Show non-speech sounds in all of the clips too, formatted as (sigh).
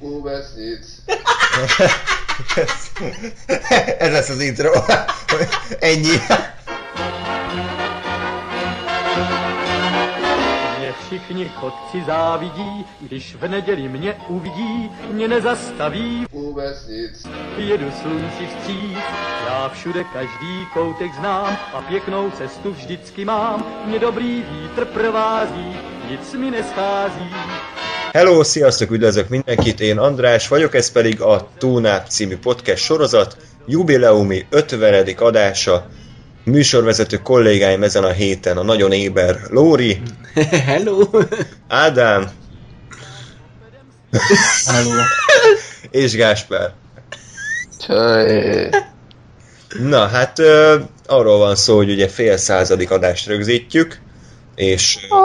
Ubesznic. Ez lesz az intro. Ennyi. Mě všichni chodci závidí, když v neděli mě uvidí, mě nezastaví. Ubesznic. Jedu slunci vstříc, já všude každý koutek znám a pěknou cestu vždycky mám. Mě dobrý vítr provází, nic mi neschází. Hello, sziasztok, üdvözlök mindenkit, én András vagyok, ez pedig a Túnáp című podcast sorozat, jubileumi 50. adása, műsorvezető kollégáim ezen a héten a nagyon éber Lóri, (laughs) Hello! Ádám Hello! (laughs) és Gáspár. Csaj. Na, hát ö, arról van szó, hogy ugye fél századik adást rögzítjük, és ö,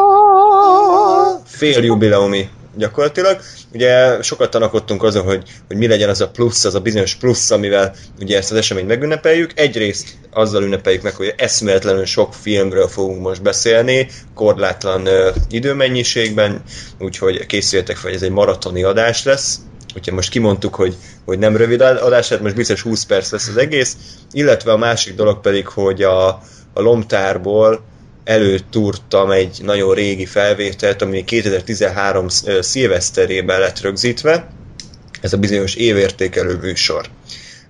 fél jubileumi gyakorlatilag. Ugye sokat tanakodtunk azon, hogy, hogy mi legyen az a plusz, az a bizonyos plusz, amivel ugye ezt az eseményt megünnepeljük. Egyrészt azzal ünnepeljük meg, hogy eszméletlenül sok filmről fogunk most beszélni, korlátlan ö, időmennyiségben, úgyhogy készüljetek fel, hogy ez egy maratoni adás lesz. Úgyhogy most kimondtuk, hogy, hogy nem rövid adás, hát most biztos 20 perc lesz az egész, illetve a másik dolog pedig, hogy a, a lomtárból előtúrtam egy nagyon régi felvételt, ami 2013 sz- szilveszterében lett rögzítve, ez a bizonyos évértékelő műsor.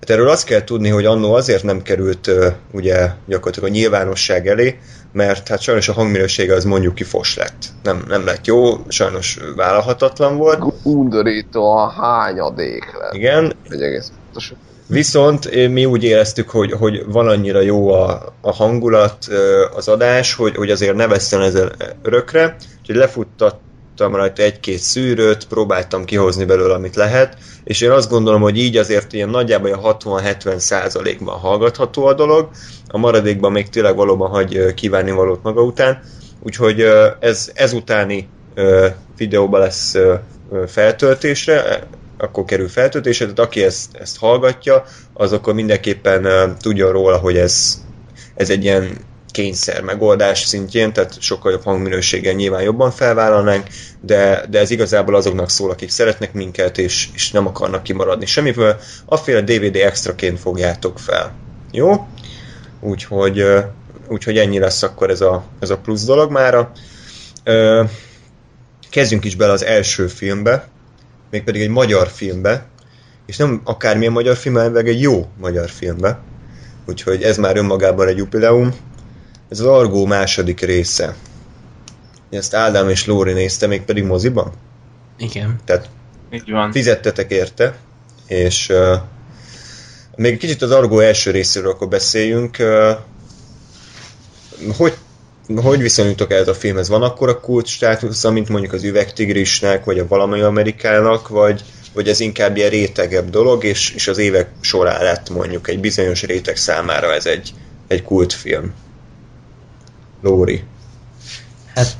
Hát erről azt kell tudni, hogy annó azért nem került ugye gyakorlatilag a nyilvánosság elé, mert hát sajnos a hangminősége az mondjuk ki fos lett. Nem, nem lett jó, sajnos vállalhatatlan volt. Undorító a hányadék lett. Igen, Egy egész pontosan. Viszont eh, mi úgy éreztük, hogy, hogy van annyira jó a, a hangulat, eh, az adás, hogy, hogy azért ne vesszen ezzel örökre, úgyhogy lefuttattam rajta egy-két szűrőt, próbáltam kihozni belőle, amit lehet, és én azt gondolom, hogy így azért ilyen nagyjából a 60-70 százalékban hallgatható a dolog, a maradékban még tényleg valóban hagy eh, kívánni valót maga után, úgyhogy ez ezutáni eh, videóban lesz feltöltésre, akkor kerül feltöltésre, tehát aki ezt, ezt hallgatja, az akkor mindenképpen uh, tudja róla, hogy ez, ez egy ilyen kényszer megoldás szintjén, tehát sokkal jobb hangminőséggel nyilván jobban felvállalnánk, de, de ez igazából azoknak szól, akik szeretnek minket, és, és nem akarnak kimaradni semmiből. Afféle DVD extraként fogjátok fel. Jó? Úgyhogy, úgyhogy ennyi lesz akkor ez a, ez a plusz dolog mára. Uh, kezdjünk is bele az első filmbe, mégpedig egy magyar filmbe, és nem akármilyen magyar film, hanem egy jó magyar filmbe. Úgyhogy ez már önmagában egy jubileum. Ez az Argó második része. Ezt Ádám és Lóri nézte, még pedig moziban. Igen. Tehát Így van. fizettetek érte, és uh, még kicsit az Argó első részéről akkor beszéljünk. Uh, hogy, hogy viszonyultok ez a filmhez? Van akkor a kult státusza, mint mondjuk az Üvegtigrisnek, vagy a Valamely Amerikának, vagy, vagy ez inkább ilyen rétegebb dolog, és, és az évek során lett mondjuk egy bizonyos réteg számára ez egy, egy kultfilm? Lóri. Hát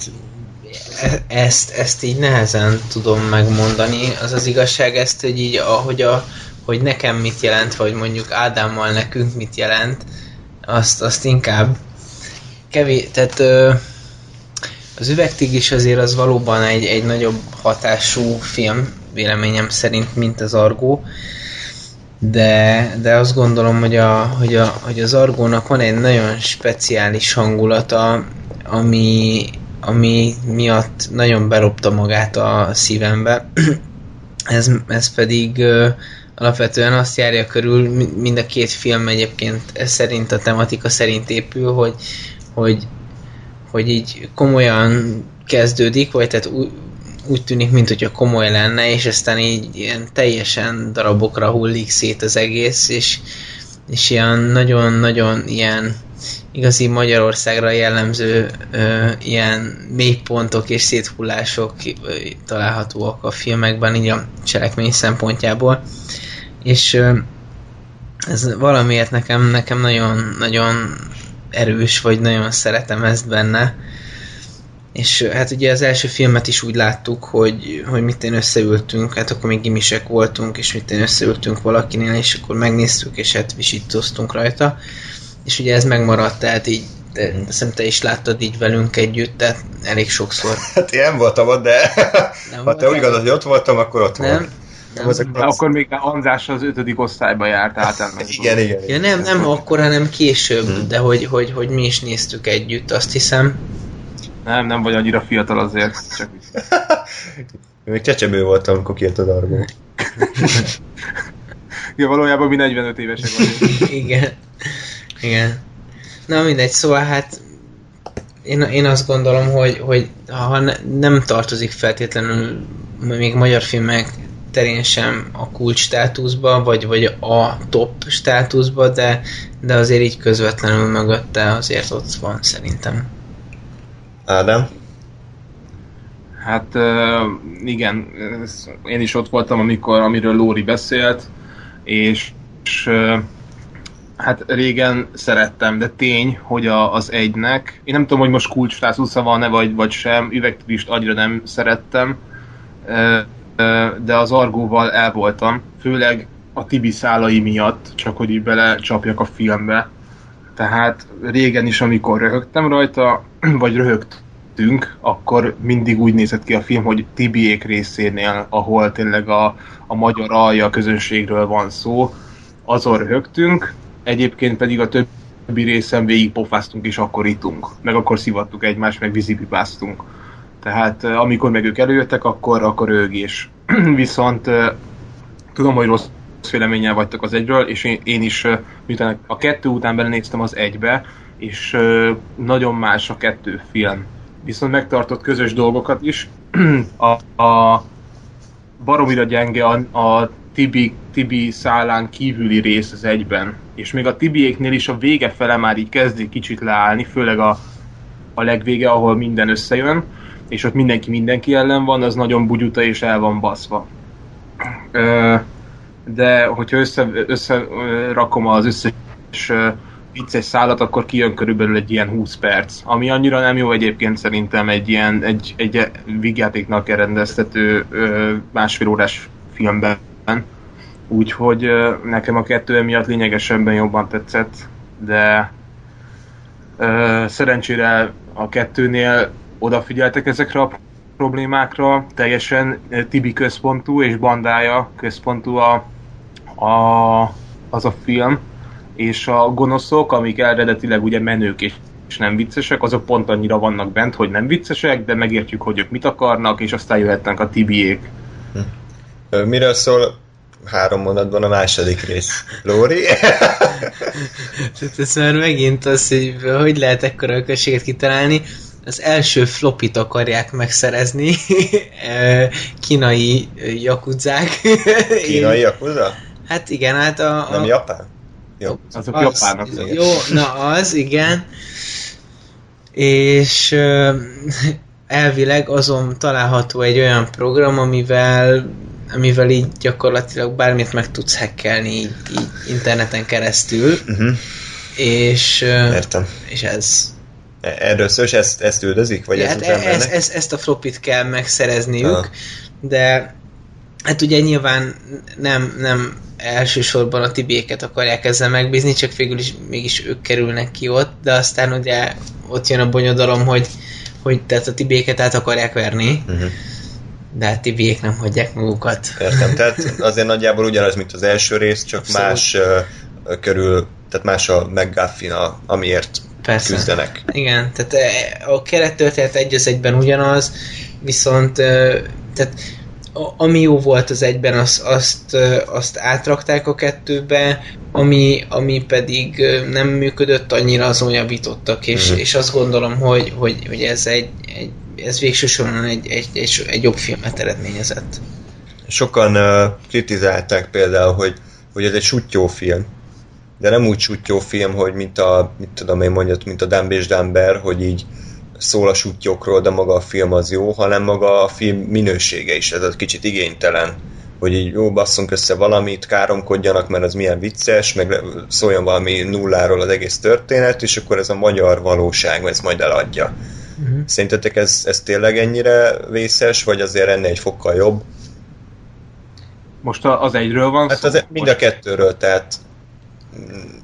e- ezt, ezt így nehezen tudom megmondani. Az az igazság ezt, hogy így ahogy a, hogy nekem mit jelent, vagy mondjuk Ádámmal nekünk mit jelent, azt, azt inkább kevés, tehát ö, az üvegtigris azért az valóban egy, egy nagyobb hatású film, véleményem szerint, mint az Argó. De, de azt gondolom, hogy, a, hogy, a, hogy az Argónak van egy nagyon speciális hangulata, ami, ami miatt nagyon berobta magát a szívembe. (clears throat) ez, ez pedig ö, alapvetően azt járja körül, mi- mind a két film egyébként szerint, a tematika szerint épül, hogy, hogy, hogy így komolyan kezdődik, vagy tehát úgy, úgy tűnik, mint hogyha komoly lenne, és aztán így ilyen teljesen darabokra hullik szét az egész, és, és ilyen nagyon-nagyon ilyen igazi Magyarországra jellemző ö, ilyen mélypontok és széthullások ö, találhatóak a filmekben, így a cselekmény szempontjából. És ö, ez valamiért nekem, nekem nagyon, nagyon erős, vagy nagyon szeretem ezt benne. És hát ugye az első filmet is úgy láttuk, hogy, hogy mit én összeültünk, hát akkor még gimisek voltunk, és mit én összeültünk valakinél, és akkor megnéztük, és hát visítoztunk rajta. És ugye ez megmaradt, tehát így azt hiszem te is láttad így velünk együtt, tehát elég sokszor. Hát én voltam ott, de Nem ha te úgy gondolod, hogy ott voltam, akkor ott Nem? volt. Nem, ezek De akkor még András az ötödik osztályba járt általános. igen, igen. Ja nem, nem akkor, hanem később, Hmm. de hogy, hogy, hogy mi is néztük együtt, azt hiszem. Nem, nem vagy annyira fiatal azért. Csak Én (laughs) még csecsebő voltam, amikor kijött az argó. (laughs) ja, valójában mi 45 évesek vagyunk. (laughs) Igen. Igen. Na mindegy, szóval hát én, én azt gondolom, hogy, hogy ha ne, nem tartozik feltétlenül még magyar filmek terén sem a kulcs státuszba, vagy, vagy a top státuszba, de, de azért így közvetlenül mögötte azért ott van szerintem. Ádám? Hát igen, én is ott voltam, amikor, amiről Lóri beszélt, és, és hát régen szerettem, de tény, hogy a, az egynek, én nem tudom, hogy most kulcs státusza van-e vagy, vagy sem, üvegturist agyra nem szerettem, de az Argóval el voltam, főleg a Tibi szálai miatt, csak hogy így belecsapjak a filmbe. Tehát régen is, amikor röhögtem rajta, (clears throat) vagy röhögtünk, akkor mindig úgy nézett ki a film, hogy Tibiék részénél, ahol tényleg a, a magyar alja közönségről van szó, azon röhögtünk, egyébként pedig a többi részen végig pofáztunk és akkor itunk. Meg akkor szivattuk egymást, meg vízipipáztunk. Tehát eh, amikor meg ők előjöttek, akkor, akkor őgés. (clears throat) Viszont tudom, hogy rossz véleménnyel vagytok az egyről, és én, én is, miután a kettő után belenéztem az egybe, és nagyon más a kettő film. Viszont megtartott közös dolgokat is. (clears throat) a, a baromira gyenge a, a Tibi, Tibi szálán kívüli rész az egyben. És még a Tibiéknél is a vége fele már így kezdi kicsit leállni, főleg a, a legvége, ahol minden összejön, és ott mindenki mindenki ellen van, az nagyon bugyuta és el van baszva. De hogyha össze, összerakom az összes vicces szállat, akkor kijön körülbelül egy ilyen 20 perc, ami annyira nem jó egyébként szerintem egy ilyen egy, egy vígjátéknak rendeztető másfél órás filmben. Úgyhogy nekem a kettő emiatt lényegesebben jobban tetszett, de szerencsére a kettőnél odafigyeltek ezekre a problémákra, teljesen ö, Tibi központú és bandája központú a, a, az a film, és a gonoszok, amik eredetileg ugye menők és és nem viccesek, azok pont annyira vannak bent, hogy nem viccesek, de megértjük, hogy ők mit akarnak, és aztán jöhetnek a tibiék. Ö, Miről szól három mondatban a második rész? Lóri? (laughs) Tehát ez már megint az, hogy hogy lehet ekkora ökösséget kitalálni. Az első flopit akarják megszerezni, (laughs) kínai jakuzák. (laughs) Kínai Yakuza? Hát igen, hát a... a Nem Japán? Jó. Azok az, japánok. Jó, na az, igen. És ö, elvileg azon található egy olyan program, amivel amivel így gyakorlatilag bármit meg tudsz hackelni így, így interneten keresztül, Uh-huh. és, ö, Értem. és ez Erről szól, és ezt, ezt üldözik? Vagy Ja, ezt hát ez, ez, ezt a flopit kell megszerezniük, Ah. de hát ugye nyilván nem, nem elsősorban a tibéket akarják ezzel megbízni, csak végül is mégis ők kerülnek ki ott, de aztán ugye ott jön a bonyodalom, hogy, hogy tehát a tibéket át akarják verni, Uh-huh. de a tibiek nem hagyják magukat. Értem, tehát azért nagyjából ugyanaz, mint az első rész, csak Abszolút. más ö, körül, tehát más a McGuffin, a, amiért Persze. küzdenek. Igen, tehát eh, a kerettörténet egy az egyben ugyanaz, viszont eh, tehát ami jó volt az egyben, azt, azt, azt átrakták a kettőbe, ami, ami pedig nem működött, annyira azon javítottak, és, Mhm. és azt gondolom, hogy, hogy, hogy ez egy, egy ez végső soron egy, egy, egy, egy jobb filmet eredményezett. Sokan uh, kritizálták például, hogy, hogy ez egy sutyó film. De nem úgy sutyó film, hogy mint a, mit tudom én mondjat, mint a Dumb és Dumber, hogy így szól a sutyókról, de maga a film az jó, hanem maga a film minősége is, ez egy kicsit igénytelen. Hogy így jó, basszunk össze valamit, káromkodjanak, mert az milyen vicces, meg szóljon valami nulláról az egész történet, és akkor ez a magyar valóság, ez majd eladja. Uh-huh. Szerintetek ez, ez tényleg ennyire vészes, vagy azért ennél egy fokkal jobb? Most a- az egyről van Hát szó? az mind a kettőről, tehát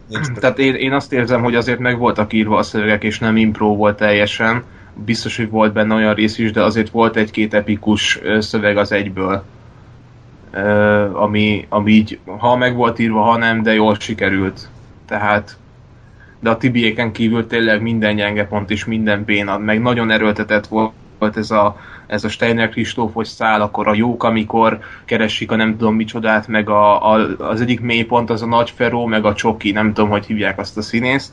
nincs... Tehát én, én azt érzem, hogy azért meg voltak írva a szövegek, és nem impro volt teljesen. Biztos, hogy volt benne olyan rész is, de azért volt egy-két epikus szöveg az egyből. Ami, ami így, ha meg volt írva, ha nem, de jól sikerült. Tehát de a Tibiéken kívül tényleg minden gyenge pont és minden béna, meg nagyon erőltetett volt ez a, ez a Steiner Kristófos szál, akkor a jók, amikor keresik a nem tudom micsodát, meg a, a, az egyik mélypont az a Nagy Feró, meg a Csoki, nem tudom, hogy hívják azt a színészt.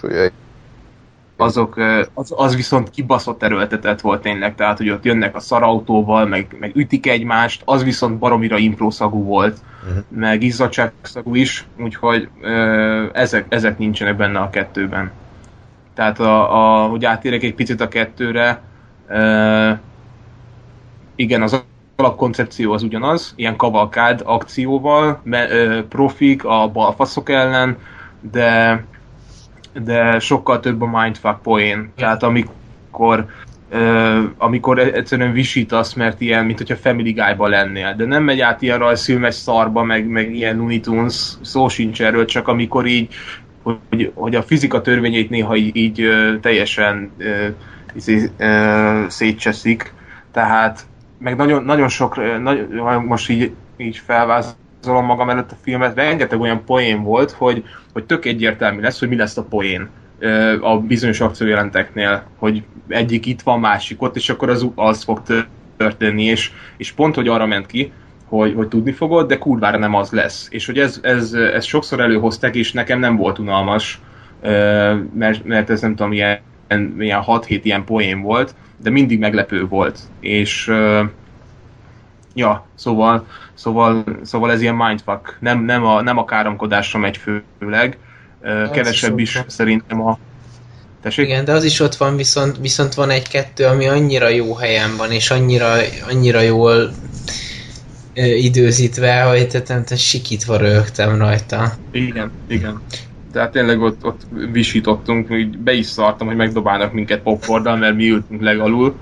Csúlyai. Azok, az, az viszont kibaszott erőltetett volt tényleg, tehát hogy ott jönnek a szarautóval, meg, meg ütik egymást, az viszont baromira imprószagú volt, uh-huh. meg izzadságszagú is, úgyhogy ö, ezek, ezek nincsenek benne a kettőben. Tehát, a, a, hogy átérek egy picit a kettőre, igen, az alapkoncepció az ugyanaz, ilyen kavalkád akcióval, me, uh, profik a balfaszok ellen, de de sokkal több a mindfuck poén. Tehát amikor uh, amikor egyszerűen visítasz, mert ilyen, mint hogyha Family Guy-ba lennél. De nem megy át ilyen rajzfilmes szarba, meg, meg ilyen Looney Tunes, szó sincs erről, csak amikor így, hogy, hogy a fizika törvényeit néha így, így teljesen uh, szétcseszik, tehát meg nagyon, nagyon sok, nagy, most így, így felvázolom magam előtt a filmet, rengeteg olyan poén volt, hogy, hogy tök egyértelmű lesz, hogy mi lesz a poén a bizonyos akciójelenteknél, hogy egyik itt van, másik ott, és akkor az, az fog történni, és, és pont, hogy arra ment ki, hogy, hogy tudni fogod, de kurvára nem az lesz. És hogy ez, ez, ez sokszor előhozták, és nekem nem volt unalmas, mert, mert ez nem tudom, ilyen ilyen 6-7 ilyen poén volt, de mindig meglepő volt. És ja, szóval, szóval, szóval ez ilyen mindfuck. Nem, nem, a, nem a káromkodásra megy főleg, uh, kevesebb is, is szerintem a Tessék? Igen, de az is ott van, viszont, viszont van egy-kettő, ami annyira jó helyen van, és annyira, annyira jól időzítve, hogy te, te, te sikítva rögtem rajta. Igen, igen tehát tényleg ott, ott visítottunk, így be is szartam, hogy megdobálnak minket popcornnal, mert mi ültünk legalul.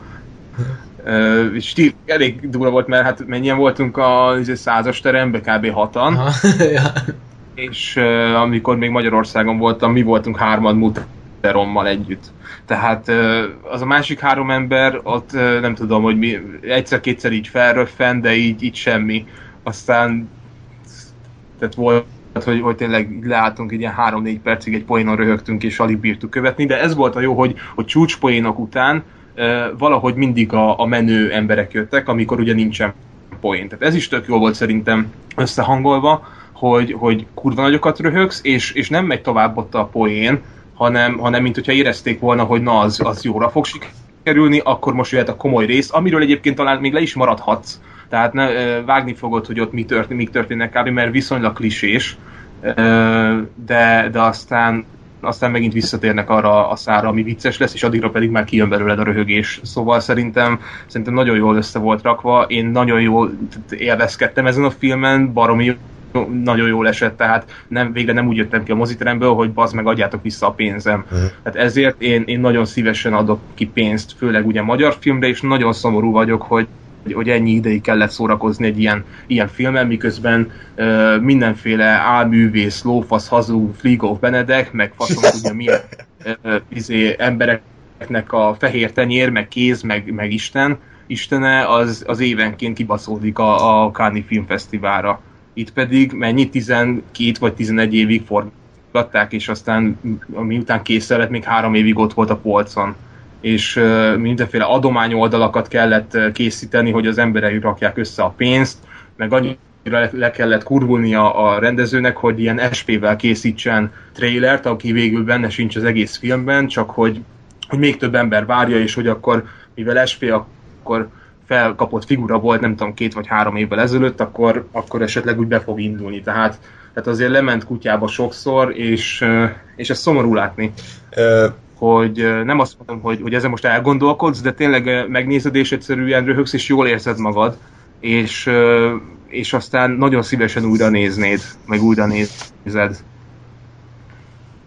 Uh, és stíl, elég durva volt, mert hát mennyien voltunk a izé, százas teremben, kb. hatan. (laughs) ja. És uh, amikor még Magyarországon voltam, mi voltunk hárman muterommal együtt. Tehát uh, az a másik három ember, ott uh, nem tudom, hogy mi egyszer-kétszer így felröffen, de így, így semmi. Aztán tehát volt hogy, hogy tényleg leálltunk egy ilyen 3-4 percig egy poénon röhögtünk és alig bírtuk követni, de ez volt a jó, hogy, hogy csúcspoénok után e, valahogy mindig a, a menő emberek jöttek, amikor ugye nincsen poén. Tehát ez is tök jó volt szerintem összehangolva, hogy, hogy kurva nagyokat röhögsz, és, és nem megy tovább ott a poén, hanem, hanem mint hogyha érezték volna, hogy na az, az jóra fog sikerülni, akkor most jöhet a komoly rész, amiről egyébként talán még le is maradhatsz, tehát ne, vágni fogod, hogy ott mi történik, mik történnek kb., mert viszonylag klisés, de, de aztán aztán megint visszatérnek arra a szára, ami vicces lesz, és addigra pedig már kijön belőled a röhögés. Szóval szerintem, szerintem nagyon jól össze volt rakva, én nagyon jól élvezkedtem ezen a filmen, baromi nagyon jól esett, tehát nem, végre nem úgy jöttem ki a moziteremből, hogy bazd meg, adjátok vissza a pénzem. Uh-huh. Tehát ezért én, én nagyon szívesen adok ki pénzt, főleg ugye magyar filmre, és nagyon szomorú vagyok, hogy hogy ennyi ideig kellett szórakozni egy ilyen, ilyen filmen, miközben uh, mindenféle álművész, lófasz, hazú, Flieghoff Benedek, meg faszom tudja milyen uh, izé, embereknek a fehér tenyér, meg kéz, meg, meg Isten, Istene, az, az évenként kibaszódik a, a Káni Filmfesztiválra. Itt pedig mennyi, 12 vagy 11 évig forgatták, és aztán miután kész lett, még három évig ott volt a polcon és mindenféle adományoldalakat kellett készíteni, hogy az emberek rakják össze a pénzt, meg annyira le kellett kurvulnia a rendezőnek, hogy ilyen SP-vel készítsen trailert, aki végül benne sincs az egész filmben, csak hogy, hogy még több ember várja, és hogy akkor, mivel SP akkor felkapott figura volt, nem tudom, két vagy három évvel ezelőtt, akkor, akkor esetleg úgy be fog indulni. Tehát, tehát azért lement kutyába sokszor, és, és ez szomorú látni hogy nem azt mondom, hogy, hogy ezen most elgondolkodsz, de tényleg megnézed, és egyszerűen röhögsz, és jól érzed magad, és, és aztán nagyon szívesen újra néznéd, meg újra nézed.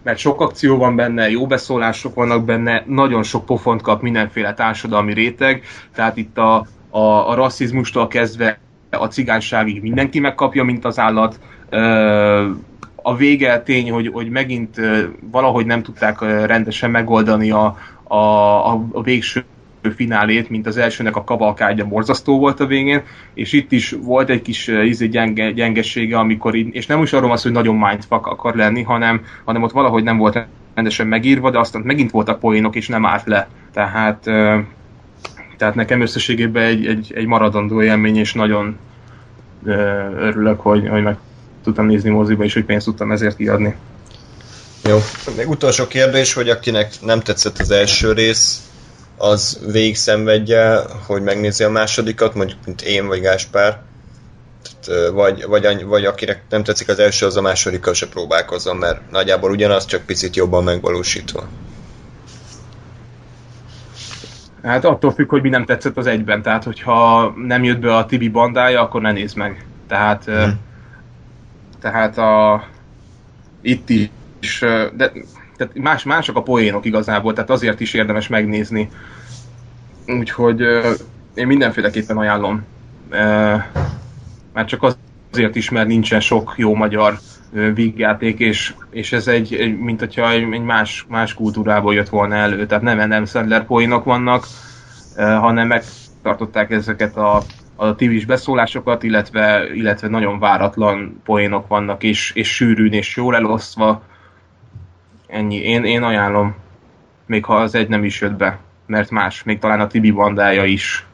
Mert sok akció van benne, jó beszólások vannak benne, nagyon sok pofont kap mindenféle társadalmi réteg, tehát itt a, a, a rasszizmustól kezdve a cigányságig mindenki megkapja, mint az állat, a vége tény, hogy, hogy megint valahogy nem tudták rendesen megoldani a, a, a, a végső finálét, mint az elsőnek a kavalkádja borzasztó volt a végén, és itt is volt egy kis izé gyenge, gyengessége, amikor így, és nem is arról szó, hogy nagyon mindfuck akar lenni, hanem, hanem ott valahogy nem volt rendesen megírva, de aztán megint voltak poénok, és nem állt le. Tehát, tehát nekem összességében egy, egy, egy maradandó élmény, és nagyon örülök, hogy, hogy meg tudtam nézni moziba, és hogy pénzt tudtam ezért kiadni. Jó. Még utolsó kérdés, hogy akinek nem tetszett az első rész, az végig szenvedje, hogy megnézi a másodikat, mondjuk mint én vagy Gáspár. Tehát, vagy, vagy, vagy akinek nem tetszik az első, az a másodikkal se próbálkozzon, mert nagyjából ugyanaz, csak picit jobban megvalósítva. Hát attól függ, hogy mi nem tetszett az egyben. Tehát, hogyha nem jött be a Tibi bandája, akkor ne nézd meg. Tehát, hmm. Tehát a, itt is, de tehát más, mások a poénok igazából, tehát azért is érdemes megnézni. Úgyhogy én mindenféleképpen ajánlom. Már csak azért is, mert nincsen sok jó magyar vígjáték, és, és ez egy, egy mint hogyha egy, egy más, más kultúrából jött volna elő. Tehát nem nem Sandler poénok vannak, hanem megtartották ezeket a, a TV-s beszólásokat, illetve, illetve nagyon váratlan poénok vannak, és, és sűrűn és jól elosztva, Ennyi. Én, én ajánlom. Még ha az egy nem is jött be. Mert más. Még talán a Tibi bandája is.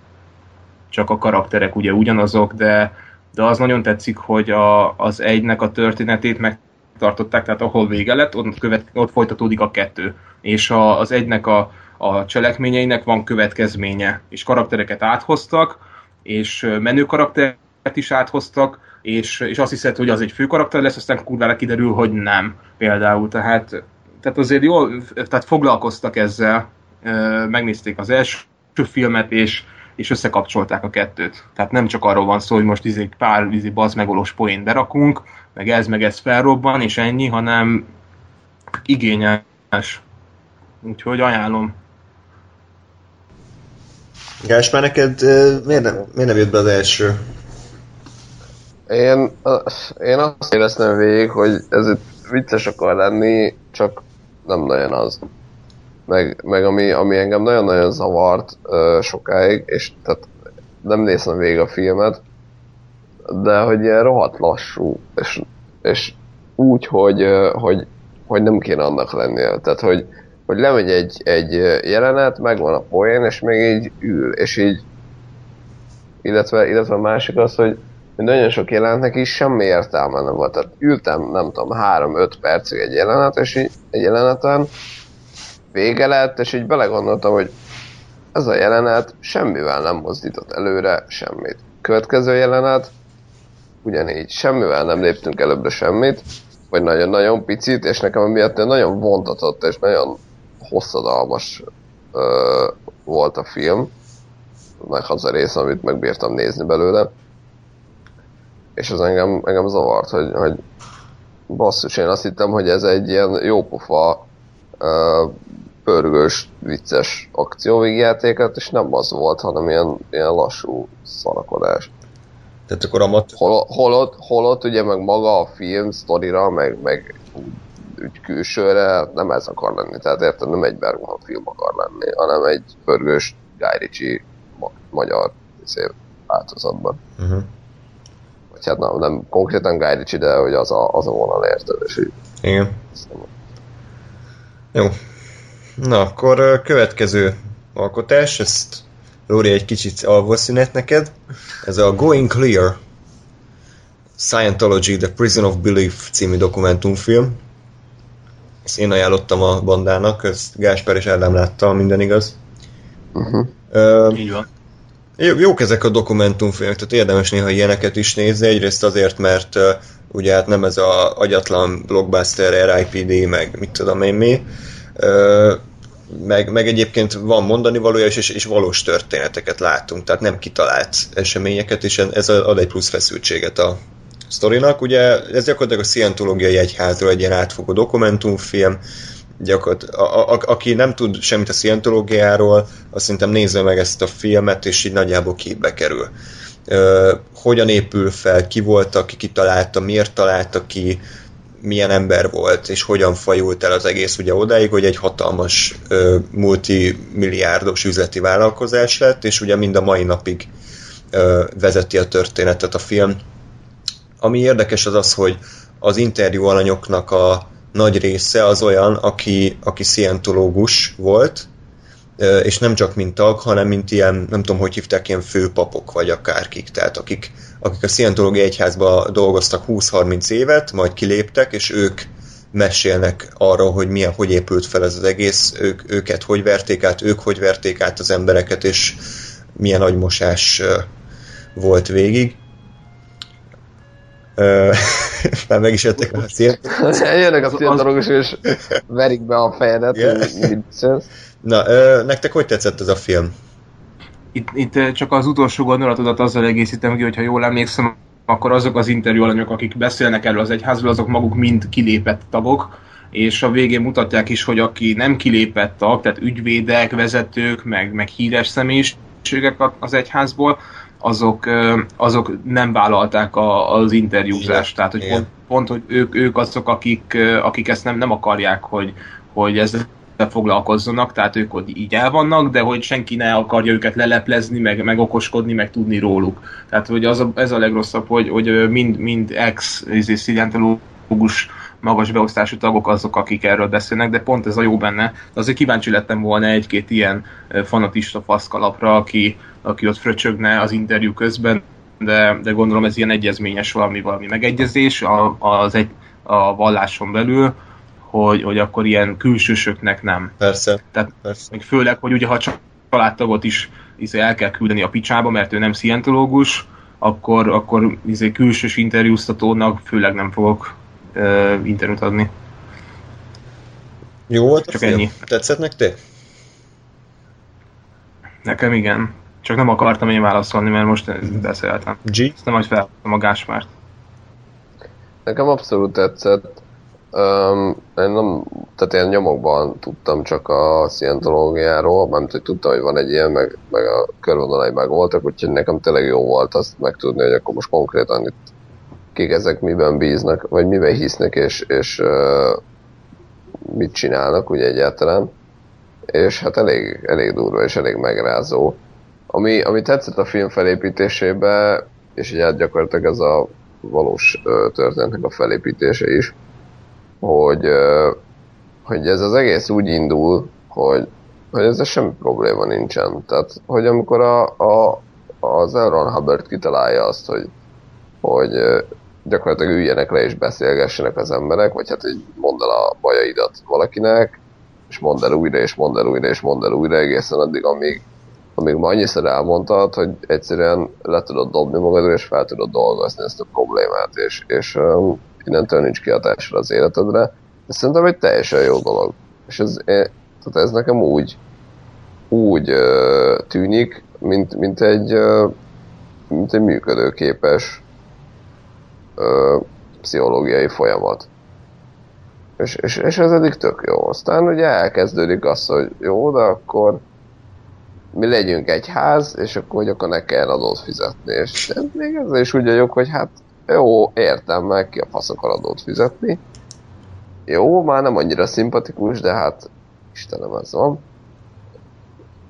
Csak a karakterek ugye ugyanazok, de, de az nagyon tetszik, hogy a, az egynek a történetét megtartották, tehát ahol vége lett, ott, követ, ott folytatódik a kettő. És a, az egynek a, a cselekményeinek van következménye. És karaktereket áthoztak, és menő karaktert is áthoztak, és, és azt hiszed, hogy az egy fő karakter lesz, aztán kurvára kiderül, hogy nem. Például, tehát tehát azért jól, tehát foglalkoztak ezzel, megnézték az első filmet, és, és összekapcsolták a kettőt. Tehát nem csak arról van szó, hogy most izé pár izé bazmegolós poén berakunk, meg ez meg ez felrobban, és ennyi, hanem igényes. Úgyhogy ajánlom. Gáspár, neked miért nem, miért nem jött be az első? Én, én azt éreztem végig, hogy ez vicces akar lenni, csak nem nagyon az. Meg, meg ami, ami engem nagyon-nagyon zavart ö, sokáig, és tehát nem néztem végig a filmet, de hogy ilyen rohadt lassú, és, és úgy, hogy, hogy, hogy nem kéne annak lennie. Tehát, hogy, hogy lemegy egy, egy jelenet, megvan a poén, és még így ül, és így illetve, illetve a másik az, hogy nagyon sok jelenetnek is semmi értelme nem volt. Tehát ültem, nem tudom, 3-5 percig egy jelenet, és így egy jeleneten vége lett, és így belegondoltam, hogy ez a jelenet semmivel nem mozdított előre semmit. Következő jelenet, ugyanígy semmivel nem léptünk előbbre semmit, vagy nagyon-nagyon picit, és nekem emiatt nagyon vontatott és nagyon hosszadalmas ö, volt a film, meg az a rész, amit megbírtam nézni belőle és az engem, engem zavart, hogy, hogy basszus, én azt hittem, hogy ez egy ilyen jópofa uh, pörgős, vicces akcióvégjátéket, és nem az volt, hanem ilyen, ilyen lassú szarakodás. Tehát akkor a mat... Hol, holott, holott ugye meg maga a film sztorira, meg, meg úgy külsőre nem ez akar lenni. Tehát érted, nem egy Bergman film akar lenni, hanem egy pörgős Guy Ritchie ma- magyar szép változatban. Uh-huh vagy hát nem, nem konkrétan Guy Ritchie, de hogy az a, az a vonal érted, és így. Igen. Jó. Na, akkor következő alkotás, ezt Lóri egy kicsit alvószünet neked. Ez a Going Clear Scientology, The Prison of Belief című dokumentumfilm. Ezt én ajánlottam a bandának, ezt Gásper és Ádám látta, minden igaz. Uh-huh. Uh, Így van. Jó, jók ezek a dokumentumfilmek, tehát érdemes néha ilyeneket is nézni, egyrészt azért, mert uh, ugye hát nem ez a agyatlan blockbuster, RIPD, meg mit tudom én mi, uh, meg, meg egyébként van mondani valója, és, és valós történeteket látunk, tehát nem kitalált eseményeket, és ez ad egy plusz feszültséget a sztorinak. Ugye ez gyakorlatilag a szientológiai egyházról egy ilyen átfogó dokumentumfilm, gyakort, a, a, aki nem tud semmit a szientológiáról, azt szerintem nézze meg ezt a filmet, és így nagyjából képbe kerül. Ö, hogyan épül fel, ki volt, aki kitalálta, miért találta ki, milyen ember volt, és hogyan fajult el az egész ugye odáig, hogy egy hatalmas ö, multimilliárdos üzleti vállalkozás lett, és ugye mind a mai napig ö, vezeti a történetet a film. Ami érdekes az az, hogy az interjú alanyoknak a nagy része az olyan, aki, aki szientológus volt, és nem csak mint tag, hanem mint ilyen, nem tudom, hogy hívták, ilyen főpapok, vagy akárkik, tehát akik, akik a szientológiai egyházba dolgoztak 20-30 évet, majd kiléptek, és ők mesélnek arról, hogy milyen, hogy épült fel ez az egész, ők, őket hogy verték át, ők hogy verték át az embereket, és milyen agymosás volt végig. (laughs) Már meg is jöttek a szientológusok. Jönnek a szientológusok, és verik be a fejedet, yeah. Na, nektek hogy tetszett ez a film? Itt, itt csak az utolsó gondolatodat azzal egészítem ki, hogyha jól emlékszem, akkor azok az interjú alanyok, akik beszélnek erről az egyházról, azok maguk mind kilépett tagok, és a végén mutatják is, hogy aki nem kilépett tag, tehát ügyvédek, vezetők, meg, meg híres személyiségek az egyházból, azok, azok nem vállalták a, az interjúzást. Tehát, hogy pont, pont, hogy ők, ők azok, akik, akik ezt nem, nem akarják, hogy, hogy ez foglalkozzanak, tehát ők ott így el vannak, de hogy senki ne akarja őket leleplezni, meg, meg okoskodni, meg tudni róluk. Tehát hogy az a, ez a legrosszabb, hogy, hogy mind, mind ex izé, szientológus magas beosztású tagok azok, akik erről beszélnek, de pont ez a jó benne. De azért kíváncsi lettem volna egy-két ilyen fanatista faszkalapra, aki, aki ott fröcsögne az interjú közben, de, de gondolom ez ilyen egyezményes valami, valami megegyezés a, az egy, a valláson belül, hogy, hogy akkor ilyen külsősöknek nem. Persze. Tehát persze. Még főleg, hogy ugye ha családtagot is izé el kell küldeni a picsába, mert ő nem szientológus, akkor, akkor izé külsős interjúztatónak főleg nem fogok uh, interjút adni. Jó volt Csak ennyi. Tetszett nektek? Nekem igen. Csak nem akartam én válaszolni, mert most beszéltem. G? Nem, hogy felhoztam a Gásmárt. Nekem abszolút tetszett. Um, én nem, tehát ilyen nyomokban tudtam csak a szientológiáról, mert hogy tudtam, hogy van egy ilyen, meg, meg a körvonalai meg voltak, úgyhogy nekem tényleg jó volt azt megtudni, hogy akkor most konkrétan itt kik ezek miben bíznak, vagy miben hisznek, és, és uh, mit csinálnak ugye egyáltalán. És hát elég, elég durva és elég megrázó. Ami, ami tetszett a film felépítésébe, és így hát gyakorlatilag ez a valós uh, történetnek a felépítése is, hogy, hogy ez az egész úgy indul, hogy, hogy ezzel semmi probléma nincsen. Tehát, hogy amikor a, a, az Elron Hubbard kitalálja azt, hogy, hogy gyakorlatilag üljenek le és beszélgessenek az emberek, vagy hát így mondd el a bajaidat valakinek, és mondd el újra, és mondd el újra, és mondd el újra, egészen addig, amíg, amíg ma annyiszor elmondtad, hogy egyszerűen le tudod dobni magadról, és fel tudod dolgozni ezt a problémát, és, és innentől nincs kihatásra az életedre, de szerintem egy teljesen jó dolog. És ez, tehát ez nekem úgy, úgy uh, tűnik, mint, mint, egy, uh, mint egy működőképes uh, pszichológiai folyamat. És, és, és ez eddig tök jó. Aztán ugye elkezdődik az, hogy jó, de akkor mi legyünk egy ház, és akkor, hogy akkor ne kell adót fizetni. És még ez is úgy vagyok, hogy hát jó, értem meg, ki a fasz akar adót fizetni. Jó, már nem annyira szimpatikus, de hát Istenem, ez van.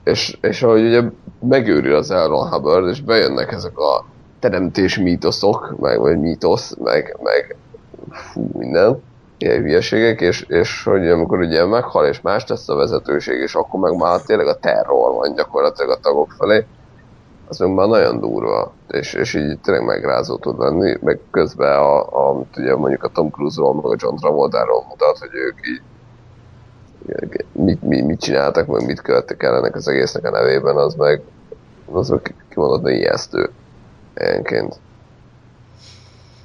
És, és ahogy ugye megőri az Elron Hubbard, és bejönnek ezek a teremtés mítoszok, meg vagy mítosz, meg, meg fú, minden, ilyen hülyeségek, és, és hogy amikor ugye meghal, és más tesz a vezetőség, és akkor meg már tényleg a terror van gyakorlatilag a tagok felé, az meg már nagyon durva, és, és így tényleg megrázó tud lenni, meg közben a, a ugye mondjuk a Tom Cruise-ról, meg a John Travolta-ról mutat, hogy ők így mit, mit, mit csináltak, meg mit követtek el ennek az egésznek a nevében, az meg, az meg kimondott ijesztő ilyenként.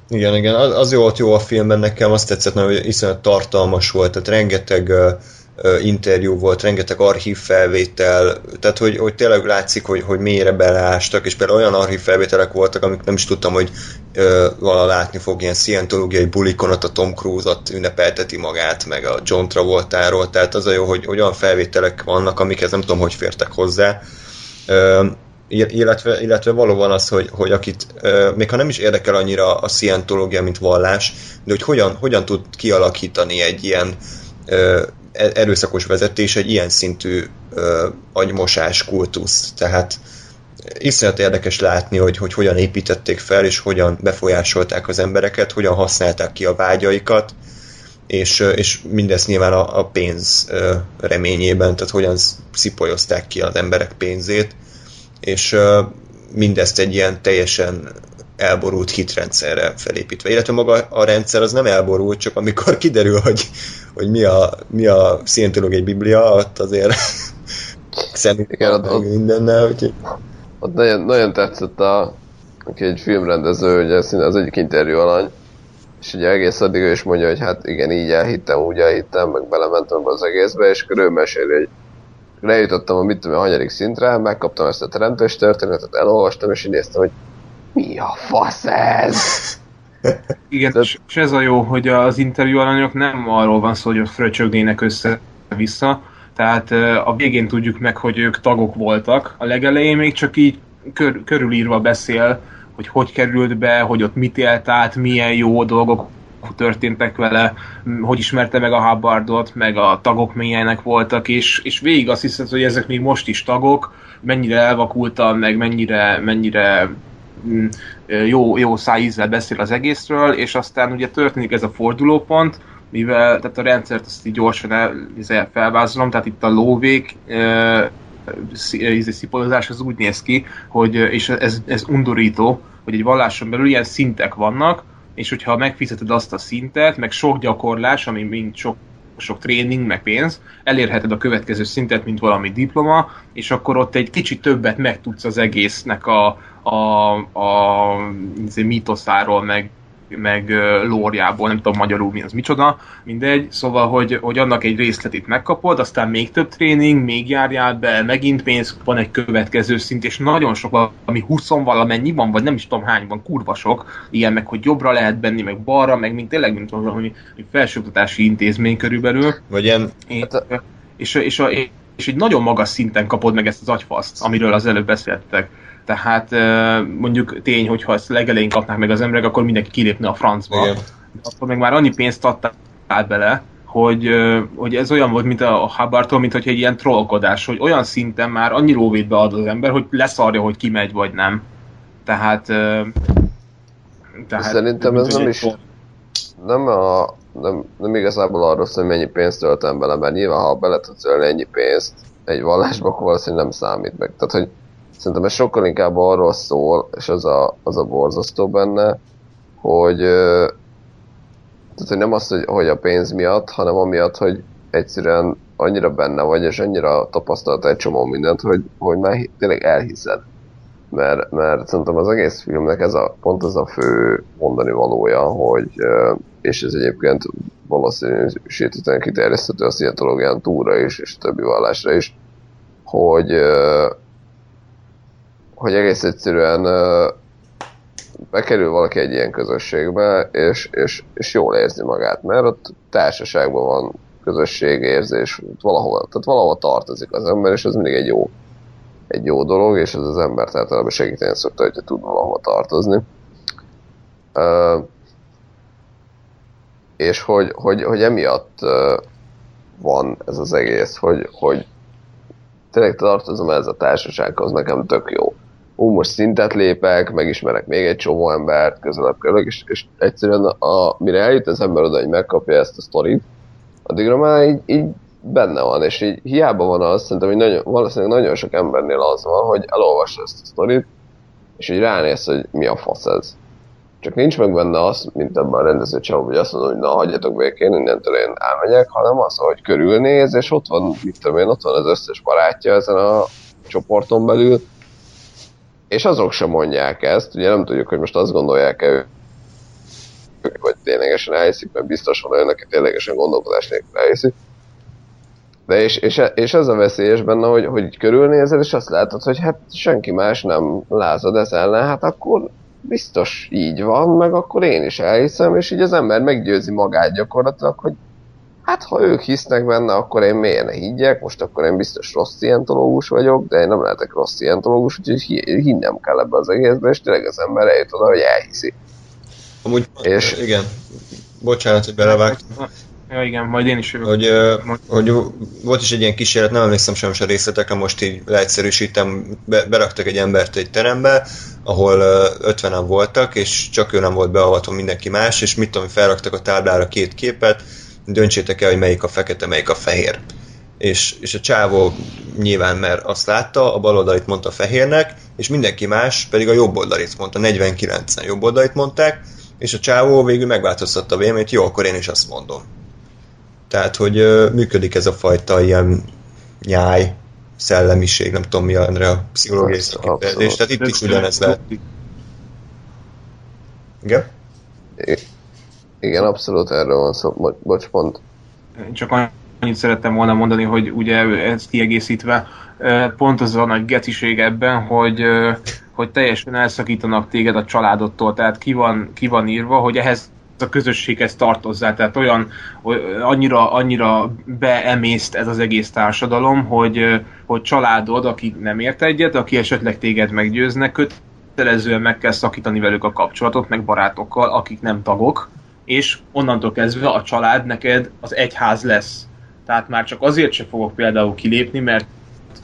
Igen, igen, az, az jó, jó a filmben nekem, azt tetszett, hogy iszonyat tartalmas volt, tehát rengeteg uh, interjú volt, rengeteg archív felvétel, tehát hogy, hogy tényleg látszik, hogy, hogy mélyre beleástak, és például olyan archív felvételek voltak, amik nem is tudtam, hogy ö, vala látni fog ilyen szientológiai bulikon, ott a Tom Cruise ott ünnepelteti magát, meg a John Travoltáról, tehát az a jó, hogy, hogy olyan felvételek vannak, amikhez nem tudom, hogy fértek hozzá. Ö, illetve, illetve valóban az, hogy, hogy akit, még ha nem is érdekel annyira a szientológia, mint vallás, de hogy hogyan, hogyan tud kialakítani egy ilyen e, erőszakos vezetés egy ilyen szintű agymosás kultusz. Tehát iszonyat érdekes látni, hogy, hogy hogyan építették fel, és hogyan befolyásolták az embereket, hogyan használták ki a vágyaikat, és, és mindezt nyilván a, a pénz reményében, tehát hogyan szipolyozták ki az emberek pénzét, és mindezt egy ilyen teljesen elborult hitrendszerre felépítve. Illetve maga a rendszer az nem elborult, csak amikor kiderül, hogy, hogy mi a, mi a szientológiai biblia, ott azért (laughs) szerintem ott, ott, mindennel, úgyhogy... Ott nagyon, nagyon tetszett a, aki egy filmrendező, ugye az egyik interjú alany, és ugye egész addig ő is mondja, hogy hát igen, így elhittem, úgy elhittem, meg belementem az egészbe, és akkor ő meséli, hogy lejutottam a mit tudom, a hanyadik szintre, megkaptam ezt a teremtés történetet, elolvastam, és így néztem, hogy mi a fasz ez? Igen, Tehát... és ez a jó, hogy az interjú alanyok nem arról van szó, hogy fröcsögnének össze-vissza, tehát a végén tudjuk meg, hogy ők tagok voltak, a legelején még csak így kör, körülírva beszél, hogy hogy került be, hogy ott mit élt át, milyen jó dolgok történtek vele, hogy ismerte meg a Hubbardot, meg a tagok milyenek voltak, és, és végig azt hiszed, hogy ezek még most is tagok, mennyire elvakultan, meg mennyire, mennyire mm, jó, jó szájízzel beszél az egészről, és aztán ugye történik ez a fordulópont, mivel tehát a rendszert azt így gyorsan el, felvázolom, tehát itt a lóvék szipolyozás az úgy néz ki, hogy, és ez, ez undorító, hogy egy valláson belül ilyen szintek vannak, és hogyha megfizeted azt a szintet, meg sok gyakorlás, ami mind sok sok tréning, meg pénz, elérheted a következő szintet, mint valami diploma, és akkor ott egy kicsit többet megtudsz az egésznek a, a, a, a mítoszáról, meg meg lórjából, nem tudom magyarul mi az micsoda, mindegy, szóval, hogy, hogy annak egy részletét megkapod, aztán még több tréning, még járjál be, megint pénz, van egy következő szint, és nagyon sok, ami 20 valamennyi van, vagy nem is tudom hány van, kurva sok, ilyen meg, hogy jobbra lehet benni, meg balra, meg mint tényleg, mint valami felsőoktatási intézmény körülbelül. Vagy ilyen... És, és, és, a, és egy nagyon magas szinten kapod meg ezt az agyfaszt, amiről az előbb beszéltek. Tehát mondjuk tény, hogy ha ezt legelején kapnák meg az emberek, akkor mindenki kilépne a francba. Igen. Akkor meg már annyi pénzt adtál bele, hogy, hogy ez olyan volt, mint a Hubbardtól, mint hogy egy ilyen trollkodás, hogy olyan szinten már annyi lóvétbe ad az ember, hogy leszarja, hogy kimegy vagy nem. Tehát... tehát Szerintem ez nem is... Nem, a, nem, nem igazából arról szól, hogy mennyi pénzt töltem bele, mert nyilván ha bele tudsz ölni ennyi pénzt egy vallásba, akkor valószínűleg nem számít meg. Tehát, hogy Szerintem ez sokkal inkább arról szól, és az a, az a borzasztó benne, hogy, tehát, hogy nem az, hogy, hogy a pénz miatt, hanem amiatt, hogy egyszerűen annyira benne vagy, és annyira tapasztalt egy csomó mindent, hogy, hogy már tényleg elhiszed. Mert, mert szerintem az egész filmnek ez a, pont az a fő mondani valója, hogy, és ez egyébként valószínűsítően kiterjeszthető a szientológián túlra is, és többi vallásra is, hogy, hogy egész egyszerűen bekerül valaki egy ilyen közösségbe, és, és, és jól érzi magát, mert ott társaságban van közösségérzés, valahol, tehát valahol tartozik az ember, és ez mindig egy jó, egy jó dolog, és ez az ember általában segíteni szokta, hogyha tud valahol tartozni. Uh, és hogy, hogy, hogy emiatt uh, van ez az egész, hogy, hogy tényleg tartozom ez a társasághoz, nekem tök jó ú, most szintet lépek, megismerek még egy csomó embert, közelebb kerülök, és, és egyszerűen a, mire eljut az ember oda, hogy megkapja ezt a sztorit, addigra már így, így benne van, és így hiába van az, szerintem, hogy nagyon, valószínűleg nagyon sok embernél az van, hogy elolvassa ezt a sztorit, és így ránéz, hogy mi a fasz ez. Csak nincs meg benne az, mint ebben a rendező csávó, hogy azt mondom, hogy na, hagyjatok békén, innentől én elmegyek, hanem az, hogy körülnéz, és ott van, mit tudom én, ott van az összes barátja ezen a csoporton belül, és azok sem mondják ezt, ugye nem tudjuk, hogy most azt gondolják-e ők, vagy ténylegesen elhiszik, mert biztos van olyan, aki ténylegesen gondolkodás nélkül elhiszik. De és, és, és ez a veszélyes benne, hogy, hogy körülnézel, és azt látod, hogy hát senki más nem lázad ez ellen, hát akkor biztos így van, meg akkor én is elhiszem, és így az ember meggyőzi magát gyakorlatilag, hogy hát ha ők hisznek benne, akkor én miért ne higgyek, most akkor én biztos rossz szientológus vagyok, de én nem lehetek rossz szientológus, úgyhogy hi- hinnem kell ebbe az egészbe, és tényleg az ember eljut oda, hogy elhiszi. Amúgy, És- igen, bocsánat, hogy belevágtam. Ja igen, majd én is jövök. hogy, ö, hogy volt is egy ilyen kísérlet, nem emlékszem sajnos a részletekre, most így leegyszerűsítem, be, beraktak egy embert egy terembe, ahol ö, 50-en voltak, és csak ő nem volt beavatva mindenki más, és mit tudom, felraktak a táblára két képet, döntsétek el, hogy melyik a fekete, melyik a fehér. És, és a csávó nyilván, mert azt látta, a bal oldalit mondta fehérnek, és mindenki más pedig a jobb oldalit mondta, 49-en jobb oldalit mondták, és a csávó végül megváltoztatta a véleményt, jó, akkor én is azt mondom. Tehát, hogy ö, működik ez a fajta ilyen nyáj, szellemiség, nem tudom mi erre a pszichológiai abszolút. tehát itt is ugyanez lehet. Igen? Igen, abszolút erről van szó. Bo- bocs, pont. Csak annyit szerettem volna mondani, hogy ugye ezt kiegészítve, pont az a nagy geciség ebben, hogy, hogy teljesen elszakítanak téged a családodtól, tehát ki van, ki van írva, hogy ehhez a közösséghez tartozzál, tehát olyan, annyira, annyira beemészt ez az egész társadalom, hogy, hogy családod, aki nem ért egyet, aki esetleg téged meggyőznek, kötelezően meg kell szakítani velük a kapcsolatot, meg barátokkal, akik nem tagok, és onnantól kezdve a család neked az egyház lesz. Tehát már csak azért se fogok például kilépni, mert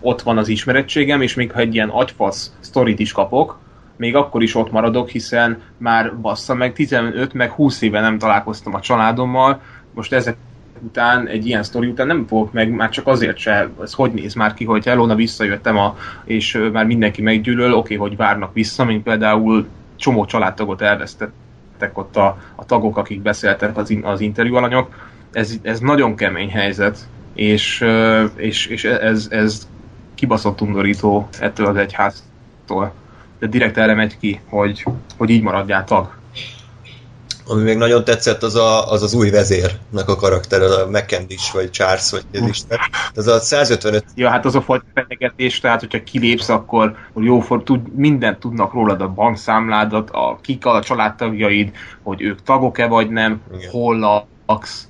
ott van az ismerettségem, és még ha egy ilyen agyfasz sztorit is kapok, még akkor is ott maradok, hiszen már bassza meg 15 meg 20 éve nem találkoztam a családommal, most ezek után, egy ilyen sztori után nem fogok meg, már csak azért se, ez hogy néz már ki, hogy Elona visszajöttem, a, és már mindenki meggyűlöl, oké, hogy várnak vissza, mint például csomó családtagot elvesztettek ott a, a tagok, akik beszéltek az, in, az interjú alanyok. Ez, ez nagyon kemény helyzet, és, és, és ez, ez kibaszott undorító ettől az egyháztól. De direkt erre megy ki, hogy, hogy így maradjál tag. Ami még nagyon tetszett, az a, az, az új vezérnek a karakter, az a McCandish, vagy Charles, vagy ez is. Ez a 155 Ja, hát az a fajta fenyegetés, tehát hogyha kilépsz, akkor hogy jó for, tud, mindent tudnak rólad, a bankszámládat, a kik a családtagjaid, hogy ők tagok-e vagy nem, Igen. hol laksz,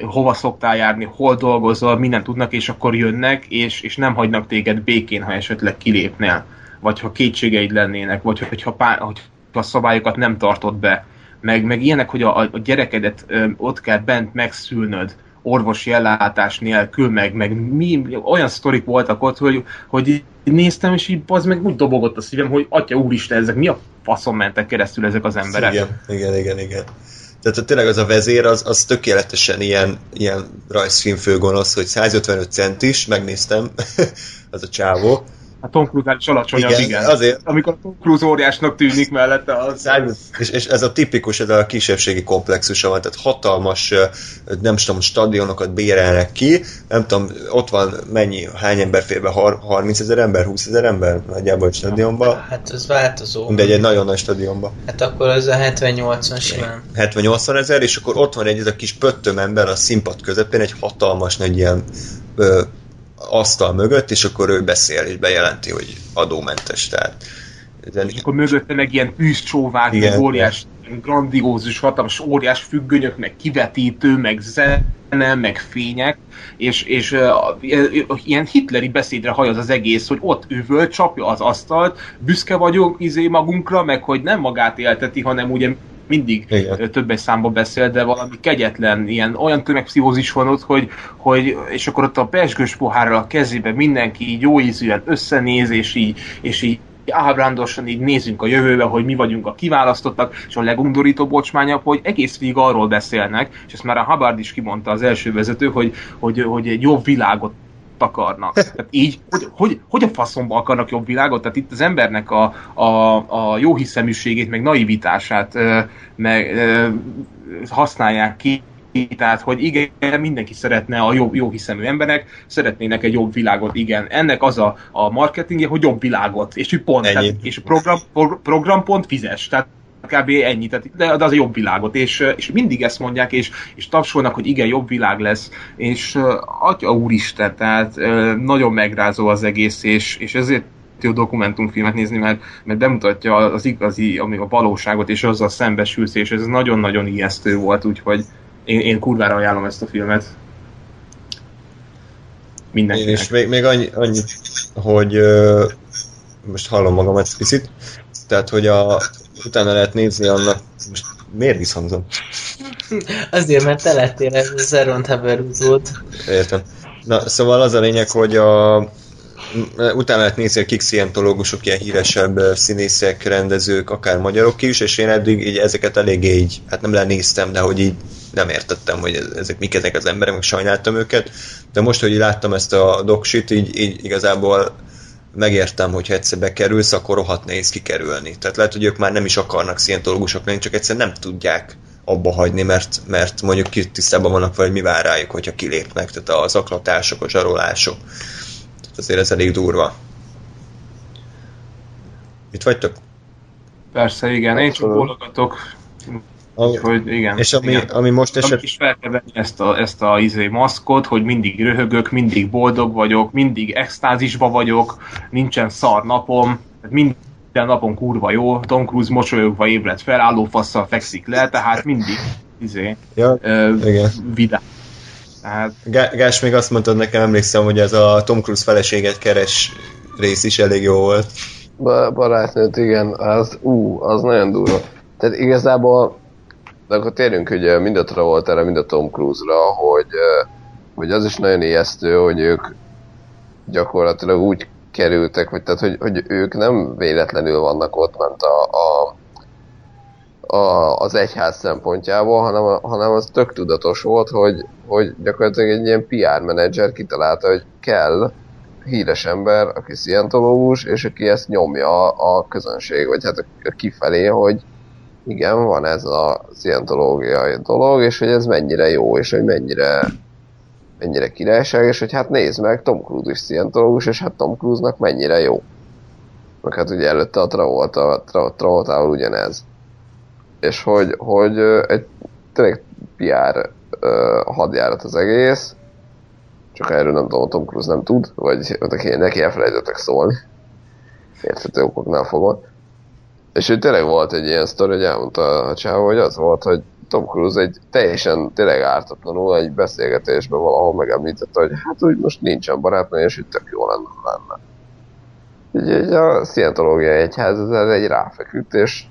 hova szoktál járni, hol dolgozol, mindent tudnak, és akkor jönnek, és, és nem hagynak téged békén, ha esetleg kilépnél, vagy ha kétségeid lennének, vagy hogyha pár, hogy a szabályokat nem tartod be. Meg, meg ilyenek, hogy a, a gyerekedet ö, ott kell bent megszülnöd, orvosi ellátás nélkül, meg, meg mi, olyan sztorik voltak ott, hogy, hogy néztem, és így az meg úgy dobogott a szívem, hogy atya úristen, ezek mi a faszon mentek keresztül ezek az emberek. Igen, igen, igen, igen. Tehát tényleg az a vezér, az, az tökéletesen ilyen, ilyen rajzfilm főgonosz, hogy 155 centis, megnéztem, (laughs) az a csávó. A Tom Cruise is alacsonyabb, Igen, igen. azért. Amikor a Tom Cruise óriásnak tűnik mellette, az... És, és ez a tipikus, ez a kisebbségi komplexusa van, tehát hatalmas, nem tudom, stadionokat bérelnek ki, nem tudom, ott van mennyi, hány ember fér be, Har- 30 ezer ember, 20 ezer ember nagyjából egy stadionba, Hát az változó. mindegy, egy nagyon nagy stadionba. Hát akkor az a 70-80 simán. 70-80 ezer, és akkor ott van egy ez a kis pöttöm ember a színpad közepén, egy hatalmas nagy ilyen ö, asztal mögött, és akkor ő beszél, és bejelenti, hogy adómentes, tehát ezen- És akkor mögötte meg ilyen tűzcsóvák, óriás, grandiózus, hatalmas, óriás függönyök, meg kivetítő, meg zene, meg fények, és, és uh, ilyen hitleri beszédre haj az az egész, hogy ott üvöl, csapja az asztalt, büszke vagyok izé magunkra, meg hogy nem magát élteti, hanem ugye mindig Igen. többes számba beszél, de valami kegyetlen, ilyen olyan tömegpszichózis van ott, hogy, hogy és akkor ott a pesgős pohárral a kezébe mindenki így jó ízűen összenéz, és így, és így ábrándosan így nézünk a jövőbe, hogy mi vagyunk a kiválasztottak, és a legundorítóbb bocsmányabb, hogy egész végig arról beszélnek, és ezt már a Hubbard is kimondta az első vezető, hogy, hogy, hogy egy jobb világot akarnak. Tehát így, hogy, hogy, hogy a faszomba akarnak jobb világot? Tehát itt az embernek a, a, a jó hiszeműségét, meg naivitását meg, használják ki, tehát, hogy igen, mindenki szeretne a jó, jó hiszemű emberek, szeretnének egy jobb világot, igen. Ennek az a, a marketingje, hogy jobb világot, és úgy pont, Ennyi. tehát, és program, pro, programpont fizes, tehát kb. ennyi, tehát, de, de az a jobb világot, és, és mindig ezt mondják, és, és tapsolnak, hogy igen, jobb világ lesz, és atya úristen, tehát nagyon megrázó az egész, és, és ezért jó dokumentumfilmet nézni, mert, mert bemutatja az igazi, ami a valóságot, és azzal szembesülsz, és ez nagyon-nagyon ijesztő volt, úgyhogy én, én kurvára ajánlom ezt a filmet. Én Mindenkinek. is még, még annyi, annyi, hogy most hallom magamat egy picit, tehát hogy a, utána lehet nézni annak, most miért visszhangzom? Azért, mert te lettél ez a Zeron Haberút. Értem. Na, szóval az a lényeg, hogy a, utána lehet nézni, hogy kik szientológusok, ilyen híresebb színészek, rendezők, akár magyarok is, és én eddig így ezeket eléggé így, hát nem lenéztem, de hogy így nem értettem, hogy ez- ezek mik ezek az emberek, meg sajnáltam őket, de most, hogy láttam ezt a doksit, így, így igazából megértem, hogy ha egyszer bekerülsz, akkor rohadt nehéz kikerülni. Tehát lehet, hogy ők már nem is akarnak szientológusok lenni, csak egyszerűen nem tudják abba hagyni, mert, mert mondjuk ki- tisztában vannak vagy mi vár rájuk, hogyha kilépnek, tehát a zaklatások, a zsarolások. Tehát azért ez elég durva. Itt vagytok? Persze, igen, én csak bólogatok, A, hogy igen. és ami, igen. ami most Eset... eset... is fel kell venni ezt a, ezt a izé maszkot, hogy mindig röhögök, mindig boldog vagyok, mindig extázisba vagyok, nincsen szar napom, minden napon kurva jó, Tom Cruise mosolyogva ébred fel, állófasszal fekszik le, tehát mindig izé, Ja, ö, igen. vidám. Tehát Gá- Gás még azt mondtad nekem, emlékszem, hogy ez a Tom Cruise feleséget keres rész is elég jó volt. Ba- barátnőt, igen, az, ú, az nagyon durva. Tehát igazából, de akkor térjünk ugye mind a Travoltára, mind a Tom Cruise-ra, hogy, hogy az is nagyon ijesztő, hogy ők gyakorlatilag úgy kerültek, vagy tehát, hogy, hogy ők nem véletlenül vannak ott, ment a, a, a, az egyház szempontjából, hanem, hanem az tök tudatos volt, hogy, hogy gyakorlatilag egy ilyen PR menedzser kitalálta, hogy kell híres ember, aki szientológus, és aki ezt nyomja a, a közönség, vagy hát a- kifelé, hogy igen, van ez a szientológiai dolog, és hogy ez mennyire jó, és hogy mennyire mennyire királyság, és hogy hát nézd meg, Tom Cruise is szientológus, és hát Tom Cruise-nak mennyire jó. Meg hát ugye előtte a Travolta, Tra, Travoltával ugyanez. És hogy, hogy egy tényleg PR hadjárat az egész, csak erről nem tudom, Tom Cruise nem tud, vagy neki, neki elfelejtettek szólni. Érthető okoknál fogva. És ő tényleg volt egy ilyen sztori, hogy elmondta a csávó, hogy az volt, hogy Tom Cruise egy teljesen tényleg ártatlanul egy beszélgetésben valahol megemlítette, hogy hát úgy most nincsen barátnő, és hogy tök jó lenne, lenne. Így, így a szientológiai egyház ez egy ráfeküdt, és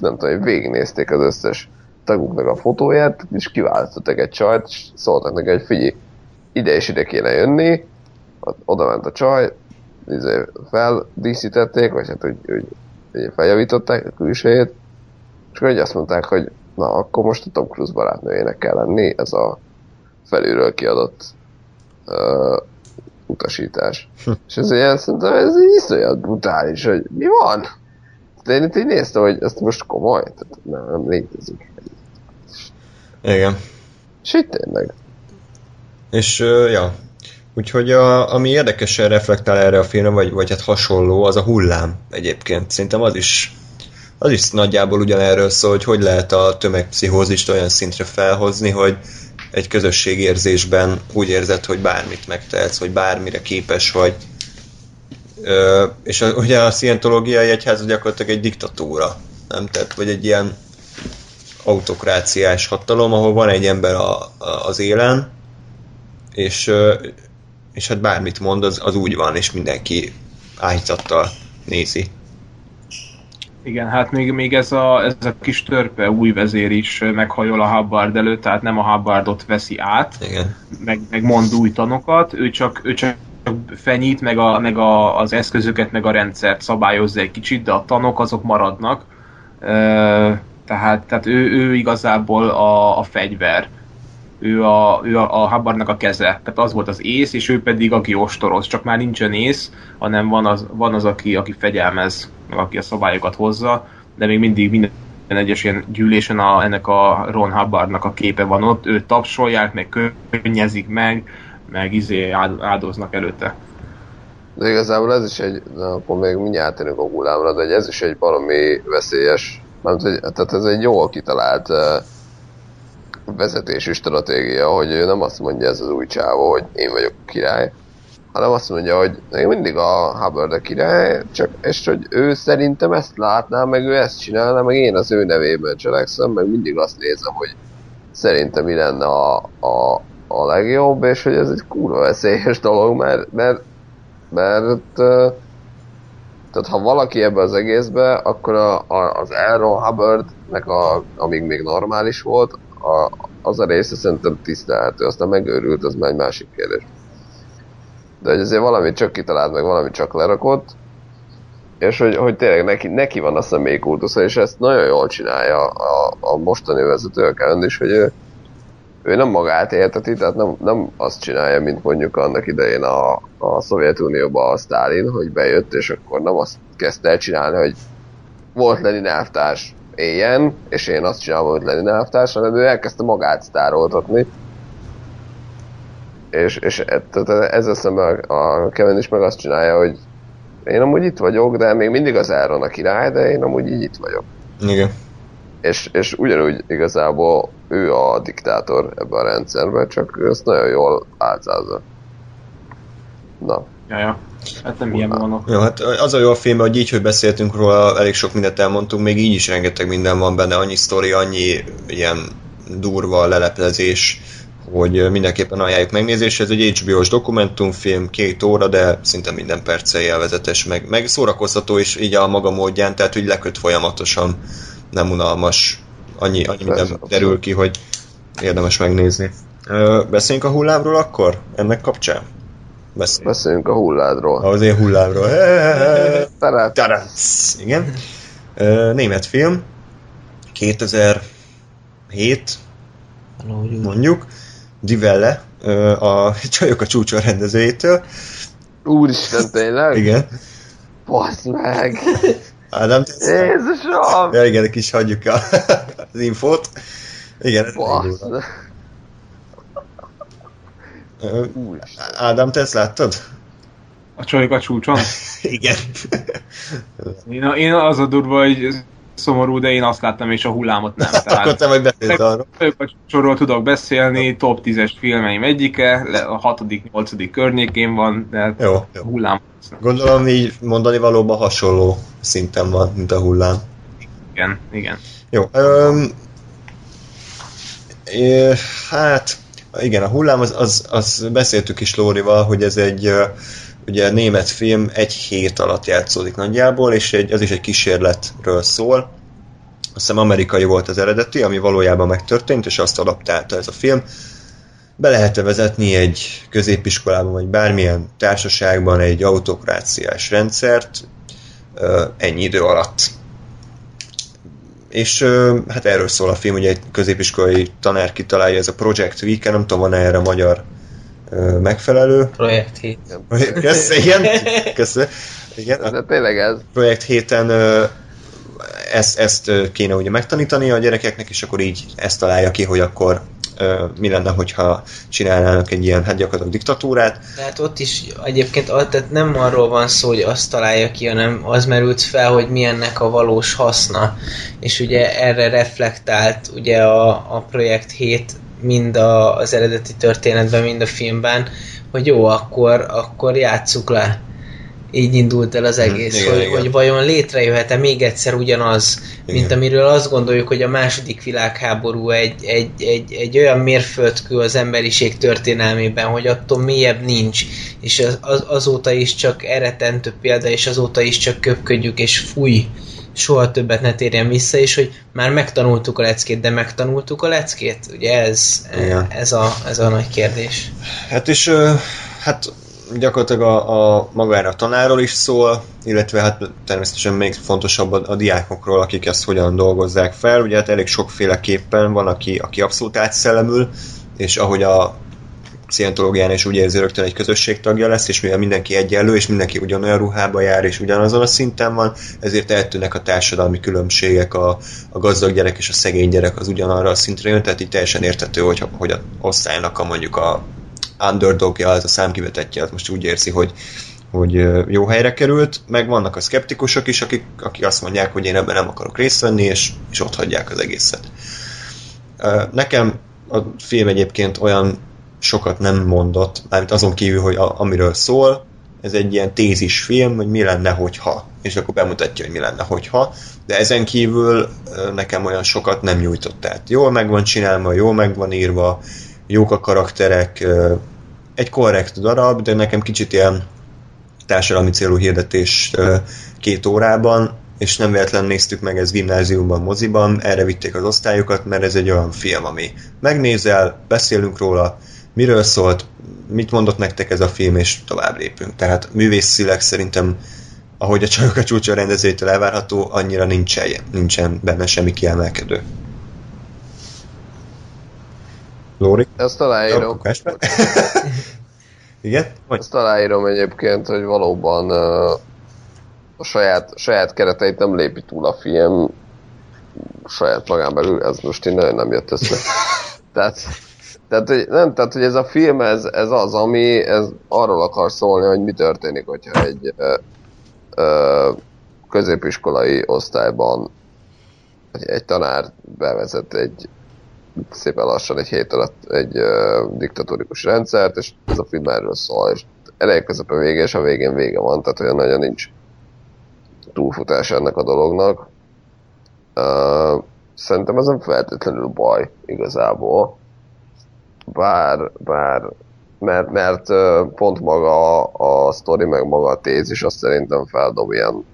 nem tudom, hogy végignézték az összes taguknak a fotóját, és kiválasztottak egy csajt, és szóltak neki, hogy figyelj, ide és ide kéne jönni, oda ment a csaj, izé, feldíszítették, vagy hát úgy, úgy feljavították a külsejét, és akkor így azt mondták, hogy na, akkor most a Tom Cruise barátnőjének kell lenni, ez a felülről kiadott uh, utasítás. és ez ilyen, szerintem ez így iszonyat brutális, hogy mi van? De én itt így néztem, hogy ezt most komoly, tehát nem, nem létezik. Igen. És itt tényleg. És uh, ja, úgyhogy a, ami érdekesen reflektál erre a filmre, vagy, vagy hát hasonló, az a hullám egyébként. Szerintem az is az is nagyjából ugyanerről szól, hogy hogy lehet a tömegpszichózist olyan szintre felhozni, hogy egy közösségérzésben úgy érzed, hogy bármit megtehetsz, vagy bármire képes vagy. Ö, és a, ugye a szientológiai egyház gyakorlatilag egy diktatúra, nem? Tehát, vagy egy ilyen autokráciás hatalom, ahol van egy ember a, a, az élen, és, és hát bármit mond, az, az úgy van, és mindenki áhítattal nézi. Igen, hát még, még ez, a, ez a kis törpe új vezér is meghajol a Hubbard előtt, tehát nem a Hubbardot veszi át, Igen. meg, meg mond új tanokat, ő csak, ő csak fenyít, meg, a, meg a, az eszközöket, meg a rendszert szabályozza egy kicsit, de a tanok azok maradnak. Ö, tehát tehát ő, ő igazából a, a fegyver. Ő a, ő a, a Hubbardnak a keze. Tehát az volt az ész, és ő pedig aki ostoroz. Csak már nincsen ész, hanem van az, van az aki, aki fegyelmez, meg aki a szabályokat hozza, de még mindig minden egyes ilyen gyűlésen a, ennek a Ron Hubbardnak a képe van ott, őt tapsolják, meg könnyezik meg, meg izé áld- áldoznak előtte. De igazából ez is egy, na, akkor még mindjárt térünk a hullámra, de ez is egy valami veszélyes, hogy, tehát ez egy jól kitalált uh, vezetési stratégia, hogy ő nem azt mondja ez az új csávó, hogy én vagyok király, hanem azt mondja, hogy még mindig a Hubbard a király, csak, és hogy ő szerintem ezt látná, meg ő ezt csinálna, meg én az ő nevében cselekszem, meg mindig azt nézem, hogy szerintem mi lenne a, a, a legjobb, és hogy ez egy kurva veszélyes dolog, mert, mert, mert tehát ha valaki ebbe az egészbe, akkor a, a, az Aaron Hubbardnek, a, amíg még normális volt, a, az a része szerintem tisztelhető, aztán megőrült, az már egy másik kérdés. De hogy azért valamit csak kitalált, meg valamit csak lerakott, és hogy, hogy tényleg neki, neki van a személykultusza, és ezt nagyon jól csinálja a, a mostani vezető a is, hogy ő, ő nem magát érteti, tehát nem, nem azt csinálja, mint mondjuk annak idején a, a Szovjetunióban a Stalin, hogy bejött, és akkor nem azt kezdte el csinálni, hogy volt Lenin elvtárs, éljen, és én azt csinálom, hogy Lenin elvtárs, hanem ő elkezdte magát sztároltatni. És, és e- tehát ezzel szemben a Kevin is meg azt csinálja, hogy én amúgy itt vagyok, de még mindig az Áron a király, de én amúgy így itt vagyok. Igen. És, és ugyanúgy igazából ő a diktátor ebben a rendszerben, csak ezt nagyon jól álcázza. Na. Ja, ja. Hát nem ilyen vannak. Jó, hát az a jó a film, hogy így, hogy beszéltünk róla, elég sok mindent elmondtunk, még így is rengeteg minden van benne, annyi sztori, annyi ilyen durva leleplezés, hogy mindenképpen ajánljuk megnézésre. Ez egy HBO-s dokumentumfilm, két óra, de szinte minden perce élvezetes, meg, meg szórakoztató is így a maga módján, tehát hogy leköt folyamatosan, nem unalmas, annyi, annyi minden derül ki, hogy érdemes megnézni. Beszéljünk a hullámról akkor, ennek kapcsán? Beszéljünk. Beszéljünk a hulládról. Az én hullámról. Taranc. Taranc. Igen. Német film. 2007 mondjuk. Divelle, a (laughs) Csajok a csúcson rendezőjétől. Úristen, tényleg? Igen. Basz meg! Ádám, Jézusom! Ja, igen, kis hagyjuk el (laughs) az infót. Igen. Basz Ádám, te ezt láttad? A csajok a csúcson? (laughs) igen. Én, én az a durva, hogy szomorú, de én azt láttam, és a hullámot nem. Tehát (laughs) Akkor te meg beszélsz arról. Sorról tudok beszélni, top 10-es filmeim egyike, a hatodik, nyolcadik környékén van, de jó, a hullám. Gondolom így mondani valóban hasonló szinten van, mint a hullám. Igen, igen. Jó. Um, é, hát, igen, a hullám, az, az, az beszéltük is Lórival, hogy ez egy ugye német film egy hét alatt játszódik nagyjából, és egy, ez is egy kísérletről szól. Azt hiszem amerikai volt az eredeti, ami valójában megtörtént, és azt adaptálta ez a film. Be lehet vezetni egy középiskolában, vagy bármilyen társaságban egy autokráciás rendszert ennyi idő alatt. És hát erről szól a film, hogy egy középiskolai tanár kitalálja, ez a Project Weekend, nem tudom, van erre magyar megfelelő. Projekt hét. Köszönöm, igen. Köszönöm. Igen. De tényleg ez. Projekt héten ezt, ezt kéne ugye megtanítani a gyerekeknek, és akkor így ezt találja ki, hogy akkor mi lenne, hogyha csinálnának egy ilyen, hát gyakorlatilag diktatúrát. Tehát ott is egyébként tehát nem arról van szó, hogy azt találja ki, hanem az merült fel, hogy milyennek a valós haszna. És ugye erre reflektált ugye a, a projekt 7 mind a, az eredeti történetben, mind a filmben, hogy jó, akkor, akkor játsszuk le. Így indult el az mhm. egész, igen, hogy, igen. hogy vajon létrejöhet-e még egyszer ugyanaz, igen. mint amiről azt gondoljuk, hogy a második világháború egy, egy, egy, egy olyan mérföldkő az emberiség történelmében, hogy attól mélyebb nincs, és az, az, azóta is csak eretentő példa, és azóta is csak köpködjük, és fúj soha többet ne térjen vissza, és hogy már megtanultuk a leckét, de megtanultuk a leckét? Ugye ez, ez, a, ez a nagy kérdés. Hát és hát gyakorlatilag a, a magára a tanáról is szól, illetve hát természetesen még fontosabb a, a diákokról, akik ezt hogyan dolgozzák fel. Ugye hát elég sokféleképpen van, aki, aki abszolút átszellemül, és ahogy a szientológián is úgy érzi rögtön egy közösség tagja lesz, és mivel mindenki egyenlő, és mindenki ugyanolyan ruhába jár, és ugyanazon a szinten van, ezért eltűnnek a társadalmi különbségek, a, a gazdag gyerek és a szegény gyerek az ugyanarra a szintre jön, tehát így teljesen értető, hogy, hogy a osztálynak a mondjuk a underdogja, az a számkivetetje, az most úgy érzi, hogy, hogy jó helyre került, meg vannak a szkeptikusok is, akik, akik azt mondják, hogy én ebben nem akarok részt venni, és, és ott hagyják az egészet. Nekem a film egyébként olyan sokat nem mondott, mármint azon kívül, hogy a, amiről szól, ez egy ilyen tézis film, hogy mi lenne, hogyha, és akkor bemutatja, hogy mi lenne, hogyha, de ezen kívül nekem olyan sokat nem nyújtott. Tehát jól meg van csinálva, jól meg van írva, jók a karakterek, egy korrekt darab, de nekem kicsit ilyen társadalmi célú hirdetés két órában, és nem véletlen néztük meg ez gimnáziumban, moziban, erre vitték az osztályokat, mert ez egy olyan film, ami megnézel, beszélünk róla, miről szólt, mit mondott nektek ez a film, és tovább lépünk. Tehát művészileg szerintem, ahogy a Csajok a csúcsa rendezőjétől elvárható, annyira nincsen, nincsen benne semmi kiemelkedő. Lóri? Ezt aláírom. (laughs) Igen? Vagy? Ezt aláírom egyébként, hogy valóban uh, a saját, saját kereteit nem lépi túl a film saját magán belül, ez most így nagyon nem jött össze. (laughs) tehát, tehát, hogy, nem, tehát, hogy ez a film, ez, ez az, ami ez arról akar szólni, hogy mi történik, hogyha egy ö, ö, középiskolai osztályban egy, egy tanár bevezet egy szépen lassan egy hét alatt egy ö, diktatórikus rendszert, és ez a film erről szól, és elején közepén vége, és a végén vége van, tehát olyan nagyon nincs túlfutás ennek a dolognak. Uh, szerintem ez nem feltétlenül baj igazából. Bár, bár mert, mert pont maga a, a sztori, meg maga a tézis azt szerintem feldob ilyen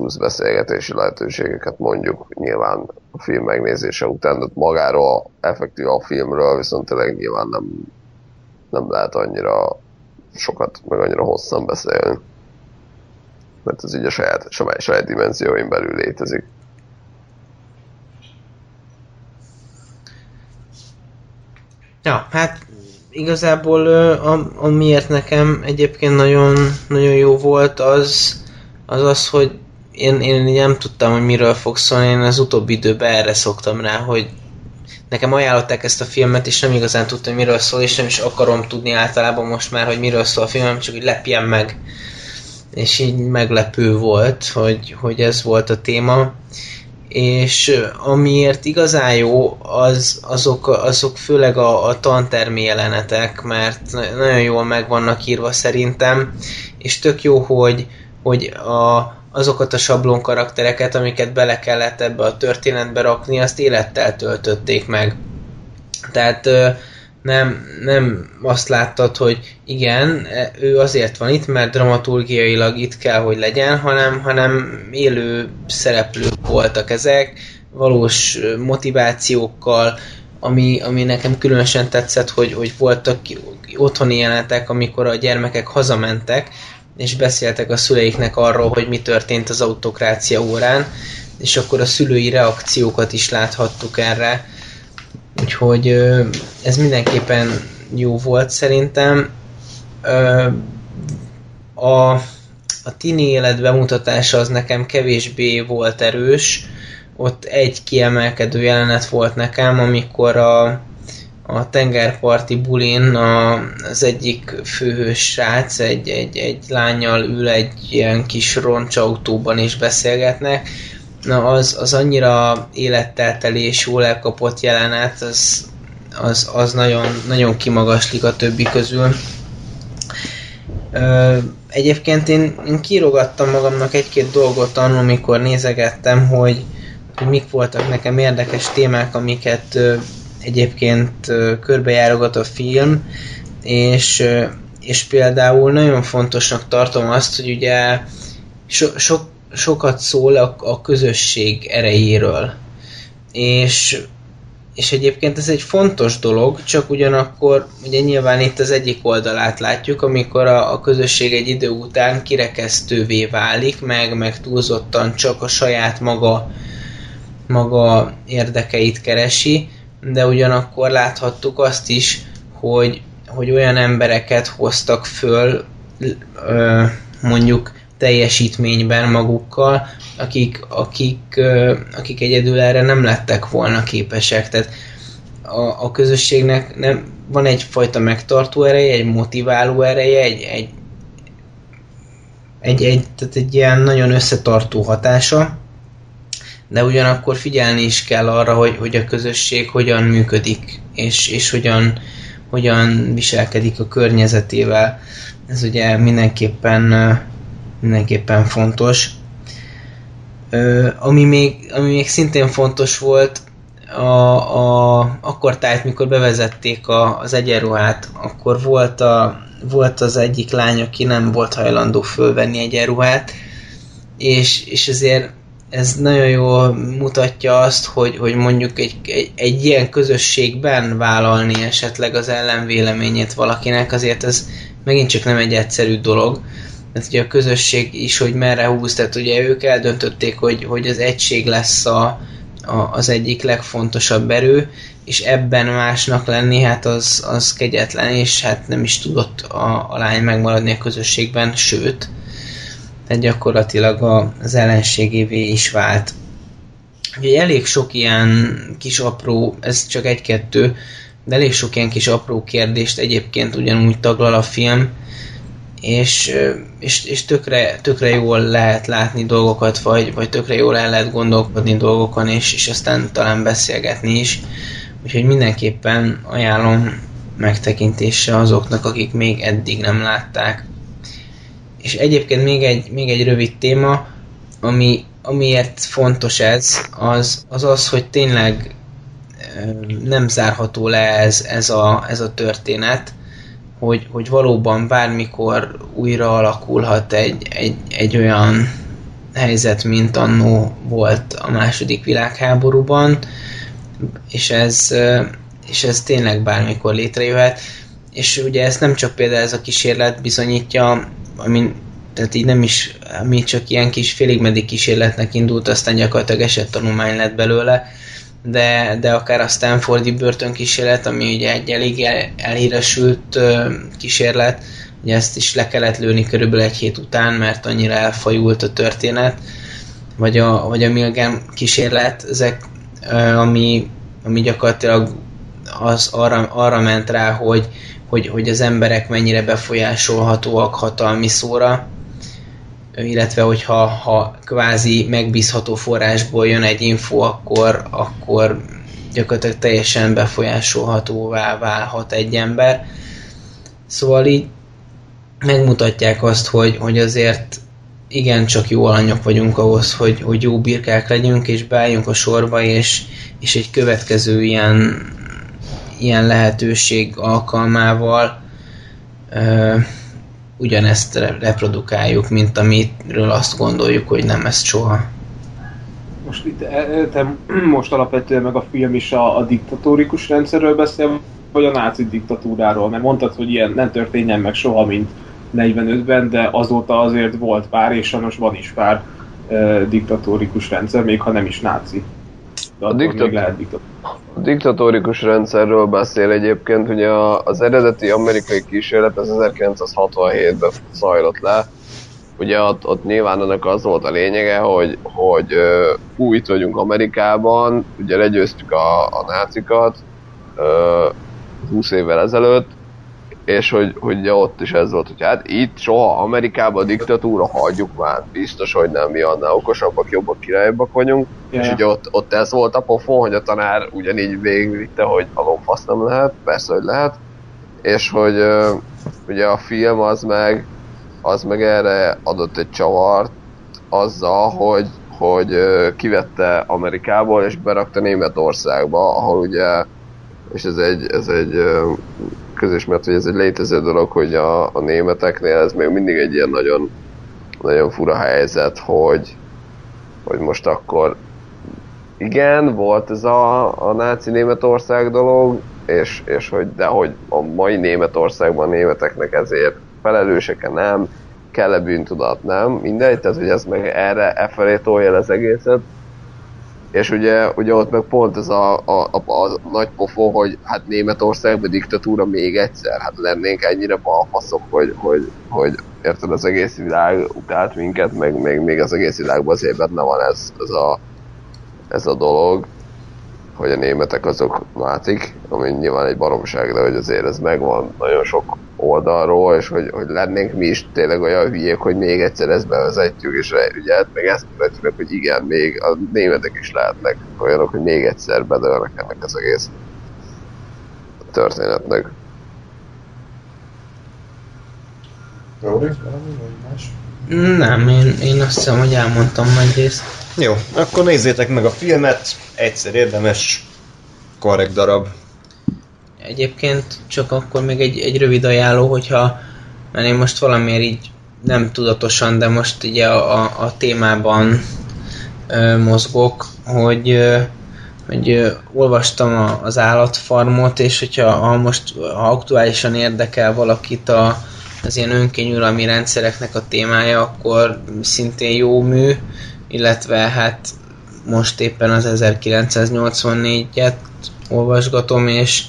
plusz beszélgetési lehetőségeket mondjuk nyilván a film megnézése után, de magáról, effektív a filmről viszont tényleg nyilván nem, nem lehet annyira sokat, meg annyira hosszan beszélni mert ez így a saját, saját, saját dimenzióin belül létezik. Ja, hát igazából amiért nekem egyébként nagyon, nagyon jó volt, az az, az hogy én, én nem tudtam, hogy miről fog szólni, én az utóbbi időben erre szoktam rá, hogy nekem ajánlották ezt a filmet, és nem igazán tudtam, miről szól, és nem is akarom tudni általában most már, hogy miről szól a film, csak hogy lepjen meg és így meglepő volt, hogy, hogy ez volt a téma. És amiért igazán jó, az, azok, azok főleg a, a tantermi jelenetek, mert nagyon jól meg vannak írva szerintem, és tök jó, hogy, hogy a, azokat a sablon karaktereket, amiket bele kellett ebbe a történetbe rakni, azt élettel töltötték meg. Tehát nem, nem azt láttad, hogy igen, ő azért van itt, mert dramaturgiailag itt kell, hogy legyen, hanem, hanem élő szereplők voltak ezek, valós motivációkkal, ami, ami nekem különösen tetszett, hogy, hogy voltak otthoni jelenetek, amikor a gyermekek hazamentek, és beszéltek a szüleiknek arról, hogy mi történt az autokrácia órán, és akkor a szülői reakciókat is láthattuk erre, Úgyhogy ez mindenképpen jó volt szerintem. A, a tini élet bemutatása az nekem kevésbé volt erős. Ott egy kiemelkedő jelenet volt nekem, amikor a, a tengerparti bulin a, az egyik főhős srác egy, egy, egy lányjal ül egy ilyen kis roncsautóban és beszélgetnek, na az, az annyira élettel teli és jól elkapott jelenet, az, az, az nagyon, nagyon kimagaslik a többi közül. Egyébként én, én kírogattam magamnak egy-két dolgot annól, amikor nézegettem, hogy, hogy mik voltak nekem érdekes témák, amiket egyébként körbejárogat a film, és, és például nagyon fontosnak tartom azt, hogy ugye so, sok sokat szól a, a közösség erejéről. És, és egyébként ez egy fontos dolog, csak ugyanakkor ugye nyilván itt az egyik oldalát látjuk, amikor a, a közösség egy idő után kirekesztővé válik, meg, meg túlzottan csak a saját maga, maga érdekeit keresi, de ugyanakkor láthattuk azt is, hogy, hogy olyan embereket hoztak föl, ö, mondjuk teljesítményben magukkal, akik, akik, akik egyedül erre nem lettek volna képesek. Tehát a, a közösségnek nem, van egyfajta megtartó ereje, egy motiváló ereje, egy, egy, egy, egy, tehát egy ilyen nagyon összetartó hatása, de ugyanakkor figyelni is kell arra, hogy, hogy a közösség hogyan működik, és, és hogyan, hogyan viselkedik a környezetével. ez ugye mindenképpen, mindenképpen fontos. Ami, még, ami még szintén fontos volt, a, a, akkor tehát, mikor bevezették a, az egyenruhát, akkor volt, a, volt az egyik lány, aki nem volt hajlandó fölvenni egyenruhát, és, és ezért ez nagyon jól mutatja azt, hogy, hogy mondjuk egy, egy, egy ilyen közösségben vállalni esetleg az ellenvéleményét valakinek, azért ez megint csak nem egy egyszerű dolog. mert ugye a közösség is, hogy merre húz, tehát ugye ők eldöntötték, hogy, hogy az egység lesz a, a, az egyik legfontosabb erő, és ebben másnak lenni, hát az, az kegyetlen, és hát nem is tudott a, a lány megmaradni a közösségben, sőt, gyakorlatilag az ellenségévé is vált. Ugye elég sok ilyen kis apró, ez csak egy-kettő, de elég sok ilyen kis apró kérdést egyébként ugyanúgy taglal a film, és, és, és tökre, tökre jól lehet látni dolgokat, vagy, vagy tökre jól el lehet gondolkodni dolgokon, és, és aztán talán beszélgetni is. Úgyhogy mindenképpen ajánlom megtekintése azoknak, akik még eddig nem látták. És egyébként még egy, még egy rövid téma, ami, amiért fontos ez, az, az az, hogy tényleg nem zárható le ez, ez, a, ez a történet, hogy, hogy valóban bármikor újra alakulhat egy, egy, egy olyan helyzet, mint annó volt a második világháborúban, és ez, és ez tényleg bármikor létrejöhet. És ugye ezt nem csak például ez a kísérlet bizonyítja, ami tehát így nem is, mi csak ilyen kis félig meddig kísérletnek indult, aztán gyakorlatilag esettanulmány lett belőle, de, de akár a Stanfordi börtönkísérlet, ami ugye egy elég el, elhíresült kísérlet, ugye ezt is le kellett lőni körülbelül egy hét után, mert annyira elfajult a történet, vagy a, vagy a Milgram kísérlet, ezek, ami, ami gyakorlatilag az arra, arra ment rá, hogy, hogy, hogy az emberek mennyire befolyásolhatóak hatalmi szóra, illetve hogyha ha kvázi megbízható forrásból jön egy info, akkor, akkor gyakorlatilag teljesen befolyásolhatóvá válhat egy ember. Szóval így megmutatják azt, hogy, hogy azért igen, csak jó alanyok vagyunk ahhoz, hogy, hogy jó birkák legyünk, és beálljunk a sorba, és, és egy következő ilyen, ilyen lehetőség alkalmával ugyanezt reprodukáljuk, mint amitről azt gondoljuk, hogy nem ezt soha. Most itt te (clears throat) most alapvetően meg a film is a, a diktatórikus rendszerről beszél, vagy a náci diktatúráról? Mert mondtad, hogy ilyen nem történjen meg soha, mint 45-ben, de azóta azért volt pár, és sajnos van is pár e, diktatórikus rendszer, még ha nem is náci. De a, diktat- lehet a diktatórikus rendszerről beszél egyébként, hogy a, az eredeti amerikai kísérlet az 1967-ben zajlott le. Ugye ott, ott nyilván ennek az volt a lényege, hogy, hogy uh, újt vagyunk Amerikában, ugye legyőztük a, a nácikat uh, 20 évvel ezelőtt, és hogy, hogy ott is ez volt, hogy hát itt soha Amerikában a diktatúra hagyjuk már, biztos, hogy nem, mi annál okosabbak, jobbak, királyabbak vagyunk, yeah. és ugye ott, ott ez volt a pofon, hogy a tanár ugyanígy végigvitte, hogy a lomfasz nem lehet, persze, hogy lehet, és hogy ugye a film az meg, az meg erre adott egy csavart, azzal, hogy, hogy kivette Amerikából és berakta Németországba, ahol ugye, és ez egy, ez egy uh, közismert, hogy ez egy létező dolog, hogy a, a németeknél ez még mindig egy ilyen nagyon, nagyon fura helyzet, hogy, hogy most akkor igen, volt ez a, a náci Németország dolog, és, és hogy, de hogy a mai Németországban a németeknek ezért felelőseke nem, kell-e bűntudat, nem, mindegy, tehát hogy ez meg erre, e felé tolja az egészet, és ugye, ugye ott meg pont ez a, a, a, a nagy pofó, hogy hát Németországban diktatúra még egyszer, hát lennénk ennyire balfaszok, hogy, hogy, hogy érted, az egész világ utált minket, meg még, még az egész világban azért benne van ez, ez, a, ez a dolog, hogy a németek azok látik, ami nyilván egy baromság, de hogy azért ez megvan nagyon sok oldalról, és hogy, hogy lennénk mi is tényleg olyan hülyék, hogy még egyszer ezt bevezetjük, és ugye hát meg ezt mutatjuk, hogy igen, még a németek is lehetnek olyanok, hogy még egyszer bedőlnek ennek az egész történetnek. Vagy más? Nem, én, én azt hiszem, hogy elmondtam nagy részt. Jó, akkor nézzétek meg a filmet, egyszer érdemes, korrekt darab. Egyébként csak akkor még egy, egy rövid ajánló, hogyha mert én most valamiért így nem tudatosan, de most ugye a, a, a témában ö, mozgok, hogy, ö, hogy ö, olvastam a, az állatfarmot, és hogyha ha most ha aktuálisan érdekel valakit a, az ilyen önkényuralmi rendszereknek a témája, akkor szintén jó mű, illetve hát most éppen az 1984-et olvasgatom, és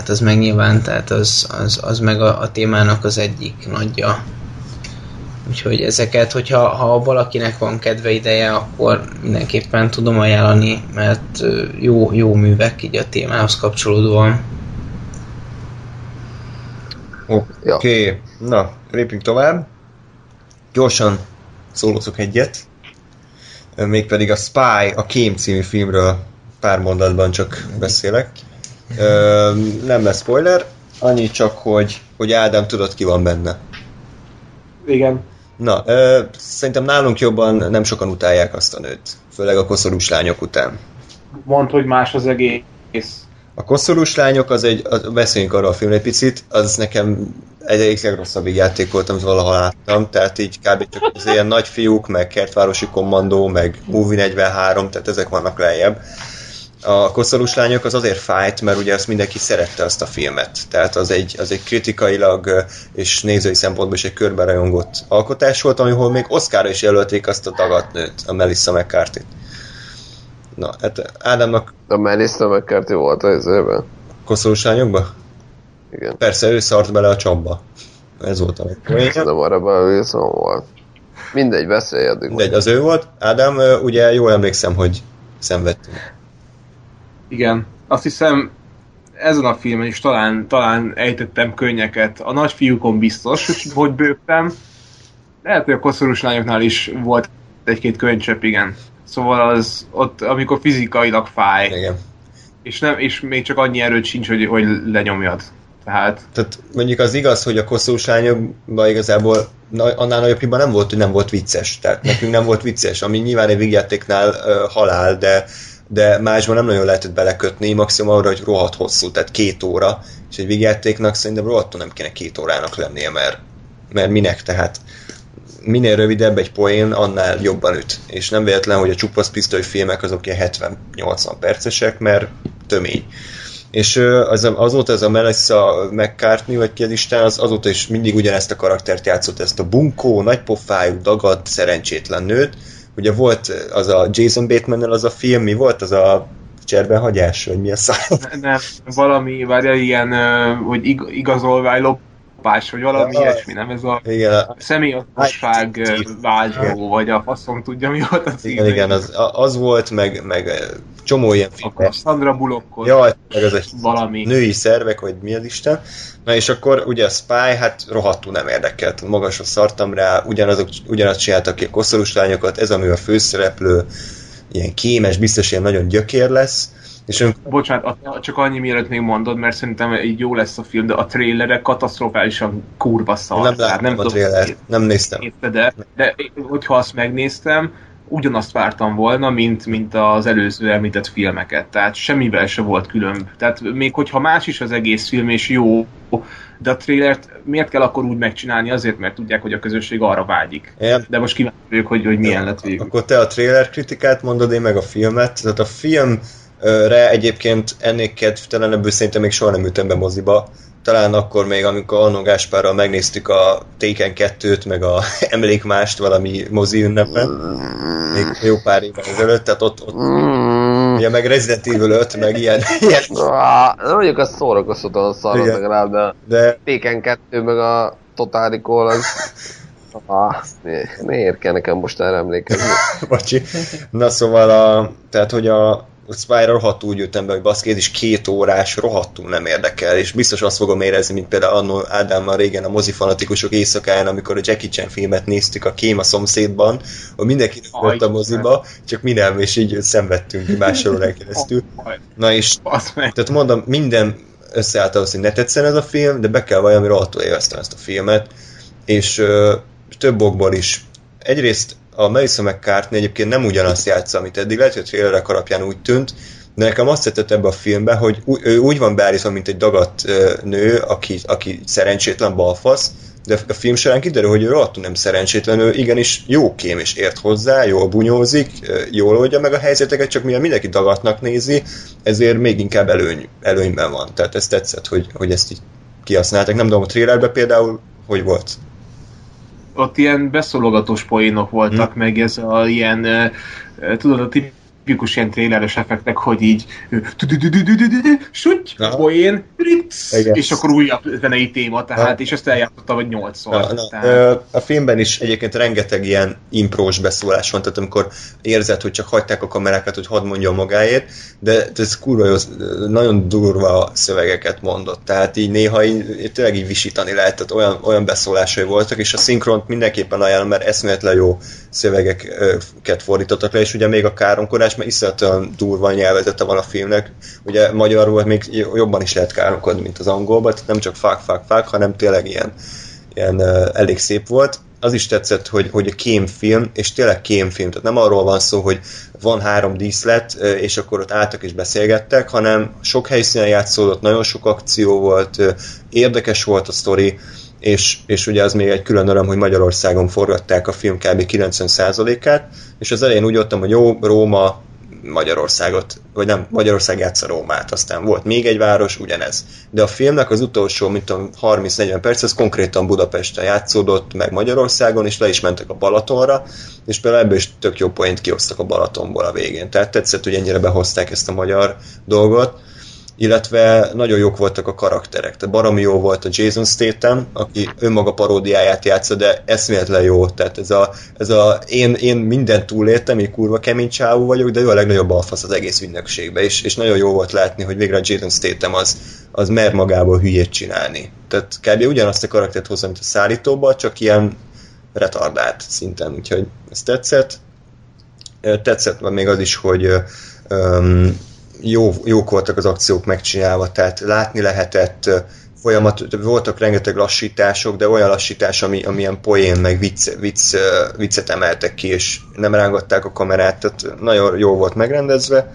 hát az meg nyilván, tehát az, az, az meg a, a témának az egyik nagyja. Úgyhogy ezeket, hogyha ha valakinek van kedve ideje, akkor mindenképpen tudom ajánlani, mert jó, jó művek így a témához kapcsolódóan. Oké, okay. na, lépjünk tovább. Gyorsan szólózok egyet. Mégpedig a Spy, a Kém című filmről pár mondatban csak beszélek. Ö, nem lesz spoiler, annyi csak, hogy, hogy Ádám tudod ki van benne. Igen. Na, ö, szerintem nálunk jobban nem sokan utálják azt a nőt. Főleg a koszorús lányok után. Mondd, hogy más az egész. A koszorús lányok, az egy, az, beszéljünk arról a filmről egy picit, az nekem egy egyik legrosszabb játék volt, amit valaha láttam, tehát így kb. csak az ilyen nagy fiúk, meg kertvárosi kommandó, meg Movie 43, tehát ezek vannak lejjebb. A koszorús lányok az azért fájt, mert ugye azt mindenki szerette azt a filmet. Tehát az egy, az egy kritikailag és nézői szempontból is egy körbe rajongott alkotás volt, amihol még Oscarra is jelölték azt a dagatnőt, a Melissa McCarthy-t. Na, hát Ádámnak De Melissa McCarthy volt az évben. koszorús lányokba? Igen. Persze, ő szart bele a csomba. Ez volt a legpoénja. Nem arra be Wilson volt. Mindegy, beszélj addig. Mindegy, az ő volt. Ádám, ugye jól emlékszem, hogy szenvedtünk. Igen. Azt hiszem, ezen a filmen is talán, talán ejtettem könnyeket. A nagyfiúkon biztos, hogy- bőgtem. Lehet, hogy a koszorús lányoknál is volt egy-két könycsepp, igen. Szóval az ott, amikor fizikailag fáj, Igen. és, nem, és még csak annyi erőd sincs, hogy, hogy lenyomjad. Tehát Tehát mondjuk az igaz, hogy a koszorús lányokban igazából na, annál nagyobb hiba nem volt, hogy nem volt vicces. Tehát nekünk nem volt vicces, ami nyilván egy vígjátéknál uh, halál, de de másban nem nagyon lehetett belekötni, maximum arra, hogy rohadt hosszú, tehát két óra, és egy vígjátéknak szerintem rohadtul nem kéne két órának lennie, mert, mert minek, tehát minél rövidebb egy poén, annál jobban üt. És nem véletlen, hogy a csupasz pisztoly filmek azok ilyen 70-80 percesek, mert tömény. És az, azóta ez a Melissa McCartney, vagy ki az Isten, az azóta is mindig ugyanezt a karaktert játszott, ezt a bunkó, nagypofájú, dagadt, szerencsétlen nőt. Ugye volt az a Jason bateman az a film, mi volt az a cserbenhagyás, vagy mi a szám? nem, valami, várja, ilyen, hogy ig- igazolvány lopás, vagy valami Ja, ilyesmi, nem? Ez a Igen, a- személyosság váltó, vagy a faszom tudja, mi volt a cím. igen, igen az, a- az volt, meg, meg csomó ilyen film. Akkor Sandra Bullockot, Jaj, meg az egy valami. női szervek, vagy mi az Isten. Na és akkor ugye a Spy, hát rohadtul nem érdekelt. Magasra szartam rá, ugyanazok, ugyanazt csináltak ki a koszorús lányokat, ez a mű a főszereplő, ilyen kémes, biztos ilyen nagyon gyökér lesz. És ön, Bocsánat, a- csak annyi mielőtt még mondod, mert szerintem így jó lesz a film, de a trailerek katasztrofálisan kurva szar. nem láttam a tudom, trailert, nem néztem. De, de hogyha azt megnéztem, ugyanazt vártam volna, mint, mint az előző említett filmeket. Tehát semmivel se volt különb. Tehát még hogyha más is az egész film, és jó, de a trailert miért kell akkor úgy megcsinálni? Azért, mert tudják, hogy a közösség arra vágyik. Ilyen, De most kíváncsi hogy, hogy milyen lett végül. Akkor te a trailer kritikát mondod, én meg a filmet. Tehát a filmre egyébként ennél kedvtelenebből szerintem még soha nem ültem be moziba. Talán akkor még, amikor Arno Gáspárral megnéztük a Taken 2-t, meg a (laughs) Emlékmást valami mozi ünnepen. Még jó pár évvel ezelőtt, tehát ott, ott ugye meg Resident Evil 5, meg ilyen, (laughs) ilyen nem mondjuk az szórakoztatóan szarod Igen. legalább, de a de Taken 2 meg a Total Recall az... Ah, mi- miért kell nekem most erre emlékezni? (laughs) Bocsi. Na szóval, a, tehát hogy a a Spy rohadtul úgy jöttem be, hogy baszki, is két órás, rohadtul nem érdekel, és biztos azt fogom érezni, mint például annó Ádámmal régen a mozifanatikusok éjszakáján, amikor a Jackie Chan filmet néztük a Kém a szomszédban, hogy mindenki volt a moziba, csak mi nem, és így szenvedtünk órán keresztül. (laughs) Na és tehát mondom, minden összeállt ahhoz, hogy ne tetszen ez a film, de be kell valami rohadtul élveztem ezt a filmet. és ö, több okból is. Egyrészt a Melissa McCartney egyébként nem ugyanazt játsza, amit eddig, lehet, hogy a trailerek alapján úgy tűnt, de nekem azt tetszett ebbe a filmbe, hogy ő úgy van beállítva, mint egy dagadt nő, aki, aki szerencsétlen balfasz, de a film során kiderül, hogy ő rohadtul nem szerencsétlen, ő igenis jó kém és ért hozzá, jól bunyózik, jól oldja meg a helyzeteket, csak mivel mindenki dagatnak nézi, ezért még inkább előny, előnyben van. Tehát ez tetszett, hogy, hogy ezt így kihasználták. Nem tudom, a trailerben például hogy volt? Ott ilyen beszólogatós poénok voltak, hmm. meg ez a ilyen, tudod, a tip tipikus ilyen tréleres effektek, hogy így süty, poén, és akkor újabb zenei téma, tehát, és ezt eljátszottam, hogy nyolcszor. A filmben is egyébként rengeteg ilyen imprós beszólás van, tehát amikor érzed, hogy csak hagyták a kamerákat, hogy hadd mondja magáért, de ez kurva jó, nagyon durva szövegeket mondott, tehát így néha így, tényleg így visítani lehet, tehát olyan, olyan beszólásai voltak, és a szinkront mindenképpen ajánlom, mert eszméletlen jó szövegeket fordítottak le, és ugye még a káromkodás, mert iszonyatosan durva nyelvezete van a filmnek. Ugye magyarul még jobban is lehet káromkodni, mint az angolban, tehát nem csak fák, fák, fák, hanem tényleg ilyen, ilyen elég szép volt. Az is tetszett, hogy, hogy a kémfilm, és tényleg kémfilm, tehát nem arról van szó, hogy van három díszlet, és akkor ott álltak és beszélgettek, hanem sok helyszínen játszódott, nagyon sok akció volt, érdekes volt a sztori, és, és ugye az még egy külön öröm, hogy Magyarországon forgatták a film kb. 90%-át, és az elején úgy jöttem, hogy jó, Róma, Magyarországot, vagy nem, Magyarország játsza Rómát, aztán volt még egy város, ugyanez. De a filmnek az utolsó, mint tudom, 30-40 perc, az konkrétan Budapesten játszódott, meg Magyarországon, és le is mentek a Balatonra, és például ebből is tök jó point kiosztak a Balatonból a végén. Tehát tetszett, hogy ennyire behozták ezt a magyar dolgot illetve nagyon jók voltak a karakterek. Tehát baromi jó volt a Jason Statham, aki önmaga paródiáját játsza, de eszméletlen jó. Tehát ez a, ez a én, én mindent túléltem, én kurva kemény csávú vagyok, de ő a legnagyobb alfasz az egész ünnökségbe, és, és nagyon jó volt látni, hogy végre a Jason Statham az, az mer magából hülyét csinálni. Tehát kb. ugyanazt a karaktert hozza, mint a szállítóba, csak ilyen retardált szinten, úgyhogy ez tetszett. Tetszett még az is, hogy um, jó, jók voltak az akciók megcsinálva, tehát látni lehetett, folyamat, voltak rengeteg lassítások, de olyan lassítás, ami, amilyen poén, meg vicc, vicc, viccet emeltek ki, és nem rángatták a kamerát, tehát nagyon jó volt megrendezve.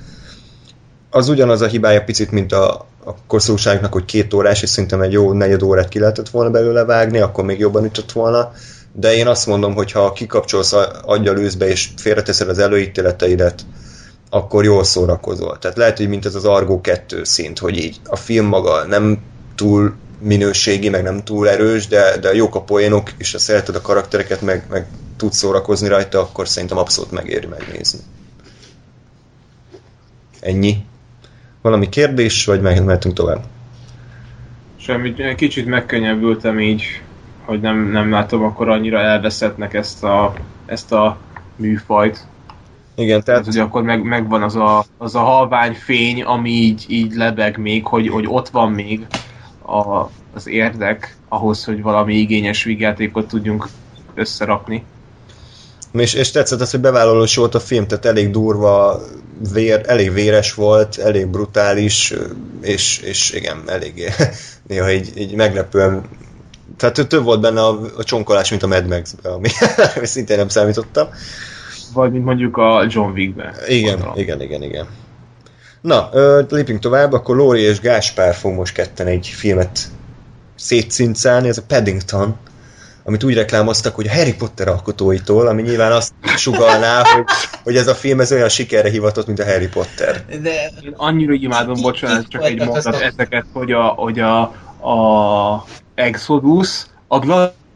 Az ugyanaz a hibája picit, mint a, a koszóságnak, hogy két órás, és szerintem egy jó negyed órát ki lehetett volna belőle vágni, akkor még jobban ütött volna. De én azt mondom, hogy ha kikapcsolsz aggyalőzbe, és félreteszed az előítéleteidet, akkor jól szórakozol. Tehát lehet, hogy mint ez az Argo 2 szint, hogy így a film maga nem túl minőségi, meg nem túl erős, de, de jók a poénok, és ha szereted a karaktereket, meg, meg tudsz szórakozni rajta, akkor szerintem abszolút megéri megnézni. Ennyi. Valami kérdés, vagy mehetünk tovább? Semmi, kicsit megkönnyebbültem így, hogy nem, nem látom akkor annyira elveszettnek ezt a, ezt a műfajt. Igen, tehát... tehát hogy akkor meg, megvan az a, az a halvány fény, ami így, így lebeg még, hogy, hogy ott van még a, az érdek ahhoz, hogy valami igényes vígjátékot tudjunk összerakni. És, és tetszett az, hogy bevállalós volt a film, tehát elég durva, vér, elég véres volt, elég brutális, és, és igen, elég (laughs) néha így, így meglepően tehát több volt benne a, a csonkolás, mint a Mad Max-ben, ami, (laughs) ami szintén nem számítottam vagy mint mondjuk a John Wick-ben. Igen, gondolom. igen, igen, igen. Na, lépjünk tovább, akkor Lóri és Gáspár fog most ketten egy filmet szétszincálni, ez a Paddington, amit úgy reklámoztak, hogy a Harry Potter alkotóitól, ami nyilván azt sugalná, (laughs) hogy, hogy ez a film ez olyan sikerre hivatott, mint a Harry Potter. De én annyira imádom, bocsánat, csak egy mondat ezeket, hogy a, hogy a, a Exodus a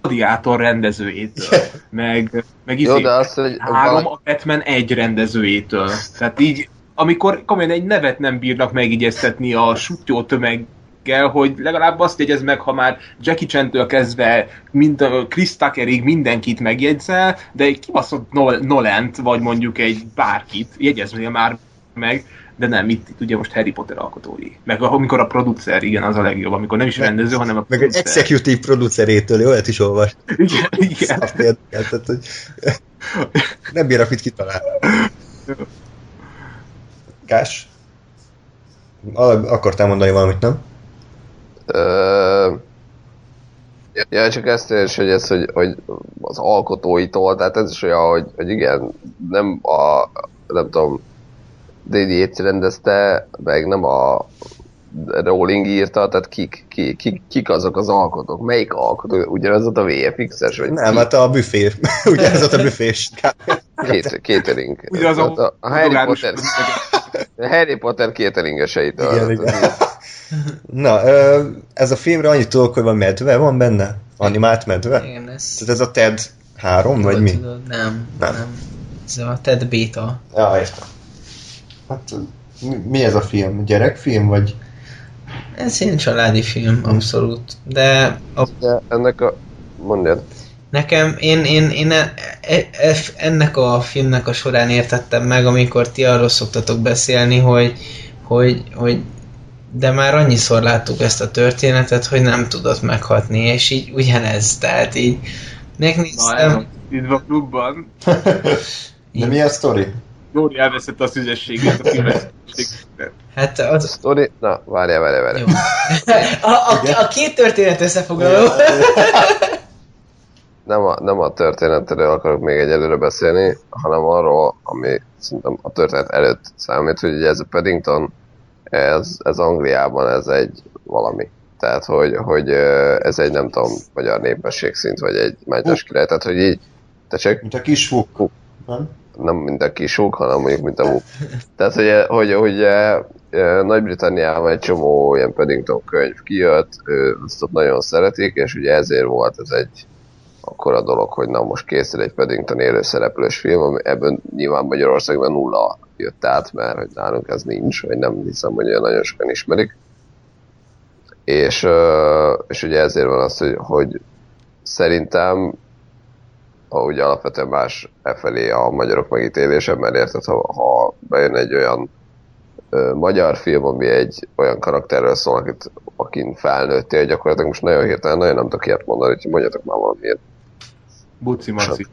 Gladiátor rendezőjétől, meg, meg Jó, de az, hogy három a Batman egy rendezőjétől. Tehát így, amikor komolyan egy nevet nem bírnak megigyeztetni a sutyó tömeggel, hogy legalább azt jegyez meg, ha már Jackie Chan-től kezdve mind a Chris Tuckerig mindenkit megjegyzel, de egy kibaszott Nolent, vagy mondjuk egy bárkit jegyeznél már meg, de nem, itt, itt ugye most Harry Potter alkotói. Meg amikor a producer, igen, az a legjobb, amikor nem is meg, rendező, hanem a Meg egy executive producerétől, olyat is olvas. Igen, igen. Azt érdekel, hogy nem bírok mit kitalálni. Kás? Akartál mondani valamit, nem? Ja, csak ezt is, hogy ez, hogy, hogy az alkotóitól, tehát ez is olyan, hogy, hogy igen, nem a, nem tudom, Daily Yates rendezte, meg nem a Rowling írta, tehát kik, kik, kik, kik azok az alkotók? Melyik alkotó? Ugyanaz ott a VFX-es? Vagy Nem, ki? hát a büfé. Ugye ez ott a büfés. Két, catering. Ugyanaz Tehát a, a, (laughs) Harry Potter, a Harry Potter cateringeseit. Igen, igen. Na, ez a filmre annyit tudok, hogy van medve van benne? Animált medve? Igen, ez... Tehát ez a TED 3, vagy mi? Tudod, nem, Nem. nem, nem. Ez a Ted Beta. Ja, értem. Hát mi, mi ez a film? Gyerekfilm, vagy? Ez ilyen családi film, abszolút. De a, De ennek a... Mondjad. nekem, én, én, én e, e, e, ennek a filmnek a során értettem meg, amikor ti arról szoktatok beszélni, hogy, hogy, hogy de már annyiszor láttuk ezt a történetet, hogy nem tudott meghatni, és így ugyanez, tehát így megnéztem, a- Itt a klubban. (laughs) De mi a sztori? Jóri elveszett a szüzességet, a filmet. hát az, sztori... Na, várjál, várjál, várjál. jó. A, a, a két történet összefoglaló. nem a, nem a történetről akarok még egyelőre beszélni, hanem arról, ami szerintem a történet előtt számít, hogy ugye ez a Paddington, ez, ez Angliában ez egy valami. Tehát, hogy, hogy ez egy nem tudom, magyar népességszint, vagy egy mágyas király, tehát, hogy így, te csak Mint a kis fuk. Fuk. Nem? Nem mint a kisúk, hanem mondjuk mint a muk. Tehát, hogy, hogy, hogy eh, eh, Nagy-Britanniában egy csomó ilyen Paddington könyv kijött, azt ott nagyon szeretik, és ugye ezért volt ez egy akkora dolog, hogy na most készül egy Paddington élőszereplős film, ami ebből nyilván Magyarországban nulla jött át, mert hogy nálunk ez nincs, vagy nem hiszem, hogy olyan nagyon sokan ismerik. És, eh, és ugye ezért van az, hogy, hogy szerintem ugye alapvetően más e felé a magyarok megítélése, mert érted, ha, ha bejön egy olyan ö, magyar film, ami egy olyan karakterről szól, akit, akin felnőttél, gyakorlatilag most nagyon hirtelen, nagyon nem tudok ilyet mondani, úgyhogy mondjatok már valamiért. Buci Maci.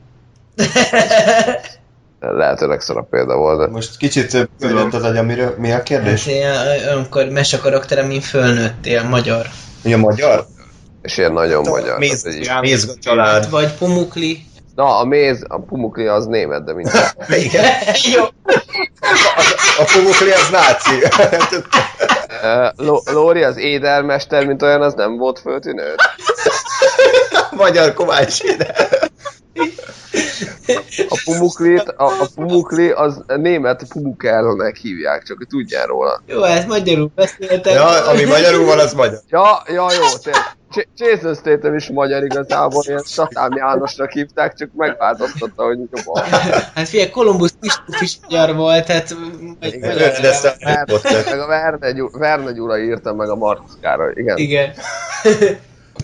Lehető legszarabb példa volt, de Most kicsit tudott az agyam, miről, mi a kérdés? Amikor mese karakterem, mint fölnőttél, magyar. Mi a magyar? és ilyen nagyon magyar. Méz, mézga család. Vagy Pumukli. Na, a méz, a pumukli az német, de minden. (laughs) Igen. Jó. A pumukli az náci. Lóri, az édelmester, mint olyan, az nem volt föltűnő? (laughs) Magyar Kovács ide. A pumuklit, a, a pumukli az német pumukelnek hívják, csak hogy tudjál róla. Jó, hát magyarul beszéltek. Ja, ami magyarul van, az magyar. Ja, ja, jó, tényleg. Jason Statham is magyar igazából, ilyen Satám Jánosnak hívták, csak megváltoztatta, hogy jobban. Hát figyelj, Kolumbusz Kristóf is magyar volt, tehát... Igen. Meg a Verne, Verne Gyula írta meg a Marcus Károly. Igen. Igen.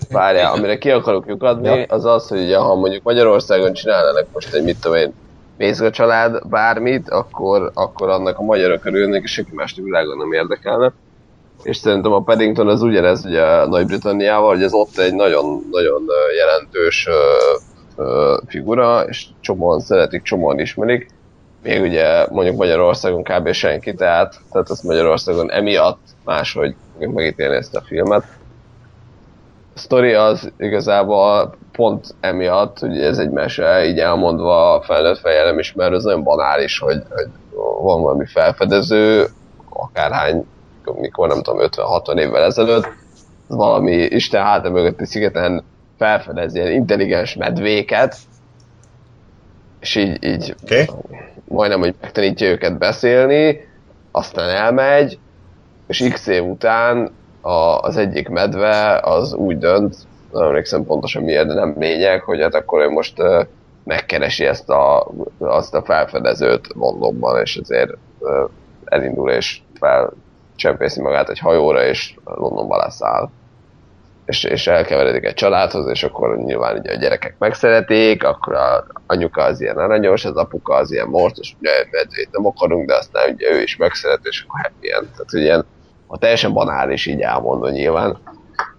Várjál, amire ki akarok lyukadni, az az, hogy ugye, ha mondjuk Magyarországon csinálnának most egy, mit tudom én, Mézga család, bármit, akkor, akkor annak a magyarok örülnek, és senki más világon nem érdekelne. És szerintem a Paddington az ugyanez ugye Nagy-Britanniával, hogy ez ott egy nagyon-nagyon jelentős figura, és csomóan szeretik, csomóan ismerik. Még ugye mondjuk Magyarországon kb. senki, tehát, tehát ezt Magyarországon emiatt máshogy megítélni ezt a filmet. A sztori az igazából pont emiatt, hogy ez egy mese, így elmondva felnőtt fejjel nem ismer, ez nagyon banális, hogy, hogy van valami felfedező, akárhány, mikor nem tudom, 50-60 évvel ezelőtt, valami Isten háta mögötti szigeten felfedez ilyen intelligens medvéket, és így, így Oké. majdnem, hogy megtanítja őket beszélni, aztán elmegy, és x év után a, az egyik medve az úgy dönt, nem emlékszem pontosan miért, de nem lényeg, hogy hát akkor ő most uh, megkeresi ezt a, azt a felfedezőt Londonban, és ezért uh, elindul és felcsempészi magát egy hajóra, és Londonba leszáll. És, és elkeveredik egy családhoz, és akkor nyilván ugye a gyerekek megszeretik, akkor a anyuka az ilyen aranyos, az apuka az ilyen morcos, ugye medvét nem akarunk, de aztán ugye ő is megszeret, és akkor happy end. Tehát ilyen, ha teljesen banális így elmondva nyilván,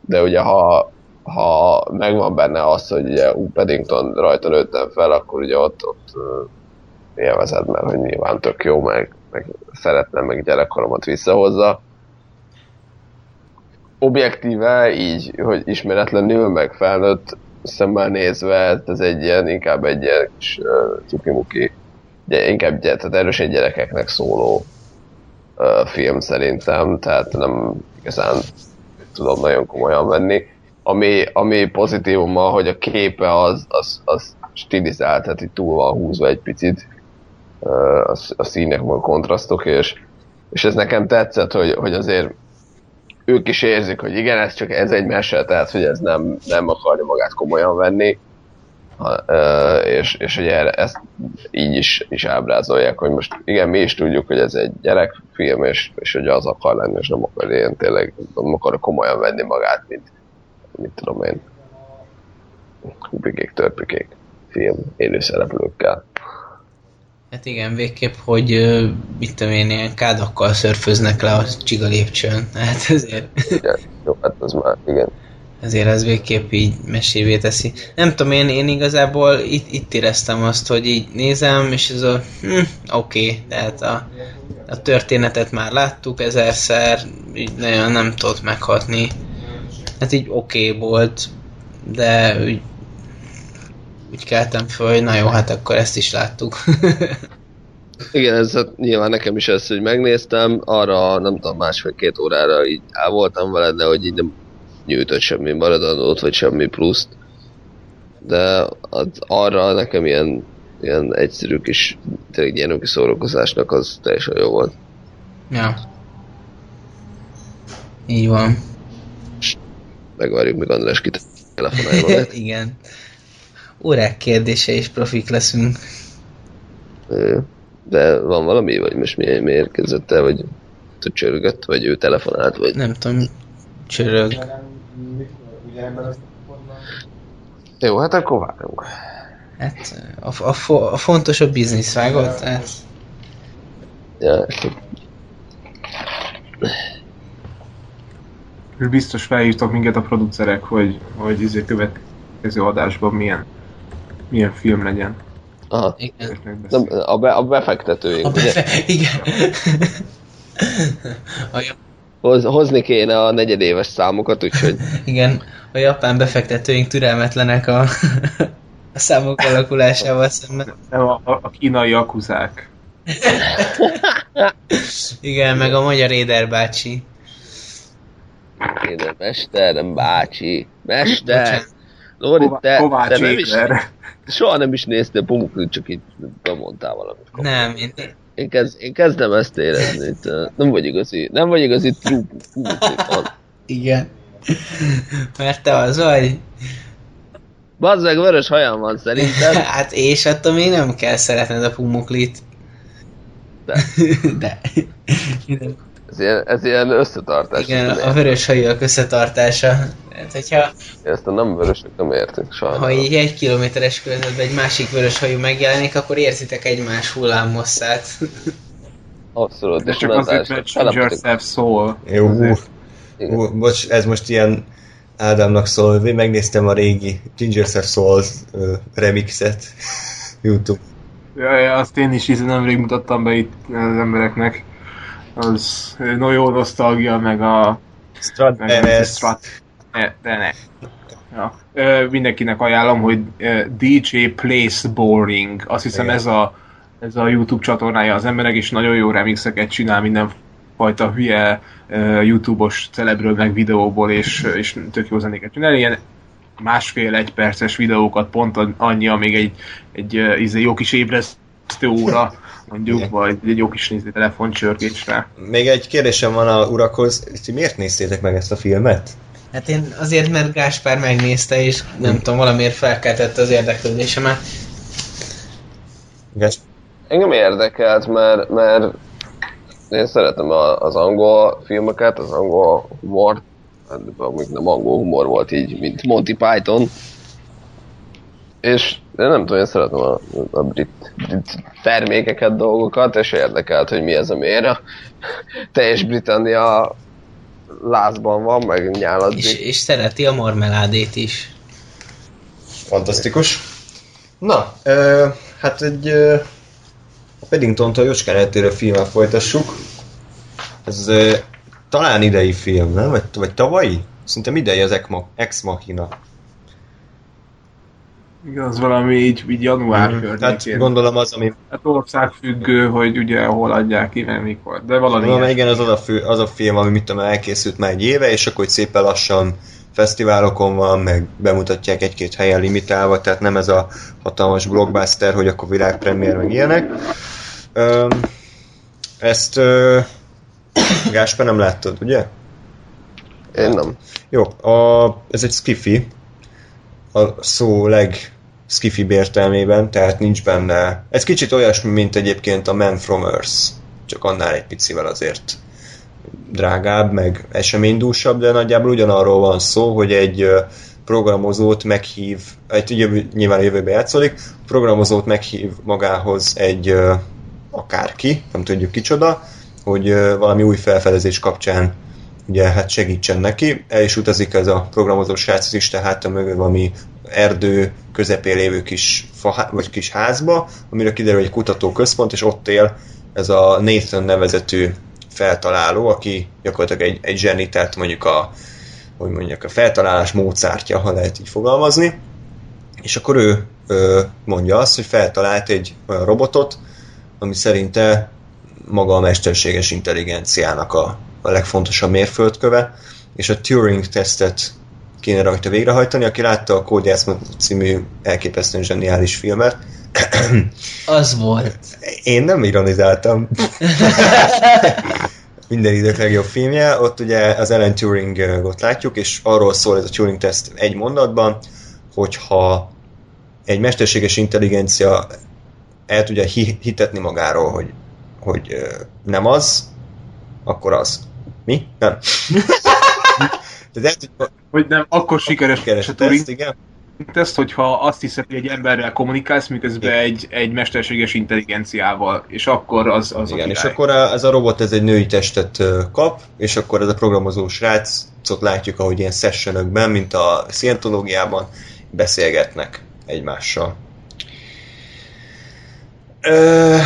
de ugye ha, ha megvan benne az, hogy ugye ú, Paddington rajta nőttem fel, akkor ugye ott, ott élvezed, mert hogy nyilván tök jó, meg, meg szeretném, meg gyerekkoromat visszahozza. objektíve, így, hogy ismeretlenül, meg felnőtt szemmel nézve, ez egy ilyen, inkább egy ilyen kis uh, cukimuki, de inkább tehát erősen gyerekeknek szóló uh, film szerintem, tehát nem igazán tudom nagyon komolyan venni. Ami, ami pozitívuma, hogy a képe az, az, az stilizált, tehát itt túl van húzva egy picit a, a kontrasztok, és, és ez nekem tetszett, hogy, hogy azért ők is érzik, hogy igen, ez csak ez egy mese, tehát hogy ez nem, nem akarja magát komolyan venni, ha, és, és erre, ezt így is, is ábrázolják, hogy most igen, mi is tudjuk, hogy ez egy gyerekfilm, és, és hogy az akar lenni, és nem akar ilyen tényleg, nem akar komolyan venni magát, mint, mit tudom én, kupikék, törpikék film élőszereplőkkel. Hát igen, végképp, hogy mit tudom én, ilyen kádakkal szörföznek le a csiga lépcsőn. Hát ezért, Igen, jó, hát az már, igen. ezért ez végképp így mesévé teszi. Nem tudom, én, én igazából itt, itt éreztem azt, hogy így nézem, és ez a hm, oké, okay, tehát a, a történetet már láttuk ezerszer, így nagyon nem tudott meghatni. Hát így oké okay volt, de úgy, úgy keltem föl, hogy na jó, hát akkor ezt is láttuk. (laughs) Igen, ez hát nyilván nekem is ez, hogy megnéztem, arra nem tudom, másfél-két órára így el voltam vele, de hogy így nem nyújtott semmi maradandót, vagy semmi pluszt. De az, arra nekem ilyen, ilyen egyszerű kis, tényleg ilyen kis szórakozásnak az teljesen jó volt. ja. Így van. Megvárjuk, míg András kitelefonálja magát. (laughs) Igen. Órák kérdése és profik leszünk. De van valami, vagy most mi, mi érkezett el, vagy tud csörgött, vagy ő telefonált, vagy... Nem tudom, csörög. Jó, hát akkor várunk. Hát a, a, fo- a fontos a biznisz, vágott? Hát, Ja, És biztos felhívtak minket a producerek, hogy, hogy izé következő adásban milyen, milyen film legyen. aha. igen. A, be, a befektetőink, A ugye? befe- igen. a, ja- Hoz, hozni kéne a negyedéves számokat, úgyhogy igen, a japán befektetőink türelmetlenek a, a számok alakulásával szemben. Nem, a, a, kínai akuzák. Igen, meg a magyar Éder bácsi. kéne mester, nem bácsi. Mester! Bocsánat. Lóri, Kova- te, Kovács te nem is, soha nem is néztél Pumuklit, csak itt bemondtál valamit. Nem, én, Én, kezd, én kezdem ezt érezni, itt, nem vagy igazi, nem vagy igazi true igen. Mert te az vagy. Bazd meg, vörös hajam van szerintem. (laughs) Hát és attól még nem kell szeretned a pumuklit. De. (laughs) De. Igen, Ez ilyen, ez ilyen összetartás. Igen, a vörös hajúak összetartása. Hát, hogyha ezt a nem vörösök nem értünk sajnos. ha így egy kilométeres körzetben egy másik vörös hajú megjelenik, akkor érzitek egymás hullámhosszát. (laughs) Abszolút, De és csak nem azért, mert Changers have soul. Jó, bocs, ez most ilyen Ádámnak szól, én megnéztem a régi Ginger Have Souls ö, remixet (laughs) Youtube. Ja, ja, azt én is ízen nemrég mutattam be itt az embereknek. Az no jó nosztalgia, meg a... Strat NS. Strat... Ne, de ne. Ja. Ö, mindenkinek ajánlom, hogy DJ Plays Boring. Azt hiszem Igen. ez a, ez a YouTube csatornája az emberek, és nagyon jó remixeket csinál mindenfajta hülye ö, YouTube-os celebről, meg videóból, és, és tök jó zenéket csinál. Ilyen másfél-egy perces videókat, pont annyi, amíg egy, egy ö, izé, jó kis ébresztő óra, mondjuk, Igen. vagy egy jó kis néző telefoncsörgésre. Még egy kérdésem van a urakhoz, ti miért néztétek meg ezt a filmet? Hát én azért, mert Gáspár megnézte, és nem tudom, valamiért felkeltette az érdeklődésemet. Gács- Engem érdekelt, mert, mert én szeretem a, az angol filmeket, az angol humort, hát nem angol humor volt így, mint Monty Python. És én nem tudom, én szeretem a, a brit, brit termékeket, dolgokat, és érdekelt, hogy mi ez a miért. A (laughs) teljes Britannia lázban van, meg És, nyáladzik. és szereti a marmeládét is. Fantasztikus. Na, ö, hát egy ö, a Paddington-tól jócskán eltérő filmmel folytassuk. Ez ö, talán idei film, nem? Vagy, vagy tavalyi? Szerintem idei az Ex Machina. Igen, az valami így, így január Mhm. környékén. Tehát gondolom az, ami Hát országfüggő, hogy ugye hol adják ki, meg mikor. De valami ilyen. igen, az az a, fő, az a film, ami mit tudom, elkészült már egy éve, és akkor hogy szépen lassan fesztiválokon van, meg bemutatják egy-két helyen limitálva, tehát nem ez a hatalmas blockbuster, hogy akkor világpremiér, meg ilyenek. Öm, ezt ö, (coughs) Gáspár nem láttad, ugye? Én nem. Jó, a, ez egy skifi, a szó leg skifi értelmében, tehát nincs benne. Ez kicsit olyasmi, mint egyébként a Man from Earth, csak annál egy picivel azért drágább, meg eseménydúsabb, de nagyjából ugyanarról van szó, hogy egy programozót meghív, egy jövő, nyilván a jövőbe játszódik, programozót meghív magához egy akárki, nem tudjuk kicsoda, hogy valami új felfedezés kapcsán ugye hát segítsen neki. El is utazik ez a programozó srác is, tehát a mögött valami erdő közepén lévő kis, fa, vagy kis házba, amire kiderül egy kutatóközpont, és ott él ez a Nathan nevezetű feltaláló, aki gyakorlatilag egy, egy zseni, tehát mondjuk a, hogy mondjak, a feltalálás módszertja, ha lehet így fogalmazni. És akkor ő ö, mondja azt, hogy feltalált egy olyan robotot, ami szerinte maga a mesterséges intelligenciának a, a legfontosabb mérföldköve, és a Turing-tesztet kéne rajta végrehajtani. Aki látta a Kódjászma című elképesztően zseniális filmet, (clears throat) Az volt. én nem ironizáltam. (clears throat) Minden idők legjobb filmje. Ott ugye az Ellen Turingot látjuk, és arról szól ez a Turing-teszt egy mondatban, hogyha egy mesterséges intelligencia el tudja hi- hitetni magáról, hogy, hogy nem az, akkor az. Mi? Nem. (laughs) Tehát el tudja Hogy nem, akkor sikeres keres a a Turing teszt, igen. teszt, hogyha azt hiszed, hogy egy emberrel kommunikálsz, miközben egy, egy mesterséges intelligenciával, és akkor az, az a Igen, és király. akkor a- ez a robot ez egy női testet kap, és akkor ez a programozó srácot látjuk, ahogy ilyen sessionökben, mint a szientológiában beszélgetnek egymással. Ö,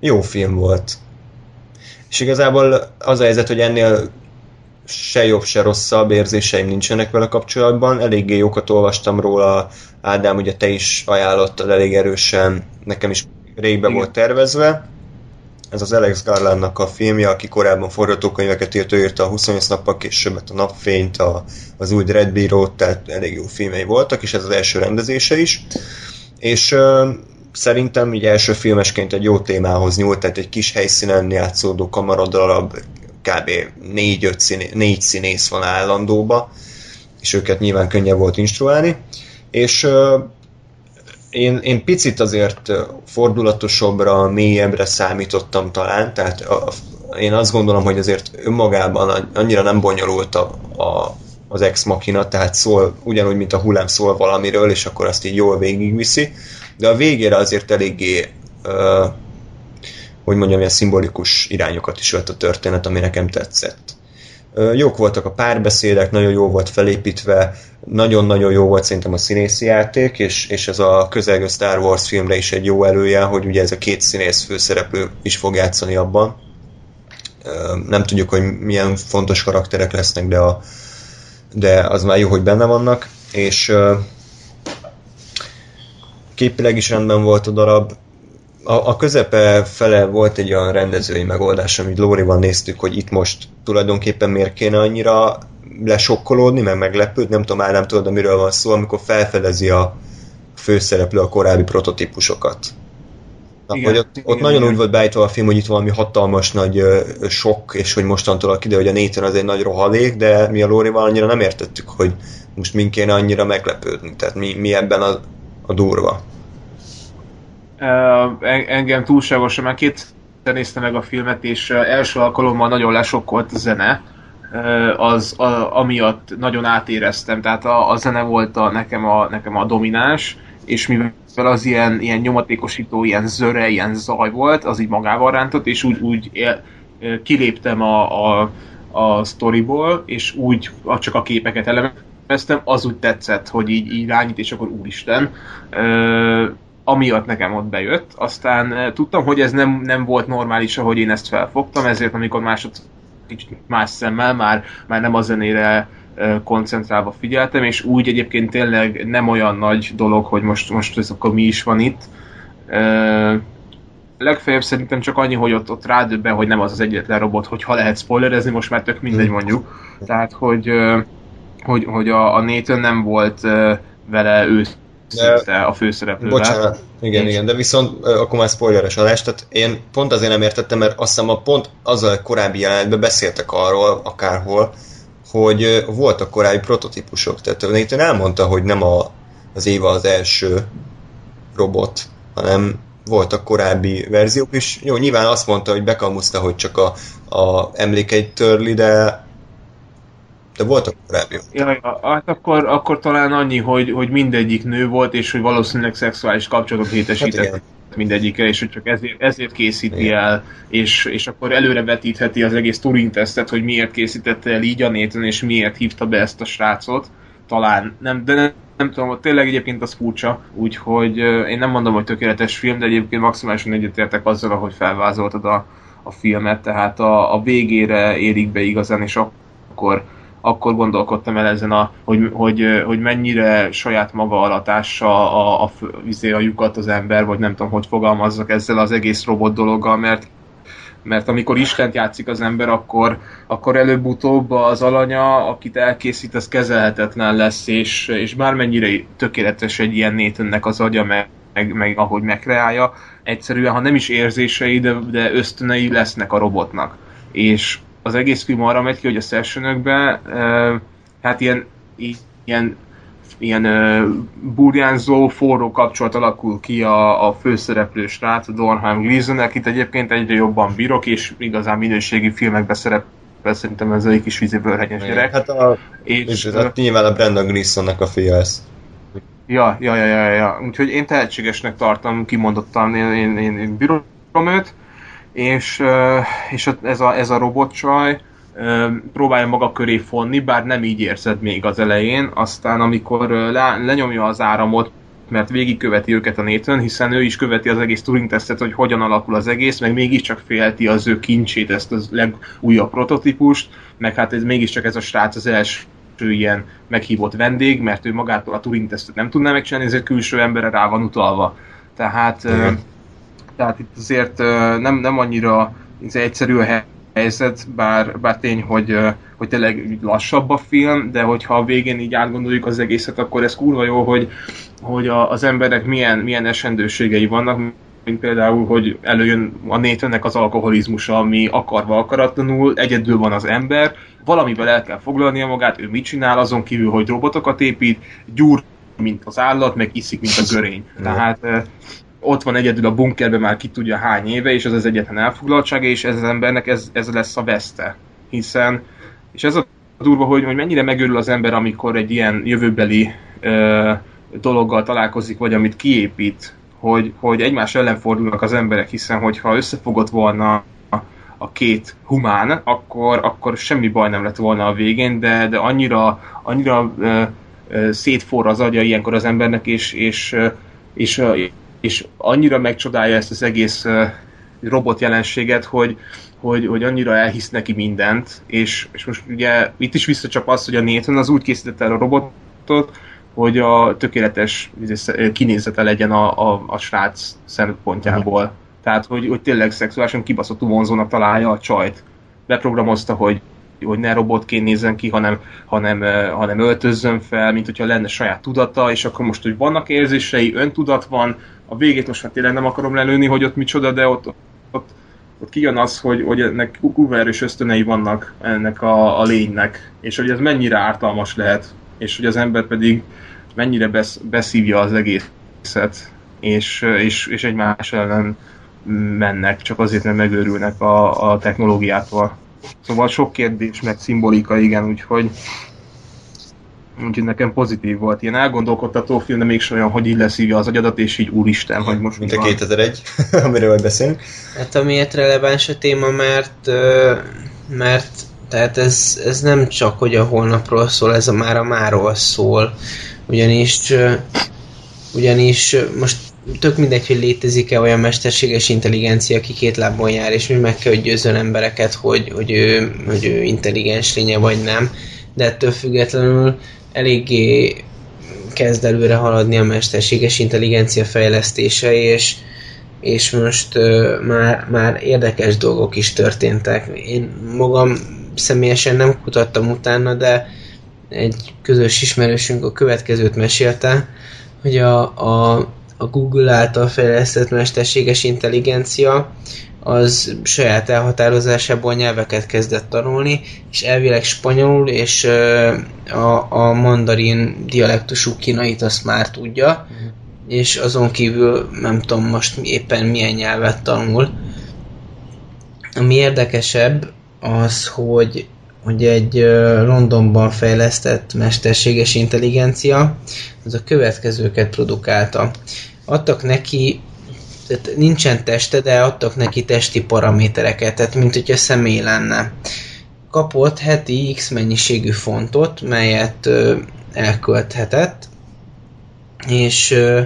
jó film volt. És igazából az a helyzet, hogy ennél se jobb, se rosszabb érzéseim nincsenek vele kapcsolatban. Eléggé jókat olvastam róla, Ádám, ugye te is ajánlottad elég erősen, nekem is régbe Igen. volt tervezve. Ez az Alex Garlandnak a filmje, aki korábban forgatókönyveket írt, ő írta a 28 nappal későbbet a Napfényt, a, az új Red Bureau-t, tehát elég jó filmei voltak, és ez az első rendezése is. És ö, szerintem így első filmesként egy jó témához nyúlt, tehát egy kis helyszínen játszódó kamaradarab, kb. 4-5 színé, négy színész van állandóba, és őket nyilván könnyebb volt instruálni, és én, én picit azért fordulatosabbra, mélyebbre számítottam talán, tehát a, én azt gondolom, hogy azért önmagában annyira nem bonyolult a, a, az ex machina, tehát szól ugyanúgy, mint a hullám szól valamiről, és akkor azt így jól végigviszi, de a végére azért eléggé ö, hogy mondjam, ilyen szimbolikus irányokat is vett a történet, ami nekem tetszett. Jók voltak a párbeszédek, nagyon jó volt felépítve, nagyon-nagyon jó volt szerintem a színészi játék, és, és ez a közelgő Star Wars filmre is egy jó elője, hogy ugye ez a két színész főszereplő is fog játszani abban. Nem tudjuk, hogy milyen fontos karakterek lesznek, de, a, de az már jó, hogy benne vannak, és képileg is rendben volt a darab, a, a közepe fele volt egy olyan rendezői megoldás, amit Lórival néztük, hogy itt most tulajdonképpen miért kéne annyira lesokkolódni, meg meglepődni, nem tudom, már nem tudod, miről van szó, amikor felfedezi a főszereplő a korábbi prototípusokat. Na, Igen, hogy ott, igen, ott nagyon igen. úgy volt beállítva a film, hogy itt valami hatalmas nagy ö, sok, és hogy mostantól kiderül, hogy a Nathan az egy nagy rohadék, de mi a Lórival annyira nem értettük, hogy most min kéne annyira meglepődni. Tehát mi, mi ebben a, a durva. Engem túlságosan, már kétszer néztem meg a filmet, és első alkalommal nagyon lesokkolt a zene, az a, amiatt nagyon átéreztem, tehát a, a zene volt a, nekem, a, nekem a domináns, és mivel az ilyen, ilyen nyomatékosító, ilyen zöre, ilyen zaj volt, az így magával rántott, és úgy, úgy kiléptem a, a, a storyból, és úgy csak a képeket elemeztem, az úgy tetszett, hogy így, így rányít, és akkor úristen. Amiatt nekem ott bejött. Aztán uh, tudtam, hogy ez nem, nem volt normális, ahogy én ezt felfogtam, ezért amikor másod kicsit más szemmel, már, már nem a zenére uh, koncentrálva figyeltem, és úgy egyébként tényleg nem olyan nagy dolog, hogy most, most ez akkor mi is van itt. Uh, legfeljebb szerintem csak annyi, hogy ott, ott rádöbben, hogy nem az az egyetlen robot, hogy ha lehet spoilerezni, most már tök mindegy hmm. mondjuk. Tehát, hogy, hogy, hogy a, a Nathan nem volt vele őszinte a főszereplővel. Bocsánat, igen, és... igen, de viszont akkor már spoileres adás, tehát én pont azért nem értettem, mert azt hiszem a pont azzal a korábbi jelenetben beszéltek arról, akárhol, hogy voltak korábbi prototípusok, tehát Nathan elmondta, hogy nem a, az Éva az első robot, hanem voltak korábbi verziók is. Jó, nyilván azt mondta, hogy bekamuszta, hogy csak a, a emlékeit törli, de de voltak korábbi. Ja, hát akkor, akkor talán annyi, hogy, hogy mindegyik nő volt, és hogy valószínűleg szexuális kapcsolatot létesített hát mindegyikkel, és hogy csak ezért, ezért készíti igen. el, és, és akkor előrevetítheti az egész Turing tesztet, hogy miért készítette el így a néten, és miért hívta be ezt a srácot. Talán, nem, de nem, nem tudom, tényleg egyébként az furcsa, úgyhogy én nem mondom, hogy tökéletes film, de egyébként maximálisan egyetértek azzal, ahogy felvázoltad a, a filmet, tehát a, a végére érik be igazán, és akkor akkor gondolkodtam el ezen, a, hogy, hogy, hogy mennyire saját maga alatása a, a, a, a lyukat az ember, vagy nem tudom, hogy fogalmazzak ezzel az egész robot dologgal, mert mert amikor Istent játszik az ember, akkor, akkor előbb-utóbb az alanya, akit elkészít, az kezelhetetlen lesz, és, és bármennyire tökéletes egy ilyen nétönnek az agya, meg, meg, meg ahogy megreálja, egyszerűen, ha nem is érzései, de, de ösztönei lesznek a robotnak. És az egész film arra megy ki, hogy a sessionökben uh, hát ilyen, ilyen ilyen uh, burjánzó, forró kapcsolat alakul ki a, a főszereplő srác, a Dornheim Gleason, akit egyébként egyre jobban bírok, és igazán minőségi filmekben szerepel, szerintem ez egy kis vízibőrhegyes gyerek. Hát a, és, és uh, nyilván a Brandon Gleasonnak a fia ez. Ja, ja, ja, ja, ja. Úgyhogy én tehetségesnek tartom, kimondottan én, én, én, én bírom őt, és, és ez a, ez a robotcsaj próbálja maga köré fonni, bár nem így érzed még az elején, aztán amikor le, lenyomja az áramot, mert végigköveti őket a néten, hiszen ő is követi az egész Turing tesztet, hogy hogyan alakul az egész, meg mégiscsak félti az ő kincsét, ezt a legújabb prototípust, meg hát ez mégiscsak ez a srác az első ilyen meghívott vendég, mert ő magától a Turing tesztet nem tudná megcsinálni, ezért külső emberre rá van utalva. Tehát Igen tehát itt azért nem, nem annyira egyszerű a helyzet, bár, bár tény, hogy, hogy tényleg lassabb a film, de hogyha a végén így átgondoljuk az egészet, akkor ez kurva jó, hogy, hogy a, az embernek milyen, milyen esendőségei vannak, mint például, hogy előjön a nétőnek az alkoholizmusa, ami akarva akaratlanul, egyedül van az ember, valamivel el kell foglalnia magát, ő mit csinál, azon kívül, hogy robotokat épít, gyúr, mint az állat, meg iszik, mint a görény. Tehát ott van egyedül a bunkerben már ki tudja hány éve, és az az egyetlen elfoglaltsága, és ez az embernek ez, ez lesz a veszte. Hiszen, és ez a durva, hogy, hogy mennyire megörül az ember, amikor egy ilyen jövőbeli ö, dologgal találkozik, vagy amit kiépít, hogy, hogy egymás ellen fordulnak az emberek, hiszen hogyha összefogott volna a két humán, akkor, akkor semmi baj nem lett volna a végén, de, de annyira, annyira ö, ö, szétforr az agya ilyenkor az embernek, és, és, és, és annyira megcsodálja ezt az egész robot jelenséget, hogy, hogy, hogy annyira elhisz neki mindent, és, és most ugye itt is visszacsap az, hogy a Nathan az úgy készítette el a robotot, hogy a tökéletes izé, kinézete legyen a, a, a srác szempontjából. Tehát, hogy, hogy tényleg szexuálisan kibaszottul vonzónak találja a csajt. Beprogramozta, hogy hogy ne robotként nézzen ki, hanem, hanem, hanem öltözzön fel, mint hogyha lenne saját tudata, és akkor most, hogy vannak érzései, öntudat van, a végét most már tényleg nem akarom lelőni, hogy ott micsoda, de ott, ott, ott kijön az, hogy, hogy ennek kurva erős ösztönei vannak ennek a, a lénynek, és hogy ez mennyire ártalmas lehet, és hogy az ember pedig mennyire besz, beszívja az egészet, és, és, és egymás ellen mennek, csak azért, mert megőrülnek a, a technológiától. Szóval sok kérdés, meg szimbolika, igen, úgyhogy Úgyhogy nekem pozitív volt. Ilyen elgondolkodtató film, de mégis olyan, hogy így leszívja az agyadat, és így úristen, hogy most Mint a 2001, (laughs) amiről majd beszélünk. Hát amiért releváns a téma, mert mert tehát ez, ez nem csak, hogy a holnapról szól, ez a már a máról szól. Ugyanis ugyanis most tök mindegy, hogy létezik-e olyan mesterséges intelligencia, aki két lábon jár, és mi meg kell, hogy győzzön embereket, hogy, hogy, ő, hogy ő intelligens lénye, vagy nem. De ettől függetlenül eléggé kezd előre haladni a mesterséges intelligencia fejlesztése, és, és most uh, már, már érdekes dolgok is történtek. Én magam személyesen nem kutattam utána, de egy közös ismerősünk a következőt mesélte, hogy a, a, a Google által fejlesztett mesterséges intelligencia az saját elhatározásából nyelveket kezdett tanulni, és elvileg spanyolul és a, a mandarin dialektusú kínait azt már tudja, uh-huh. és azon kívül nem tudom most éppen milyen nyelvet tanul. Ami érdekesebb az, hogy hogy egy Londonban fejlesztett mesterséges intelligencia az a következőket produkálta. Adtak neki tehát nincsen teste, de adtak neki testi paramétereket, tehát mint hogyha személy lenne. Kapott heti X mennyiségű fontot, melyet ö, elkölthetett, és ö,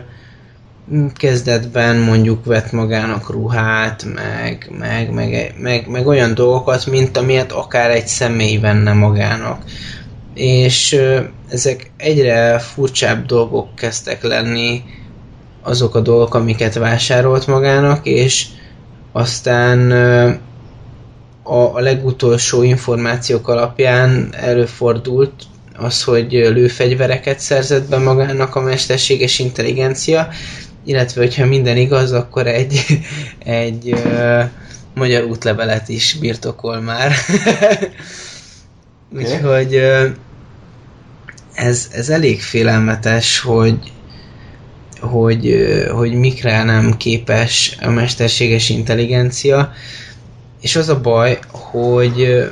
kezdetben mondjuk vett magának ruhát, meg, meg, meg, meg, meg olyan dolgokat, mint amilyet akár egy személy venne magának. És ö, ezek egyre furcsább dolgok kezdtek lenni, azok a dolgok, amiket vásárolt magának, és aztán a, a legutolsó információk alapján előfordult az, hogy lőfegyvereket szerzett be magának a mesterséges intelligencia, illetve hogyha minden igaz, akkor egy, (laughs) egy ö, magyar útlevelet is birtokol már. (laughs) Úgyhogy ö, ez, ez elég félelmetes, hogy, hogy, hogy mikre nem képes a mesterséges intelligencia, és az a baj, hogy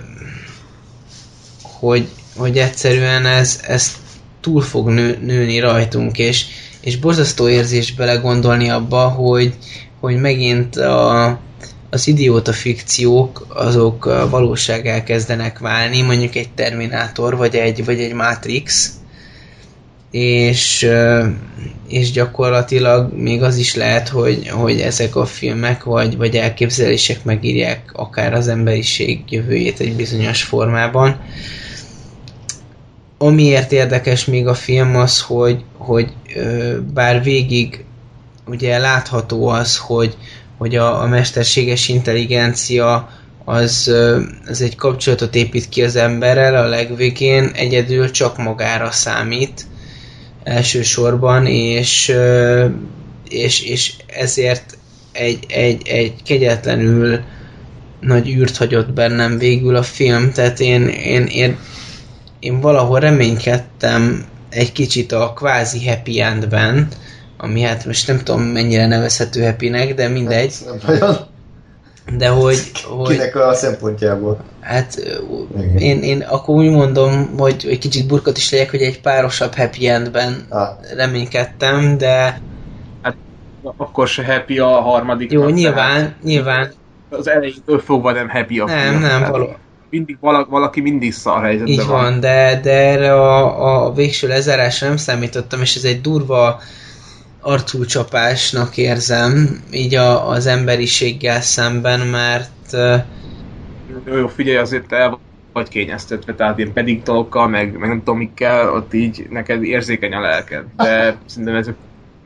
hogy, hogy egyszerűen ez, ez túl fog nő, nőni rajtunk, és, és borzasztó érzés belegondolni abba, hogy, hogy megint a, az idióta fikciók azok valóság elkezdenek válni, mondjuk egy Terminátor, vagy egy, vagy egy Matrix, és, és gyakorlatilag még az is lehet, hogy, hogy ezek a filmek vagy, vagy elképzelések megírják akár az emberiség jövőjét egy bizonyos formában. Amiért érdekes még a film az, hogy, hogy bár végig ugye látható az, hogy, hogy a, a mesterséges intelligencia az, az egy kapcsolatot épít ki az emberrel, a legvégén egyedül csak magára számít, elsősorban, és, és, és ezért egy, egy, egy kegyetlenül nagy űrt hagyott bennem végül a film, tehát én, én, én, én valahol reménykedtem egy kicsit a kvázi happy endben, ami hát most nem tudom mennyire nevezhető happynek, de mindegy. Nem de hogy... hogy Kinek a szempontjából? Hát én, én akkor úgy mondom, hogy egy kicsit burkot is legyek, hogy egy párosabb happy endben ah. reménykedtem, de... Hát akkor se happy a harmadik. Jó, nyilván, tehát nyilván. Az elejétől fogva nem happy a Nem, film, nem, való. Mindig valaki, valaki mindig szar helyzetben Így van, van, de, de erre a, a végső lezárásra nem számítottam, és ez egy durva arcúcsapásnak érzem, így a, az emberiséggel szemben, mert... Jó, jó, figyelj, azért el vagy kényeztetve, tehát ilyen pedikdalokkal, meg, meg nem tudom mikkel, ott így neked érzékeny a lelked. De (laughs) szerintem ezek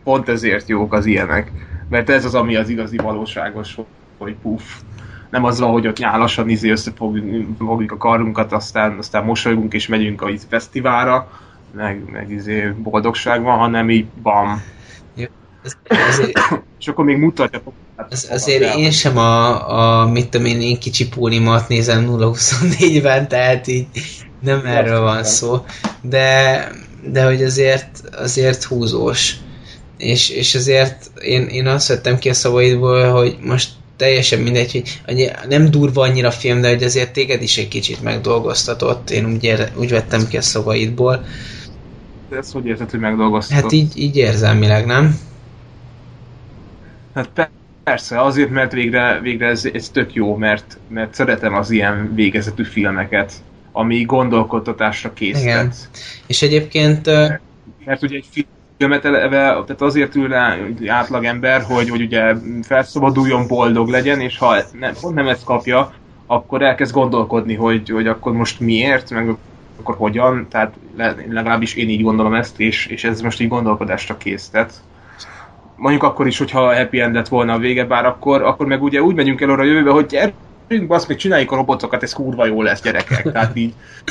pont ezért jók az ilyenek. Mert ez az, ami az igazi valóságos, hogy puff. Nem az van, hogy ott nyálasan izé összefogjuk a karunkat, aztán, aztán mosolygunk és megyünk a fesztiválra, meg, meg izé boldogság van, hanem így bam, ez, és akkor még mutatja. Ez, azért én sem a, a mit tudom én, én kicsi pólimat nézem 0-24-ben, tehát így nem erről van szó, de, de hogy azért, azért húzós. És, és azért én, én azt vettem ki a szavaidból, hogy most teljesen mindegy, hogy nem durva annyira a film, de hogy azért téged is egy kicsit megdolgoztatott. Én úgy, ér, úgy vettem ki a szavaidból. De ezt hogy érzed, hogy megdolgoztatott? Hát így, így érzelmileg, nem? Hát persze, azért, mert végre, végre ez, ez tök jó, mert, mert szeretem az ilyen végezetű filmeket, ami gondolkodtatásra készített. Igen. És egyébként... Mert, mert ugye egy film filmet eleve, tehát azért ül átlag ember, hogy, hogy ugye felszabaduljon, boldog legyen, és ha nem, pont nem ezt kapja, akkor elkezd gondolkodni, hogy, hogy akkor most miért, meg akkor hogyan, tehát legalábbis én így gondolom ezt, és, és ez most így gondolkodásra kész. Mondjuk akkor is, hogyha happy end lett volna a vége, bár akkor, akkor meg ugye úgy megyünk el arra a jövőbe, hogy gyerünk, basz, meg csináljuk a robotokat, ez kurva jó lesz, gyerekek. Tehát így (laughs)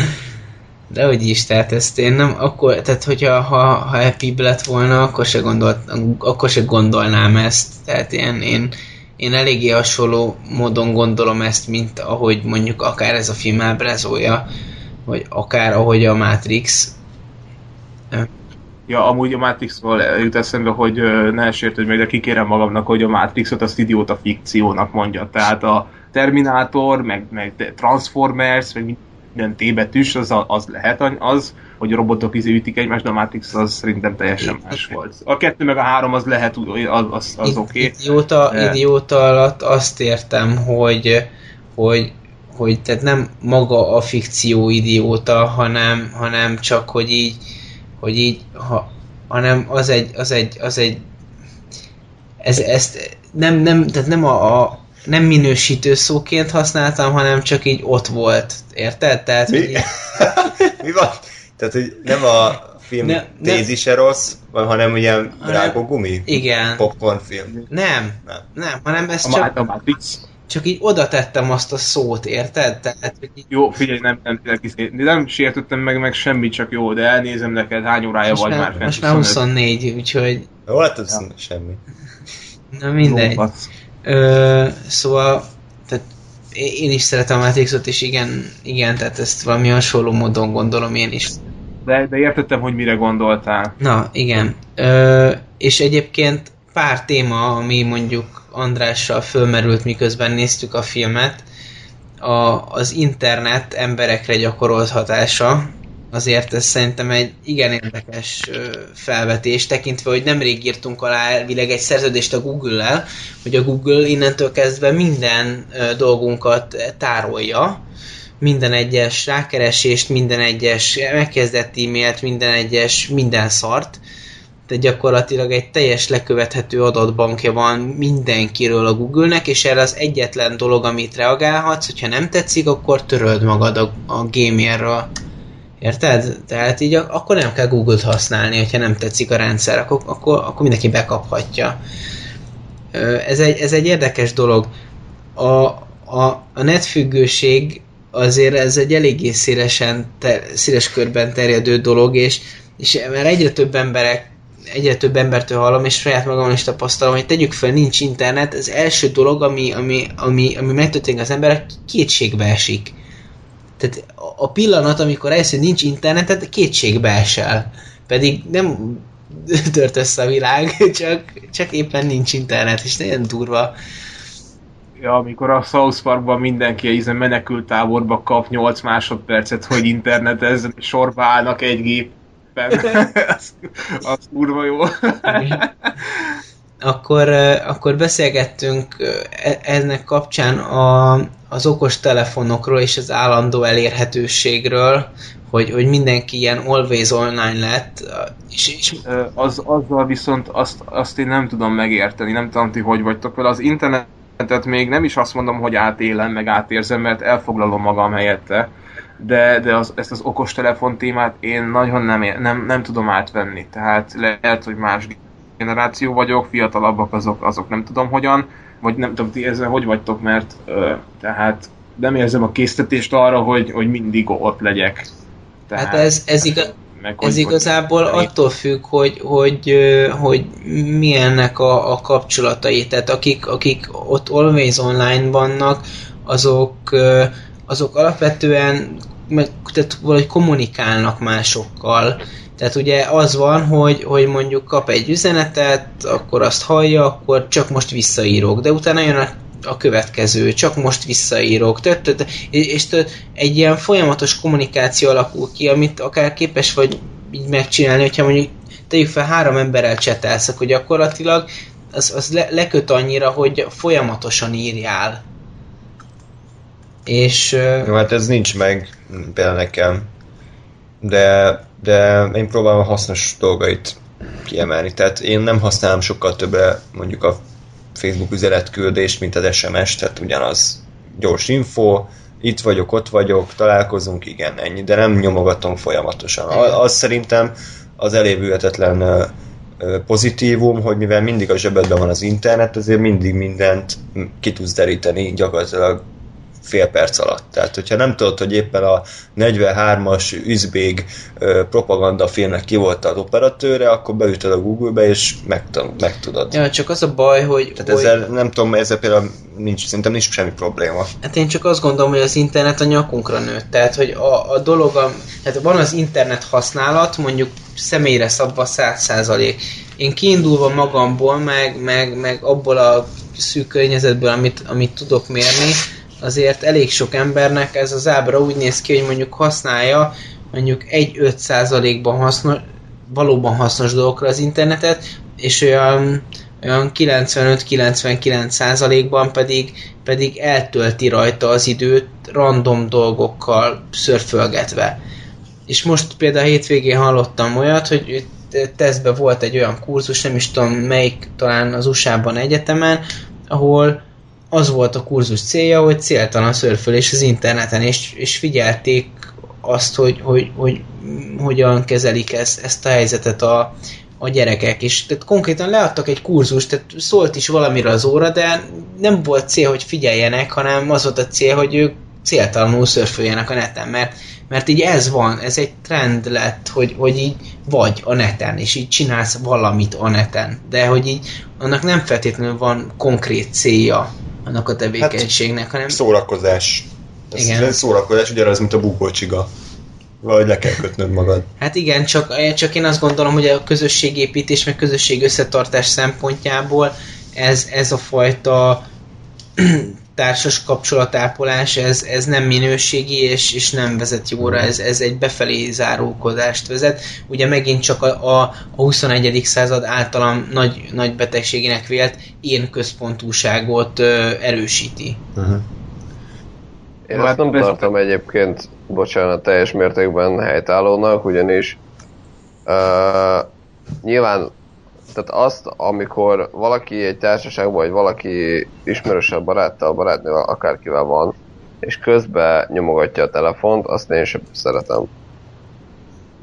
de hogy is, tehát ezt én nem, akkor, tehát hogyha ha, ha happy lett volna, akkor se, gondolt, akkor se gondolnám ezt. Tehát én, én, én eléggé hasonló módon gondolom ezt, mint ahogy mondjuk akár ez a film ábrázolja, vagy akár ahogy a Matrix. Ja, amúgy a Matrixról jut eszembe, hogy ne hogy meg, de kikérem magamnak, hogy a Matrixot azt idióta fikciónak mondja. Tehát a Terminátor, meg, meg Transformers, meg minden T betűs, az, az lehet az, hogy a robotok izé ütik egymást, de a Matrix az szerintem teljesen más volt. A kettő meg a három az lehet, az, az, az oké. Okay. Idióta, de... idióta alatt azt értem, hogy, hogy hogy tehát nem maga a fikció idióta, hanem, hanem csak, hogy így, hogy így, ha, hanem az egy, az egy, az egy, ez, ezt nem, nem, tehát nem a, a nem minősítő szóként használtam, hanem csak így ott volt. Érted? Tehát, Mi? Így... (laughs) Mi van? Tehát, hogy nem a film ne, tézise ne... rossz, vagy, hanem ilyen rágógumi? Igen. Popcorn film? Nem. Nem, nem hanem ez a csak... A Matrix. Csak így oda tettem azt a szót, érted? Tehát, hogy így... Jó, figyelj, nem, nem, nem, nem sértettem meg, meg semmit, csak jó, de elnézem neked, hány órája most vagy már, már Most már 24, úgyhogy... Jó, hát ez semmi. Na mindegy. Ö, szóval tehát én is szeretem a Matrixot, és igen, igen, tehát ezt valami hasonló módon gondolom én is. De, de értettem, hogy mire gondoltál. Na, igen. Ö, és egyébként pár téma, ami mondjuk Andrással fölmerült, miközben néztük a filmet, a, az internet emberekre gyakorolt hatása, azért ez szerintem egy igen érdekes felvetés, tekintve, hogy nemrég írtunk alá elvileg egy szerződést a Google-lel, hogy a Google innentől kezdve minden dolgunkat tárolja, minden egyes rákeresést, minden egyes megkezdett e-mailt, minden egyes minden szart, de gyakorlatilag egy teljes lekövethető adatbankja van mindenkiről a Google-nek, és erre az egyetlen dolog, amit reagálhatsz, hogyha nem tetszik, akkor töröld magad a, a gamierről. Érted? Tehát így akkor nem kell Google-t használni, hogyha nem tetszik a rendszer, akkor, akkor, akkor mindenki bekaphatja. Ez egy, ez egy érdekes dolog. A, a, a netfüggőség azért ez egy eléggé szélesen, ter, széles körben terjedő dolog, és, és mert egyre több emberek egyre több embertől hallom, és saját magam is tapasztalom, hogy tegyük fel, nincs internet, az első dolog, ami, ami, ami, ami megtörténik az emberek, kétségbe esik. Tehát a pillanat, amikor eljössz, hogy nincs internetet, kétségbe esel. Pedig nem (laughs) tört össze a világ, (laughs) csak, csak éppen nincs internet, és nagyon durva. Ja, amikor a South Parkban mindenki a ízen menekült táborba kap 8 másodpercet, hogy internetezzen, sorba állnak egy gépen. (laughs) az, az kurva jó. akkor, akkor beszélgettünk e, ennek kapcsán a, az okos telefonokról és az állandó elérhetőségről, hogy, hogy mindenki ilyen always online lett. És, és... Az, azzal viszont azt, azt én nem tudom megérteni, nem tudom ti hogy vagytok vele. Az internetet még nem is azt mondom, hogy átélem, meg átérzem, mert elfoglalom magam helyette, de, de az, ezt az okostelefon témát én nagyon nem, nem, nem tudom átvenni. Tehát lehet, hogy más generáció vagyok, fiatalabbak azok, azok nem tudom hogyan, vagy nem tudom, ti ezzel hogy vagytok, mert ö, tehát nem érzem a késztetést arra, hogy, hogy mindig ott legyek. Tehát, hát ez, ez, igaz, meg, ez hogy, igazából hogy attól függ, hogy, hogy, hogy milyennek a, a kapcsolatai. Tehát akik, akik ott always online vannak, azok, azok alapvetően meg, tehát valahogy kommunikálnak másokkal. Tehát ugye az van, hogy, hogy mondjuk kap egy üzenetet, akkor azt hallja, akkor csak most visszaírok, de utána jön a, a következő, csak most visszaírok, tört, tört, és tört, egy ilyen folyamatos kommunikáció alakul ki, amit akár képes vagy így megcsinálni, hogyha mondjuk tegyük fel három emberrel csetelsz, akkor gyakorlatilag az, az le, leköt annyira, hogy folyamatosan írjál. És... Jó, hát ez nincs meg például nekem. De de én próbálom a hasznos dolgait kiemelni. Tehát én nem használom sokkal többre mondjuk a Facebook üzenetküldést, mint az SMS, tehát ugyanaz gyors info, itt vagyok, ott vagyok, találkozunk, igen, ennyi, de nem nyomogatom folyamatosan. Az szerintem az elévülhetetlen pozitívum, hogy mivel mindig a zsebedben van az internet, azért mindig mindent ki tudsz deríteni gyakorlatilag fél perc alatt. Tehát, hogyha nem tudod, hogy éppen a 43-as üzbég propagandafilmnek ki volt az operatőre, akkor beütöd a Google-be, és megtudod. Ja, csak az a baj, hogy... Tehát hogy... ezzel, nem tudom, ezzel például nincs, szerintem nincs semmi probléma. Hát én csak azt gondolom, hogy az internet a nyakunkra nőtt. Tehát, hogy a, a dolog, a, tehát van az internet használat, mondjuk személyre szabva 100%. Én kiindulva magamból, meg, meg, meg abból a szűk környezetből, amit, amit tudok mérni, azért elég sok embernek ez az ábra úgy néz ki, hogy mondjuk használja mondjuk 1-5 százalékban hasznos, valóban hasznos dolgokra az internetet, és olyan, olyan 95-99 százalékban pedig, pedig eltölti rajta az időt random dolgokkal szörfölgetve. És most például hétvégén hallottam olyat, hogy tesztben volt egy olyan kurzus, nem is tudom melyik, talán az USA-ban egyetemen, ahol az volt a kurzus célja, hogy céltalan szörfölés az interneten, és, és figyelték azt, hogy, hogy, hogy hogyan kezelik ezt, ezt a helyzetet a, a gyerekek, és tehát konkrétan leadtak egy kurzust, tehát szólt is valamire az óra, de nem volt cél, hogy figyeljenek, hanem az volt a cél, hogy ők céltalanul szörföljenek a neten, mert, mert így ez van, ez egy trend lett, hogy, hogy így vagy a neten, és így csinálsz valamit a neten, de hogy így annak nem feltétlenül van konkrét célja annak a tevékenységnek, hát, hanem... Szórakozás. Ez igen. szórakozás ugyanaz, mint a bukócsiga. Vagy le kell kötnöd magad. Hát igen, csak, csak én azt gondolom, hogy a közösségépítés, meg közösség összetartás szempontjából ez, ez a fajta társas kapcsolatápolás, ez, ez nem minőségi, és, és nem vezet jóra, ez, ez egy befelé zárókodást vezet. Ugye megint csak a, a, a 21. század általam nagy, nagy betegségének vélt én központúságot ö, erősíti. Uh-huh. Én ezt nem tartom egyébként, bocsánat, teljes mértékben helytállónak, ugyanis uh, nyilván tehát azt, amikor valaki egy társaságban, vagy valaki ismerősebb baráttal, barátnővel, akárkivel van, és közben nyomogatja a telefont, azt én sem szeretem.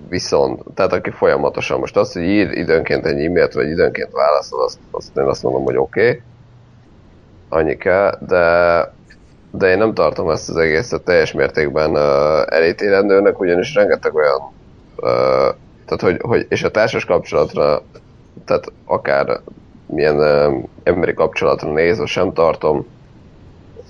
Viszont, tehát aki folyamatosan, most azt, hogy ír időnként egy e-mailt, vagy időnként válaszol, azt, azt én azt mondom, hogy oké, okay, annyi kell, de, de én nem tartom ezt az egészet teljes mértékben uh, elítélendőnek, ugyanis rengeteg olyan, uh, tehát hogy, hogy, és a társas kapcsolatra tehát akár milyen uh, emberi kapcsolatra nézve sem tartom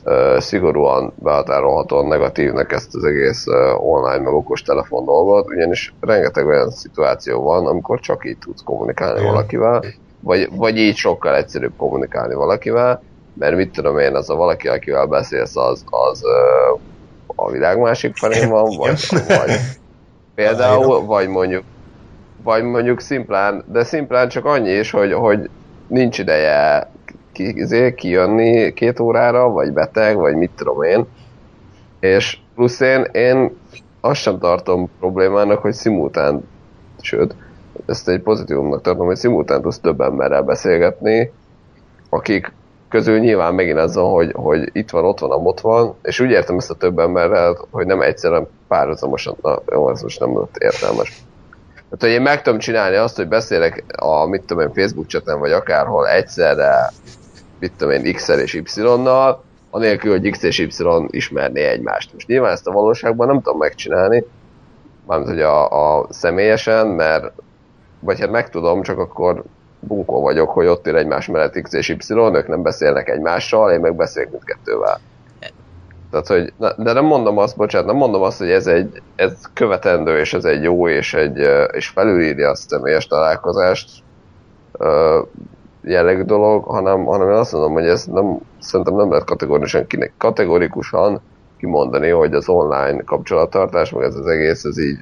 uh, szigorúan behatárolhatóan negatívnek ezt az egész uh, online meg okos telefon dolgot, ugyanis rengeteg olyan szituáció van, amikor csak így tudsz kommunikálni Igen. valakivel, vagy, vagy így sokkal egyszerűbb kommunikálni valakivel, mert mit tudom én, az a valaki, akivel beszélsz, az, az uh, a világ másik felén van, vagy, vagy (laughs) például, vagy mondjuk vagy mondjuk szimplán, de szimplán csak annyi is, hogy, hogy nincs ideje ki, izé, kijönni két órára, vagy beteg, vagy mit tudom én. És plusz én, én azt sem tartom problémának, hogy szimultán, sőt, ezt egy pozitívumnak tartom, hogy szimultán tudsz több emberrel beszélgetni, akik közül nyilván megint az hogy, hogy itt van, ott van, ott van, és úgy értem ezt a több emberrel, hogy nem egyszerűen párhuzamosan, na jó, ez most nem lett értelmes. Tehát, hogy én meg tudom csinálni azt, hogy beszélek a, mit tudom én, Facebook chaten, vagy akárhol egyszerre, mit tudom én, X-el és Y-nal, anélkül, hogy X és Y ismerné egymást. Most nyilván ezt a valóságban nem tudom megcsinálni, mármint, hogy a, a személyesen, mert vagy hát meg tudom, csak akkor bunkó vagyok, hogy ott él egymás mellett X és Y, ők nem beszélnek egymással, én meg beszélek mindkettővel. Tehát, hogy, de nem mondom azt, bocsánat, nem mondom azt, hogy ez egy ez követendő, és ez egy jó, és, egy, és felülírja a személyes találkozást jellegű dolog, hanem, hanem én azt mondom, hogy ez nem, szerintem nem lehet kategorikusan, kategorikusan kimondani, hogy az online kapcsolattartás, meg ez az egész, ez így...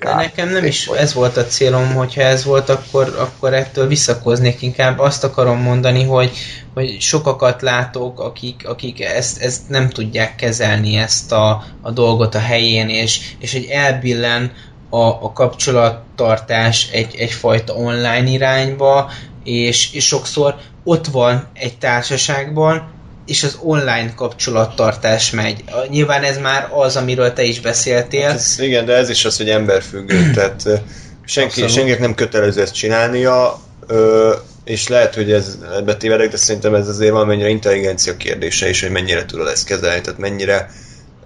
De nekem nem is ez volt a célom, hogyha ez volt, akkor, akkor ettől visszakoznék. Inkább. Azt akarom mondani, hogy, hogy sokakat látok, akik, akik ezt, ezt nem tudják kezelni, ezt a, a dolgot a helyén, és, és egy elbillen a, a kapcsolat kapcsolattartás egy, egyfajta online irányba, és, és sokszor ott van egy társaságban, és az online kapcsolattartás megy. Nyilván ez már az, amiről te is beszéltél. Hát ez, igen, de ez is az, hogy emberfüggő. (clears throat) tehát senki, senkinek nem kötelező ezt csinálnia, ö, és lehet, hogy ez ebbe tévedek, de szerintem ez azért valamennyire intelligencia kérdése is, hogy mennyire tudod ezt kezelni, tehát mennyire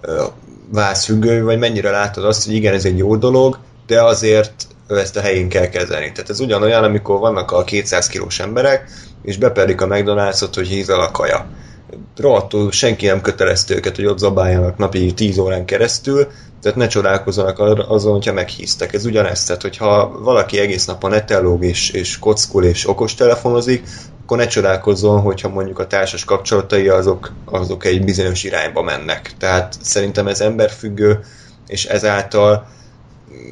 ö, válsz függő, vagy mennyire látod azt, hogy igen, ez egy jó dolog, de azért ezt a helyén kell kezelni. Tehát ez ugyanolyan, amikor vannak a 200 kilós emberek, és beperik a McDonald's-ot, hogy hízal a kaja. Rohadtul senki nem kötelezte őket, hogy ott zabáljanak napi 10 órán keresztül, tehát ne csodálkozzanak azon, hogyha meghíztek. Ez ugyanezt, tehát hogyha valaki egész nap a netellóg és, és kockul és okostelefonozik, akkor ne csodálkozzon, hogyha mondjuk a társas kapcsolatai azok, azok egy bizonyos irányba mennek. Tehát szerintem ez emberfüggő, és ezáltal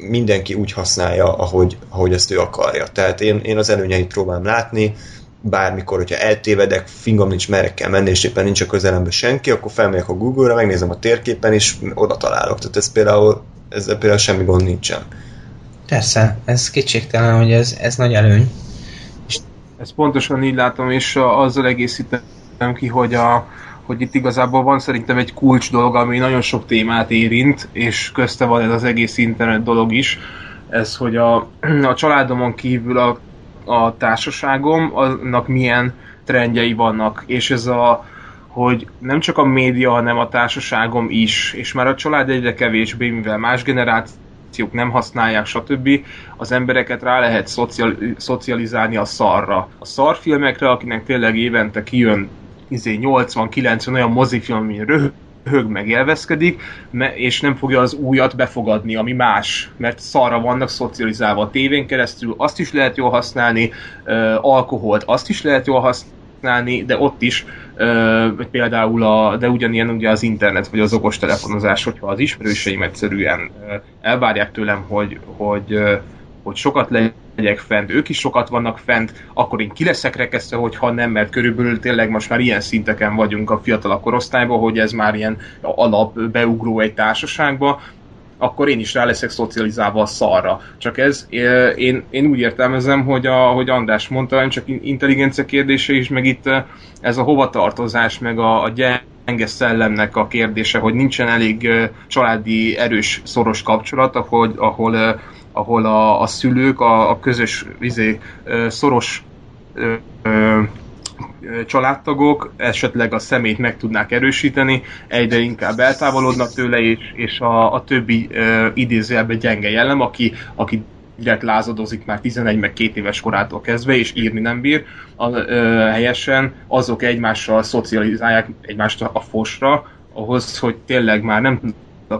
mindenki úgy használja, ahogy, ahogy ezt ő akarja. Tehát én, én az előnyeit próbálom látni, bármikor, hogyha eltévedek, fingom nincs merre kell menni, és éppen nincs a közelemben senki, akkor felmegyek a Google-ra, megnézem a térképen, és oda találok. Tehát ez például, ezzel például semmi gond nincsen. Persze, ez kétségtelen, hogy ez, ez nagy előny. Ezt pontosan így látom, és azzal egészítem ki, hogy, a, hogy itt igazából van szerintem egy kulcs dolog, ami nagyon sok témát érint, és közte van ez az egész internet dolog is, ez, hogy a, a családomon kívül a a társaságom, annak milyen trendjei vannak, és ez a hogy nem csak a média, hanem a társaságom is, és már a család egyre kevésbé, mivel más generációk nem használják, stb. az embereket rá lehet szocial, szocializálni a szarra. A szarfilmekre, akinek tényleg évente kijön izé 80-90 olyan mozifilm, ami röhög, hög meg élvezkedik, és nem fogja az újat befogadni, ami más, mert szarra vannak szocializálva a tévén keresztül, azt is lehet jól használni, alkoholt azt is lehet jól használni, de ott is például a, de ugyanilyen ugye az internet vagy az okostelefonozás, hogyha az ismerőseim egyszerűen elvárják tőlem, hogy, hogy, hogy sokat le legyek fent, ők is sokat vannak fent, akkor én ki leszek rekesztve, hogyha nem, mert körülbelül tényleg most már ilyen szinteken vagyunk a fiatal korosztályban, hogy ez már ilyen alap beugró egy társaságba, akkor én is rá leszek szocializálva a szarra. Csak ez, én, én úgy értelmezem, hogy, a, hogy András mondta, csak intelligencia kérdése is, meg itt ez a hovatartozás, meg a, a gyenge szellemnek a kérdése, hogy nincsen elég családi erős, szoros kapcsolat, ahol, ahol ahol a, a szülők a, a közös izé, szoros ö, ö, családtagok esetleg a szemét meg tudnák erősíteni, egyre inkább eltávolodnak tőle, és, és a, a többi ö, idézőjelben gyenge jellem, aki, aki direkt lázadozik már 11 meg 2 éves korától kezdve, és írni nem bír, a, ö, helyesen azok egymással szocializálják egymást a fosra, ahhoz, hogy tényleg már nem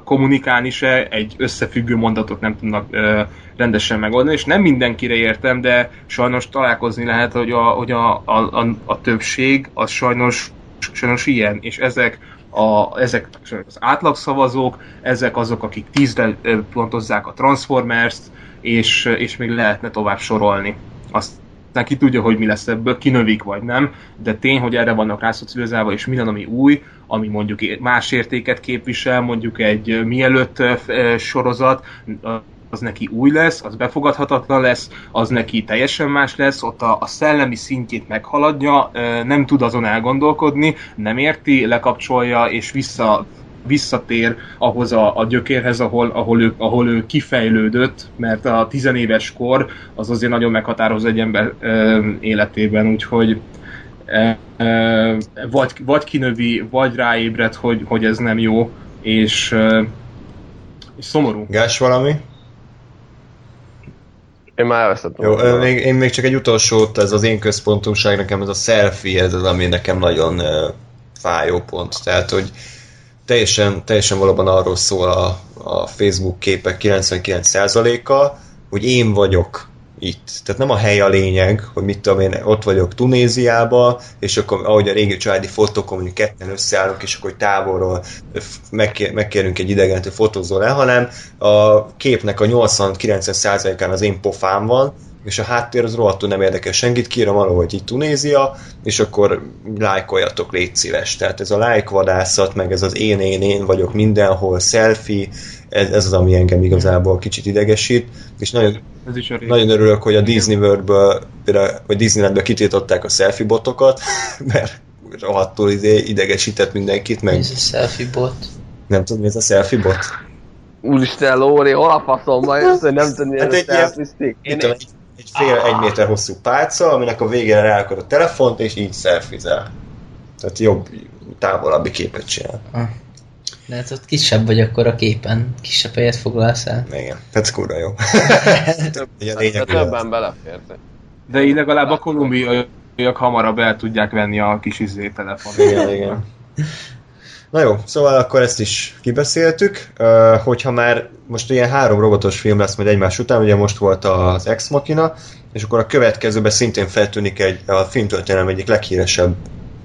kommunikálni se, egy összefüggő mondatot nem tudnak ö, rendesen megoldani, és nem mindenkire értem, de sajnos találkozni lehet, hogy a, hogy a, a, a, a többség az sajnos, sajnos ilyen, és ezek a, ezek az átlagszavazók, ezek azok, akik tízre pontozzák a Transformers-t, és, és még lehetne tovább sorolni. Azt aztán ki tudja, hogy mi lesz ebből, kinövik vagy nem, de tény, hogy erre vannak rászocializálva, és minden, ami új, ami mondjuk más értéket képvisel, mondjuk egy mielőtt sorozat, az neki új lesz, az befogadhatatlan lesz, az neki teljesen más lesz, ott a, a szellemi szintjét meghaladja, nem tud azon elgondolkodni, nem érti, lekapcsolja és vissza visszatér ahhoz a, a gyökérhez, ahol, ahol, ő, ahol ő kifejlődött, mert a tizenéves kor az azért nagyon meghatározó egy ember ö, életében, úgyhogy ö, vagy, vagy kinövi, vagy ráébred, hogy, hogy ez nem jó, és, ö, és szomorú. Gás valami? Én már elvesztettem. Jó, még, én még csak egy utolsó, ez az én központomság, nekem ez a selfie, ez az, ami nekem nagyon uh, fájó pont. Tehát, hogy teljesen, teljesen valóban arról szól a, a Facebook képek 99%-a, hogy én vagyok itt. Tehát nem a hely a lényeg, hogy mit tudom én, ott vagyok Tunéziába, és akkor ahogy a régi családi fotókon mondjuk ketten összeállunk, és akkor távolról megkér, megkérünk egy idegent, hogy fotózzon le, hanem a képnek a 80-90%-án az én pofám van, és a háttér az rohadtul nem érdekel senkit, kírom arra, hogy itt Tunézia, és akkor lájkoljatok, légy szíves. Tehát ez a lájkvadászat, meg ez az én, én, én vagyok mindenhol, selfie, ez, ez az, ami engem igazából kicsit idegesít, és nagyon, Ez is a nagyon örülök, hogy a Disney World-ből, vagy Disneylandből kitiltották a selfie botokat, (laughs) mert rohadtul izé idegesített mindenkit, meg Ez a selfie bot. nem tudom, mi ez a selfie bot. Úristen, Lóri, hol a jössz, (laughs) hogy nem tudni, Hát hogy egy ilyen- van egy, egy fél egy méter hosszú pálca, aminek a végére ráakad a telefont, és így szelfizel. Tehát jobb, távolabbi képet csinál. De hát ott kisebb vagy akkor a képen. Kisebb helyet foglalsz el. Igen, ez kurva jó. (laughs) De hogy többen belefértek. De így legalább a kolumbiaiak hamarabb el tudják venni a kis izé telefon. Igen, igen. Na jó, szóval akkor ezt is kibeszéltük. Hogyha már most ilyen három robotos film lesz majd egymás után, ugye most volt az Ex Machina, és akkor a következőben szintén feltűnik egy a filmtörténelem egyik leghíresebb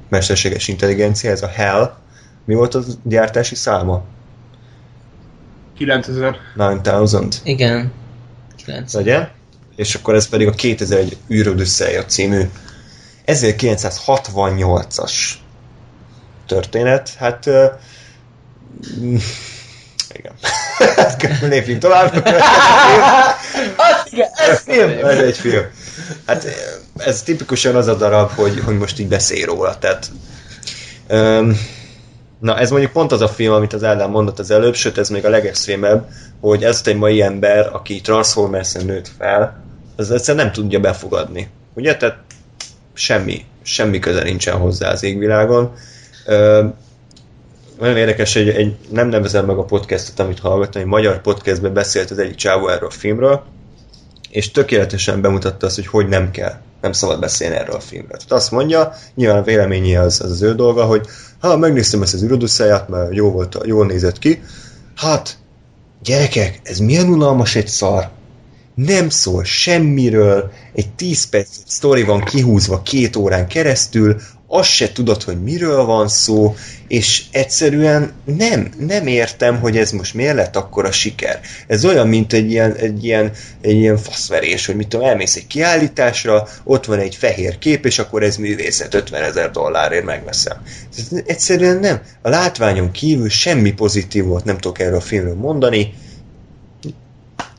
mesterséges intelligencia, ez a HAL. Mi volt az gyártási száma? 9000. 9000. Igen. 9. Ugye? És akkor ez pedig a 2001 űrödüsszelje című 1968-as történet. Hát uh, igen. (laughs) Lépjünk tovább. (laughs) igen, ez film! ez egy film. Hát ez tipikusan az a darab, hogy, hogy most így beszél róla. Tehát, um, na ez mondjuk pont az a film, amit az Ádám mondott az előbb, sőt ez még a legextrémebb, hogy ezt egy mai ember, aki Transformers-en nőtt fel, az egyszerűen nem tudja befogadni. Ugye? Tehát semmi, semmi köze nincsen hozzá az égvilágon. Nagyon érdekes, hogy egy, nem nevezem meg a podcastot, amit hallgattam, egy magyar podcastben beszélt az egyik csávó erről a filmről, és tökéletesen bemutatta azt, hogy hogy nem kell, nem szabad beszélni erről a filmről. Tehát azt mondja, nyilván a véleménye az, az az ő dolga, hogy ha megnéztem ezt az űrodusszáját, mert jó volt, jól nézett ki, hát gyerekek, ez milyen unalmas egy szar, nem szól semmiről, egy 10 perc sztori van kihúzva két órán keresztül, azt se tudod, hogy miről van szó, és egyszerűen nem, nem értem, hogy ez most miért lett akkor a siker. Ez olyan, mint egy ilyen, egy ilyen, egy ilyen faszverés, hogy mit tudom, elmész egy kiállításra, ott van egy fehér kép, és akkor ez művészet 50 ezer dollárért megveszem. Ez egyszerűen nem. A látványon kívül semmi pozitívot nem tudok erről a filmről mondani,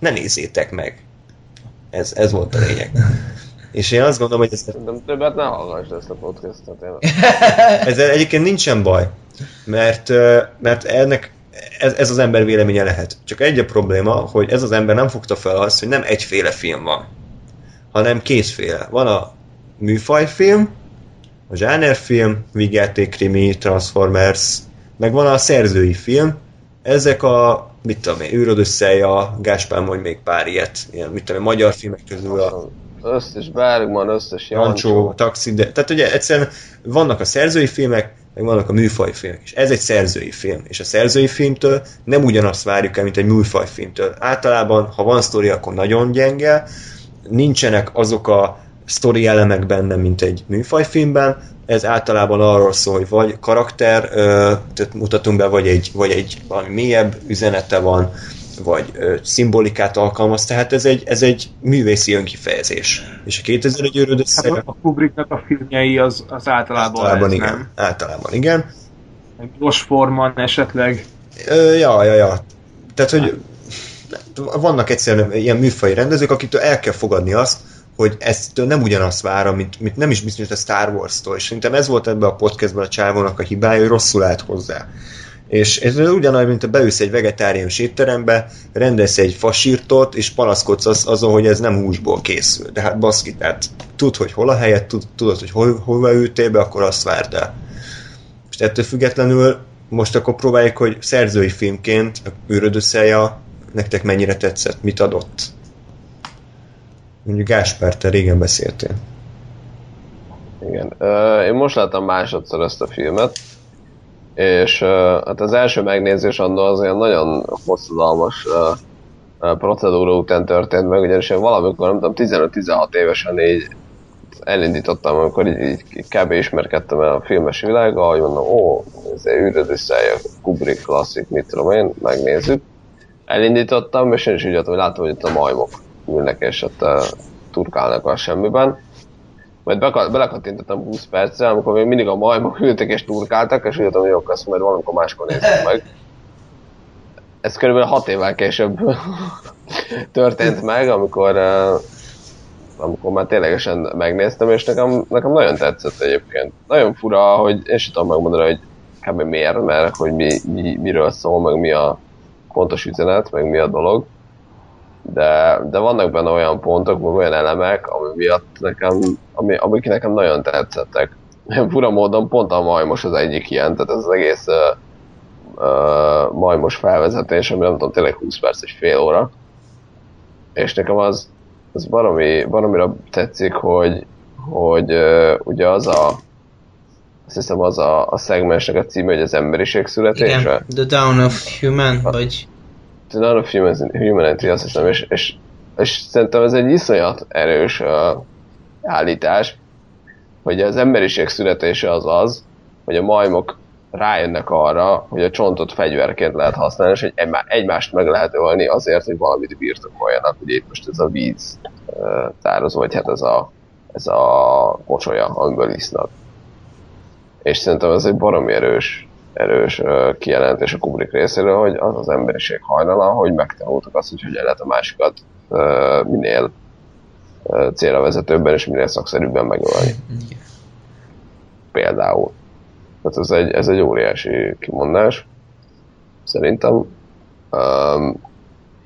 ne nézzétek meg. Ez, ez volt a lényeg. (laughs) És én azt gondolom, hogy ez, Szerintem többet ne hallgass ezt a podcastot. Én. (laughs) ezzel egyébként nincsen baj, mert, mert ennek ez, ez az ember véleménye lehet. Csak egy a probléma, hogy ez az ember nem fogta fel azt, hogy nem egyféle film van, hanem kétféle. Van a műfajfilm, a zsánerfilm, vigyáték, krimi, Transformers, meg van a szerzői film, ezek a, mit tudom én, űrodösszelja, Gáspár mondj még pár ilyet, ilyen, mit tudom én, magyar filmek közül a Összes Bergman, összes Jancsó, Jancsó. Taxi, de, tehát ugye egyszerűen vannak a szerzői filmek, meg vannak a műfaj filmek, és ez egy szerzői film, és a szerzői filmtől nem ugyanazt várjuk el, mint egy műfaj filmtől. Általában, ha van sztori, akkor nagyon gyenge, nincsenek azok a sztori elemek benne, mint egy műfajfilmben, ez általában arról szól, hogy vagy karakter ö, mutatunk be, vagy egy, vagy egy valami mélyebb üzenete van, vagy ö, szimbolikát alkalmaz, tehát ez egy, ez egy művészi önkifejezés. És a 2001 őröd Hát össze... a a Kubricknak a filmjei az, az általában, Általában ez, igen. nem? Általában igen. Los Forman esetleg. Ö, ja, ja, ja. Tehát, hogy vannak egyszerűen ilyen műfai rendezők, akitől el kell fogadni azt, hogy ezt nem ugyanazt várom, mint, mint nem is biztos a Star Wars-tól. És szerintem ez volt ebben a podcastban a csávónak a hibája, hogy rosszul állt hozzá. És ez ugyanaz, mint a beülsz egy vegetáriánus étterembe, rendelsz egy fasírtot, és panaszkodsz az, azon, hogy ez nem húsból készül. De hát baszki, tehát tud, hogy hol a helyet, tud, tudod, hogy hol, hova ültél be, akkor azt várd el. És ettől függetlenül most akkor próbáljuk, hogy szerzői filmként a űrödösszelja nektek mennyire tetszett, mit adott. Mondjuk Gáspár, te régen beszéltél. Igen. Én most láttam másodszor ezt a filmet, és hát az első megnézés annól az olyan nagyon hosszadalmas procedúra után történt meg, ugyanis én valamikor, nem tudom, 15-16 évesen így elindítottam, amikor így, így kb. ismerkedtem el a filmes világgal, hogy mondom, ó, ez egy űrödösszelje, Kubrick klasszik, mit tudom én, megnézzük. Elindítottam, és én is úgy hogy látom, hogy itt a majmok ülnek, és ott uh, turkálnak a semmiben. Majd belekattintottam 20 percre, amikor még mindig a majmok ültek és turkáltak, és úgy hogy jó, azt majd valamikor máskor nézzük meg. ez körülbelül hat évvel később (laughs) történt meg, amikor, uh, amikor már ténylegesen megnéztem, és nekem, nekem nagyon tetszett egyébként. Nagyon fura, hogy én sem tudom megmondani, hogy kb. miért, mert hogy mi, mi, miről szól, meg mi a pontos üzenet, meg mi a dolog. De, de vannak benne olyan pontok, meg olyan elemek, ami miatt nekem, ami, amik nekem nagyon tetszettek. Fura módon pont a majmos az egyik ilyen, tehát ez az egész uh, uh, majmos felvezetés, ami nem tudom, tényleg 20 perc, egy fél óra. És nekem az, az valami, valamira tetszik, hogy, hogy uh, ugye az a azt hiszem az a, a szegmensnek a címe, hogy az emberiség születése. Igen, The Down of Human, vagy... The Down of Human, Humanity, azt hiszem, és, és, és szerintem ez egy iszonyat erős uh, állítás, hogy az emberiség születése az az, hogy a majmok rájönnek arra, hogy a csontot fegyverként lehet használni, és hogy egymást meg lehet ölni azért, hogy valamit birtokoljanak. Ugye itt most ez a víz tározó, vagy hát ez a, ez a pocsolya, amiből isznak. És szerintem ez egy baromi erős, erős kijelentés a Kubrick részéről, hogy az az emberiség hajlana, hogy megtanultak azt, hogy hogy lehet a másikat minél célra vezetőbben és minél szakszerűbben megölni. Például. Tehát ez egy, ez egy óriási kimondás, szerintem. Um,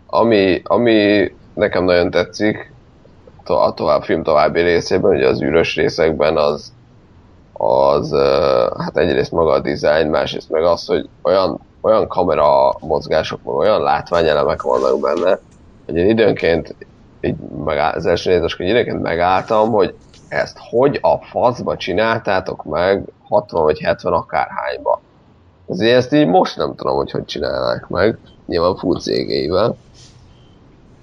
ami, ami nekem nagyon tetszik, a tovább, film további részében, ugye az űrös részekben az, az hát egyrészt maga a dizájn, másrészt meg az, hogy olyan, olyan kamera mozgások, meg olyan látványelemek vannak benne, hogy én időnként így megáll, az első nézéskor időnként megálltam, hogy ezt hogy a faszba csináltátok meg 60 vagy 70 akárhányba. Ezért ezt így most nem tudom, hogy hogy csinálnák meg, nyilván full cégével.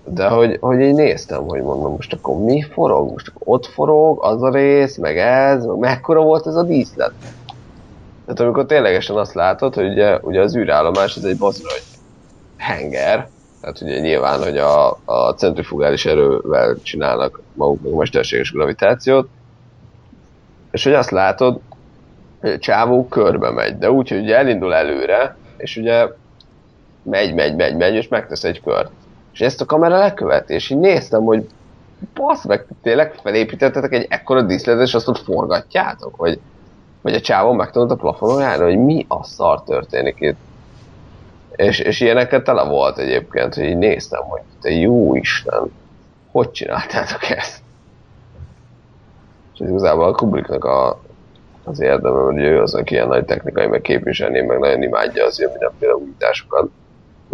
De hogy, hogy így néztem, hogy mondom, most akkor mi forog? Most akkor ott forog, az a rész, meg ez, mekkora volt ez a díszlet? Tehát amikor ténylegesen azt látod, hogy ugye, ugye az űrállomás ez egy bazony henger, tehát ugye nyilván, hogy a, a centrifugális erővel csinálnak maguknak mesterséges gravitációt, és hogy azt látod, hogy a csávó körbe megy, de úgy, hogy ugye elindul előre, és ugye megy, megy, megy, megy, és megtesz egy kört. És ezt a kamera leköveti, és így néztem, hogy basz meg, tényleg felépítettetek egy ekkora díszletet, és azt ott forgatjátok, hogy, hogy a csávó megtanult a plafonoljára, hogy mi a szar történik itt. És, és ilyeneket tele volt egyébként, hogy így néztem, hogy te jó Isten, hogy csináltátok ezt? És ez igazából a Kubricknak a, az érdeme, hogy ő az, aki ilyen nagy technikai meg képviselni, meg nagyon imádja az ilyen mindenféle újításokat,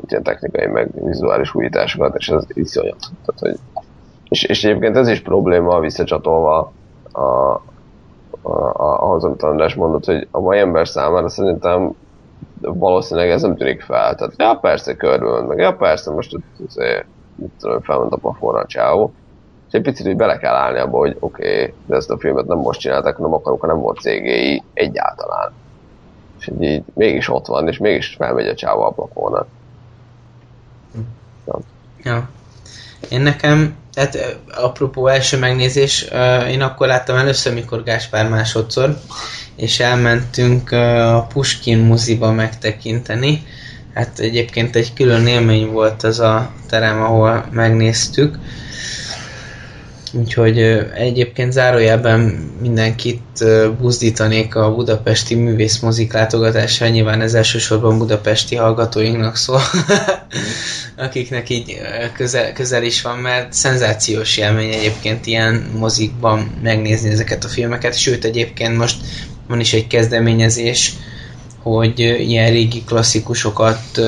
ilyen technikai meg vizuális újításokat, és ez iszonyat. Tehát, hogy, és, és egyébként ez is probléma visszacsatolva a, a, a, ahhoz, amit András mondott, hogy a mai ember számára szerintem valószínűleg ez nem tűnik fel. Tehát, ja, persze körbe meg ja, persze, most azért, mit tudom, felment a plafonra a csáó. És egy picit így bele kell állni abba, hogy oké, okay, de ezt a filmet nem most csinálták, hanem akkor, amikor nem volt CGI egyáltalán. És így, mégis ott van, és mégis felmegy a csáó a plafonra. Ja. Én nekem, tehát apropó első megnézés, én akkor láttam először, mikor Gáspár másodszor, és elmentünk a Puskin muziba megtekinteni. Hát egyébként egy külön élmény volt az a terem, ahol megnéztük. Úgyhogy egyébként zárójelben mindenkit buzdítanék a budapesti művészmozik látogatásra, nyilván ez elsősorban budapesti hallgatóinknak szól, (laughs) akiknek így közel, közel is van, mert szenzációs élmény egyébként ilyen mozikban megnézni ezeket a filmeket, sőt egyébként most van is egy kezdeményezés, hogy ilyen régi klasszikusokat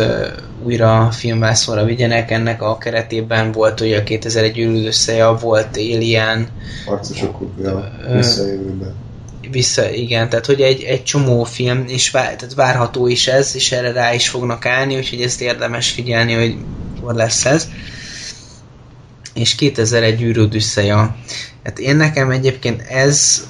újra filmvászonra vigyenek. Ennek a keretében volt ugye a 2001 űrűdösszeja, volt Alien. Harcosok ja, visszajövőben. Vissza, igen, tehát hogy egy, egy csomó film, és vár, tehát várható is ez, és erre rá is fognak állni, úgyhogy ezt érdemes figyelni, hogy hol lesz ez. És 2001 űrűdösszeja. Hát én nekem egyébként ez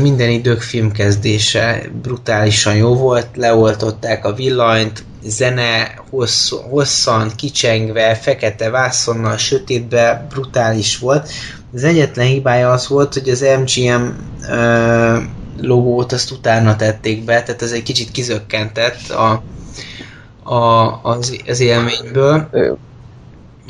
minden idők filmkezdése brutálisan jó volt, leoltották a villanyt, zene hossz, hosszan, kicsengve, fekete vászonnal, sötétbe, brutális volt. Az egyetlen hibája az volt, hogy az MGM ö, logót azt utána tették be, tehát ez egy kicsit kizökkentett a, a, az, az élményből,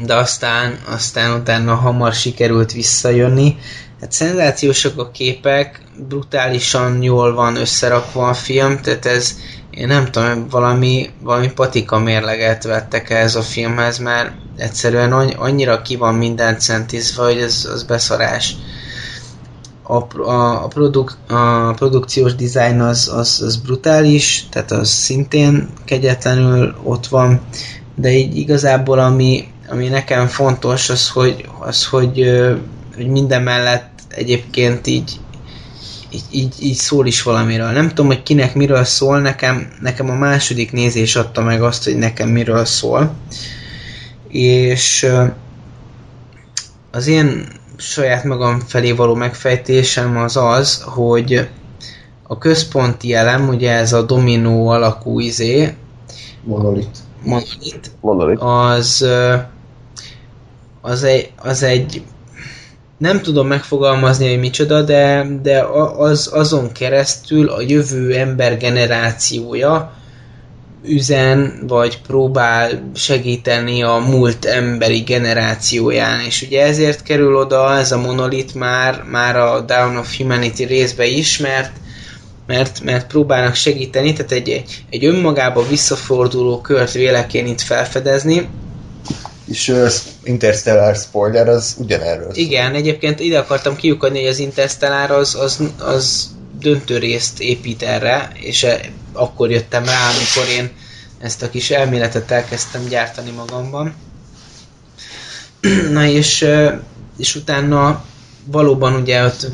de aztán, aztán utána hamar sikerült visszajönni. Hát szenzációsak a képek, brutálisan jól van összerakva a film, tehát ez, én nem tudom, valami, valami patika mérleget vettek ez a filmhez, mert egyszerűen anny- annyira ki van minden centizve, hogy ez az beszarás. A, a, a, produk, a produkciós dizájn az, az, az brutális, tehát az szintén kegyetlenül ott van, de így igazából ami, ami nekem fontos, az, hogy, az, hogy, hogy minden mellett egyébként így, így, így, így szól is valamiről. Nem tudom, hogy kinek miről szól, nekem, nekem a második nézés adta meg azt, hogy nekem miről szól. És az én saját magam felé való megfejtésem az az, hogy a központi elem, ugye ez a dominó alakú izé, Monolit. monolit, mondod itt. az, az, egy, az egy nem tudom megfogalmazni, hogy micsoda, de, de az, azon keresztül a jövő ember generációja üzen, vagy próbál segíteni a múlt emberi generációján, és ugye ezért kerül oda ez a monolit már, már a Down of Humanity részbe is, mert mert, mert próbálnak segíteni, tehát egy, egy önmagába visszaforduló kört vélek én itt felfedezni, És uh, Interstellar spoiler az ugyanerről. Igen, egyébként ide akartam kiukadni, hogy az Interstellar az, az, az döntő részt épít erre, és e- akkor jöttem rá, amikor én ezt a kis elméletet elkezdtem gyártani magamban. (clears throat) Na és, és utána valóban ugye ott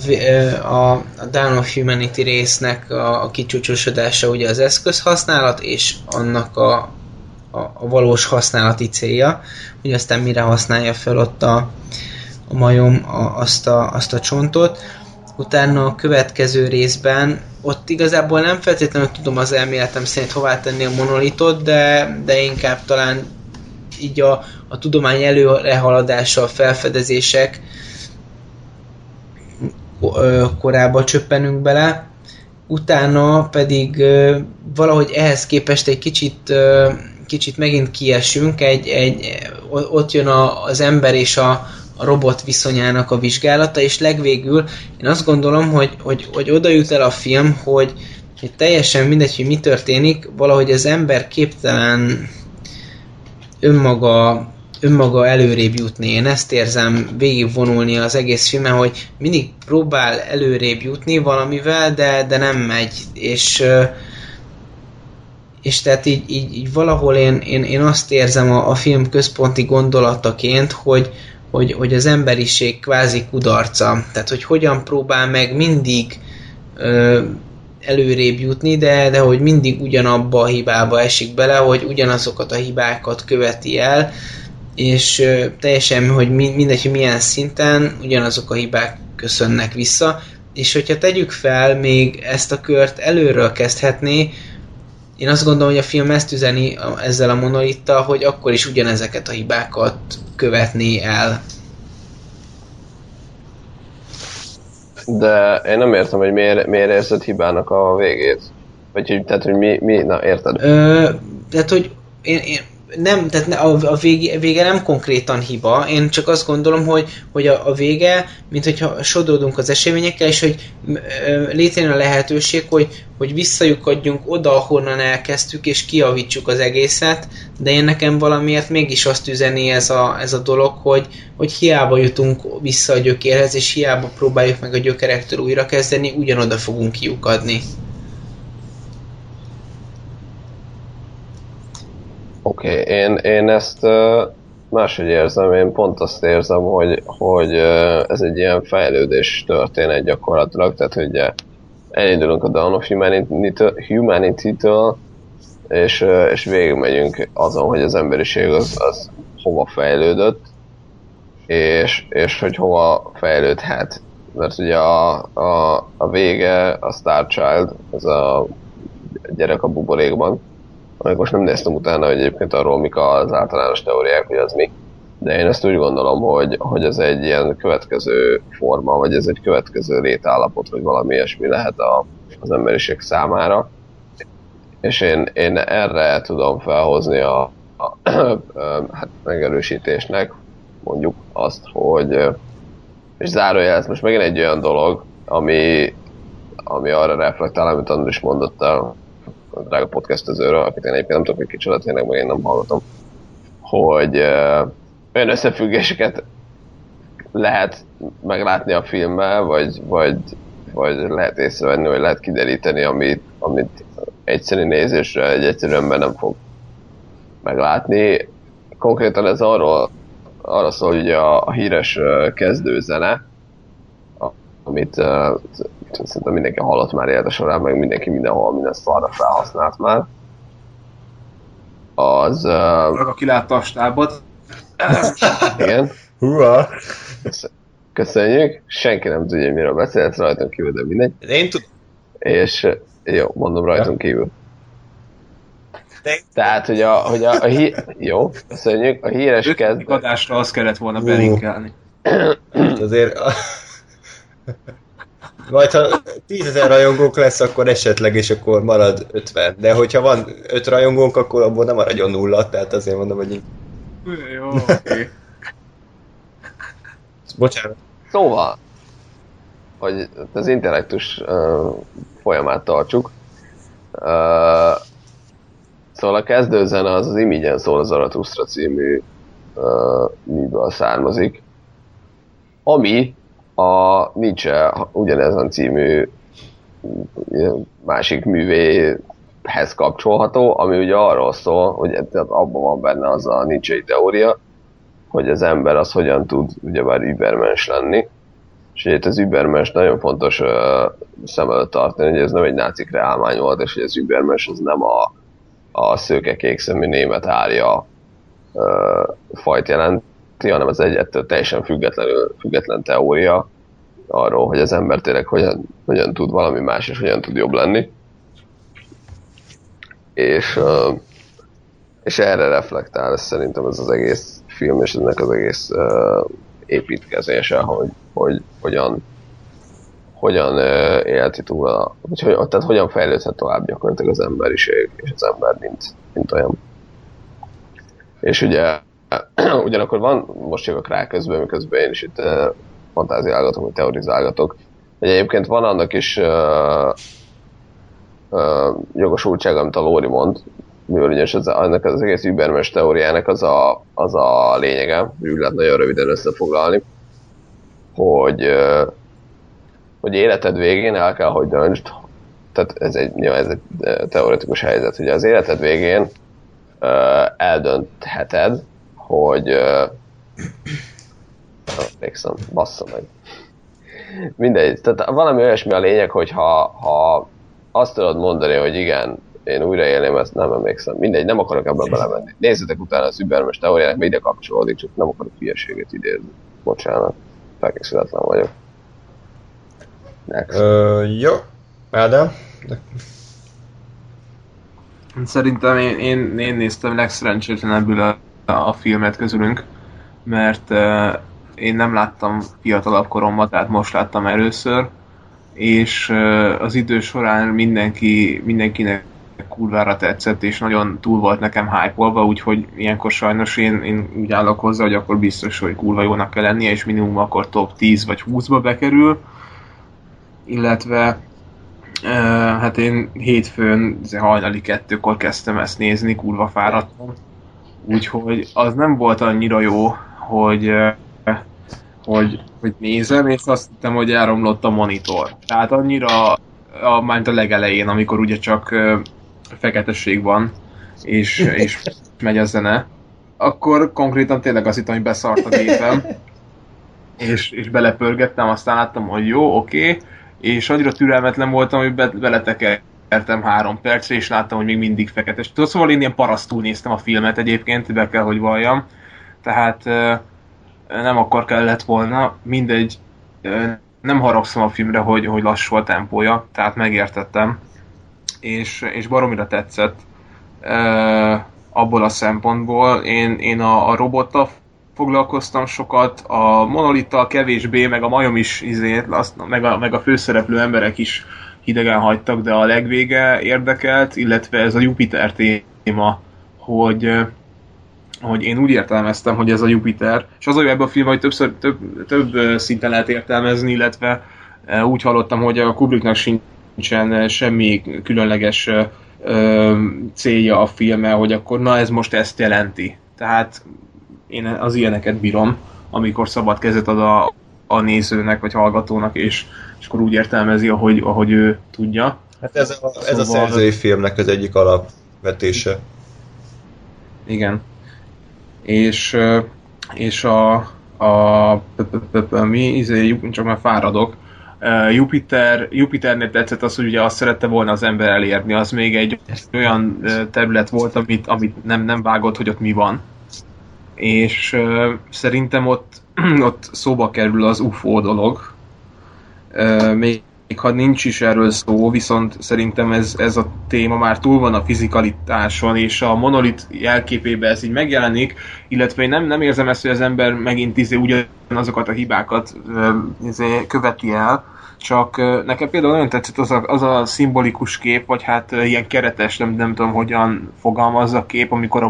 a, a Down of Humanity résznek a, a kicsúcsosodása ugye az eszközhasználat, és annak a, a, a valós használati célja, hogy aztán mire használja fel ott a, a majom a, azt, a, azt a csontot. Utána a következő részben, ott igazából nem feltétlenül tudom az elméletem szerint hová tenni a monolitot, de, de inkább talán így a, a tudomány előrehaladása, a felfedezések korába csöppenünk bele, utána pedig valahogy ehhez képest egy kicsit kicsit megint kiesünk, egy, egy, ott jön a, az ember és a, a robot viszonyának a vizsgálata, és legvégül én azt gondolom, hogy, hogy, hogy oda jut el a film, hogy, hogy teljesen mindegy, hogy mi történik, valahogy az ember képtelen önmaga, önmaga előrébb jutni. Én ezt érzem végigvonulni az egész filmen, hogy mindig próbál előrébb jutni valamivel, de, de nem megy. És, és tehát így, így, így valahol én, én, én azt érzem a, a film központi gondolataként, hogy, hogy, hogy az emberiség kvázi kudarca. Tehát, hogy hogyan próbál meg mindig ö, előrébb jutni, de, de hogy mindig ugyanabba a hibába esik bele, hogy ugyanazokat a hibákat követi el, és ö, teljesen, hogy mi- mindegy, milyen szinten ugyanazok a hibák köszönnek vissza, és hogyha tegyük fel, még ezt a kört előről kezdhetné, én azt gondolom, hogy a film ezt üzeni ezzel a monolittal, hogy akkor is ugyanezeket a hibákat követni el. De én nem értem, hogy miért, miért érzed hibának a végét. Vagy hogy, tehát, hogy mi, mi na érted? Ö, tehát, hogy én, én nem, tehát a, a vége, vége nem konkrétan hiba, én csak azt gondolom, hogy, hogy a, a vége, mint hogyha sodródunk az eseményekkel, és hogy létrejön a lehetőség, hogy, hogy visszajukadjunk oda, ahonnan elkezdtük, és kiavítsuk az egészet, de én nekem valamiért mégis azt üzeni ez a, ez a dolog, hogy, hogy hiába jutunk vissza a gyökérhez, és hiába próbáljuk meg a gyökerektől újrakezdeni, ugyanoda fogunk kiukadni. Oké, okay, én, én ezt máshogy érzem, én pont azt érzem, hogy, hogy ez egy ilyen fejlődés történet gyakorlatilag, tehát hogy elindulunk a Dawn of Humanity-től, Humanity-től és, és végigmegyünk azon, hogy az emberiség az, az hova fejlődött, és, és hogy hova fejlődhet. Mert ugye a, a, a vége, a Star Child, ez a gyerek a buborékban, meg most nem néztem utána, hogy egyébként arról mik az általános teóriák, hogy az mi. De én ezt úgy gondolom, hogy, hogy ez egy ilyen következő forma, vagy ez egy következő létállapot, vagy valami ilyesmi lehet a, az emberiség számára. és én, én erre tudom felhozni a, a hát megerősítésnek mondjuk azt, hogy és zárójel, ez most megint egy olyan dolog, ami, ami arra reflektál, amit Andris mondott a, a drága podcastezőről, akit én egyébként nem tudok, hogy kicsoda, tényleg meg én nem hallgatom, hogy uh, olyan összefüggéseket lehet meglátni a filmben, vagy, vagy, vagy lehet észrevenni, vagy lehet kideríteni, amit, amit egyszerű nézésre egy egyszerű ember nem fog meglátni. Konkrétan ez arról, arra szól, hogy a, a híres kezdőzene, amit szerintem mindenki hallott már élete során, meg mindenki mindenhol minden szarra felhasznált már. Az... Uh, Aki látta a stábot. igen. Húha! Köszönjük. Senki nem tudja, miről beszélsz rajtunk kívül, de mindegy. De én tudom. És jó, mondom rajtunk kívül. De... Tehát, hogy a, hogy a, a hí... Jó, köszönjük. A híres kezdő... adásra azt kellett volna belinkelni. Azért... (clears throat) (laughs) Majd ha 10 rajongók lesz, akkor esetleg, és akkor marad 50. De hogyha van 5 rajongónk, akkor abból nem maradjon nulla, tehát azért mondom, hogy... Jó, oké. Okay. (laughs) Bocsánat. Szóval, hogy az intellektus uh, folyamát tartsuk. Uh, szóval a kezdőzene az az Imigyen szól a Zarathustra című uh, műből származik, ami a Nietzsche ugyanezen című másik művéhez kapcsolható, ami ugye arról szól, hogy tehát abban van benne az a Nietzsche teória, hogy az ember az hogyan tud ugyebár übermens lenni. És ugye itt az übermens nagyon fontos uh, szem előtt tartani, hogy ez nem egy nácik reálmány volt, és hogy az übermens az nem a, a szőke kékszemű német árja uh, fajt jelenti, hanem ez egy ettől teljesen függetlenül, független teória arról, hogy az ember tényleg hogyan, hogyan tud valami más, és hogyan tud jobb lenni. És, és erre reflektál ez szerintem ez az egész film, és ennek az egész építkezése, hogy, hogy hogyan, hogyan élti túl, a, hogy, hogy, tehát hogyan fejlődhet tovább gyakorlatilag az emberiség és az ember, mint, mint olyan. És ugye (clears throat) ugyanakkor van, most jövök rá közben, miközben én is itt uh, fantáziálgatok, vagy teorizálgatok, hogy egyébként van annak is uh, uh, jogosultsága, amit a Lóri mond, mivel ugyanis az, annak az egész übermes teóriának az a, az a lényege, úgy lehet nagyon röviden összefoglalni, hogy, hogy életed végén el kell, hogy döntsd, tehát ez egy, ja, ez egy teoretikus helyzet, hogy az életed végén eldöntheted, hogy uh, emlékszem, bassza meg. Mindegy, tehát valami olyasmi a lényeg, hogy ha, ha azt tudod mondani, hogy igen, én újraélném ezt, nem emlékszem. Mindegy, nem akarok ebben belemenni. Nézzetek utána az übermes teóriának, mert ide kapcsolódik, csak nem akarok hülyeséget idézni. Bocsánat, felkészületlen vagyok. Next. Ö, jó, Ádám? Szerintem én, én, én néztem legszerencsétlenebbül a, a filmet közülünk, mert én nem láttam fiatalabb koromban, tehát most láttam először, és az idő során mindenki, mindenkinek kurvára tetszett, és nagyon túl volt nekem hype úgyhogy ilyenkor sajnos én, én úgy állok hozzá, hogy akkor biztos, hogy kurva jónak kell lennie, és minimum akkor top 10 vagy 20-ba bekerül, illetve uh, hát én hétfőn hajnali kettőkor kezdtem ezt nézni, kurva fáradtam, úgyhogy az nem volt annyira jó, hogy uh, hogy, hogy nézem, és azt hittem, hogy elromlott a monitor. Tehát annyira, a, már a legelején, amikor ugye csak uh, feketesség van, és, és megy a zene, akkor konkrétan tényleg azt hittem, hogy beszart a gépem, és, és belepörgettem, aztán láttam, hogy jó, oké, okay, és annyira türelmetlen voltam, hogy be, beletekertem három percre, és láttam, hogy még mindig feketes. Tudod, szóval én ilyen parasztul néztem a filmet egyébként, be kell, hogy valljam. Tehát nem akkor kellett volna, mindegy, nem haragszom a filmre, hogy, hogy lassú a tempója, tehát megértettem, és, és baromira tetszett abból a szempontból. Én, én a, a robottal foglalkoztam sokat, a monolittal kevésbé, meg a majom is izét, azt, meg, a, meg a főszereplő emberek is hidegen hagytak, de a legvége érdekelt, illetve ez a Jupiter téma, hogy hogy én úgy értelmeztem, hogy ez a Jupiter, és az jó ebben a film, hogy többször, több, több szinten lehet értelmezni, illetve úgy hallottam, hogy a Kubricknak sincsen semmi különleges célja a filme, hogy akkor na ez most ezt jelenti. Tehát én az ilyeneket bírom, amikor szabad kezet ad a, a nézőnek vagy hallgatónak, és, és akkor úgy értelmezi, ahogy, ahogy ő tudja. Hát ez a, ez a szóval- szerzői filmnek az egyik alapvetése. Igen. És, és a, a, mi, izé, csak már fáradok, Jupiter, Jupiternél tetszett az, hogy ugye azt szerette volna az ember elérni, az még egy olyan terület volt, amit, amit nem, nem vágott, hogy ott mi van. És uh, szerintem ott, (clears throat) ott szóba kerül az UFO dolog. Még ha nincs is erről szó, viszont szerintem ez, ez a téma már túl van a fizikalitáson, és a monolit jelképében ez így megjelenik, illetve én nem, nem érzem ezt, hogy az ember megint izé ugyanazokat a hibákat izé, követi el, csak nekem például nagyon tetszett az a, az a szimbolikus kép, vagy hát ilyen keretes, nem, nem tudom hogyan fogalmazza a kép, amikor a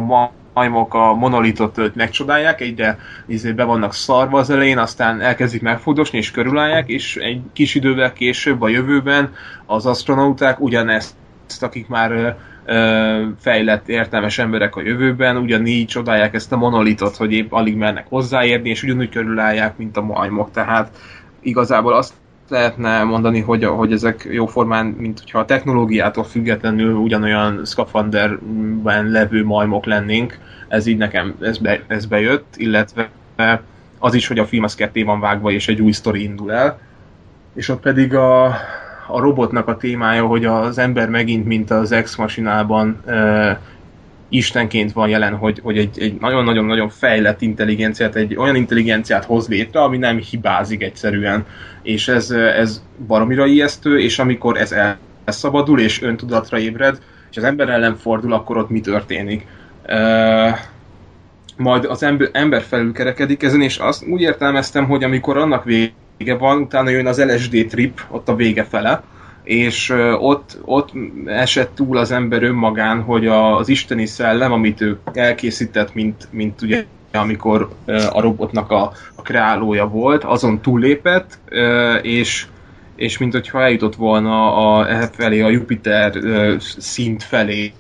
majmok a monolitot megcsodálják, egyre izé be vannak szarva az elején, aztán elkezdik megfogdosni és körülállják, és egy kis idővel később a jövőben az astronauták ugyanezt, akik már fejlett, értelmes emberek a jövőben, ugyanígy csodálják ezt a monolitot, hogy épp alig mernek hozzáérni, és ugyanúgy körülállják, mint a majmok. Tehát igazából azt lehetne mondani, hogy, hogy ezek jóformán, mint hogyha a technológiától függetlenül ugyanolyan szkafanderben levő majmok lennénk, ez így nekem ez, be, ez bejött, illetve az is, hogy a film az ketté van vágva, és egy új sztori indul el. És ott pedig a, a robotnak a témája, hogy az ember megint, mint az Ex Machinában e, istenként van jelen, hogy, hogy egy, egy nagyon-nagyon-nagyon fejlett intelligenciát, egy olyan intelligenciát hoz létre, ami nem hibázik egyszerűen. És ez, ez baromira ijesztő, és amikor ez elszabadul, és öntudatra ébred, és az ember ellen fordul, akkor ott mi történik. Uh, majd az ember, ember felülkerekedik ezen, és azt úgy értelmeztem, hogy amikor annak vége van, utána jön az LSD trip, ott a vége fele, és ott, ott esett túl az ember önmagán, hogy az isteni szellem, amit ő elkészített, mint, mint ugye amikor a robotnak a, a kreálója volt, azon túllépett, és, és mint hogyha eljutott volna a, e felé, a Jupiter szint felé,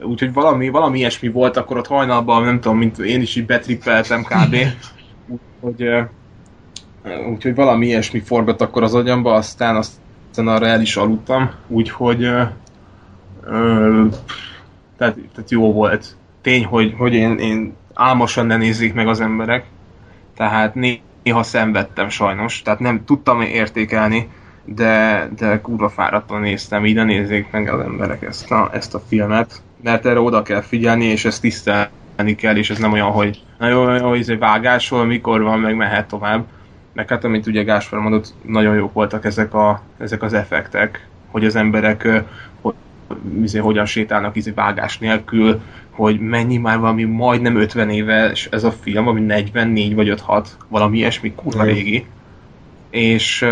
úgyhogy valami, valami ilyesmi volt, akkor ott hajnalban, nem tudom, mint én is így betrippeltem kb. (laughs) Úgyhogy, úgyhogy valami ilyesmi forgat akkor az agyamba, aztán azt arra el is aludtam, úgyhogy ö, ö, tehát, tehát jó volt. Tény, hogy, hogy én, én álmosan ne nézzék meg az emberek, tehát néha szenvedtem sajnos, tehát nem tudtam értékelni, de, de kurva fáradtan néztem, így ne nézzék meg az emberek ezt a, ezt a filmet, mert erre oda kell figyelni, és ezt tisztelni kell, és ez nem olyan, hogy na jó, jó, jó izé vágásol, mikor van, meg mehet tovább, meg hát amit ugye Gáspár mondott, nagyon jók voltak ezek, a, ezek az effektek, hogy az emberek hogy, izé, hogyan sétálnak izé, vágás nélkül, hogy mennyi már valami majdnem 50 éves ez a film, ami 44 vagy 56, valami ilyesmi kurva régi. És,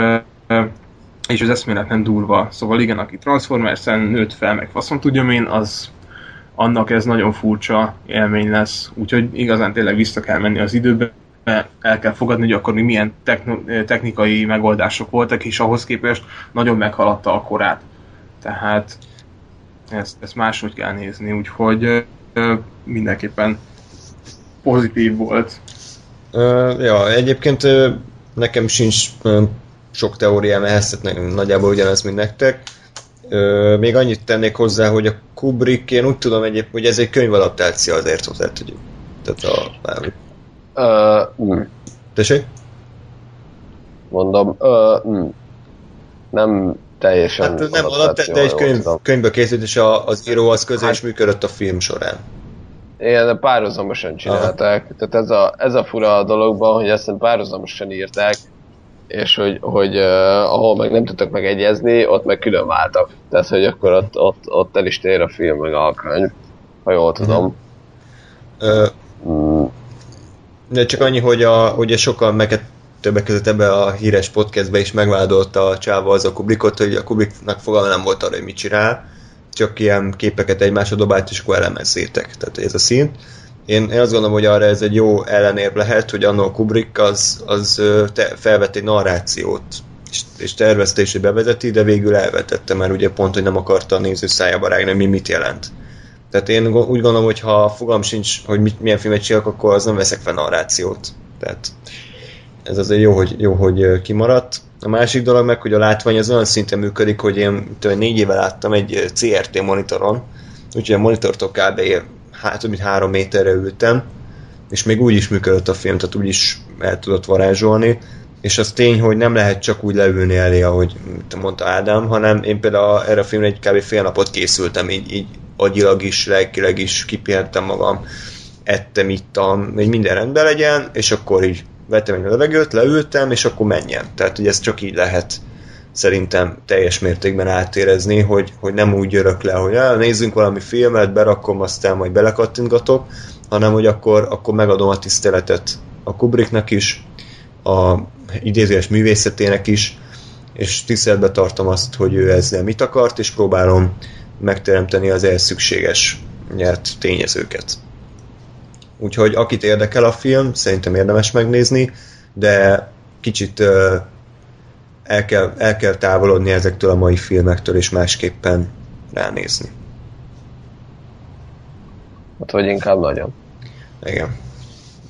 és az eszmélet nem durva. Szóval igen, aki Transformers-en nőtt fel, meg faszom tudjam én, az annak ez nagyon furcsa élmény lesz. Úgyhogy igazán tényleg vissza kell menni az időbe, el kell fogadni, hogy akkor mi milyen technikai megoldások voltak, és ahhoz képest nagyon meghaladta a korát. Tehát ezt, ezt máshogy kell nézni, úgyhogy mindenképpen pozitív volt. Ja, egyébként nekem sincs sok teóriám ehhez, tehát nagyjából ugyanez, mint nektek. Még annyit tennék hozzá, hogy a Kubrick, én úgy tudom egyébként, hogy ez egy könyvadaptáció azért hozzá, hogy tehát a, Uh, mm. Tessék? Mondom, uh, mm. nem teljesen hát nem alatt, de egy könyv, könyvbe készült, és a, az író az közé hát, is működött a film során. Igen, de párhuzamosan csinálták. Aha. Tehát ez a, ez a fura a dologban, hogy ezt párhuzamosan írták, és hogy, hogy uh, ahol meg nem tudtak megegyezni, ott meg külön váltak. Tehát, hogy akkor ott, ott, ott el is tér a film meg a könyv, ha jól tudom. Uh, mm. De csak annyi, hogy, a, hogy sokan meg többek között ebbe a híres podcastbe is megvádolta a csáva az a Kubrickot, hogy a Kubricknak fogalma nem volt arra, hogy mit csinál, csak ilyen képeket egymásra dobált, és akkor elemezzétek. Tehát ez a szint. Én, én azt gondolom, hogy arra ez egy jó ellenérv lehet, hogy annó Kubrick az, az te, felvett egy narrációt, és, és tervezte hogy bevezeti, de végül elvetette, mert ugye pont, hogy nem akarta a néző szájába rágni, mi mit jelent. Tehát én úgy gondolom, hogy ha fogalm sincs, hogy mit, milyen filmet csinálok, akkor az nem veszek fel narrációt. Tehát ez azért jó, hogy, jó, hogy kimaradt. A másik dolog meg, hogy a látvány az olyan szinten működik, hogy én tőle négy éve láttam egy CRT monitoron, úgyhogy a monitortól kb. Hát, több mint három méterre ültem, és még úgy is működött a film, tehát úgy is el tudott varázsolni, és az tény, hogy nem lehet csak úgy leülni elé, ahogy mondta Ádám, hanem én például erre a filmre egy kb. fél napot készültem, így, így agyilag is, lelkileg is kipihentem magam, ettem, ittam, hogy minden rendben legyen, és akkor így vettem egy levegőt, leültem, és akkor menjen. Tehát, hogy ez csak így lehet szerintem teljes mértékben átérezni, hogy, hogy nem úgy jörök le, hogy el, nézzünk valami filmet, berakom, aztán majd belekattintgatok, hanem hogy akkor, akkor megadom a tiszteletet a Kubricknak is, a idézőes művészetének is, és tiszteletbe tartom azt, hogy ő ezzel mit akart, és próbálom megteremteni az ehhez szükséges nyert tényezőket. Úgyhogy akit érdekel a film, szerintem érdemes megnézni, de kicsit uh, el, kell, el kell távolodni ezektől a mai filmektől, és másképpen ránézni. Hát vagy inkább nagyon. Igen.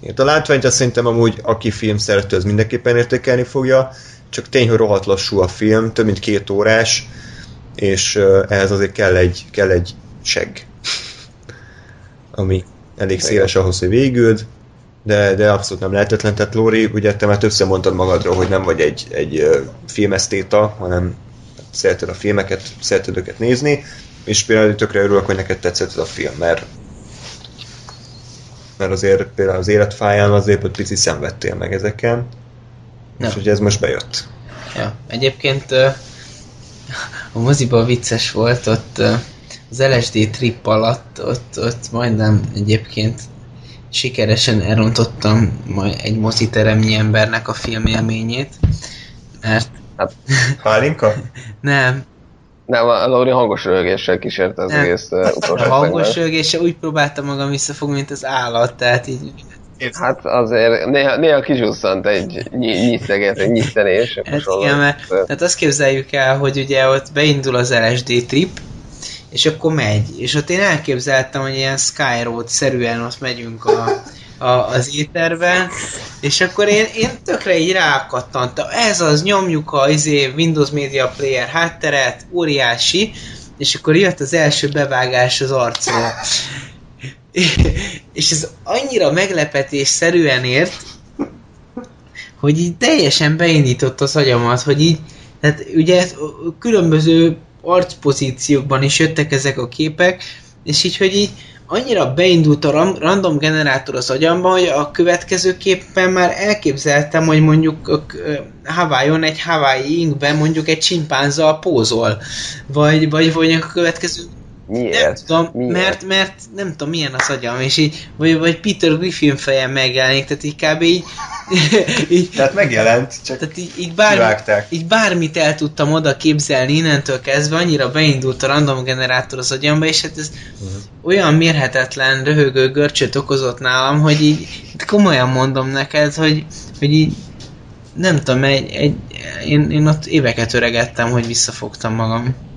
Itt a látványt azt szerintem amúgy, aki film szerető, az mindenképpen értékelni fogja, csak tény, hogy rohadt lassú a film, több mint két órás, és ehhez azért kell egy, kell egy segg, ami elég széles ahhoz, hogy végüld, de, de abszolút nem lehetetlen. Tehát Lóri, ugye te már többször mondtad magadról, hogy nem vagy egy, egy filmesztéta, hanem szereted a filmeket, szereted őket nézni, és például tökre örülök, hogy neked tetszett ez a film, mert mert azért például az életfáján azért, hogy pici szenvedtél meg ezeken, Nem. és hogy ez most bejött. Ja, egyébként a moziban vicces volt, ott az LSD trip alatt, ott, ott majdnem egyébként sikeresen elrontottam majd egy moziteremnyi embernek a filmélményét, mert Pálinka? (laughs) nem, Nem, a Lauri hangos röhögéssel kísérte az Nem. egész uh, utolsó a hangos rögése úgy próbáltam magam visszafogni, mint az állat, tehát így Hát azért néha, néha kizsusszant egy ny- nyiszeget, egy nyisztenés. Hát igen, mert tehát azt képzeljük el, hogy ugye ott beindul az LSD trip, és akkor megy. És ott én elképzeltem, hogy ilyen Skyroad-szerűen ott megyünk a, a, az éterben, és akkor én, én tökre így rákattantam. Ez az, nyomjuk a izé, Windows Media Player hátteret, óriási, és akkor jött az első bevágás az arcról. (laughs) és ez annyira meglepetésszerűen ért, hogy így teljesen beindított az agyamat, hogy így, tehát ugye különböző arcpozíciókban is jöttek ezek a képek, és így, hogy így annyira beindult a random generátor az agyamba, hogy a következő képpen már elképzeltem, hogy mondjuk Hawaiion egy Hawaii inkben mondjuk egy csimpánzal pózol, vagy, vagy, vagy a következő Miért? nem tudom, Miért? mert, mert nem tudom, milyen az agyam, és így, vagy, vagy Peter Griffin fejem megjelenik, tehát így kb. így, (laughs) így Tehát megjelent, csak tehát így, így, bármi, kivágták. így bármit el tudtam oda képzelni innentől kezdve, annyira beindult a random generátor az agyamba, és hát ez olyan mérhetetlen röhögő görcsöt okozott nálam, hogy így komolyan mondom neked, hogy, hogy így nem tudom, egy, egy, én, én ott éveket öregettem, hogy visszafogtam magam.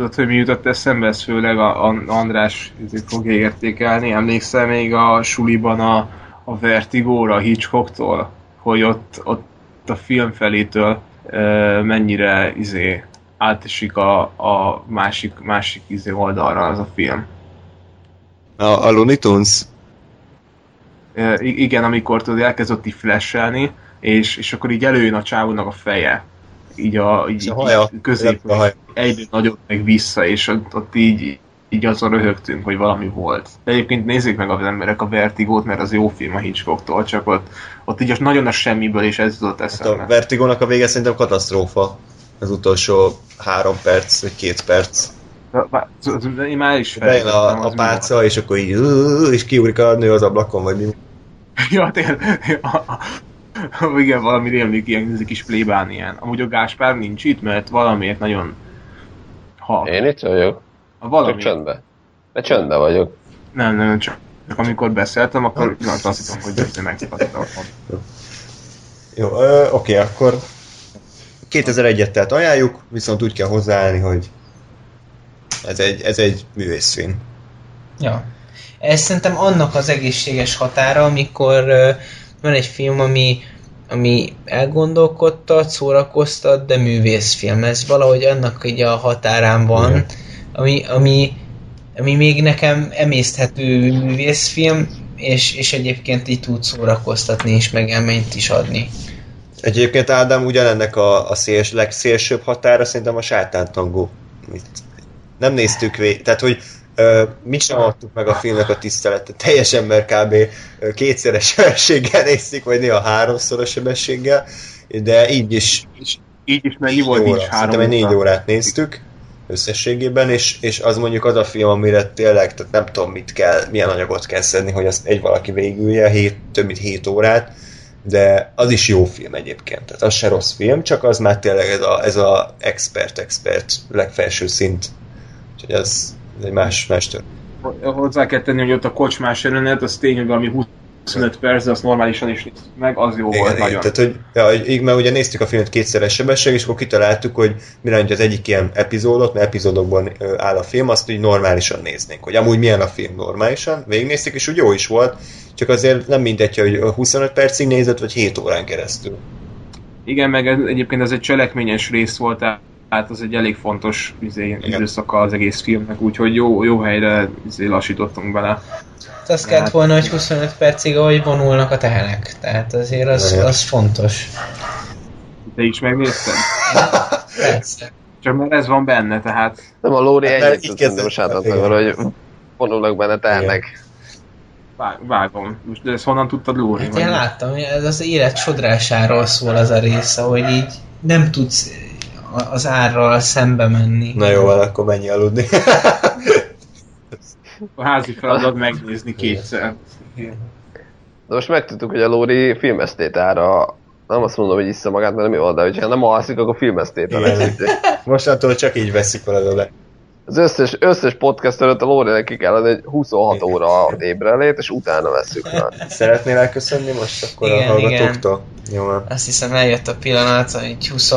Tudod, hogy mi jutott eszembe, ez főleg a, a András ezért fogja értékelni. Emlékszel még a suliban a, a Vertigóra, a Hitchcocktól, hogy ott, ott a film felétől e, mennyire izé, átesik a, a másik, másik izé oldalra az a film. A, a Looney Tunes? E, igen, amikor tudod, elkezdett így flashelni, és, és akkor így előjön a csávónak a feje. Így a, így, a haja. így közép, A haja. egyre nagyobb meg vissza, és ott, ott így, így azon röhögtünk, hogy valami volt. De egyébként nézzék meg az emberek a Vertigót, mert az jó film a Hitchcocktól, csak ott, ott így az nagyon a semmiből, és ez jutott Hát eszembe. a Vertigónak a vége szerintem katasztrófa. Az utolsó három perc, vagy két perc. Én már is Bejön a, a pálca, és akkor így, és kiúrik a nő az ablakon, vagy mi. (laughs) Ja, tényleg. (laughs) Igen, valami rémlik ilyen ez egy kis plébán ilyen. Amúgy a Gáspár nincs itt, mert valamiért nagyon halk. Én itt vagyok. A Csak valami... csöndbe. Mert csöndbe vagyok. Nem, nem, csak, csak amikor beszéltem, akkor azt hittem, hogy ez megszakadtam. Jó, ö, oké, akkor 2001-et tehát ajánljuk, viszont úgy kell hozzáállni, hogy ez egy, ez egy művészfilm. Ja. Ez szerintem annak az egészséges határa, amikor uh, van egy film, ami, ami elgondolkodtat, szórakoztat, de művészfilm. Ez valahogy annak így a határán van, Igen. ami, ami, ami még nekem emészthető művészfilm, és, és egyébként így tud szórakoztatni és meg is adni. Egyébként Ádám ugyanennek a, a széls, legszélsőbb határa szerintem a sátántangó. Mit- Nem néztük végig, tehát hogy ö, mit sem adtuk meg a filmnek a tiszteletet. Teljesen, mert kb. kétszeres sebességgel néztük, vagy néha háromszoros sebességgel, de így is Így is mennyi volt óra. így három négy órát néztük összességében, és, és az mondjuk az a film, amire tényleg, tehát nem tudom mit kell, milyen anyagot kell szedni, hogy azt egy valaki végülje, hét, több mint 7 órát, de az is jó film egyébként, tehát az se rossz film, csak az már tényleg ez a, ez a expert-expert legfelső szint. Úgyhogy ez ez egy más, más történet. Hozzá kell tenni, hogy ott a kocsmás jelenet, az tény, hogy valami 25 perc, de azt normálisan is néztük meg, az jó volt Igen, nagyon. tehát, hogy, ja, így, mert ugye néztük a filmet kétszeres sebesség, és akkor kitaláltuk, hogy mi lenne, hogy az egyik ilyen epizódot, mert epizódokban áll a film, azt úgy normálisan néznénk, hogy amúgy milyen a film normálisan, végignéztük, és úgy jó is volt, csak azért nem mindegy, hogy 25 percig nézett, vagy 7 órán keresztül. Igen, meg ez, egyébként ez egy cselekményes rész volt, tehát az egy elég fontos izé, időszaka az egész filmnek, úgyhogy jó, jó helyre izé, lassítottunk bele. Az kellett volna, hogy 25 percig, ahogy vonulnak a tehenek. Tehát azért az, az fontos. Te is megnézted? Persze. Csak mert ez van benne, tehát Nem a Lóri Hát, így szerintem sátántangóra, hogy vonulnak benne tehennek. vág- vágom. Most de ezt honnan tudtad, Lóri? Hát én láttam, ez az élet sodrásáról szól az a része, hogy így nem tudsz az árral szembe menni. Na jó, van, akkor menj aludni. (laughs) A házi feladat megnézni kétszer. De most megtudtuk, hogy a Lóri filmesztétára nem azt mondom, hogy iszza magát, mert nem jó, de hogyha nem alszik, akkor filmesztéta Igen. lesz. Mostantól csak így veszik veled le. Az összes, összes podcast előtt a Lórinek ki kellene egy 26 óra ébrenlét, és utána veszük már. Szeretnél elköszönni most akkor Igen, a hallgatóktól? Jó, van. Azt hiszem eljött a pillanat, hogy 20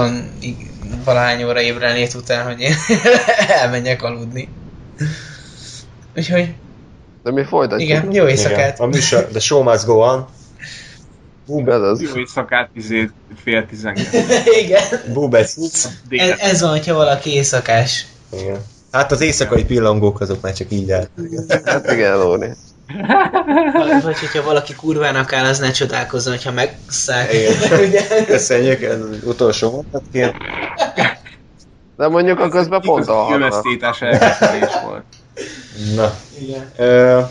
valány óra ébrenlét után, hogy én (laughs) elmenjek aludni. Úgyhogy De mi folytatjuk. igen, jó Igen. éjszakát. A műsor, the show must go on. Ez az. Jó éjszakát, izé, fél tizenkettő. (laughs) igen. Bubec. Ez, Dél. ez van, hogyha valaki éjszakás. Igen. Hát az éjszakai pillangók azok már csak így áll. Hát igen, Lóri. Vagy, hogyha valaki kurvának áll, az ne csodálkozzon, hogyha megszák. Igen. Köszönjük, ez az utolsó mondatként. De mondjuk a közben pont a. Filmesztétás elkezdés volt. Na. Igen. Ö,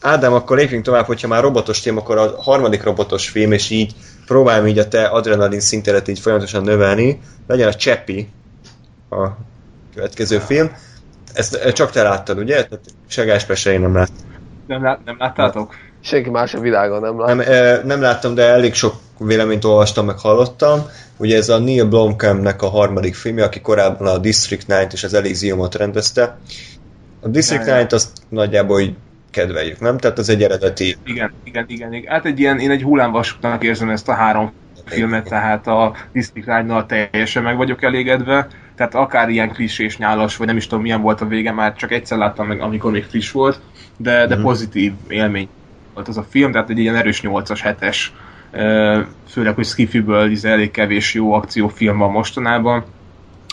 Ádám, akkor lépjünk tovább, hogyha már robotos téma, akkor a harmadik robotos film, és így próbálom így a te adrenalin szintelet így folyamatosan növelni. Legyen a Cseppi, a következő film. Ezt csak te láttad, ugye? Tehát Pese, én nem láttam. Nem, lát, nem láttátok? Senki más a világon nem lát. Nem, nem láttam, de elég sok véleményt olvastam, meg hallottam. Ugye ez a Neil Blomkampnek a harmadik filmje, aki korábban a District 9 és az Elysiumot rendezte. A District Ja, ja. 9 azt nagyjából így kedveljük, nem? Tehát az egy eredeti Igen, igen, igen. igen. Hát egy ilyen, én egy hullámvasútnak érzem ezt a három filmet, tehát a District 9 teljesen meg vagyok elégedve, tehát akár ilyen klisés nyálas, vagy nem is tudom milyen volt a vége, már csak egyszer láttam meg, amikor még friss volt, de, de Mhm. pozitív élmény volt az a film, tehát egy ilyen erős 8-as, 7-es, ö, főleg, hogy Skifiből ez elég kevés jó akciófilm van mostanában,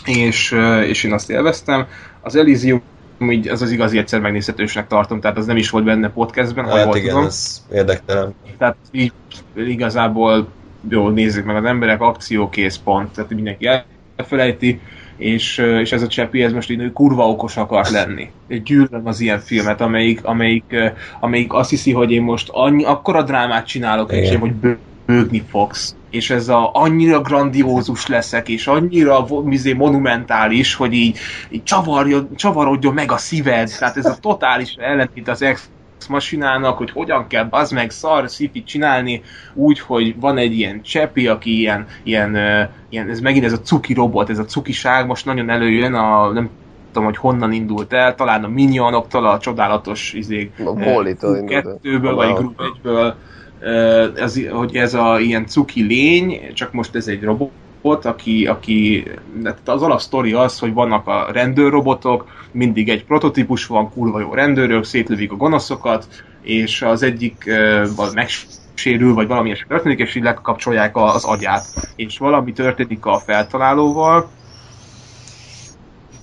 és, és én azt élveztem. Az Elysium így az az igazi egyszer megnézhetősnek tartom, tehát az nem is volt benne podcastben, ha Hát jól igen, tudom. ez érdektelen. Tehát így igazából jó, nézzük meg az emberek, akciókész pont, tehát mindenki elfelejti, és, és ez a Cseppi, ez most így kurva okos akart lenni. Egy gyűlölöm az ilyen filmet, amelyik, amelyik, amelyik azt hiszi, hogy én most annyi, akkora drámát csinálok, és Igen. én, hogy bő- bőgni fogsz. És ez a, annyira grandiózus leszek, és annyira mizé monumentális, hogy így, így csavarjon, csavarodjon meg a szíved. Tehát ez a totális ellentét az masinának, hogy hogyan kell az meg szar szifit csinálni, úgy, hogy van egy ilyen csepi, aki ilyen, ilyen, ilyen, ez megint ez a cuki robot, ez a cukiság most nagyon előjön, a, nem tudom, hogy honnan indult el, talán a Minionoktól, a csodálatos izék, A el. kettőből, vagy Group 1-ből, ez, hogy ez a ilyen cuki lény, csak most ez egy robot, aki, aki tehát az alapsztori az, hogy vannak a rendőrrobotok, mindig egy prototípus van, kurva jó rendőrök, szétlövik a gonoszokat, és az egyik uh, vagy megsérül, vagy valami ilyesmi történik, és így lekapcsolják a- az agyát. És valami történik a feltalálóval.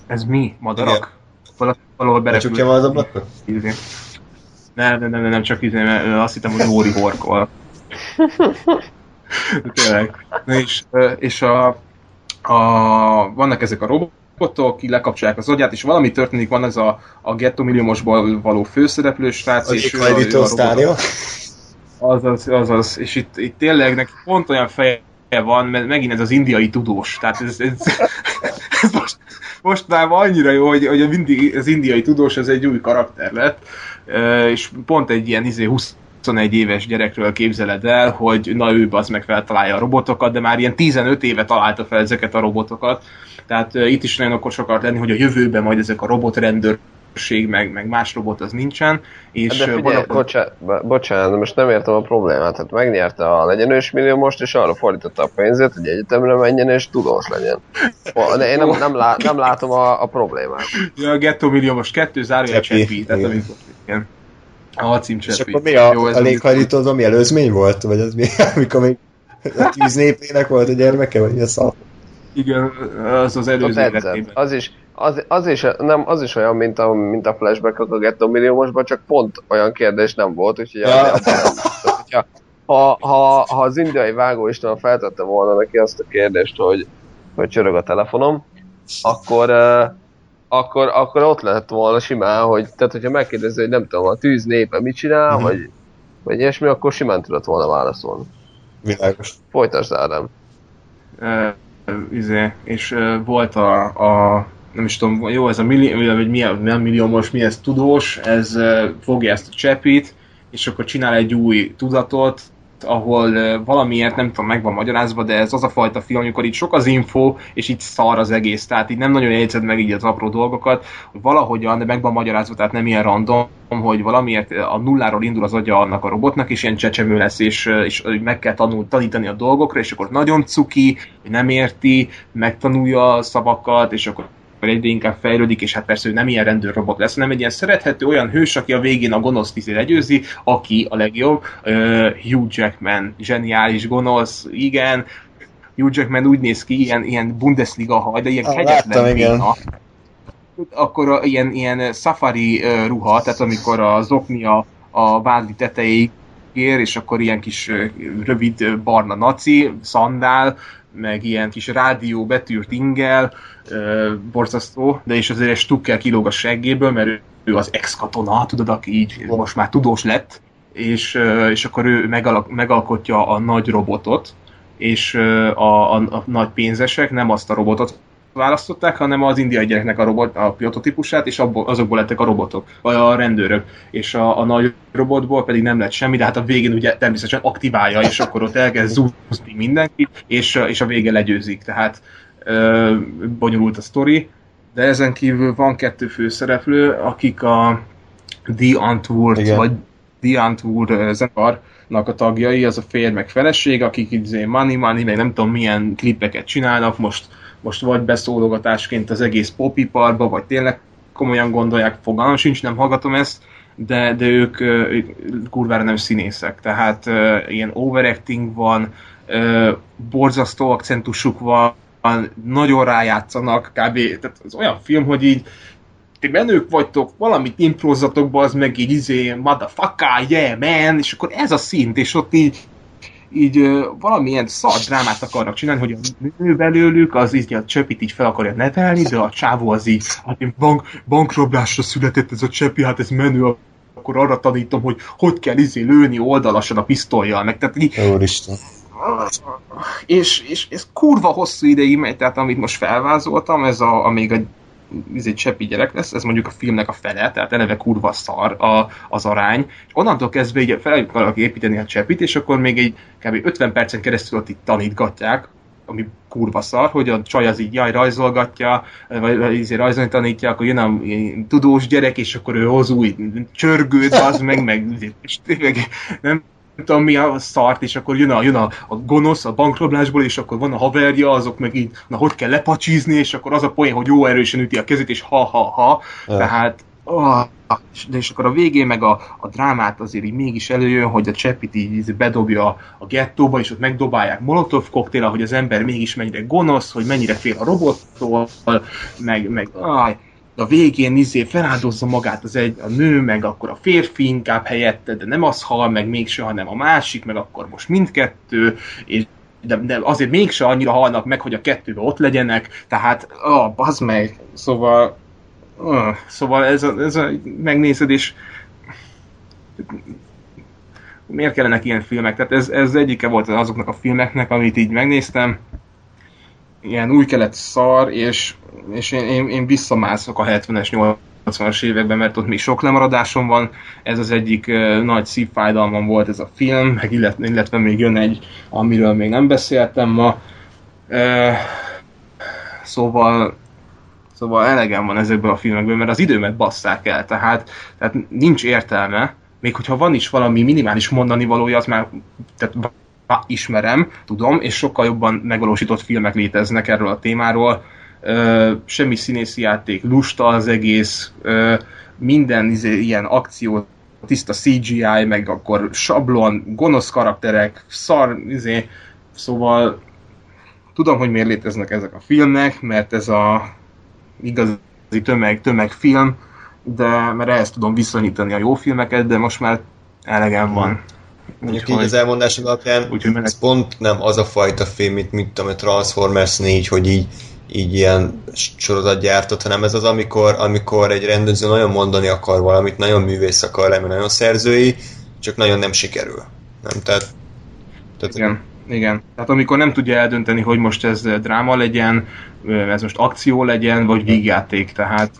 Ez mi? Madarak? Val- valahol berepült. Becsukja az ablakot? Izé. Nem, nem, nem, nem, csak izé, azt hittem, hogy Lóri horkol. (laughs) (laughs) Tényleg. És, és a, a, vannak ezek a robotok, így lekapcsolják az agyát, és valami történik, van ez a, a Ghetto milliómosból való főszereplő srác, Az és ő a- a? Azaz, azaz, és itt, itt tényleg neki pont olyan feje van, mert megint ez az indiai tudós. Tehát ez, ez, ez most, most már annyira jó, hogy, hogy az indiai tudós ez egy új karakter lett, és pont egy ilyen izé 21 éves gyerekről képzeled el, hogy na ő az meg feltalálja a robotokat, de már ilyen 15 éve találta fel ezeket a robotokat. Tehát uh, itt is nagyon okos akart lenni, hogy a jövőben majd ezek a robotrendőrség, meg, meg más robot az nincsen. És De figyelj, van- bocsánat, bo- bocsánat, de most nem értem a problémát. Hát megnyerte a legyenős millió most, és arra fordította a pénzét, hogy egyetemre menjen és tudós legyen. Ó, De én nem, nem, lá, nem látom a, a problémát. Ja, a Ghetto Millió most kettő zárója Csepi, Csepi, tehát igen. amikor, igen. A cím És akkor mi a, Jó, ez a léghajlító, az ami előzmény volt? Vagy az mi, (laughs) amikor még a tűz népének volt a gyermeke, vagy mi a? Igen, az az előző. Az is, az, az, is, nem, az is olyan, mint a, mint a flashback a Ghetto milliómosban, csak pont olyan kérdés nem volt, úgyhogy Ja. hogyha, ha, ha, ha, az indiai vágó István feltette volna neki azt a kérdést, hogy, hogy csörög a telefonom, akkor, uh, akkor, akkor ott lett volna simán, hogy, tehát hogyha megkérdezi, hogy nem tudom, a tűz népe mit csinál, Mhm. vagy, vagy ilyesmi, akkor simán tudott volna válaszolni. Világos. Folytasd, Ádám. Uh, izé, és uh, volt a, a nem is tudom, jó, ez a millió, vagy mi, nem millió most, mi ez tudós, ez uh, fogja ezt a csepit, és akkor csinál egy új tudatot, ahol valamiért nem tudom, meg van magyarázva, de ez az a fajta film, amikor itt sok az info, és itt szar az egész, tehát így nem nagyon jegyzed meg így az apró dolgokat, hogy valahogyan, de meg van magyarázva, tehát nem ilyen random, hogy valamiért a nulláról indul az agya annak a robotnak, és ilyen csecsemő lesz, és, és meg kell tanul, tanítani a dolgokra, és akkor nagyon cuki, nem érti, megtanulja a szavakat, és akkor egyre inkább fejlődik, és hát persze ő nem ilyen rendőrrobot lesz, hanem egy ilyen szerethető olyan hős, aki a végén a gonosz izé legyőzi, aki a legjobb, uh, Hugh Jackman, zseniális gonosz, igen, Hugh Jackman úgy néz ki, ilyen, ilyen Bundesliga haj, de ilyen Ah, kegyetlen láttam, igen. Akkor a, ilyen, ilyen safari uh, ruha, tehát amikor a zoknia a vádli tetejéig ér, és akkor ilyen kis rövid barna naci, szandál, meg ilyen kis rádió betűrt ingel, ö, borzasztó, de és azért egy stukkel kilóg a seggéből, mert ő, ő az ex-katona, tudod, aki így most már tudós lett, és, és akkor ő megalak, megalkotja a nagy robotot, és a, a, a nagy pénzesek nem azt a robotot választották, hanem az indiai gyereknek a, robot, a prototípusát, és abból, azokból lettek a robotok, vagy a rendőrök. És a, a nagy robotból pedig nem lett semmi, de hát a végén ugye természetesen aktiválja, és akkor ott elkezd zúzni mindenkit, és, és a vége legyőzik. Tehát ö, bonyolult a sztori, de ezen kívül van kettő főszereplő, akik a The Antwoord, Igen. vagy The Antwoord ö, zenekarnak a tagjai, az a férj meg feleség, akik így money money, meg nem tudom milyen klipeket csinálnak, most, most vagy beszólogatásként az egész popiparba, vagy tényleg komolyan gondolják, fogalmam sincs, nem hallgatom ezt, de, de ők, ők kurvára nem színészek, tehát ö, ilyen overacting van, ö, borzasztó akcentusuk van, nagyon rájátszanak, kb. Tehát az olyan film, hogy így ti menők vagytok, valamit improzatok, az meg így izé, motherfucker, yeah, man, és akkor ez a szint, és ott így így ö, valamilyen szar drámát akarnak csinálni, hogy a nő belőlük az így a csöpit így fel akarja nevelni, de a csávó az így, hát én bank, bankrablásra született ez a csöpi, hát ez menő, akkor arra tanítom, hogy hogy kell izé lőni oldalasan a pisztolyjal, meg tehát így, Úristen. és, és ez kurva hosszú ideig megy, tehát amit most felvázoltam, ez a, amíg a izé, cseppi gyerek lesz, ez mondjuk a filmnek a fele, tehát eleve kurva szar a, az arány, és onnantól kezdve így fel akarok építeni a csepit, és akkor még egy kb. 50 percen keresztül ott itt tanítgatják, ami kurva szar, hogy a csaj az így jaj, rajzolgatja, vagy, vagy izé rajzolni tanítja, akkor jön a tudós gyerek, és akkor ő hoz új csörgőt, az meg, meg, tényleg nem tudom mi a szart, és akkor jön a, jön a, a gonosz a bankrablásból, és akkor van a haverja, azok meg így, na hogy kell lepacsizni, és akkor az a poén, hogy jó erősen üti a kezét, és ha-ha-ha, ja. tehát oh, de és akkor a végén meg a, a drámát azért így mégis előjön, hogy a Csepit így bedobja a, a gettóba, és ott megdobálják Molotov koktél, hogy az ember mégis mennyire gonosz, hogy mennyire fél a robottól, meg, meg aj, a végén izé feláldozza magát az egy, a nő, meg akkor a férfi inkább helyette, de nem az hal, meg mégse, hanem a másik, meg akkor most mindkettő, és de, de azért mégse annyira halnak meg, hogy a kettőben ott legyenek, tehát, ah, bazd meg, szóval, ah, szóval ez a, ez a megnézed, és miért kellenek ilyen filmek? Tehát ez, ez egyike volt azoknak a filmeknek, amit így megnéztem, ilyen új kelet szar, és, és én, én, én visszamászok a 70-es, 80-as években, mert ott még sok lemaradásom van. Ez az egyik uh, nagy szívfájdalmam volt ez a film, meg illetve, illetve még jön egy, amiről még nem beszéltem ma. Uh, szóval Szóval elegem van ezekből a filmekből, mert az időmet basszák el, tehát, tehát nincs értelme, még hogyha van is valami minimális mondani valója, az már tehát ismerem, tudom, és sokkal jobban megvalósított filmek léteznek erről a témáról. Ö, semmi színészi játék, lusta az egész, ö, minden izé, ilyen akció, tiszta CGI, meg akkor sablon, gonosz karakterek, szar, izé, szóval tudom, hogy miért léteznek ezek a filmek, mert ez a igazi tömeg, tömegfilm, de mert ehhez tudom viszonyítani a jó filmeket, de most már elegem van. Mondjuk úgy, így az elmondások alapján úgy, ez pont nem az a fajta film, mint, mint a Transformers 4, hogy így, így ilyen sorozat gyártott, hanem ez az, amikor, amikor egy rendező nagyon mondani akar valamit, nagyon művész akar lenni, nagyon szerzői, csak nagyon nem sikerül. Nem? Tehát, tehát igen, igen. Tehát amikor nem tudja eldönteni, hogy most ez dráma legyen, ez most akció legyen, vagy vígjáték, tehát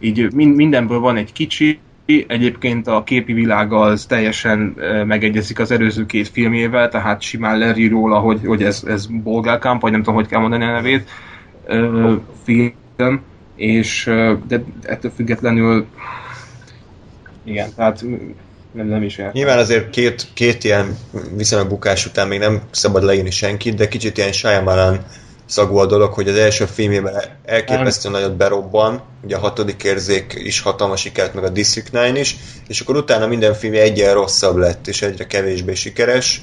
így mindenből van egy kicsi, Egyébként a képi világ az teljesen megegyezik az előző két filmjével, tehát simán leri róla, hogy, hogy ez, ez Bolgárkamp, vagy nem tudom, hogy kell mondani a nevét, film, és de ettől függetlenül igen, tehát nem, nem is értem. Nyilván azért két, két ilyen viszonylag bukás után még nem szabad leírni senkit, de kicsit ilyen Shyamalan szagú a dolog, hogy az első filmjében elképesztően nagyot berobban, ugye a hatodik érzék is hatalmas sikert, meg a District 9 is, és akkor utána minden filmje egyen rosszabb lett, és egyre kevésbé sikeres.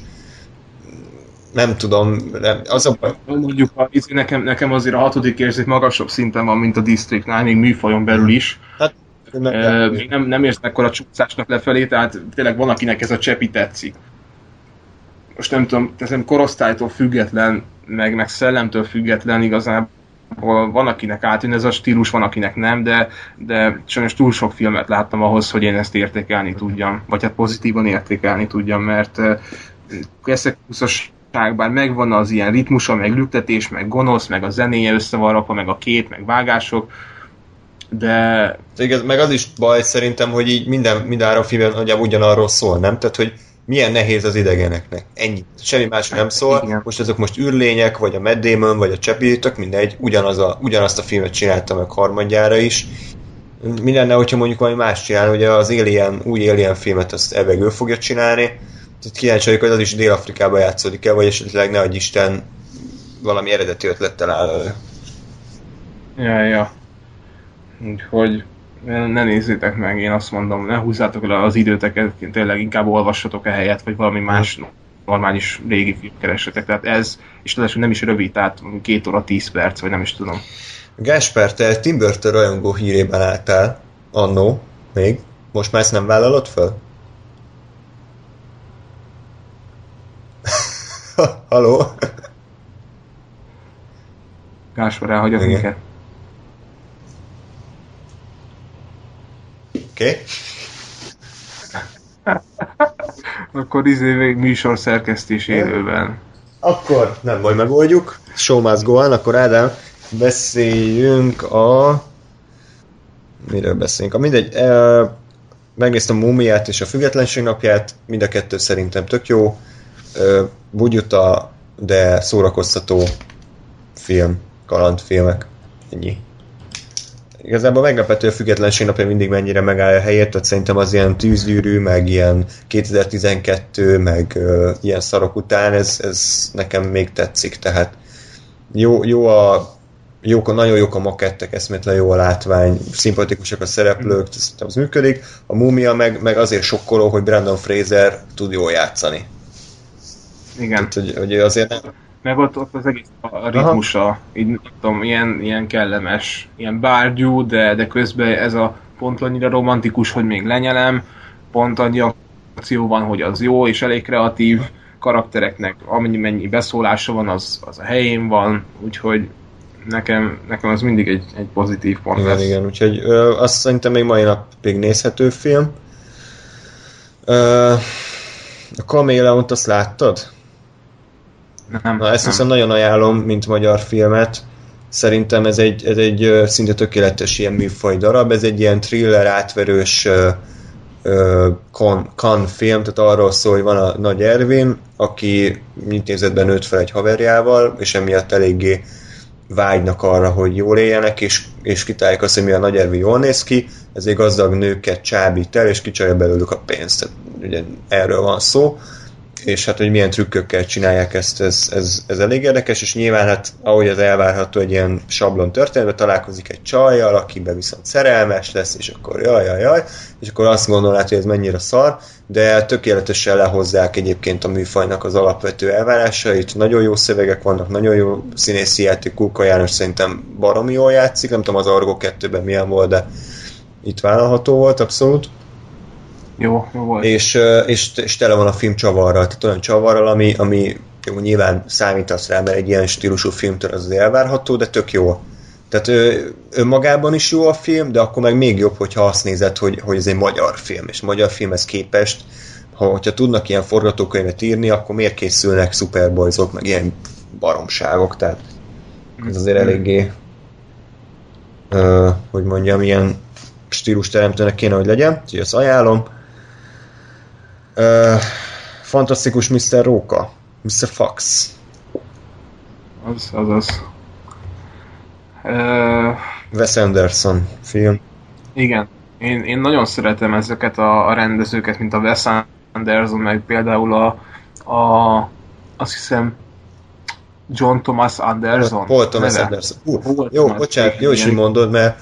Nem tudom, nem, az a baj. Mondjuk izé, nekem, nekem azért a hatodik érzék magasabb szinten van, mint a District 9, még műfajon belül is. Hát, nem, nem, nem, nem érsz a csúszásnak lefelé, tehát tényleg van, akinek ez a csepi tetszik. Most nem tudom, teszem korosztálytól független meg, meg szellemtől független igazából van, akinek átjön ez a stílus, van, akinek nem, de, de sajnos túl sok filmet láttam ahhoz, hogy én ezt értékelni tudjam, vagy hát pozitívan értékelni tudjam, mert ezek bár megvan az ilyen ritmusa, meg lüktetés, meg gonosz, meg a zenéje össze van rakva, meg a kép, meg vágások, de... Igen, meg az is baj szerintem, hogy így minden, minden a filmben nagyjából ugyanarról szól, nem? Tehát, hogy milyen nehéz az idegeneknek. Ennyi. Semmi más nem szól. Igen. Most azok most űrlények, vagy a Matt Damon, vagy a Chappie, tök mindegy, ugyanaz a, ugyanazt a filmet csinálta meg harmadjára is. Mi lenne, hogyha mondjuk valami más csinál, ugye az Alien, új Alien filmet azt ebben fogja csinálni. Tehát kíváncsi vagyok, hogy az is Dél-Afrikában játszódik el, vagy esetleg ne Isten valami eredeti ötlettel áll elő. Ja, ja. Úgyhogy ne nézzétek meg, én azt mondom, ne húzzátok le az időteket, tényleg inkább olvassatok a helyet, vagy valami más normális régi film keresetek. Tehát ez, és tudás, nem is rövid, tehát két óra, tíz perc, vagy nem is tudom. Gásper, te Tim Burton rajongó hírében álltál, annó, még. Most már ezt nem vállalod föl? (laughs) Haló? Gáspár elhagyott minket. Oké. Okay. (laughs) Akkor izé műsor szerkesztés élőben. Akkor nem majd megoldjuk. Show must go on. Akkor Ádám, beszéljünk a miről beszélünk. A mindegy, e, megnéztem a Mumiát és a Függetlenség napját, mind a kettő szerintem tök jó. E, bugyuta, de szórakoztató film, kalandfilmek. Ennyi. Igazából meglepető a függetlenség napja mindig mennyire megáll a helyét, tehát szerintem az ilyen tűzgyűrű, meg ilyen 2012, meg uh, ilyen szarok után, ez, ez nekem még tetszik, tehát jó, jó a jók, nagyon jók a makettek, eszmétlen jó a látvány, szimpatikusak a szereplők, ez, az működik. A múmia meg, meg azért sokkoló, hogy Brandon Fraser tud jól játszani. Igen. Tehát, hogy, hogy azért nem, Meg ott, ott az egész a ritmusa, így nem tudom, ilyen, ilyen kellemes, ilyen bárgyú, de, de közben ez a pont annyira romantikus, hogy még lenyelem, pont annyi akció van, hogy az jó, és elég kreatív karaktereknek, amennyi mennyi beszólása van, az, az a helyén van, úgyhogy nekem, nekem az mindig egy, egy pozitív pont Igen, lesz. igen, úgyhogy ö, azt szerintem még mai napig nézhető film. Ö, a Kameleont azt láttad? Nem, Na, ezt nem. viszont nagyon ajánlom, mint magyar filmet. Szerintem ez egy, ez egy szinte tökéletes ilyen műfaj darab, ez egy ilyen thriller átverős kon, kan film, tehát arról szól, hogy van a Nagy Ervin, aki intézetben nőtt fel egy haverjával, és emiatt eléggé vágynak arra, hogy jól éljenek, és, és kitálják azt, hogy mi a Nagy Ervin jól néz ki, ezért gazdag nőket csábít el, és kicsalja belőlük a pénzt. Tehát ugye erről van szó és hát, hogy milyen trükkökkel csinálják ezt, ez, ez, ez elég érdekes, és nyilván hát, ahogy az elvárható egy ilyen sablon történetben, találkozik egy csajjal, akiben viszont szerelmes lesz, és akkor jaj, jaj, jaj, és akkor azt gondolod, hogy ez mennyire szar, de tökéletesen lehozzák egyébként a műfajnak az alapvető elvárásait, nagyon jó szövegek vannak, nagyon jó színészi játék, Kulka János szerintem baromi jól játszik, nem tudom az Argo 2-ben milyen volt, de itt vállalható volt, abszolút Jó, jó volt. és, és, és tele van a film csavarral, tehát olyan csavarral, ami, ami jó, nyilván számítasz rá, mert egy ilyen stílusú filmtől az elvárható, de tök jó. Tehát ő, önmagában is jó a film, de akkor meg még jobb, hogyha azt nézed, hogy, hogy ez egy magyar film, és magyar filmhez képest, ha, hogyha tudnak ilyen forgatókönyvet írni, akkor miért készülnek Superboysok, meg ilyen baromságok, tehát ez azért eléggé ö, hogy mondjam, ilyen stílus teremtőnek kéne, hogy legyen, úgyhogy ezt ajánlom. Fantasztikus Mr. Róka, Mr. Fox. Az, az, az. Ö, Wes Anderson film. igen. Én, én nagyon szeretem ezeket a, a rendezőket, mint a Wes Anderson, meg például a, a azt hiszem John Thomas Anderson. Paul Thomas neve. Anderson. Hú, Paul jó, Thomas, bocsánat, jó is, hogy mondod, mert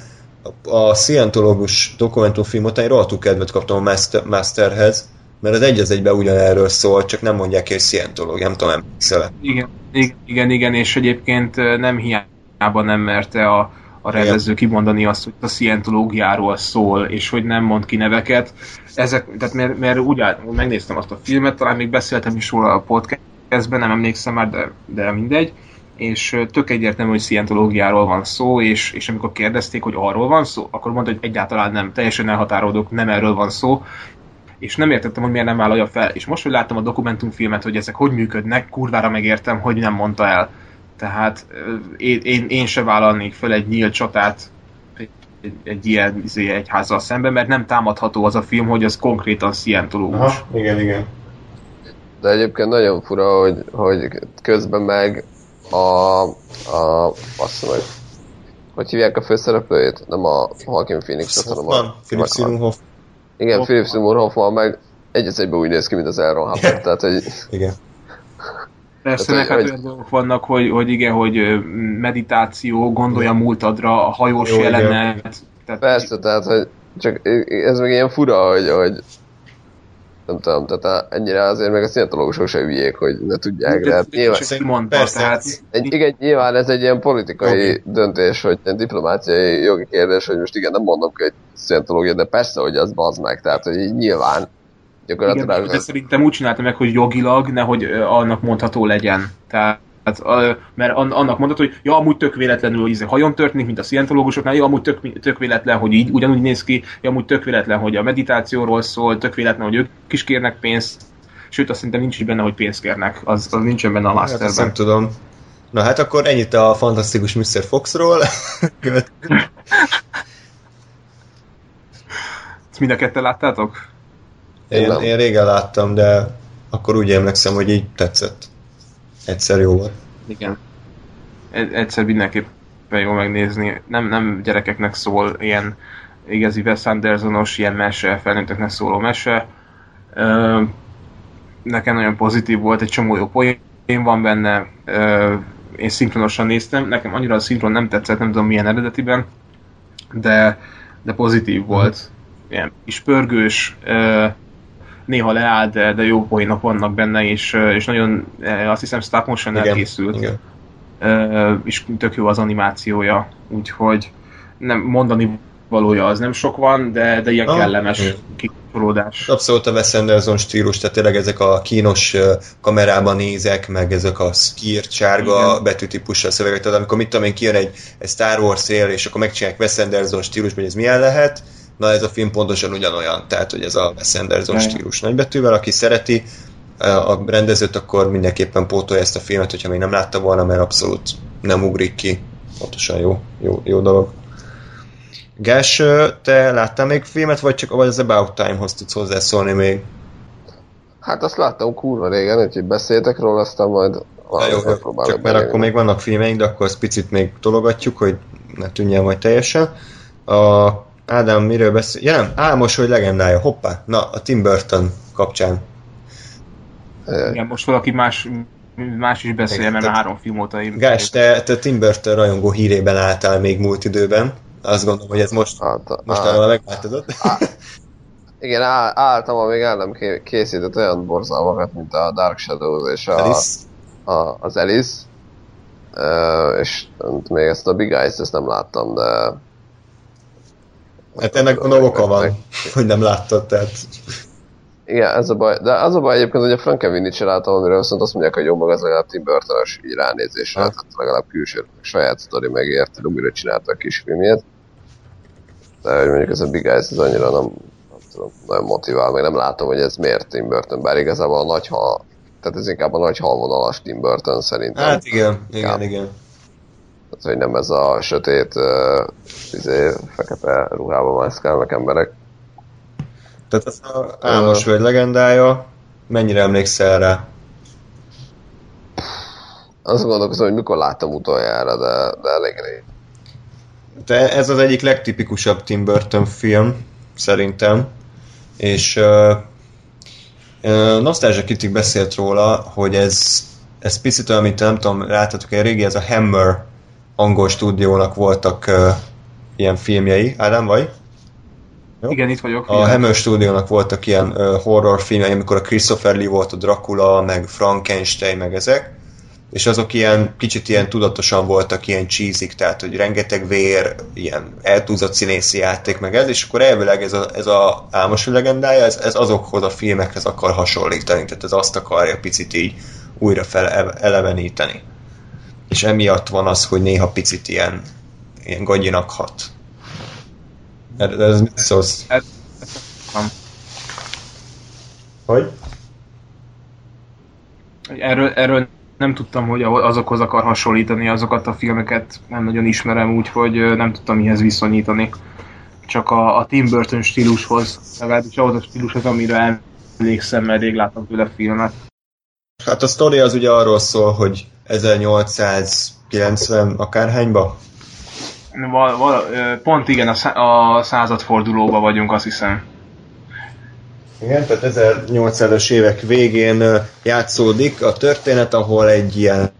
a, a szientológus dokumentumfilm után én rohadtul kedvet kaptam a Master, Masterhez, mert az egy az egyben ugyanerről szól, csak nem mondják ki, hogy szientológ, nem tudom, emlékszel Igen, igen, igen, és egyébként nem hiába nem merte a, a rendező kimondani azt, hogy a szientológiáról szól, és hogy nem mond ki neveket. Ezek, tehát mert, mert úgy áll, megnéztem azt a filmet, talán még beszéltem is róla a podcastben, nem emlékszem már, de, de mindegy, és tök egyértelmű, hogy szientológiáról van szó, és, és amikor kérdezték, hogy arról van szó, akkor mondta, hogy egyáltalán nem, teljesen elhatárolódok, nem erről van szó, és nem értettem, hogy miért nem vállalja fel. És most, hogy láttam a dokumentumfilmet, hogy ezek hogy működnek, kurvára megértem, hogy nem mondta el. Tehát én, én, én se vállalnék fel egy nyílt csatát egy, egy, egy ilyen izé, egyházzal szemben, mert nem támadható az a film, hogy az konkrétan szientológus. igen, igen. De egyébként nagyon fura, hogy, hogy közben meg a, a azt mondom, hogy hívják a főszereplőjét? Nem a Joaquin Phoenix, hanem a... Philip Seymour Hoffman. Igen, Philip Seymour Hoffman meg egy az egyben úgy néz ki, mint az Aaron Hubbard, tehát hogy Igen. Persze, meg hát olyan dolgok vannak, hogy, hogy igen, hogy meditáció, gondolja múltadra, a hajós Jó, igen. jelenet. Tehát persze, tehát hogy csak ez meg ilyen fura, hogy, hogy nem tudom, tehát a- ennyire azért meg a szientológusok se hülyék, hogy ne tudják, de hát nyilván, Csak Persze. tehát egy, igen, nyilván ez egy ilyen politikai Jogi. döntés, hogy egy diplomáciai jogi kérdés, hogy most igen, nem mondom ki egy szientológia, de persze, hogy az bazd meg, tehát hogy nyilván gyakorlatilag Igen, de szerintem úgy csinálta meg, hogy jogilag, nehogy annak mondható legyen. Tehát ö, mert an- annak mondható, hogy ja, amúgy tök véletlenül hogy izé hajon történik, mint a szientológusoknál, ja, amúgy tök, tök véletlen, hogy így ugyanúgy néz ki, ja, amúgy tök véletlen, hogy a meditációról szól, tök véletlen, hogy ők is kérnek pénzt, sőt, azt szerintem nincs is benne, hogy pénzt kérnek, az, az nincsen benne a Hát ezt nem masterben. tudom. Na hát akkor ennyit a fantasztikus Mr. Foxról. (laughs) Ezt mind a ketten láttátok? Én Én, nem. én régen láttam, de akkor úgy emlékszem, hogy így tetszett. Egyszer jó volt. Igen. Egy- Egyszer mindenképpen jó megnézni. Nem, nem gyerekeknek szól ilyen igazi Wes Andersonos ilyen mese, felnőtteknek szóló mese. Nekem nagyon pozitív volt, egy csomó jó poén van benne. Én szinkronosan néztem, nekem annyira a szinkron nem tetszett, nem tudom milyen eredetiben, de, de pozitív volt. Ilyen kis pörgős, néha leáll, de, de jó poénok vannak benne, és, és nagyon, ö, azt hiszem stop motion elkészült. igen. Ö, és tök jó az animációja, úgyhogy nem mondani valója az nem sok van, de, de ilyen Ah, kellemes kikapcsolódás. Abszolút a Wes Anderson stílus, tehát tényleg ezek a kínos ö, kamerában nézek, meg ezek a skírt, sárga Igen. betűtípussal szövegek, tehát amikor mit tudom én, kijön egy, egy Star Wars él, és akkor megcsinálják Wes Anderson stílus, hogy ez milyen lehet, na ez a film pontosan ugyanolyan, tehát hogy ez a Wes Anderson Igen. stílus nagybetűvel, aki szereti ö, a rendezőt, akkor mindenképpen pótolja ezt a filmet, hogyha még nem látta volna, mert abszolút nem ugrik ki. Pontosan jó, jó, jó dolog. Gás, ö, te láttál még filmet, vagy csak vagy az About Time-hoz tudsz hozzászólni még? Hát azt láttam kurva régen, úgyhogy beszéltek róla, aztán majd Na jó, csak mert akkor még vannak filmeink, de akkor azt picit még tologatjuk, hogy ne tűnjen majd teljesen. A Ádám miről beszél? Ja nem, Álmos, hogy legendája. Hoppá, na a Tim Burton kapcsán. Igen, most valaki más, más is beszél, mert már három film óta én... Gás, te, te Tim Burton rajongó hírében álltál még múlt időben. Azt gondolom, hogy ez most, állt- most áll- arra megváltozott. Igen, áll, álltam, amíg el nem ké- készített olyan borzalmakat, mint a Dark Shadows és a, Alice. a, az Alice. Uh, és még ezt a Big Eyes-t ezt nem láttam, de... Hát ennek gondolom oka van, hogy nem láttad, tehát Igen, ez a baj. De az a baj egyébként, hogy a Frankenweenie-t sem láttam, amiről viszont azt mondják, hogy jó, meg az legalább Tim burton így ránézésre, Ha. tehát legalább külső, saját sztori megérted, újra csinálta a kis filmjét. De hogy mondjuk ez a Big Eyes, ez annyira nem, nem tudom, nagyon motivál, meg nem látom, hogy ez miért Tim Burton, bár igazából a nagy hal, tehát ez inkább a nagy halvonalas Tim Burton szerintem. hát igen, igen, Inkább. igen. Tehát, hogy nem ez a sötét, uh, izé, fekete ruhában mászkálnak emberek. Tehát az a Álmos Völgy legendája, mennyire emlékszel rá? Azt gondolkozom, hogy mikor láttam utoljára, de, de elég rég. De ez az egyik legtipikusabb Tim Burton film, szerintem. És uh, uh, Nostalgia Critic beszélt róla, hogy ez, ez picit olyan, mint nem tudom, láthatok egy régi, ez a Hammer angol stúdiónak voltak uh, ilyen filmjei. Ádám, vagy? Jó? Igen, itt vagyok. A. Hammer stúdiónak voltak ilyen uh, horror filmjei, amikor a Christopher Lee volt a Dracula, meg Frankenstein, meg ezek és azok ilyen, kicsit ilyen tudatosan voltak ilyen cheesy tehát hogy rengeteg vér, ilyen eltúzott színészi játék, meg ez, és akkor elvileg ez a, ez a álmos legendája, ez, ez azokhoz a filmekhez akar hasonlítani, tehát ez azt akarja picit így újra fel eleveníteni. És emiatt van az, hogy néha picit ilyen, ilyen gagyinak hat. Ez, ez mit szólsz? Nem. Hogy? Erről, erről nem tudtam, hogy azokhoz akar hasonlítani, azokat a filmeket nem nagyon ismerem, úgyhogy nem tudtam mihez viszonyítani. Csak a, a Tim Burton stílushoz, legalábbis ahhoz a stílushoz, amire emlékszem, mert rég láttam tőle filmet. Hát a sztori az ugye arról szól, hogy 1890 akárhányba? Val, val, pont igen, a, szá- a századfordulóba vagyunk, azt hiszem. Igen, tehát 1800-as évek végén játszódik a történet, ahol egy ilyen,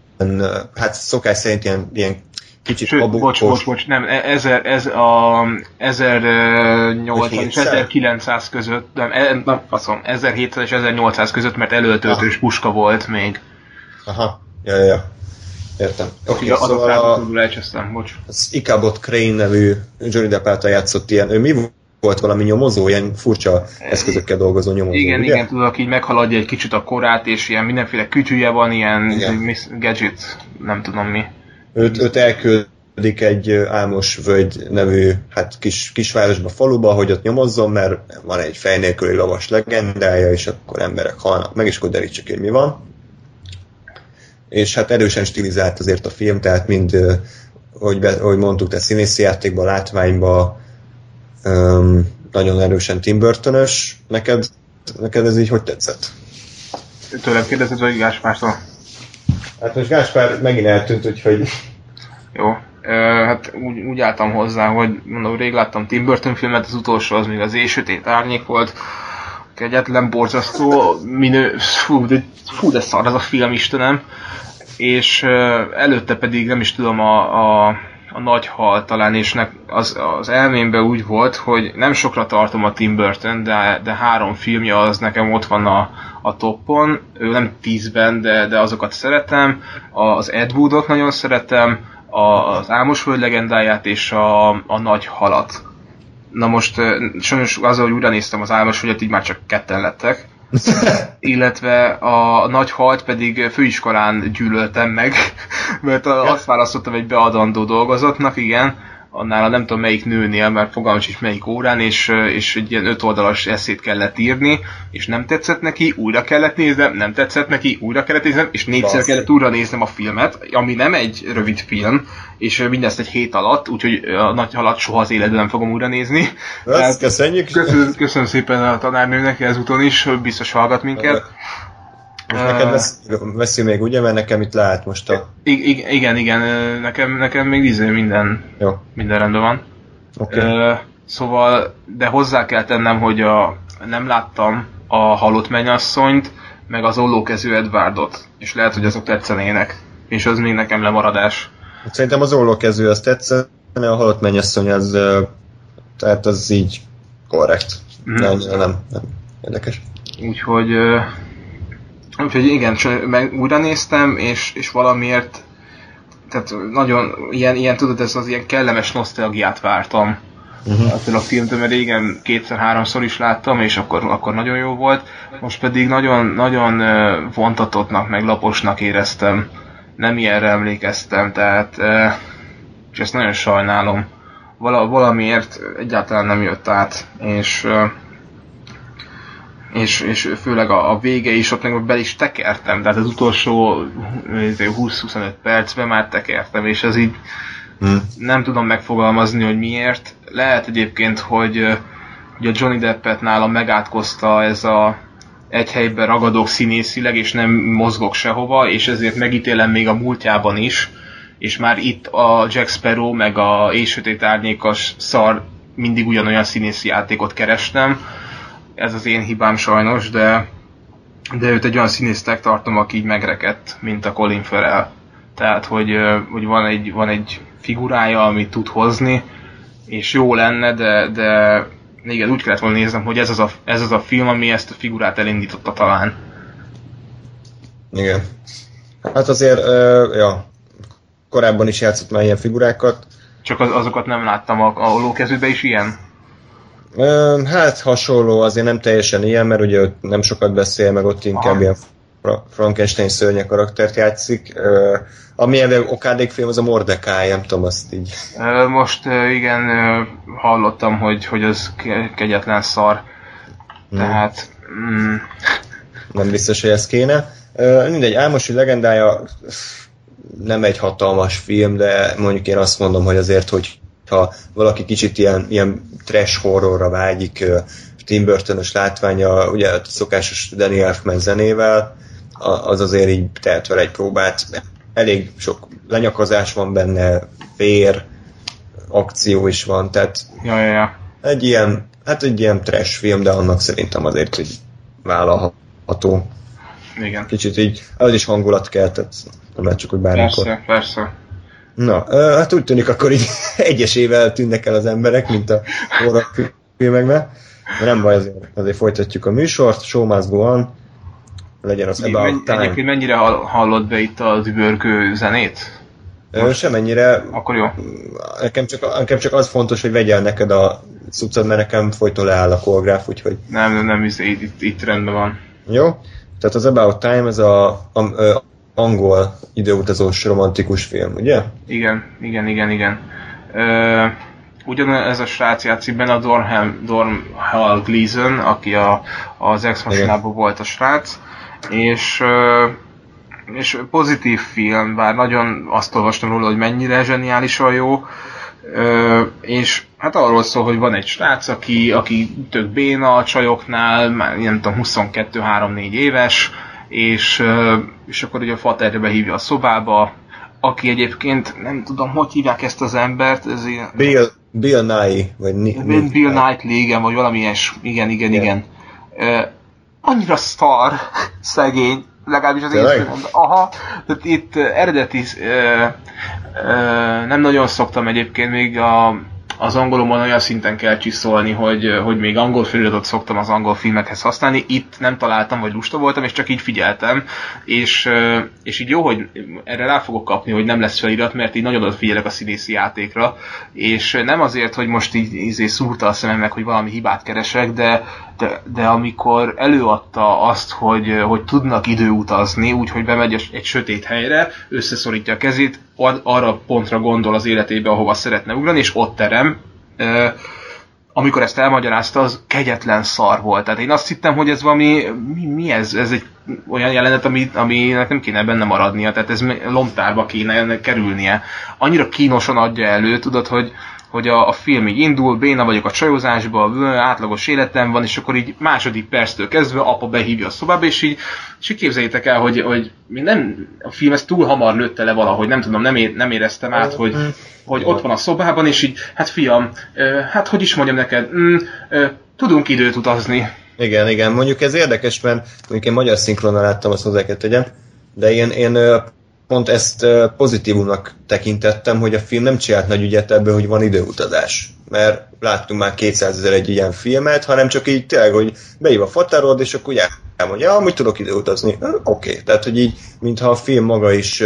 hát szokás szerint ilyen, ilyen kicsit Sőt, abukos... bocs, bocs, bocs, nem, e- ezer, ez a 1080 és 700? 1900 között, nem, e- nem faszom, 1700 és 1800 között, mert előtöltős puska volt még. Aha, ja, ja, ja. Értem. Oké, Okay, szóval a, elcsesztem, bocs. az Ichabod Crane nevű Johnny Depp által játszott ilyen, ő mi volt valami nyomozó, ilyen furcsa eszközökkel dolgozó nyomozó, Igen, ugye? igen, tudok, így meghaladja egy kicsit a korát, és ilyen mindenféle kütyűje van, ilyen Igen. gadget, nem tudom mi. Őt, őt elküldik egy álmos völgy nevű hát kis, kisvárosba, faluba, hogy ott nyomozzon, mert van egy fej nélküli lovas legendája, és akkor emberek halnak meg, és akkor derítsük, hogy mi van. És hát erősen stilizált azért a film, tehát mind, hogy, be, hogy mondtuk, tehát színészi játékban, látványban, öm, nagyon erősen Tim Burton-ös. Neked, neked ez így hogy tetszett? Tőlem kérdezed, vagy Gáspártól? Hát most Gáspár megint eltűnt, úgyhogy... Jó. Ö, hát úgy, úgy álltam hozzá, hogy mondom, rég láttam Tim Burton filmet, az utolsó az még az éjsötét árnyék volt. Kegyetlen, borzasztó, minő, fú, de, fú, de szar ez a film, Istenem. És ö, előtte pedig nem is tudom, a, a, a nagy hal talán, és nek, az, az elmémben úgy volt, hogy nem sokra tartom a Tim Burton, de, de három filmje az nekem ott van a, a toppon, ő nem tízben, de, de azokat szeretem, az Ed Woodot nagyon szeretem, az Álmos Föld legendáját és a, a Nagy Halat. Na most sajnos az, hogy újra néztem az Álmos Földet, így már csak ketten lettek. (laughs) Illetve a nagy halt pedig főiskolán gyűlöltem meg, (laughs) mert azt választottam egy beadandó dolgozatnak, igen, annál a nem tudom melyik nőnél, mert fogalmam is melyik órán, és, és egy ilyen öt oldalas eszét kellett írni, és nem tetszett neki, újra kellett néznem, nem tetszett neki, újra kellett néznem, és négyszer kellett újra néznem a filmet, ami nem egy rövid film, és mindezt egy hét alatt, úgyhogy a nagy halat soha az életben nem fogom újra nézni. Azt köszönjük. Köszönöm, köszönöm szépen a tanárnőnek ezúton is, biztos hallgat minket. Most neked vesz, veszi még, ugye? Mert nekem itt lehet most a... I- igen, igen, nekem, nekem még izé minden, Jó, minden rendben van. oké. Ö, szóval, de hozzá kell tennem, hogy a, nem láttam a halott mennyasszonyt, meg az ollókezű Edwardot, és lehet, hogy azok tetszenének. És az még nekem lemaradás. Szerintem az ollókező az tetszene, a halott mennyasszony az... Tehát az így korrekt. Mhm. Nem, nem, nem. Érdekes. Úgyhogy, úgyhogy igen, meg újra néztem, és, és valamiért tehát nagyon ilyen, ilyen, tudod, ez az ilyen kellemes nosztalgiát vártam Uh-huh. attól a filmtől, mert régen kétszer-háromszor is láttam, és akkor, akkor nagyon jó volt. Most pedig nagyon, nagyon vontatottnak, meg laposnak éreztem. Nem ilyenre emlékeztem, tehát és ezt nagyon sajnálom. Vala, valamiért egyáltalán nem jött át, és és, és főleg a, a vége is, ott meg bel is tekertem, tehát az utolsó izé, 20-25 percben már tekertem, és ez így Hm. nem tudom megfogalmazni, hogy miért. Lehet egyébként, hogy, a Johnny Deppet nálam megátkozta ez a egy helyben ragadok színészileg, és nem mozgok sehova, és ezért megítélem még a múltjában is, és már itt a Jack Sparrow, meg a És Sötét Árnyékas szar mindig ugyanolyan színészi játékot kerestem. Ez az én hibám sajnos, de, de őt egy olyan színésznek tartom, aki így megrekedt, mint a Colin Farrell. Tehát, hogy, hogy van, egy, van egy figurája, amit tud hozni, és jó lenne, de, de igen, úgy kellett volna néznem, hogy ez az, a, ez az a film, ami ezt a figurát elindította talán. Igen. Hát azért, ö, ja, korábban is játszott már ilyen figurákat. Csak az, azokat nem láttam, a, a lókezőben is ilyen. Hát hasonló, azért nem teljesen ilyen, mert ugye ott nem sokat beszél, meg ott inkább Aha. ilyen Fra- Frankenstein szörnyek karaktert játszik. Ami ebben okádék film, az a Mordecai, nem tudom, azt így. Most igen, hallottam, hogy, hogy az ke- kegyetlen szar. Tehát, mm, Nem biztos, hogy ez kéne. Mindegy, Álmosi legendája nem egy hatalmas film, de mondjuk én azt mondom, hogy azért, hogy ha valaki kicsit ilyen, ilyen trash horrorra vágyik, Tim Burton-ös látványa, ugye a szokásos Danny Elfman zenével, az azért így tehet vele egy próbát. Elég sok lenyakazás van benne, vér, akció is van, tehát ja, ja, ja. egy ilyen, hát egy ilyen trash film, de annak szerintem azért, hogy vállalható. Igen. Kicsit így, az is hangulat kell, tehát nem lehet csak, hogy bármikor. Persze, persze. Na, hát úgy tűnik, akkor így (laughs) egyesével tűnnek el az emberek, mint a horror filmekben. De nem baj, azért, azért folytatjuk a műsort, show must go on, legyen az Men, about time. egyébként mennyire hall, hallott be itt a dübörgő zenét? Ö, Semennyire, Akkor jó. nekem csak, nekem csak az fontos, hogy vegyél neked a cuccod, mert nekem folyton leáll a koreográf, úgyhogy Nem, nem, nem, itt, itt, itt rendben van. Jó? Tehát az About Time, ez a, a, a angol időutazós romantikus film, ugye? Igen, igen, igen, igen. Ö, ugyanez a srác játszik benne a Dorham, Dorhal Gleason, aki a, az ex volt a srác, és, ö, és pozitív film, bár nagyon azt olvastam róla, hogy mennyire zseniálisan jó, Ö, és hát arról szól, hogy van egy srác, aki, aki tök béna a csajoknál, már nem tudom, 22-3-4 éves, és, és akkor ugye a faterre behívja a szobába, aki egyébként, nem tudom, hogy hívják ezt az embert, ez ilyen... Bill, Bill Nye, vagy ni, Bill, Bill Knightley, igen, vagy valami ilyes. Igen, igen, Igen. igen. Uh, annyira szar, szegény, legalábbis az én. Aha, tehát itt eredeti, uh, uh, nem nagyon szoktam egyébként még a, az angolomban olyan szinten kell csiszolni, hogy, hogy még angol feliratot szoktam az angol filmekhez használni. Itt nem találtam, vagy lusta voltam, és csak így figyeltem. És, és így jó, hogy erre rá fogok kapni, hogy nem lesz felirat, mert így nagyon odafigyelek a színészi játékra. És nem azért, hogy most így izé szúrta a szemem meg, hogy valami hibát keresek, de, de, de amikor előadta azt, hogy, hogy tudnak időutazni, úgyhogy bemegy egy- sötét helyre, összeszorítja a kezét, ar- arra pontra gondol az életébe, ahova szeretne ugrani, és ott terem. Ö, amikor ezt elmagyarázta, az kegyetlen szar volt. Tehát én azt hittem, hogy ez valami, mi, mi ez? Ez egy olyan jelenet, ami, aminek nem kéne benne maradnia, tehát ez lomtárba kéne kerülnie. Annyira kínosan adja elő, tudod, hogy, hogy a, a film így indul, béna vagyok a csajozásba, átlagos életem van, és akkor így második perctől kezdve apa behívja a szobába, és így, és így képzeljétek el, hogy, hogy nem, a film ezt túl hamar lőtte le valahogy, nem tudom, nem, é, nem éreztem át, hogy, hogy ott van a szobában, és így, hát fiam, hát hogy is mondjam neked, mm, tudunk időt utazni. Igen, igen. Mondjuk ez érdekes, mert mondjuk én magyar szinkronnal láttam, azt hozzá kell tegyem, de én, én pont ezt pozitívumnak tekintettem, hogy a film nem csinált nagy ügyet ebből, hogy van időutazás. Mert láttunk már 200 ezer egy ilyen filmet, hanem csak így tényleg, hogy beív a fatárod, és akkor ugye elmondja, ja, amúgy tudok időutazni. Oké, okay. tehát hogy így, mintha a film maga is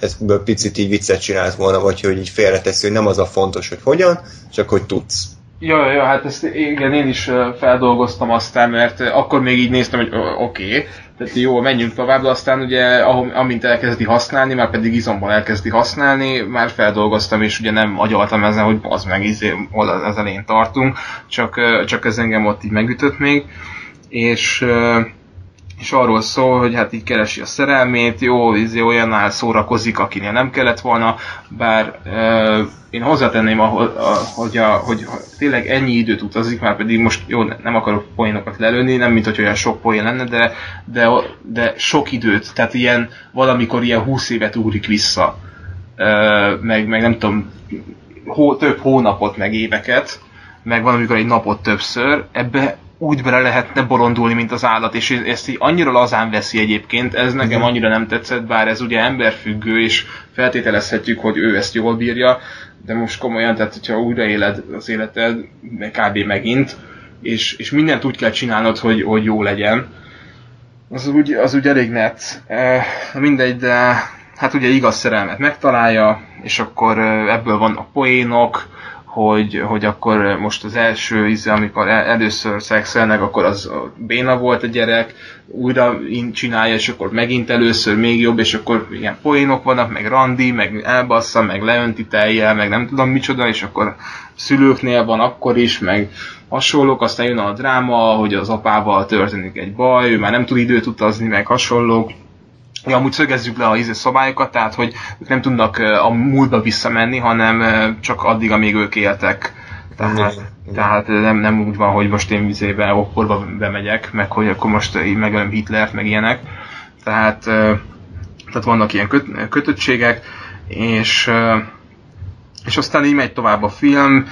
ebből picit így viccet csinált volna, vagy hogy így félreteszi, hogy nem az a fontos, hogy hogyan, csak hogy tudsz. Ja, ja, hát ezt igen, én is feldolgoztam aztán, mert akkor még így néztem, hogy oké, okay, tehát jó, menjünk tovább, de aztán ugye, ahol, amint elkezdi használni, már pedig izomban elkezdi használni, már feldolgoztam, és ugye nem agyaltam ezen, hogy az meg izé, hol az elején tartunk, csak, csak ez engem ott így megütött még, és és arról szól, hogy hát így keresi a szerelmét, jó, izé olyannál szórakozik, akinél nem kellett volna, bár uh, én hozzátenném, ahol, a, hogy, a, hogy tényleg ennyi időt utazik, már pedig most jó, nem akarok poénokat lelőni, nem mint hogy olyan sok poén lenne, de, de, de sok időt, tehát ilyen valamikor ilyen 20 évet ugrik vissza, uh, meg, meg nem tudom, hó, több hónapot, meg éveket, meg valamikor egy napot többször, ebbe úgy bele lehetne bolondulni, mint az állat, és ezt így annyira lazán veszi egyébként, ez nekem annyira nem tetszett, bár ez ugye emberfüggő, és feltételezhetjük, hogy ő ezt jól bírja, de most komolyan, tehát hogyha újraéled az életed, kb. megint, és, és mindent úgy kell csinálnod, hogy, hogy jó legyen, az úgy, az úgy elég net. E, mindegy, de hát ugye igaz szerelmet megtalálja, és akkor e, ebből vannak poénok, hogy, hogy akkor most az első íze, amikor el, először szexelnek, akkor az béna volt a gyerek, újra in- csinálja, és akkor megint először még jobb, és akkor ilyen poénok vannak, meg randi, meg elbassza, meg leönti tejjel, meg nem tudom micsoda, és akkor szülőknél van akkor is, meg hasonlók, aztán jön a dráma, hogy az apával történik egy baj, ő már nem tud időt utazni, meg hasonlók, Ja, amúgy szögezzük le a íze szabályokat, tehát hogy ők nem tudnak a múltba visszamenni, hanem csak addig, amíg ők éltek. Tehát, Igen, tehát nem, nem úgy van, hogy most én vizébe, okkorba bemegyek, meg hogy akkor most így megölöm Hitlert, meg ilyenek. Tehát, tehát vannak ilyen köt, kötöttségek, és, és aztán így megy tovább a film.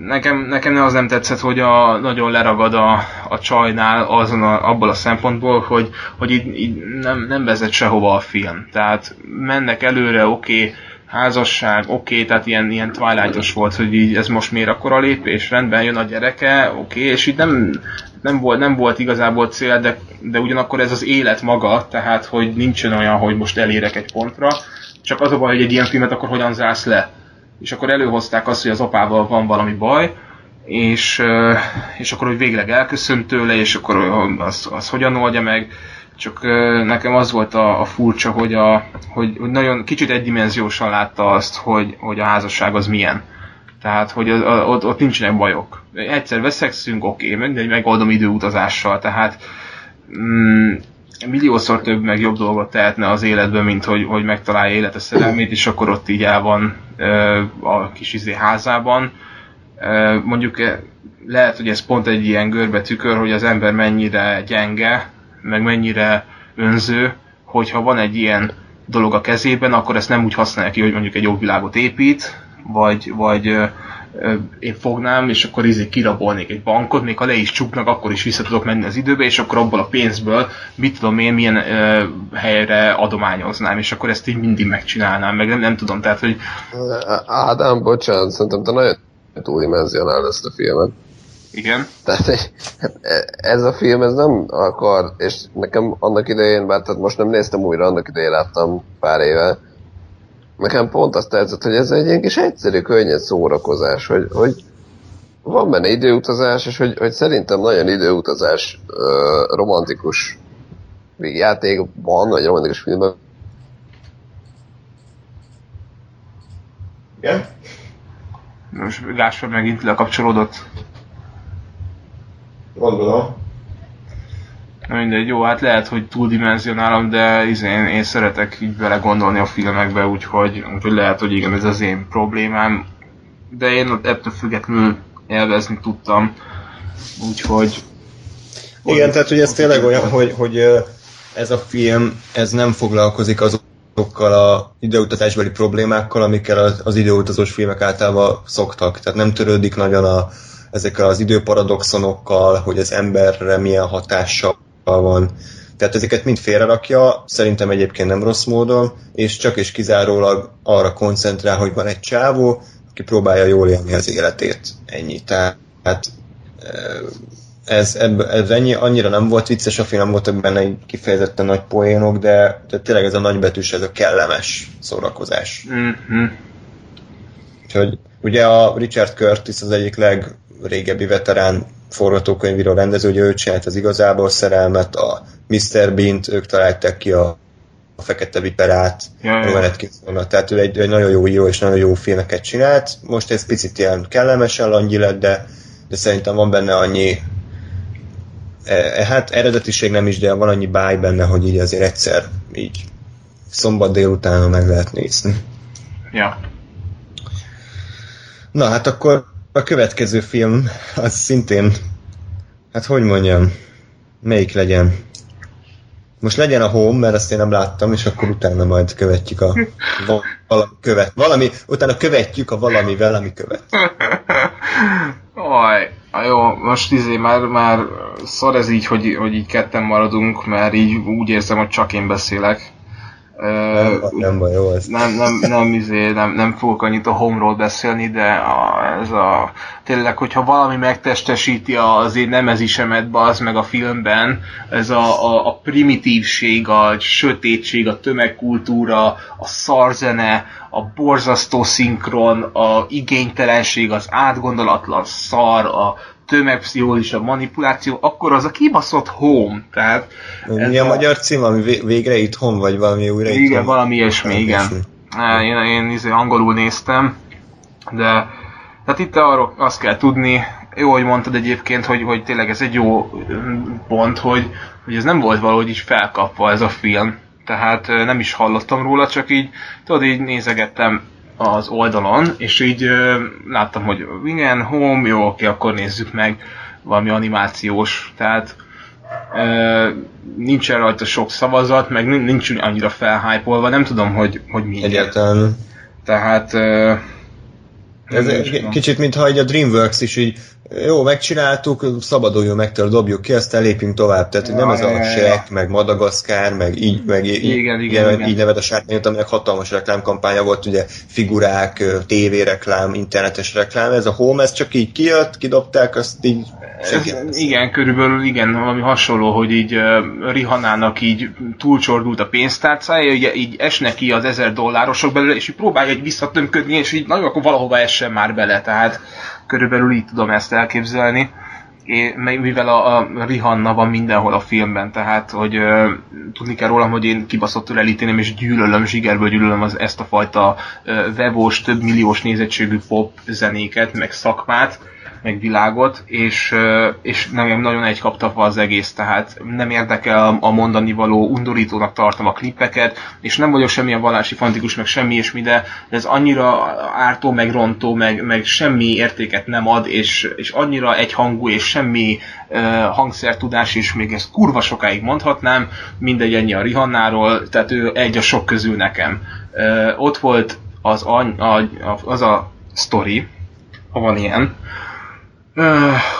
Nekem, nekem az nem tetszett, hogy a, nagyon leragad a, a csajnál azon a, abból a szempontból, hogy, hogy így, így nem, nem vezet sehova a film. Tehát mennek előre, oké, okay, házasság, oké, okay, tehát ilyen, ilyen twilightos volt, hogy így ez most miért akkor a lépés, rendben jön a gyereke, oké, okay, és így nem, nem, volt, nem volt igazából cél, de, de ugyanakkor ez az élet maga, tehát hogy nincsen olyan, hogy most elérek egy pontra, csak az a baj, hogy egy ilyen filmet akkor hogyan zársz le és akkor előhozták azt, hogy az apával van valami baj, és, és akkor, hogy végleg elköszönt tőle, és akkor az, az hogyan oldja meg. Csak nekem az volt a, a furcsa, hogy, a, hogy, nagyon kicsit egydimenziósan látta azt, hogy, hogy a házasság az milyen. Tehát, hogy az, a, ott, ott nincsenek bajok. Egyszer veszexünk, oké, okay, mindegy, megoldom időutazással. Tehát mm, milliószor több meg jobb dolgot tehetne az életben, mint hogy, hogy megtalálja élete szerelmét, és akkor ott így el van ö, a kis izé házában. Ö, mondjuk ö, lehet, hogy ez pont egy ilyen görbe tükör, hogy az ember mennyire gyenge, meg mennyire önző, hogyha van egy ilyen dolog a kezében, akkor ezt nem úgy használja ki, hogy mondjuk egy jobb világot épít, vagy, vagy én fognám, és akkor izé kirabolnék egy bankot, még ha le is csuknak, akkor is vissza tudok menni az időbe, és akkor abból a pénzből, mit tudom én, milyen ö, helyre adományoznám, és akkor ezt így mindig megcsinálnám, meg nem, nem tudom, tehát, hogy Ádám, bocsánat, szerintem te nagyon túldimenzionál ezt a filmet. igen, Tehát hát ez a film, ez nem akar, és nekem annak idején, bár tehát most nem néztem újra, annak idején láttam pár éve, nekem pont azt tetszett, hogy ez egy ilyen kis egyszerű, könnyed szórakozás, hogy, hogy van benne időutazás, és hogy, hogy szerintem nagyon időutazás ö, romantikus játékban, vagy romantikus filmben Igen? most Gáspár megint lekapcsolódott. Gondolom. Mindegy, jó, hát lehet, hogy túldimenzionálom, de izé, én, én szeretek így bele gondolni a filmekbe, úgyhogy, úgyhogy lehet, hogy igen, ez az én problémám. De én ettől függetlenül élvezni tudtam. Úgyhogy... Igen, tehát hogy ez tényleg olyan, hogy, hogy ez a film, ez nem foglalkozik azokkal a időutazásbeli problémákkal, amikkel az, az időutazós filmek általában szoktak. Tehát nem törődik nagyon a, ezekkel az időparadoxonokkal, hogy az emberre milyen hatással van. Tehát ezeket mind félrerakja, szerintem egyébként nem rossz módon, és csak és kizárólag arra koncentrál, hogy van egy csávó, aki próbálja jól élni az életét. Ennyi. Tehát ez, ebb, ez ennyi, annyira nem volt vicces a film, nem voltak benne egy kifejezetten nagy poénok, de, de tényleg ez a nagybetűs, ez a kellemes szórakozás. Mm-hmm. Úgyhogy ugye a Richard Curtis az egyik legrégebbi veterán forgatókönyvíró rendező, ugye ő csinált az igazából szerelmet, a Mr. Bean-t, ők találták ki a, a Fekete Viperát, Ja, ja. a Romanet Kingstonnak, tehát ő egy, egy nagyon jó író és nagyon jó filmeket csinált. Most ez picit ilyen kellemesen langyi lett, de, de szerintem van benne annyi e, e, hát eredetiség nem is, de van annyi báj benne, hogy így azért egyszer így szombat délután meg lehet nézni. Ja. Na hát akkor a következő film az szintén, hát hogy mondjam, melyik legyen? Most legyen a Home, mert azt én nem láttam, és akkor utána majd követjük a va- valami követ. Valami, utána követjük a valamivel, ami követ. Aj, jó, most izé már, már szar ez így, hogy, hogy így ketten maradunk, mert így úgy érzem, hogy csak én beszélek. Nem, nem baj, jó ez. nem, nem, nem, izé, nem, nem fogok annyit a Home-ról beszélni, de a, ez a, tényleg, hogyha valami megtestesíti az én nemezisemet, az meg a filmben, ez a, a, a primitívség, a sötétség, a tömegkultúra, a szarzene, a borzasztó szinkron, a igénytelenség, az átgondolatlan szar, a tömegpszichológus, a manipuláció, akkor az a kibaszott home. Tehát Mi a a- magyar cím, ami vé- végre itthon, vagy valami újra itthon? igen, valami ilyesmi, igen. Á, Én, én izé angolul néztem, de tehát itt arról azt kell tudni, jó, hogy mondtad egyébként, hogy, hogy tényleg ez egy jó mm, pont, hogy, hogy ez nem volt valahogy is felkapva ez a film. Tehát nem is hallottam róla, csak így, tudod, így nézegettem az oldalon, és így ö, láttam, hogy igen, home, jó, oké, akkor nézzük meg valami animációs, tehát ö, nincsen rajta sok szavazat, meg nin- nincs annyira felhájpolva, nem tudom, hogy, hogy miért. Egyáltalán. Tehát ö, Ez egy kicsit, mintha egy a DreamWorks is így jó, megcsináltuk, szabaduljon meg tőle, dobjuk ki, aztán lépjünk tovább. Tehát hogy nem Ja, ez a ja, ja, ja. Shrek, meg Madagaszkár, meg így, meg így, Igen, így, igen, neved, igen. így neved a sárkányot, aminek hatalmas reklámkampánya volt, ugye figurák, tévéreklám, internetes reklám. Ez a Home, ez csak így kijött, kidobták, azt így Ez, igen, körülbelül igen, valami hasonló, hogy így uh, Rihannának így túlcsordult a pénztárcája, ugye így esnek ki az ezer dollárosok belőle, és így próbálja egy visszatömködni, és így nagyon akkor valahova essen már bele, tehát körülbelül így tudom ezt elképzelni. É, mivel a, a Rihanna van mindenhol a filmben, tehát hogy ö, tudni kell rólam, hogy én kibaszottul elítélem és gyűlölöm, zsigerből gyűlölöm az, ezt a fajta ö, vevós, több milliós nézettségű pop zenéket, meg szakmát, meg világot, és, és nem nagyon egy kaptapa az egész, tehát nem érdekel a mondani való, undorítónak tartom a klippeket, és nem vagyok semmilyen vallási fantikus, meg semmi és mi, de ez annyira ártó, meg rontó, meg, meg semmi értéket nem ad, és, és annyira egyhangú, és semmi uh, hangszertudás, és még ezt kurva sokáig mondhatnám, mindegy ennyi a Rihannáról, tehát ő egy a sok közül nekem. Uh, ott volt az a, a, az a sztori, ha van ilyen,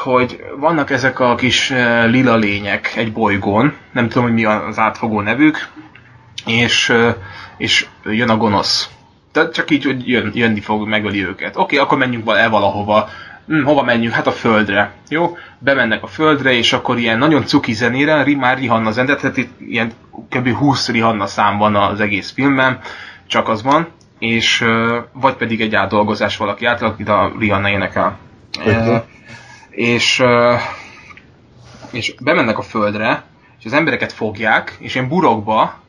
hogy vannak ezek a kis lila lények egy bolygón, nem tudom, hogy mi az átfogó nevük, és, és jön a gonosz. Tehát csak így, hogy jön, jönni fog, megöli őket. Oké, okay, akkor menjünk el valahova. Hm, hova menjünk? Hát a földre. Jó? Bemennek a földre, és akkor ilyen nagyon cuki zenére, már Rihanna zendet, tehát itt ilyen kb. 20 Rihanna szám van az egész filmben, csak az van, és vagy pedig egy átdolgozás valaki átalakít, a Rihanna énekel. E, és, és bemennek a földre, és az embereket fogják, és ilyen burokba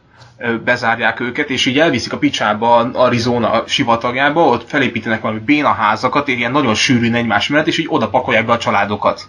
bezárják őket, és így elviszik a picsába Arizona sivatagjába, ott felépítenek valami bénaházakat, ilyen nagyon sűrűn egymás mellett, és így oda pakolják be a családokat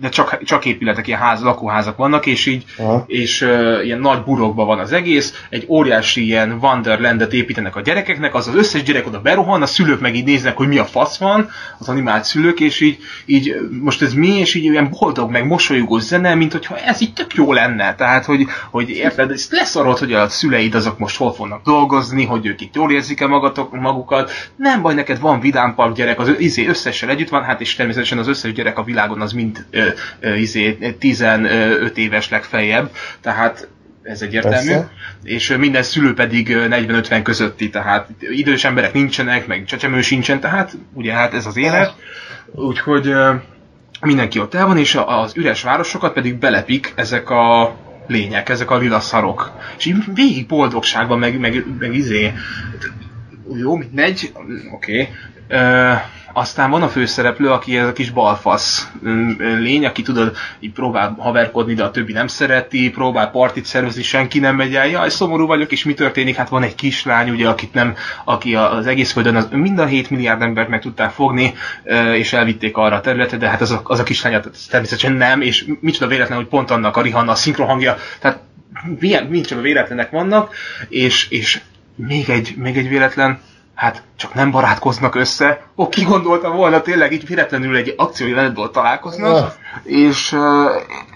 de csak, csak épületek, ilyen ház, lakóházak vannak, és így Aha. és uh, ilyen nagy burokban van az egész, egy óriási ilyen Wonderlandet építenek a gyerekeknek, az az összes gyerek oda berohan, a szülők meg így néznek, hogy mi a fasz van, az animált szülők, és így, így most ez mi, és így ilyen boldog, meg mosolyogó zene, mint hogyha ez így tök jó lenne, tehát hogy, hogy érted, ezt leszarod, hogy a szüleid azok most hol fognak dolgozni, hogy ők itt jól érzik-e magatok, magukat, nem baj, neked van vidámpark gyerek, az izé összesen együtt van, hát és természetesen az összes gyerek a világ világon az mind ö, ö, izé, 15 éves legfeljebb, tehát ez egyértelmű, Persze. és minden szülő pedig 40-50 közötti, tehát idős emberek nincsenek, meg csecsemő sincsen, tehát ugye hát ez az élet, úgyhogy mindenki ott el van, és az üres városokat pedig belepik ezek a lények, ezek a lila szarok. És így végig boldogságban, meg, meg, meg izé, jó, mindegy, oké, okay. Aztán van a főszereplő, aki ez a kis balfasz lény, aki tudod, így próbál haverkodni, de a többi nem szereti, próbál partit szervezni, senki nem megy el, jaj, szomorú vagyok, és mi történik? Hát van egy kislány, ugye, akit nem, aki az egész földön az, mind a 7 milliárd embert meg tudták fogni, és elvitték arra a területre, de hát az a, az a kislány hát természetesen nem, és micsoda véletlen, hogy pont annak a Rihanna a szinkrohangja, tehát milyen, micsoda véletlenek vannak, és, és még egy, még egy véletlen, hát csak nem barátkoznak össze. Ó, ki gondolta volna tényleg így véletlenül egy akciójelenetből találkoznak, ja. és,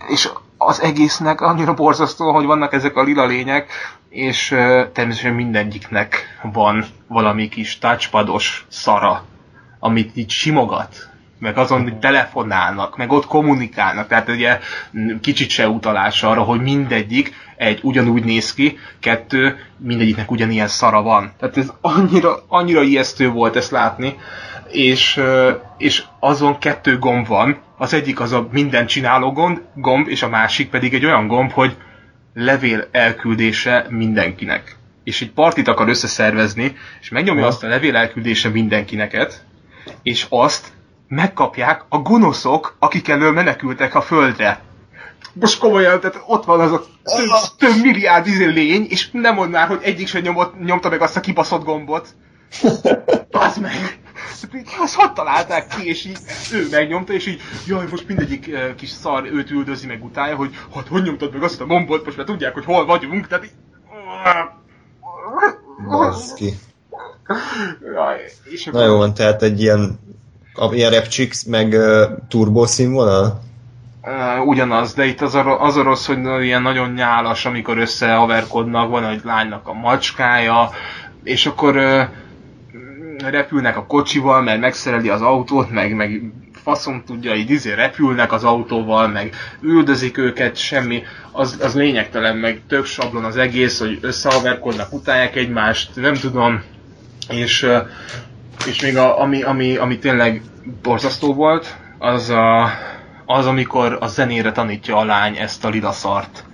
és az egésznek annyira borzasztó, hogy vannak ezek a lila lények, és természetesen mindegyiknek van valami kis touchpados szara, amit így simogat, meg azon hogy telefonálnak, meg ott kommunikálnak, tehát ugye kicsit se utalás arra, hogy mindegyik egy ugyanúgy néz ki, kettő, mindegyiknek ugyanilyen szara van. Tehát ez annyira, annyira ijesztő volt ezt látni, és, és azon kettő gomb van, az egyik az a minden csináló gomb, gomb, és a másik pedig egy olyan gomb, hogy levél elküldése mindenkinek. És egy partit akar összeszervezni, és megnyomja azt a levél elküldése mindenkineket, és azt megkapják a gonoszok, akik elől menekültek a földre. Most komolyan, tehát ott van az a több, több milliárd izé lény, és nem mond már, hogy egyik sem nyomott, nyomta meg azt a kibaszott gombot. (laughs) Az meg! Azt hogy találták ki, és így ő megnyomta, és így, jaj, most mindegyik uh, kis szar őt üldözi meg utálja, hogy hát hogy nyomtad meg azt a gombot, most már tudják, hogy hol vagyunk, tehát így... Baszki. Na jó van, tehát egy ilyen a, ilyen Repchix meg uh, turbo színvonal? Uh, ugyanaz, de itt az a, az a rossz, hogy ilyen nagyon nyálas, amikor összehaverkodnak, van egy lánynak a macskája, és akkor uh, repülnek a kocsival, mert megszereli az autót, meg, meg faszom tudja, így izé repülnek az autóval, meg üldözik őket, semmi, az, az lényegtelen, meg több sablon az egész, hogy összehaverkodnak, utálják egymást, nem tudom, és és még a, ami, ami, ami tényleg borzasztó volt, az, a, az, amikor a zenére tanítja a lány ezt a lila szart.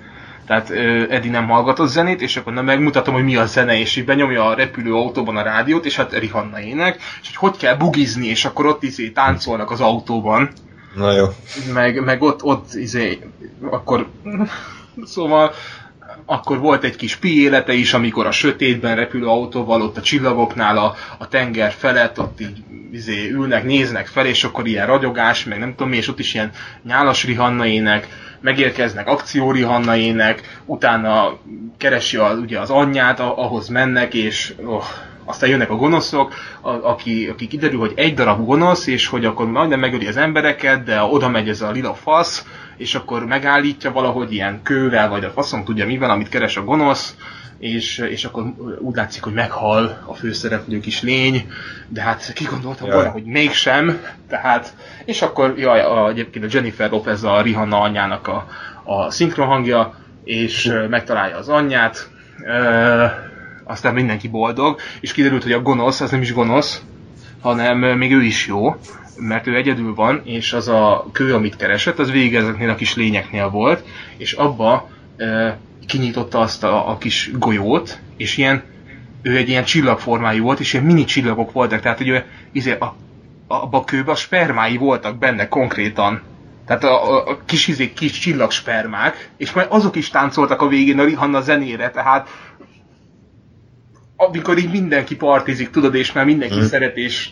Tehát Edi nem hallgatott zenét, és akkor na megmutatom, hogy mi a zene, és így benyomja a repülő autóban a rádiót, és hát Rihanna ének, és hogy hogy kell bugizni, és akkor ott izé táncolnak az autóban. Na jó. Meg, meg ott, ott izé, akkor (laughs) szóval akkor volt egy kis pi élete is, amikor a sötétben repülő autóval ott a csillagoknál a, a tenger felett ott így izé, ülnek, néznek fel, és akkor ilyen ragyogás, meg nem tudom mi, és ott is ilyen nyálas Rihanna ének, megérkeznek akció Rihanna ének, utána keresi a, ugye az anyját, ahhoz mennek, és oh, aztán jönnek a gonoszok, a, aki, aki kiderül, hogy egy darab gonosz, és hogy akkor majdnem megöli az embereket, de oda megy ez a lila fasz, és akkor megállítja valahogy ilyen kővel, vagy a faszom tudja mivel, amit keres a gonosz, és, és akkor úgy látszik, hogy meghal a főszereplő kis lény, de hát ki gondoltam volna, hogy mégsem, tehát, és akkor jaj, a, egyébként a Jennifer Lopez a Rihanna anyjának a, a szinkronhangja, és megtalálja az anyját, aztán mindenki boldog, és kiderült, hogy a gonosz az nem is gonosz, hanem még ő is jó, mert ő egyedül van, és az a kő, amit keresett, az végig ezeknél a kis lényeknél volt, és abba e, kinyitotta azt a, a kis golyót, és ilyen, ő egy ilyen csillagformájú volt, és ilyen mini csillagok voltak, tehát hogy ő, izé, a, abba a kőbe a spermái voltak benne konkrétan. Tehát a, a, a kis, izé, kis csillagspermák, és majd azok is táncoltak a végén a Rihanna zenére, tehát amikor így mindenki partizik, tudod, és már mindenki mm. szeret, és,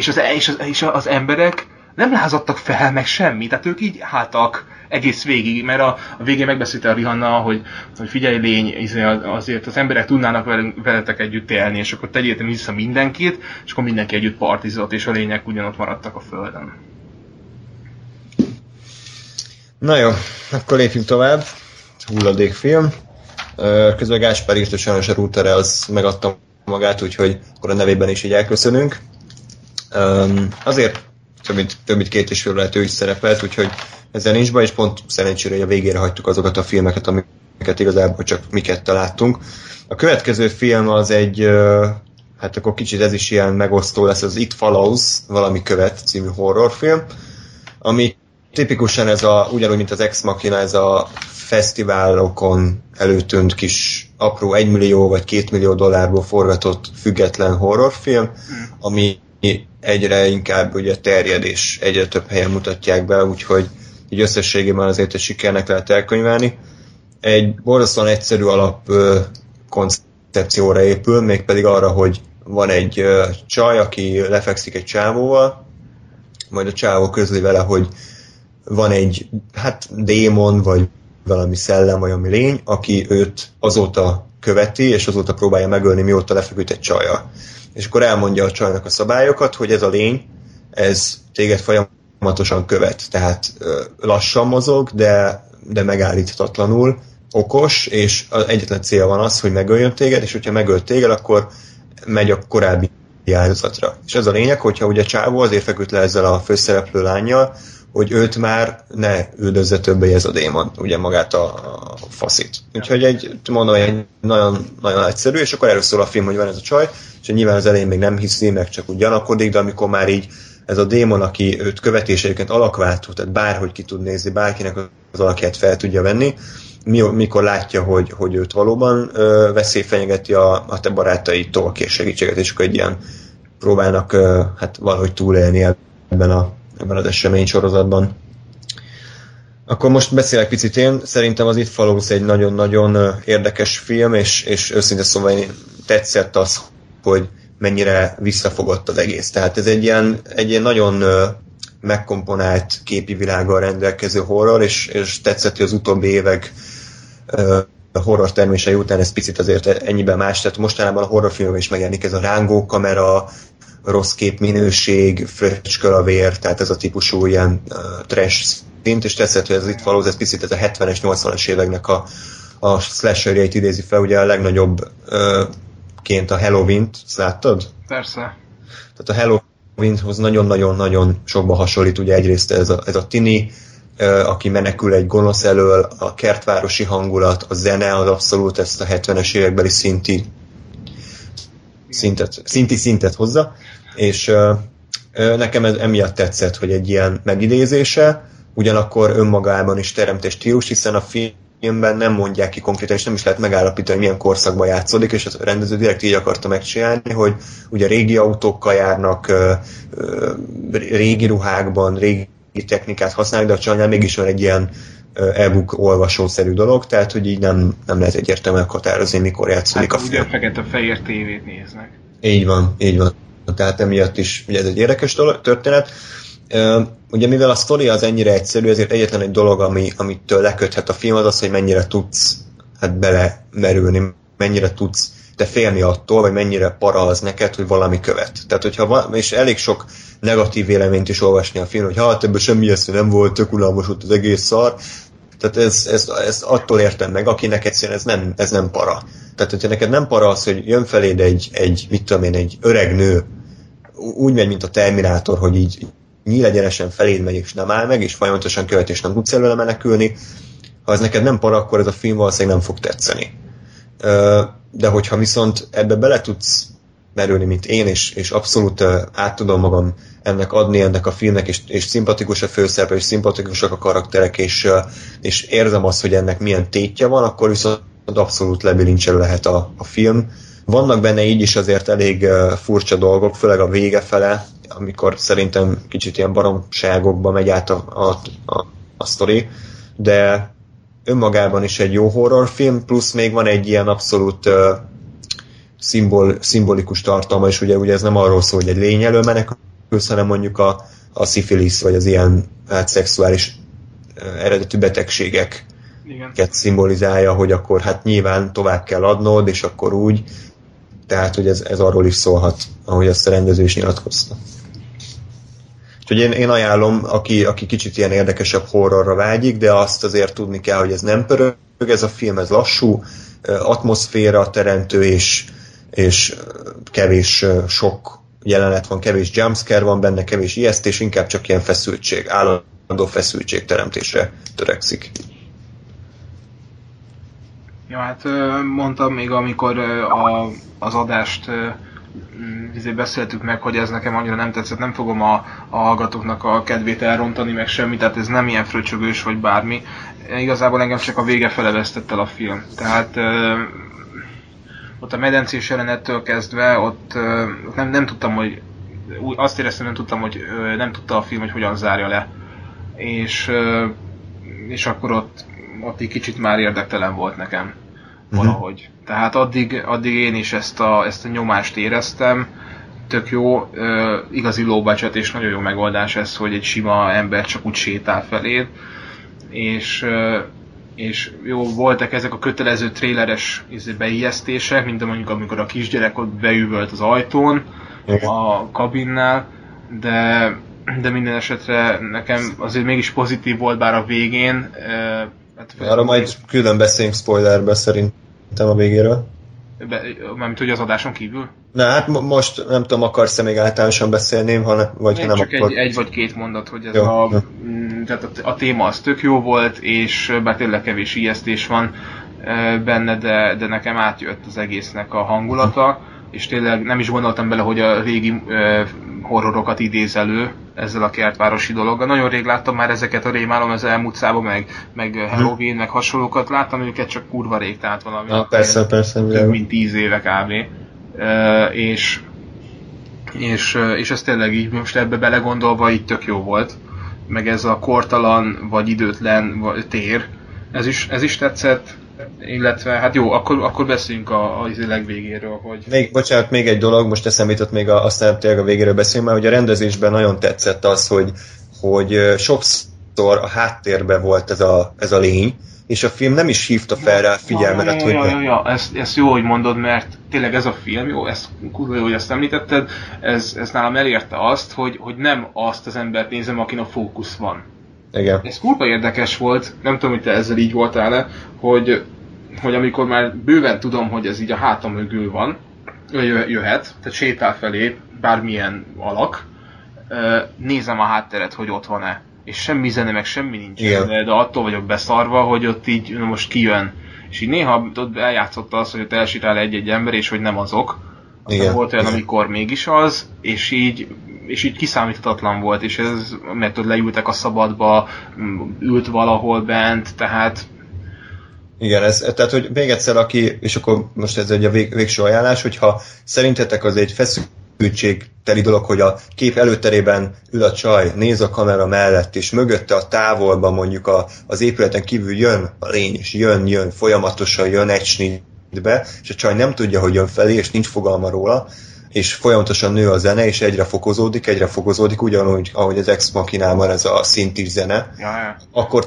és, az, és, az, és az emberek nem lázadtak fel, meg semmi, tehát ők így álltak egész végig, mert a, a végén megbeszélte a Rihanna, hogy, hogy figyelj lény, azért az emberek tudnának velünk, veletek együtt élni, és akkor tegyél vissza mindenkit, és akkor mindenki együtt partizott, és a lények ugyanott maradtak a földön. Na jó, akkor lépjünk tovább. Hulladékfilm. Közben Gáspár írt, hogy sajnos a routere az megadta magát, úgyhogy akkor a nevében is így elköszönünk. Azért több mint, több mint két és fél lehet ő is szerepelt, úgyhogy ezzel nincs baj, és pont szerencsére, a végére hagytuk azokat a filmeket, amiket igazából csak miket találtunk. A következő film az egy, hát akkor kicsit ez is ilyen megosztó lesz, az It Follows, valami követ című horrorfilm, ami tipikusan ez a, ugyanúgy, mint az Ex Machina, ez a fesztiválokon előtűnt kis apró 1 millió vagy 2 millió dollárból forgatott független horrorfilm, mm. ami egyre inkább ugye terjed és egyre több helyen mutatják be, úgyhogy így összességében azért egy sikernek lehet elkönyvelni. Egy borzasztóan egyszerű alap koncepcióra épül, mégpedig arra, hogy van egy csaj, aki lefekszik egy csávóval, majd a csávó közli vele, hogy van egy hát démon, vagy valami szellem, vagy ami lény, aki őt azóta követi, és azóta próbálja megölni, mióta lefeküdt egy csaja. És akkor elmondja a csajnak a szabályokat, hogy ez a lény, ez téged folyamatosan követ. Tehát lassan mozog, de, de megállíthatatlanul, okos, és az egyetlen cél van az, hogy megöljön téged, és hogyha megölt téged, akkor megy a korábbi áldozatra. És ez a lényeg, hogyha ugye Csávó azért feküdt le ezzel a főszereplő lányjal, hogy őt már ne üldözze többé ez a démon, ugye magát a, a faszit. Úgyhogy egy, mondom, egy nagyon, nagyon egyszerű, és akkor erről szól a film, hogy van ez a csaj, és nyilván az elején még nem hiszi, meg csak úgy gyanakodik, de amikor már így ez a démon, aki őt követés egyébként alakváltó, tehát bárhogy ki tud nézni, bárkinek az alakját fel tudja venni, mikor látja, hogy, hogy őt valóban ö, veszély fenyegeti a, a te barátaitól kér segítséget, és akkor egy ilyen próbálnak ö, hát valahogy túlélni ebben a ebben az esemény sorozatban. Akkor most beszélek picit én. Szerintem az It Follows egy nagyon-nagyon érdekes film, és, és őszintén szóval én tetszett az, hogy mennyire visszafogott az egész. Tehát ez egy ilyen, egy ilyen nagyon megkomponált képi világgal rendelkező horror, és, és tetszett, hogy az utóbbi évek a horror termései után ez picit azért ennyiben más, tehát mostanában a horrorfilmben is megjelenik ez a rángó kamera, rossz képminőség, fröcsköl a vér, tehát ez a típusú ilyen uh, trash szint, és tetszett, hogy ez itt valóz, ez picit ez a 70-es, 80-as éveknek a, a slasherjeit idézi fel, ugye a legnagyobb uh, ként a Halloween-t, láttad? Persze. Tehát a Halloweenhoz nagyon-nagyon-nagyon sokba hasonlít, ugye egyrészt ez a, ez a tini, aki menekül egy gonosz elől, a kertvárosi hangulat, a zene az abszolút ezt a 70-es évekbeli szinti szintet, szinti szintet hozza, és nekem ez emiatt tetszett, hogy egy ilyen megidézése, ugyanakkor önmagában is teremt egy stílus, hiszen a filmben nem mondják ki konkrétan, és nem is lehet megállapítani, hogy milyen korszakban játszódik, és a rendező direkt így akarta megcsinálni, hogy ugye régi autókkal járnak, régi ruhákban, régi technikát használnak, de a csajnál mégis van egy ilyen e-book olvasószerű dolog, tehát hogy így nem, nem lehet egyértelműen határozni, mikor játszódik Hát a ugye film. fekete-fehér tévét néznek. Így van, így van. Tehát emiatt is ugye ez egy érdekes történet. Ugye mivel a sztori az ennyire egyszerű, ezért egyetlen egy dolog, ami, amitől leköthet a film, az az, hogy mennyire tudsz hát belemerülni, mennyire tudsz te félni attól, vagy mennyire para az neked, hogy valami követ. Tehát, hogyha van, és elég sok negatív véleményt is olvasni a film, hogy hát ebből semmi eszű nem volt, tök unalmas volt az egész szar. Tehát ez, ez, ez attól értem meg, akinek egyszerűen ez nem, ez nem para. Tehát, hogyha neked nem para az, hogy jön feléd egy, egy mit tudom én, egy öreg nő, úgy megy, mint a Terminátor, hogy így nyíl egyenesen feléd megy, és nem áll meg, és folyamatosan követ, és nem tudsz előle menekülni. Ha ez neked nem para, akkor ez a film valószínűleg nem fog tetszeni. De hogyha viszont ebbe bele tudsz merülni, mint én, és, és abszolút át tudom magam ennek adni, ennek a filmnek, és, és szimpatikus a főszereplő, és szimpatikusak a karakterek, és, és érzem azt, hogy ennek milyen tétje van, akkor viszont abszolút lebilincselő lehet a, a film. Vannak benne így is azért elég furcsa dolgok, főleg a vége fele, amikor szerintem kicsit ilyen baromságokba megy át a, a, a, a sztori, de önmagában is egy jó horrorfilm, plusz még van egy ilyen abszolút uh, szimbol, szimbolikus tartalma, és ugye, ugye ez nem arról szól, hogy egy lény elől menekülsz, hanem mondjuk a, a szifilisz, vagy az ilyen hát, szexuális uh, eredetű betegségek Igen. szimbolizálja, hogy akkor hát nyilván tovább kell adnod, és akkor úgy, tehát hogy ez, ez arról is szólhat, ahogy ezt a rendező is nyilatkozta. Úgyhogy én, én ajánlom, aki, aki kicsit ilyen érdekesebb horrorra vágyik, de azt azért tudni kell, hogy ez nem pörög, ez a film, ez lassú, atmoszféra teremtő, és, és kevés sok jelenet van, kevés jumpscare van benne, kevés ijesztés, inkább csak ilyen feszültség, állandó feszültség teremtésre törekszik. Ja, hát mondtam még, amikor a, az adást izé beszéltük meg, hogy ez nekem annyira nem tetszett, nem fogom a, a hallgatóknak a kedvét elrontani, meg semmi, tehát ez nem ilyen fröcsögős vagy bármi. Igazából engem csak a vége fele el a film. Tehát ott a medencés jelenettől kezdve, ott nem, nem tudtam, hogy azt éreztem, nem tudtam, hogy nem tudta a film, hogy hogyan zárja le. És, és akkor ott, egy kicsit már érdektelen volt nekem valahogy. Tehát addig, addig én is ezt a, ezt a nyomást éreztem, tök jó, ö, igazi low budget és nagyon jó megoldás ez, hogy egy sima ember csak úgy sétál feléd, és, ö, és jó, voltak ezek a kötelező tréleres izé, beijesztések, mint mondjuk amikor a kisgyerek ott beüvölt az ajtón, a kabinnál, de, de minden esetre nekem azért mégis pozitív volt, bár a végén. ö, Hát, Arra majd külön beszéljünk spoilerbe szerintem a végéről. Be, mármint hogy az adáson kívül? Na hát mo- most nem tudom, akarsz-e még általánosan beszélni, ha ne, vagy ha Még nem, csak akkor... egy, egy vagy két mondat, hogy ez Jó, a, jó. mm, tehát a, a téma az tök jó volt, és bár tényleg kevés ijesztés van ö, benne, de, de nekem átjött az egésznek a hangulata, és tényleg nem is gondoltam bele, hogy a régi ö, horrorokat idéz elő ezzel a kertvárosi dologgal. Nagyon rég láttam már ezeket a rémálom az elmúlt szában, meg, meg Halloween, meg hasonlókat. Láttam őket csak kurva rég, tehát valami Na, persze, persze. több mint 10 éve kb. Ö, és, és, és ez tényleg így most ebbe belegondolva így tök jó volt. Meg ez a kortalan, vagy időtlen vagy tér, ez is, ez is tetszett. Illetve, hát jó, akkor, akkor beszéljünk a, a izé legvégéről, hogy... Még, bocsánat, még egy dolog, most eszembe jutott még a, aztán tényleg a végéről beszélünk, mert hogy a rendezésben nagyon tetszett az, hogy, hogy sokszor a háttérben volt ez a, ez a lény, és a film nem is hívta fel rá figyelmet, ja, hogy ja, ja, ja, ja. Ezt, ezt jó, hogy mondod, mert tényleg ez a film, jó, ezt kurva jó, hogy ezt említetted, ez, ez nálam elérte azt, hogy, hogy nem azt az embert nézem, akin a fókusz van. igen. Ez kurva érdekes volt, nem tudom, hogy te ezzel így voltál-e, hogy, hogy amikor már bőven tudom, hogy ez így a hátam mögül van, jö- jöhet, tehát sétál felé bármilyen alak, nézem a hátteret, hogy ott van-e. És semmi zene, meg semmi nincs. Igen. De, de attól vagyok beszarva, hogy ott így na most kijön. És így néha ott eljátszotta azt, hogy ott elsétál egy-egy ember, és hogy nem azok. Aztán Igen, volt olyan, igen. amikor mégis az, és így és így kiszámíthatatlan volt, és ez, mert ott leültek a szabadba, ült valahol bent, tehát Igen, ez, tehát hogy még egyszer, aki, és akkor most ez egy a vég, végső ajánlás, hogyha szerintetek az egy teli dolog, hogy a kép előterében ül a csaj, néz a kamera mellett, és mögötte a távolban mondjuk a, az épületen kívül jön a lény, és jön, jön, folyamatosan jön egy snitbe, és a csaj nem tudja, hogy jön felé, és nincs fogalma róla, és folyamatosan nő a zene, és egyre fokozódik, egyre fokozódik, ugyanúgy, ahogy az Ex Machinában ez a szintis zene, Ja, ja. akkor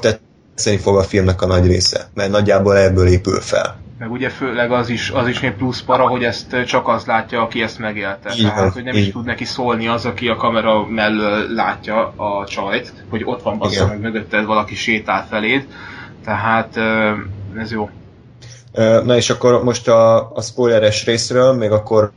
tetszeni fog a filmnek a nagy része, mert nagyjából ebből épül fel. Meg ugye főleg az is, az is még plusz para, hogy ezt csak az látja, aki ezt megélte. Van, Tehát, hogy nem így. is tud neki szólni az, aki a kamera mellől látja a csajt, hogy ott van bassza Igen. meg mögötted, valaki sétál feléd. Tehát ez jó. Na és akkor most a, a spoileres részről, még akkor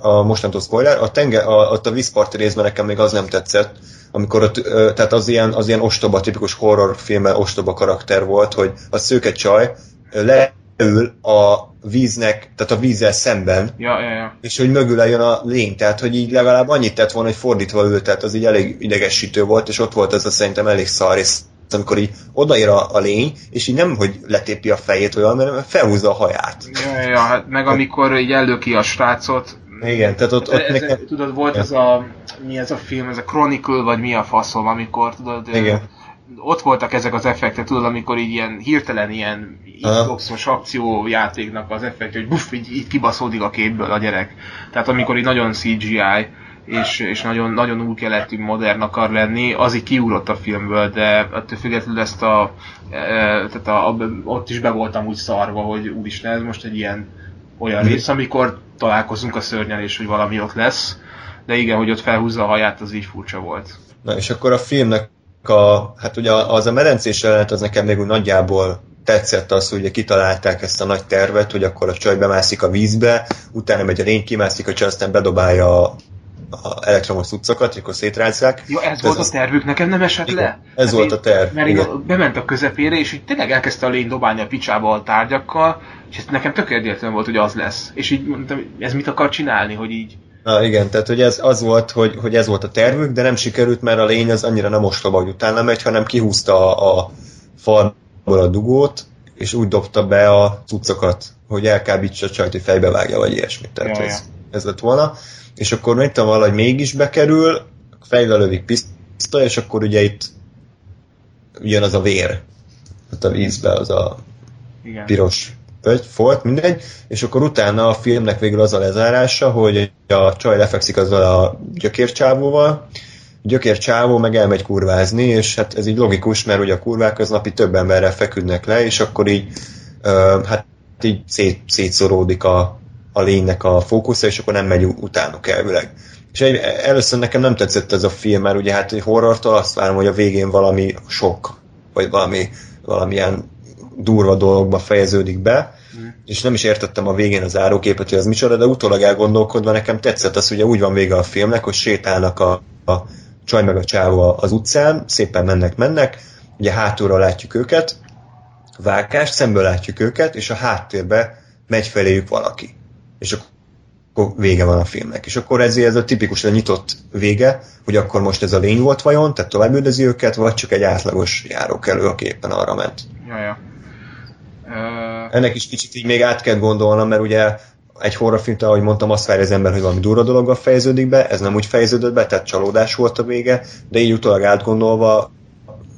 a mostantól spoiler, a, tenger, a, ott a vízparti részben nekem még az nem tetszett, amikor ott, tehát az ilyen, az ilyen ostoba, tipikus horrorfilmben ostoba karakter volt, hogy a szőke csaj leül a víznek, tehát a vízzel szemben, Ja, ja, ja. és hogy mögül jön a lény, tehát hogy így legalább annyit tett volna, hogy fordítva ült, tehát az így elég idegesítő volt, és ott volt ez a szerintem elég szar, és amikor így odaér a, a lény, és így nem, hogy letépi a fejét olyan, mert felhúzza a haját. Ja, ja, hát meg amikor így ellöki a srácot, Igen, tehát ott, ott ez, nekem... tudod, volt ez a, mi ez a film, ez a Chronicle, vagy mi a faszom, amikor, tudod, Igen. ott voltak ezek az effektek, tudod, amikor így ilyen hirtelen ilyen. Xbox-os akciójátéknak az effekt, hogy buff, így, így kibaszódik a képből a gyerek. Tehát amikor így nagyon CGI, és, és nagyon, nagyon új keletű, modern akar lenni, az így kiugrott a filmből, de attól függetlenül ezt a, e, tehát a, a, ott is be voltam úgy szarva, hogy úristen, ez most egy ilyen olyan rész, amikor találkozunk a szörnyel, és hogy valami ott lesz. De igen, hogy ott felhúzza a haját, az így furcsa volt. Na és akkor a filmnek a, hát ugye az a medencés jelenet az nekem még úgy nagyjából tetszett az, hogy ugye kitalálták ezt a nagy tervet, hogy akkor a csaj bemászik a vízbe, utána megy a lény, kimászik a csaj, aztán bedobálja a, a elektromos cuccokat, akkor szétrázzák. Ja, ez, Ez volt a tervük, nekem nem esett Igen, le. ez Hát volt én- a terv, Mert én igen. bement a közepére, és így tényleg elkezdte a lény dobálni a picsába a tárgyakkal, és ez nekem tök egyértelmű volt, hogy az lesz. És így mondtam, ez mit akar csinálni, hogy így... Na igen, tehát hogy ez az volt, hogy, hogy ez volt a tervük, de nem sikerült, mert a lény az annyira nem ostoba, hogy utána megy, hanem kihúzta a, a falból a dugót, és úgy dobta be a cuccokat, hogy elkábítsa a csajt, hogy fejbevágja, vagy ilyesmit. Tehát Ja, ez, ez lett volna. És akkor mit tudom, valahogy mégis bekerül, fejbe lövik pisztoly, és akkor ugye itt jön az a vér. Hát a vízbe az a Igen. piros pöty, folt, mindegy, és akkor utána a filmnek végül az a lezárása, hogy a csaj lefekszik azzal a gyökércsávóval, gyökércsávó meg elmegy kurvázni, és hát ez így logikus, mert ugye a kurvák az napi több emberrel feküdnek le, és akkor így ö, hát így szét, szétszoródik a, a lénynek a fókusza, és akkor nem megy utánuk elvileg. És egy, először nekem nem tetszett ez a film, mert ugye hát egy horrortól azt várom, hogy a végén valami sok, vagy valami, valamilyen durva dologba fejeződik be, Mm. és nem is értettem a végén az áróképet, hogy az micsoda, de utólag elgondolkodva nekem tetszett az, ugye úgy van vége a filmnek, hogy sétálnak a, a csaj meg a csávó az utcán, szépen mennek, mennek, ugye hátulról látjuk őket, vágást, szemből látjuk őket, és a háttérbe megy feléjük valaki. És akkor vége van a filmnek. És akkor ez, ez a tipikus a nyitott vége, hogy akkor most ez a lény volt vajon, tehát tovább üldözi őket, vagy csak egy átlagos járókelő, aki éppen arra ment. Ja, ja. Ö, Ennek is kicsit így még át kell gondolnom, mert ugye egy horrorfilmtől, ahogy mondtam, azt várja az ember, hogy valami durva dologgal fejeződik be, ez nem úgy fejeződött be, tehát csalódás volt a vége, de így utólag átgondolva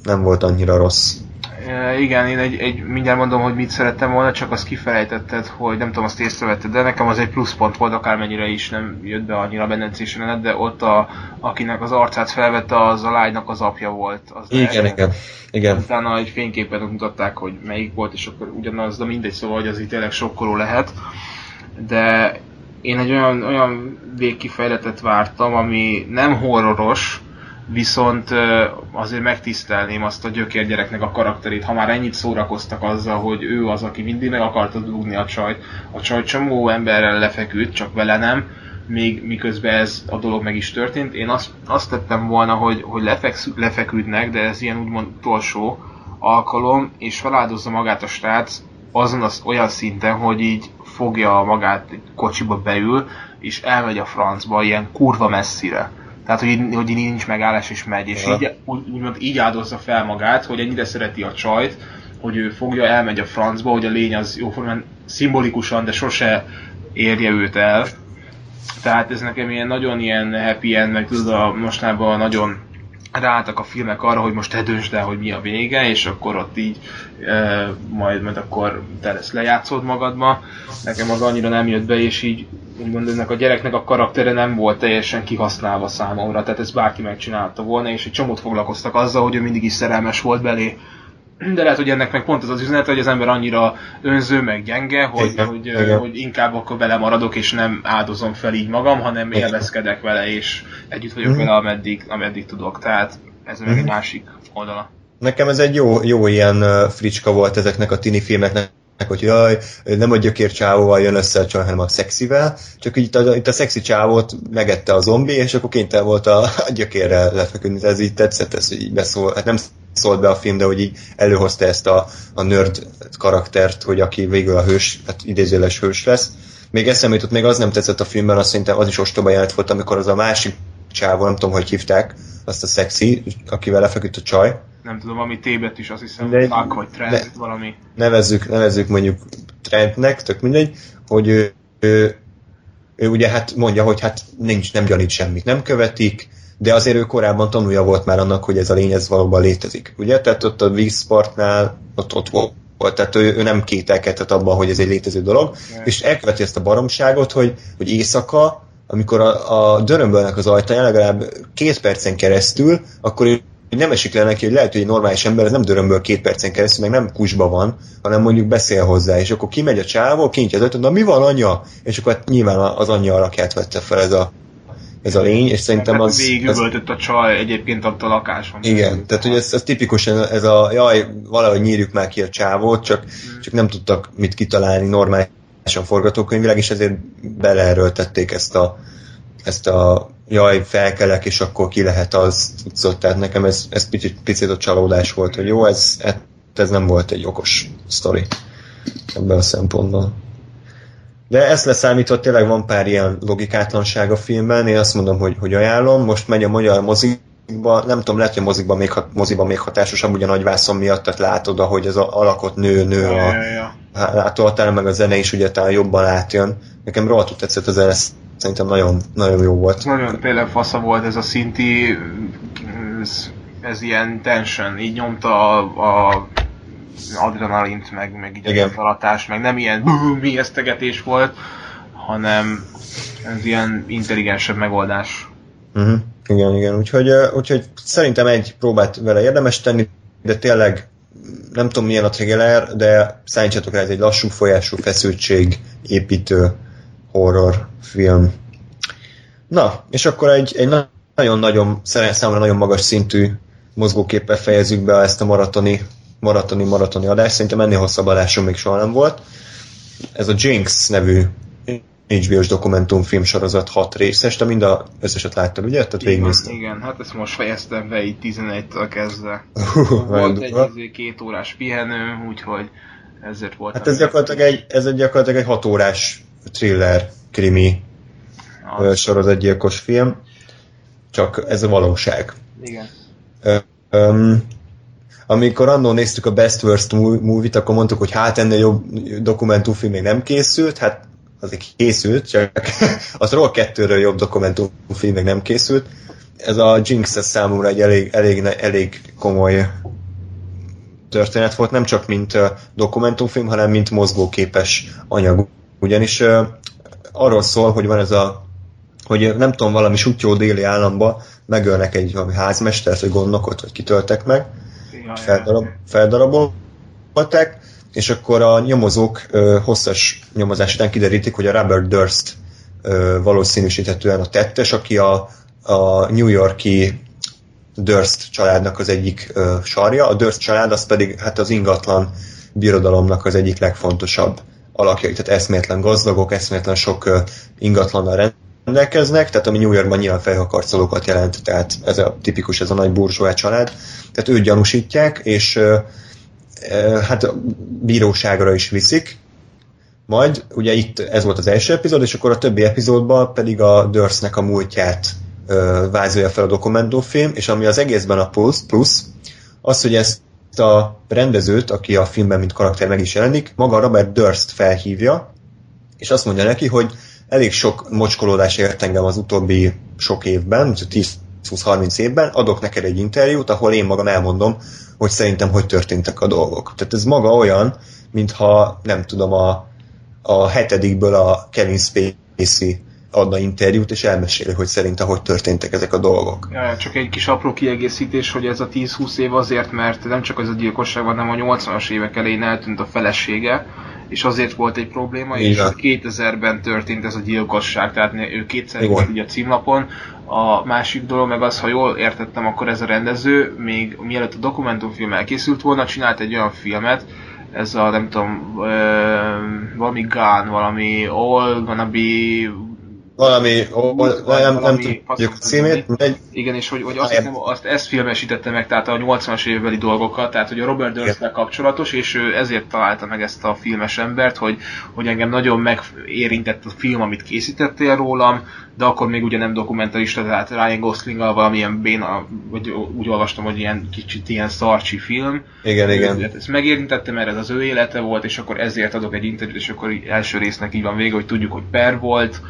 nem volt annyira rossz. E, igen, én egy, egy, mindjárt mondom, hogy mit szerettem volna, csak azt kifelejtetted, hogy nem tudom, azt észrevetted, de nekem az egy pluszpont volt, akármennyire is nem jött be annyira a benencés jelenet, de ott a, akinek az arcát felvette, az a lánynak az apja volt. Az Igen, igen. Igen. Utána egy fényképen mutatták, hogy melyik volt, és akkor ugyanaz, de mindegy, szóval, hogy az itt tényleg sokkoló lehet. De én egy olyan, olyan végkifejletet vártam, ami nem horroros, viszont azért megtisztelném azt a gyökér gyereknek a karakterét, ha már ennyit szórakoztak azzal, hogy ő az, aki mindig meg akarta dugni a csajt. A csaj csomó emberrel lefeküdt, csak vele nem, még miközben ez a dolog meg is történt. Én azt, azt tettem volna, hogy, hogy lefeksz, lefeküdnek, de ez ilyen úgymond utolsó alkalom, és feláldozza magát a srác azon az olyan szinten, hogy így fogja magát egy kocsiba beül, és elmegy a francba ilyen kurva messzire. Tehát, hogy, így- hogy így nincs megállás és megy, és így, úgy, úgymond így áldozza fel magát, hogy ennyire szereti a csajt, hogy ő fogja, elmegy a francba, hogy a lény az jóformán szimbolikusan, de sose érje őt el. Tehát ez nekem ilyen nagyon ilyen happy end, meg tudod, a, mostában nagyon ráálltak a filmek arra, hogy most te döntsd el, hogy mi a vége, és akkor ott így e, majd, majd akkor te ezt lejátszod magadba. Nekem az annyira nem jött be, és így úgymond ennek a gyereknek a karaktere nem volt teljesen kihasználva számomra, tehát ezt bárki megcsinálta volna, és egy csomót foglalkoztak azzal, hogy ő mindig is szerelmes volt belé. De lehet, hogy ennek meg pont az az üzenet, hogy az ember annyira önző, meg gyenge, hogy, Igen, hogy, igen. hogy inkább akkor vele maradok, és nem áldozom fel így magam, hanem Igen. élvezkedek vele, és együtt vagyok Mhm. vele, ameddig, ameddig tudok. Tehát ez meg egy másik oldala. Nekem ez egy jó, jó ilyen uh, fricska volt ezeknek a tini filmeknek, hogy jaj, nem a gyökér csávóval jön össze a csaj, hanem a szexivel, csak így itt a, itt a szexi csávót megette a zombi, és akkor kénytelen volt a, a gyökérrel lefeküdni. Ez így tetszett, ez így beszól, hát nem szólt be a film, de hogy így előhozta ezt a, a nerd karaktert, hogy aki végül a hős, hát idézőles hős lesz. Még eszembe jutott, még az nem tetszett a filmben, azt szerintem az is ostoba jelent volt, amikor az a másik csávó, nem tudom, hogy hívták, azt a szexi, akivel lefeküdt a csaj, Nem tudom, ami tébet is, azt hiszem, De- Fuck vagy Trend, de- valami. nevezzük, nevezzük mondjuk Trentnek, tök mindegy, hogy ő, ő, ő ugye hát mondja, hogy hát nincs, nem gyanít semmit, nem követik, de azért ő korábban tanulja volt már annak, hogy ez a lény ez valóban létezik. Ugye? Tehát ott a vízpartnál ott, ott volt, tehát ő, ő nem kételkedett abban, hogy ez egy létező dolog, és elköveti ezt a baromságot, hogy, hogy éjszaka, amikor a, a dörömbölnek az ajtaján legalább két percen keresztül, akkor nem esik le neki, hogy lehet, hogy egy normális ember ez nem dörömböl két percen keresztül, meg nem kusba van, hanem mondjuk beszél hozzá, és akkor kimegy a csávó, kinyitja az ajtót, na mi van anya? És akkor hát nyilván az anyja alakját vette fel ez a, ez a lény, és szerintem Tehát az... végig az a csaj egyébként ott a lakáson. igen, tehát hogy ez, ez tipikusan ez a, jaj, valahogy nyírjuk már ki a csávót, csak, csak nem tudtak mit kitalálni normálisan forgatókönyvileg, és ezért beleerőltették ezt a, ezt a jaj, felkelek, és akkor ki lehet az cuccot, tehát nekem ez, ez picit, picit a csalódás volt, hogy jó, ez, ez nem volt egy okos sztori ebben a szempontból. De ezt leszámítva tényleg van pár ilyen logikátlanság a filmben, én azt mondom, hogy, hogy ajánlom, most megy a magyar mozikba, nem tudom, lehet, hogy a mozikban még, moziban még hatásosabb, a nagyvászon miatt, tehát látod, ahogy ez a alakot nő, nő Ja, a, ja, ja. látóhatára, meg a zene is ugye talán jobban átjön. Nekem rohadtul tetszett az zene, szerintem nagyon, nagyon jó volt. Nagyon tényleg fasza volt ez a szinti, ez, ez ilyen tension, így nyomta a, a adrenalint, meg, meg így Igen. a felatás, meg nem ilyen bú, mélyeztegetés volt, hanem ez ilyen intelligensebb megoldás. Uh-huh. Igen, igen, úgyhogy, úgyhogy szerintem egy próbát vele érdemes tenni, de tényleg nem tudom milyen a trailer, de szállítsatok rá, ez egy lassú folyású feszültség építő horror film. Na, és akkor egy, egy na- nagyon-nagyon, számomra nagyon magas szintű mozgóképpel fejezzük be ezt a maratoni, maratoni, maratoni adást. Szerintem ennél hosszabb adásom még soha nem volt. Ez a Jinx nevű HBO-s dokumentumfilm sorozat hat részes, de mind a összeset láttad, ugye? Tehát Igen, végignéztem. igen, hát ezt most fejeztem be így 11-től kezdve. Volt nagyon egy két órás pihenő, úgyhogy ezért volt. Hát ez gyakorlatilag egy, ez egy gyakorlatilag egy hat órás thriller, krimi ö, sorozatgyilkos film, csak ez a valóság. Igen. Um, amikor annól néztük a Best Worst movie-t, akkor mondtuk, hogy hát ennél jobb dokumentumfilm még nem készült, hát azért készült, csak (laughs) az Roll 2-ről jobb dokumentumfilm még nem készült. Ez a Jinx ez számomra egy elég, elég, elég komoly történet volt, nem csak mint dokumentumfilm, hanem mint mozgóképes anyag. Ugyanis arról szól, hogy van ez a hogy nem tudom, valami sutyó déli államba megölnek egy valami házmestert, vagy gondnokot, vagy kitöltek meg, feldarabolták, és akkor a nyomozók ö, hosszas nyomozás után kiderítik, hogy a Robert Durst ö, valószínűsíthetően a tettes, aki a, a New Yorki Durst családnak az egyik ö, sarja. A Durst család az pedig hát az ingatlan birodalomnak az egyik legfontosabb alakjai, tehát eszméletlen gazdagok, eszméletlen sok ö, ingatlannal rendelkeznek, tehát ami New Yorkban nyilván fejhakarcolókat jelent, tehát ez a tipikus, ez a nagy burzsóá család. Tehát őt gyanúsítják, és ö, hát bíróságra is viszik, majd ugye itt ez volt az első epizód, és akkor a többi epizódban pedig a Durstnek a múltját ö, vázolja fel a dokumentumfilm, és ami az egészben a plusz, plusz az, hogy ezt a rendezőt, aki a filmben mint karakter meg is jelenik, maga Robert Durst felhívja, és azt mondja neki, hogy elég sok mocskolódás ért engem az utóbbi sok évben, 10-20-30 évben, adok neked egy interjút, ahol én magam elmondom, hogy szerintem hogy történtek a dolgok. Tehát ez maga olyan, mintha nem tudom, a, a hetedikből a Kevin Spacey adna interjút, és elmeséli, hogy szerinte hogy történtek ezek a dolgok. Csak egy kis apró kiegészítés, hogy ez a 10-20 év azért, mert nem csak az a gyilkosság hanem a 80-as évek elején eltűnt a felesége, és azért volt egy probléma, és Igen. 2000-ben történt ez a gyilkosság, tehát ő kétszer volt így a címlapon. A másik dolog meg az, ha jól értettem, akkor ez a rendező, még mielőtt a dokumentumfilm elkészült volna, csinált egy olyan filmet, ez a, nem tudom, ö, valami Gun, valami All Gonna Be Valami, ó, nem, tudjuk a címét, mindegy, igen, és hogy, hogy azt, Igen. hiszem, azt ezt filmesítette meg, tehát a 80-as évbeli dolgokat, tehát hogy a Robert durst kapcsolatos, és ő ezért találta meg ezt a filmes embert, hogy, hogy engem nagyon megérintett a film, amit készítettél rólam, de akkor még ugye nem dokumentarista, tehát Ryan Goslinggal valamilyen béna, vagy úgy olvastam, hogy ilyen kicsit ilyen szarcsi film. igen, igen. Ő- Ezt megérintette, mert ez az ő élete volt, és akkor ezért adok egy interjút, és akkor első résznek így van vége, hogy tudjuk, hogy per volt,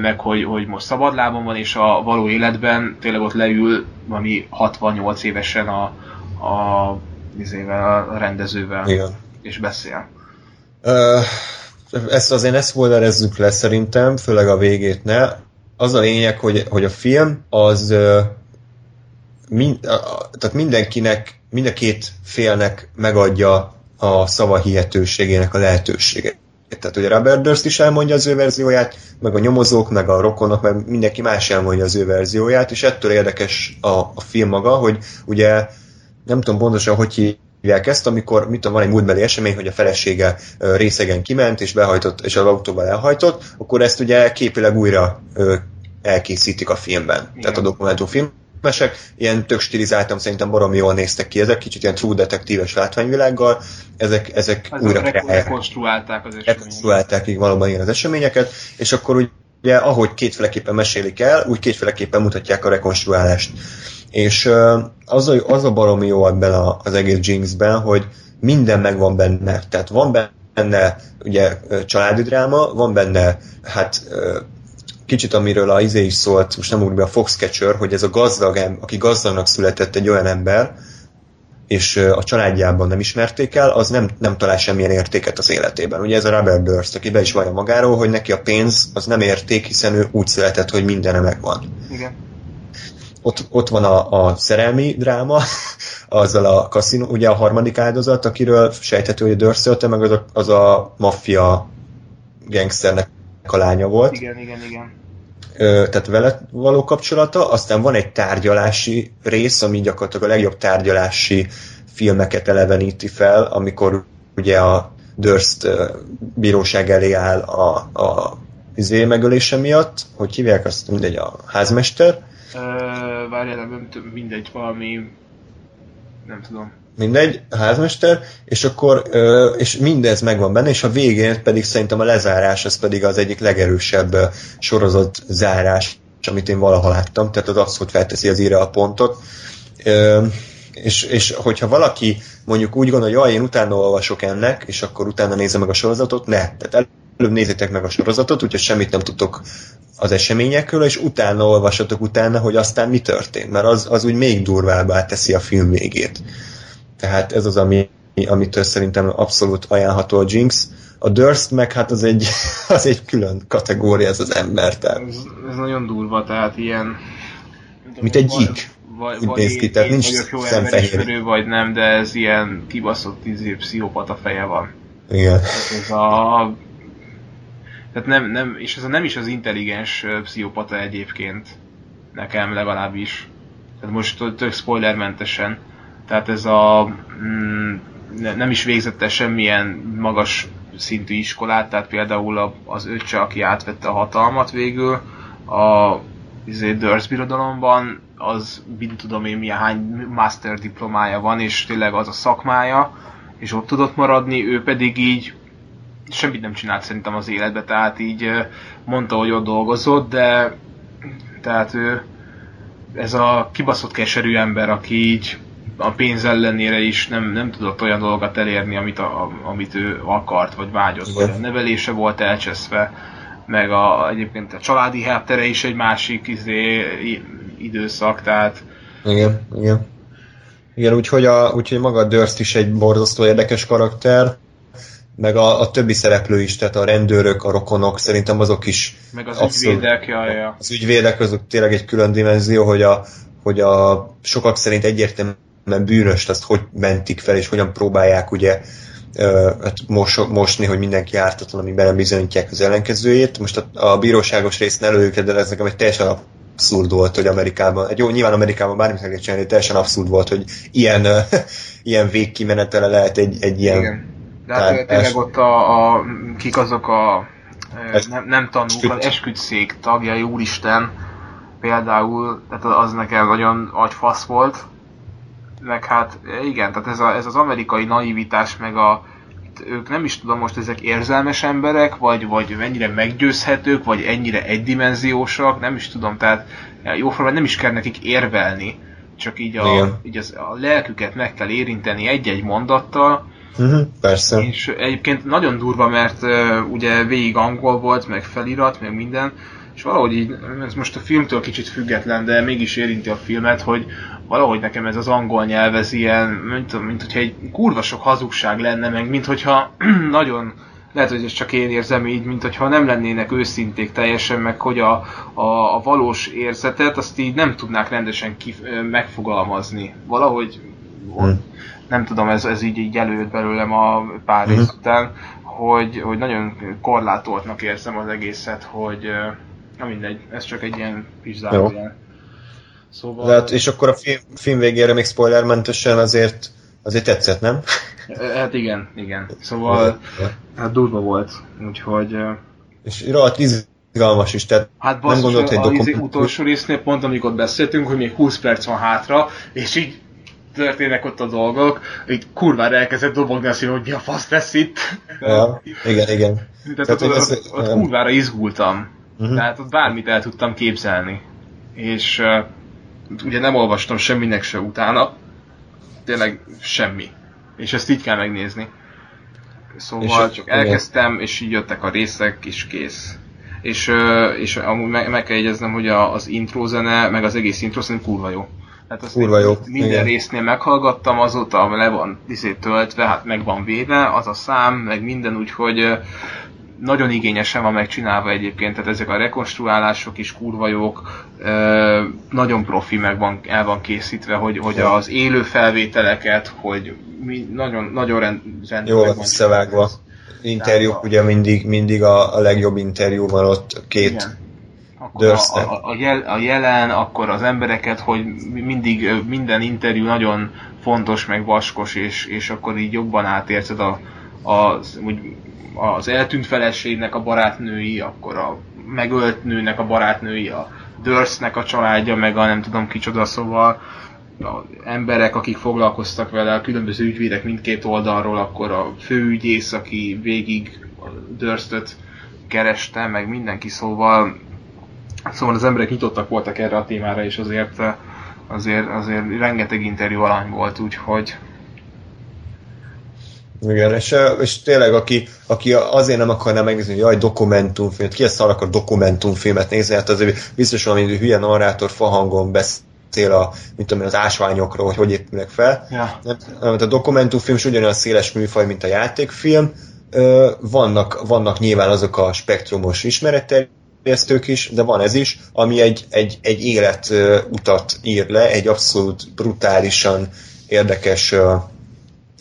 meg hogy, hogy most szabadlábon van, és a való életben tényleg ott leül valami 68 évesen a, a, izével, a rendezővel, igen. és beszél. Ö, ezt azért ne spoilerezzük le szerintem, főleg a végét ne. Az a lényeg, hogy, hogy a film az mind, tehát mindenkinek, mind a két félnek megadja a szava hihetőségének a lehetőséget. Tehát ugye Robert Durst is elmondja az ő verzióját, meg a nyomozók, meg a rokonok, meg mindenki más elmondja az ő verzióját, és ettől érdekes a, a film maga, hogy ugye nem tudom pontosan, hogy hívják ezt, amikor mit tudom, van egy múltbeli esemény, hogy a felesége részegen kiment, és behajtott, és az autóval elhajtott, akkor ezt ugye képileg újra elkészítik a filmben. Igen. Tehát a dokumentumfilmesek, ilyen tök stilizáltam, szerintem baromi jól néztek ki ezek, kicsit ilyen true detektíves látványvilággal, ezek, ezek Ez újra a reko- kreálják rekonstruálták az eseményeket. rekonstruálták így valóban ilyen az eseményeket, és akkor ugye ahogy kétféleképpen mesélik el, úgy kétféleképpen mutatják a rekonstruálást. És az a, az a baromi jó ebben a, az egész Jinxben, hogy minden megvan benne. Tehát van benne ugye ö, családi dráma, van benne hát kicsit amiről a izé is szólt, most nem úgy be a Foxcatcher, hogy ez a gazdag, em- aki gazdagnak született egy olyan ember, és a családjában nem ismerték el, az nem, nem talál semmilyen értéket az életében. Ugye ez a Robert Durst, aki be is vallja magáról, hogy neki a pénz az nem érték, hiszen ő úgy született, hogy mindene megvan. Igen. Ott, ott van a, a szerelmi dráma, (laughs) azzal a kaszinó, ugye a harmadik áldozat, akiről sejthető, hogy Durst meg az a, az a maffia gangsternek a lánya volt Igen, igen, igen. Tehát vele való kapcsolata, aztán van egy tárgyalási rész, ami gyakorlatilag a legjobb tárgyalási filmeket eleveníti fel, amikor ugye a Durst bíróság elé áll a, a izé megölése miatt, hogy hívják azt, mindegy, a házmester, Várjál, nem tudom, mindegy, valami... Nem tudom. Mindegy, házmester, és akkor, és mindez megvan benne, és a végén pedig szerintem a lezárás, az pedig az egyik legerősebb sorozat zárás, amit én valaha láttam, tehát az abszolút felteszi az íre a pontot. És, és hogyha valaki mondjuk úgy gondolja, hogy jaj, én utána olvasok ennek, és akkor utána nézem meg a sorozatot, ne. Tehát előbb nézzétek meg a sorozatot, úgyhogy semmit nem tudtok az eseményekről, és utána olvasatok utána, hogy aztán mi történt, mert az, az úgy még durvábbá teszi a film végét. Tehát ez az, ami, amitől szerintem abszolút ajánlható a Jinx. A Durst meg hát az egy, (laughs) az egy külön kategória, ez az ember. Tehát, Ez, ez nagyon durva, tehát ilyen... mint egy gyík. Vagy, vagy néz ki, tehát nincs szemfehér. vagy nem, de ez ilyen kibaszott izé, pszichopata feje van. Igen. Tehát ez a... Tehát nem, nem, és ez nem is az intelligens pszichopata egyébként. Nekem legalábbis. Tehát most tök spoilermentesen. Tehát ez a... Mm, ne, nem is végzett el semmilyen magas szintű iskolát, tehát például az öccse, aki átvette a hatalmat végül, a izé, Durst birodalomban, az mit tudom én milyen hány master diplomája van, és tényleg az a szakmája, és ott tudott maradni, ő pedig így semmit nem csinált szerintem az életbe, tehát így mondta, hogy ott dolgozott, de tehát ő ez a kibaszott keserű ember, aki így a pénz ellenére is nem, nem tudott olyan dolgokat elérni, amit, a, a- amit ő akart, vagy vágyott, vagy a nevelése volt elcseszve, meg a, egyébként a családi háttere is egy másik izé, időszak, tehát Igen, igen. Igen, úgyhogy, a, úgyhogy maga Durst is egy borzasztó érdekes karakter, meg a, a többi szereplő is, tehát a rendőrök, a rokonok, szerintem azok is meg az abszolút- ügyvédek, jaj, ja. az ügyvédek azok tényleg egy külön dimenzió, hogy a, hogy a sokak szerint egyértelműen bűnöst azt hogy mentik fel, és hogyan próbálják ugye hát mos, mosni, hogy mindenki ártatlan, amiben bizonyítják az ellenkezőjét. Most a, a bíróságos részt ne előjük, de ez nekem egy teljesen abszurd volt, hogy Amerikában, egy jó, nyilván Amerikában bármit meg lehet csinálni, teljesen abszurd volt, hogy ilyen, (laughs) ilyen végkimenetele lehet egy, egy ilyen Igen. De hát tényleg es- ott a, a, kik azok a e, Es- nem, nem esküdt. az esküdszék tagjai, úristen, például, tehát az nekem nagyon agyfasz volt, meg hát e, igen, tehát ez, a, ez az amerikai naivitás, meg a ők nem is tudom most ezek érzelmes emberek, vagy, vagy mennyire meggyőzhetők, vagy ennyire egydimenziósak, nem is tudom, tehát e, jóformán nem is kell nekik érvelni, csak így, a, Igen. így az, a lelküket meg kell érinteni egy-egy mondattal, uh-huh, persze. és egyébként nagyon durva, mert uh, ugye végig angol volt, meg felirat, meg minden, és valahogy így, ez most a filmtől kicsit független, de mégis érinti a filmet, hogy valahogy nekem ez az angol nyelv, ez ilyen, mint, mint hogyha egy kurva sok hazugság lenne, meg mint hogyha (clears throat) nagyon, lehet, hogy ez csak én érzem így, mint hogyha nem lennének őszinték teljesen, meg hogy a, a, a valós érzetet, azt így nem tudnák rendesen kif, megfogalmazni. Valahogy Hmm. nem tudom, ez, ez így, így előtt belőlem a pár rész után, hogy, hogy nagyon korlátoltnak érzem az egészet, hogy na mindegy, ez csak egy ilyen kis zárójel. Szóval, De hát, és akkor a film, film végére még spoilermentesen azért, azért tetszett, nem? (laughs) hát igen, igen. Szóval hát durva volt, úgyhogy És rohadt izgalmas is, tehát hát nem gondolt, hogy izé dokumentum... utolsó résznél pont amikor beszéltünk, hogy még 20 perc van hátra, és így történnek ott a dolgok, így kurvára elkezdett dobogni a hogy mi a fasz lesz itt. Ja, igen, igen. Tehát, Tehát, ott, ez- ott, ott nem. kurvára izgultam. Mhm. Tehát ott bármit el tudtam képzelni. És uh, ugye nem olvastam semminek se utána. Tényleg semmi. És ezt így kell megnézni. Szóval És- csak igen. elkezdtem, és így jöttek a részek, és kész. És, uh, és amúgy meg, meg kell jegyeznem, hogy a, az intro zene, meg az egész intro zene kurva jó. Tehát azt Kurva jó, Minden igen. résznél meghallgattam, azóta le van izé töltve, hát meg van véve az a szám, meg minden, úgyhogy nagyon igényesen van megcsinálva egyébként, tehát ezek a rekonstruálások is kurva jók, nagyon profi meg van, el van készítve, hogy, hogy az élő felvételeket, hogy mi, nagyon, nagyon rend, rendben Jól meg van összevágva. Interjúk, ugye mindig, mindig a, a legjobb interjú van ott két Igen. Akkor a, a, a, jel, a jelen, akkor az embereket, hogy mi- mindig minden interjú nagyon fontos, meg vaskos, és, és akkor így jobban átérzed a, az, úgy, az eltűnt feleségnek a barátnői, akkor a megölt nőnek a barátnői, a Durstnek a családja, meg a nem tudom kicsoda, szóval a emberek, akik foglalkoztak vele, a különböző ügyvédek mindkét oldalról, akkor a főügyész, aki végig a Durstot kereste, meg mindenki, szóval szóval az emberek nyitottak voltak erre a témára, és azért azért, azért rengeteg interjú alany volt, úgyhogy Igen, és, és tényleg, aki, aki azért nem akarná megnézni, hogy jaj, dokumentumfilmet, ki a szar akar dokumentumfilmet nézni, hát azért biztos valami hülye narrátor fahangon beszél a, mint tudom az ásványokról, hogy hogy épülnek fel. ja. Nem, a dokumentumfilm is ugyanolyan széles műfaj, mint a játékfilm. Vannak, vannak nyilván azok a spektrumos ismeretterjesztők is, de van ez is, ami egy, egy, egy életutat ír le, egy abszolút brutálisan érdekes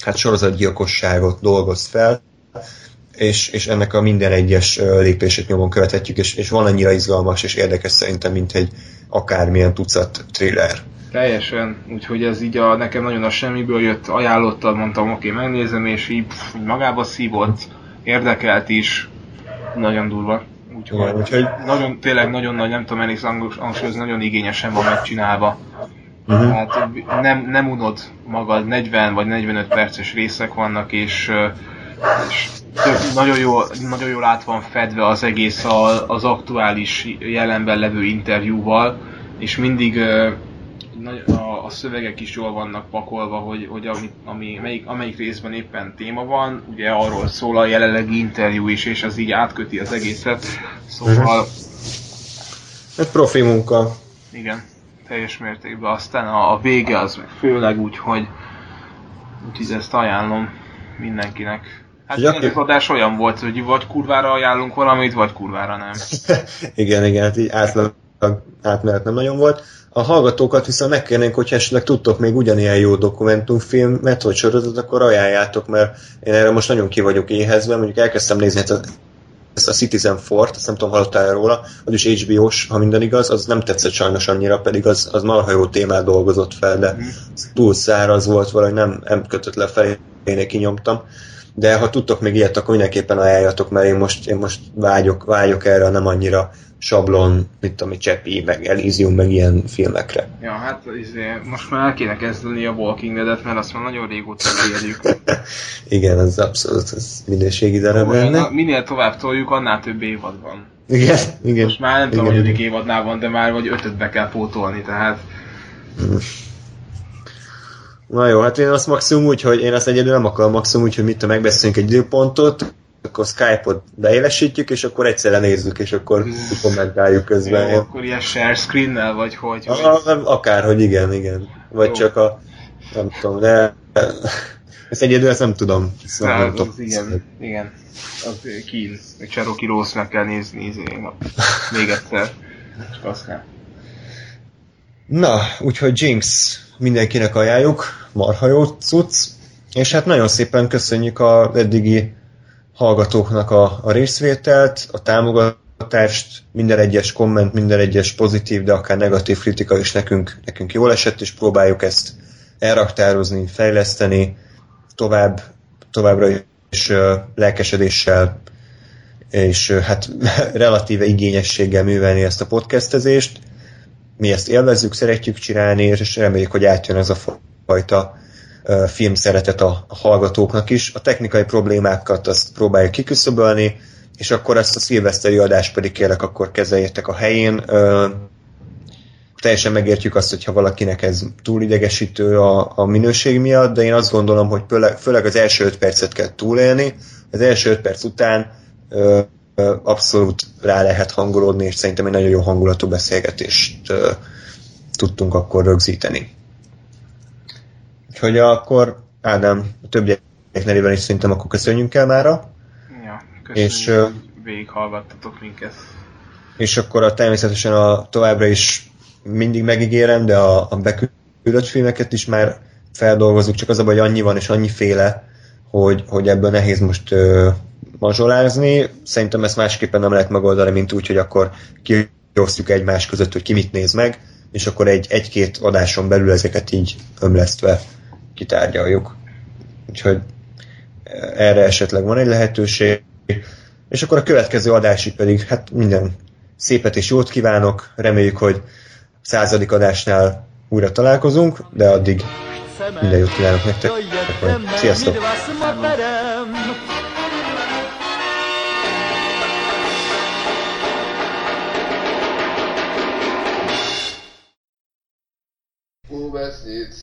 hát sorozatgyilkosságot dolgoz fel, és, és ennek a minden egyes lépését nyomon követhetjük, és, és van annyira izgalmas és érdekes szerintem, mint egy akármilyen tucat thriller. Teljesen, úgyhogy ez így a, nekem nagyon a semmiből jött, ajánlottad, mondtam, oké, okay, megnézem, és így, pff, magába szívott, érdekelt is, nagyon durva. Úgyhogy, Igen, úgyhogy- nagyon, tényleg nagyon nagy, nem tudom, elég hangsúlyozni, nagyon igényesen van megcsinálva. Uh-huh. Hát nem, nem unod magad, 40 vagy 45 perces részek vannak, és, és tök, nagyon, jól, nagyon jól át van fedve az egész a, az aktuális jelenben levő interjúval, és mindig a, a szövegek is jól vannak pakolva, hogy, hogy ami, ami, melyik, amelyik részben éppen téma van, ugye arról szól a jelenlegi interjú is, és az így átköti az egészet. Szóval, Ez profi munka. igen, teljes mértékben. Aztán a, a vége az meg főleg úgy, hogy úgyhogy ezt ajánlom mindenkinek. Hát Ugye, az adás olyan volt, hogy vagy kurvára ajánlunk valamit, vagy kurvára nem. (laughs) igen, igen, hát így átlag átmenet nem nagyon volt. A hallgatókat viszont megkérnénk, hogyha esetleg tudtok még ugyanilyen jó dokumentumfilmet vagy sorozatot, akkor ajánljátok, mert én erre most nagyon ki vagyok éhezve, mondjuk elkezdtem nézni hát a, ezt a Citizen Fort, azt nem tudom, hallottál róla, az is HBO-s, ha minden igaz, az nem tetszett sajnos annyira, pedig az, az marha jó témát dolgozott fel, de az túl száraz volt, valahogy nem, nem kötött le felé, én kinyomtam. De ha tudtok még ilyet, akkor mindenképpen ajánljatok, mert én most, én most vágyok, vágyok erre a nem annyira sablon, mit tudom, én, Csepi, meg Elysium, meg ilyen filmekre. Ja, hát izé, most már el kéne kezdeni a Walking Dead-et, mert azt már nagyon régóta érjük. (laughs) Igen, az abszolút ez minőségi darab lenne. Minél tovább toljuk, annál több évad van. Igen, igen. Most már nem tudom, igen, hogy igen. évadnál van, de már vagy ötöt be kell pótolni, tehát Na jó, hát én azt maximum úgy, hogy én azt egyedül nem akarom maximum úgy, hogy mit tudom, megbeszélünk egy időpontot, akkor Skype-ot beélesítjük, és akkor egyszerre nézzük, és akkor (laughs) kommentáljuk közben. jó, akkor ilyen share screen vagy hogy? hogy Ah, akárhogy, igen, igen. Vagy Jó. csak a, nem tudom, de ezt egyedül ezt nem tudom. Ezt nem, nem tudom. igen, igen. Az kín. Meg Cherokee Rose meg kell nézni, izé, na, még egyszer. Csak azt nem. Na, úgyhogy Jinx mindenkinek ajánljuk, marha jó cucc, és hát nagyon szépen köszönjük a eddigi hallgatóknak a, a részvételt, a támogatást, minden egyes komment, minden egyes pozitív, de akár negatív kritika is nekünk, nekünk jól esett, és próbáljuk ezt elraktározni, fejleszteni, tovább, továbbra is ö, lelkesedéssel és ö, hát (laughs) relatíve igényességgel művelni ezt a podcastezést. Mi ezt élvezzük, szeretjük csinálni, és reméljük, hogy átjön ez a fajta film szeretet a, hallgatóknak is. A technikai problémákat azt próbáljuk kiküszöbölni, és akkor ezt a szilveszteri adást pedig kérlek, akkor kezeljétek a helyén. Teljesen megértjük azt, hogyha valakinek ez túl idegesítő a, a minőség miatt, de én azt gondolom, hogy főleg, főleg az első öt percet kell túlélni. Az első öt perc után ö, ö, abszolút rá lehet hangolódni, és szerintem egy nagyon jó hangulatú beszélgetést ö, tudtunk akkor rögzíteni. Úgyhogy akkor Ádám, a többiek nevében is szerintem akkor köszönjünk el mára, Ja, köszönjük, És, hogy végighallgattatok minket. és akkor a, természetesen a, továbbra is mindig megígérem, de a, a beküldött filmeket is már feldolgozunk, csak az a baj, hogy annyi van és annyi féle, hogy, hogy ebből nehéz most ö, mazsolázni. Szerintem ezt másképpen nem lehet megoldani, mint úgy, hogy akkor kiosztjuk egymás között, hogy ki mit néz meg, és akkor egy, egy-két adáson belül ezeket így ömlesztve kitárgyaljuk. Úgyhogy erre esetleg van egy lehetőség. És akkor a következő adásig pedig, hát minden szépet és jót kívánok, reméljük, hogy századik adásnál újra találkozunk, de addig minden jót kívánok nektek. Sziasztok! My dva s motorem. Ubeszéd.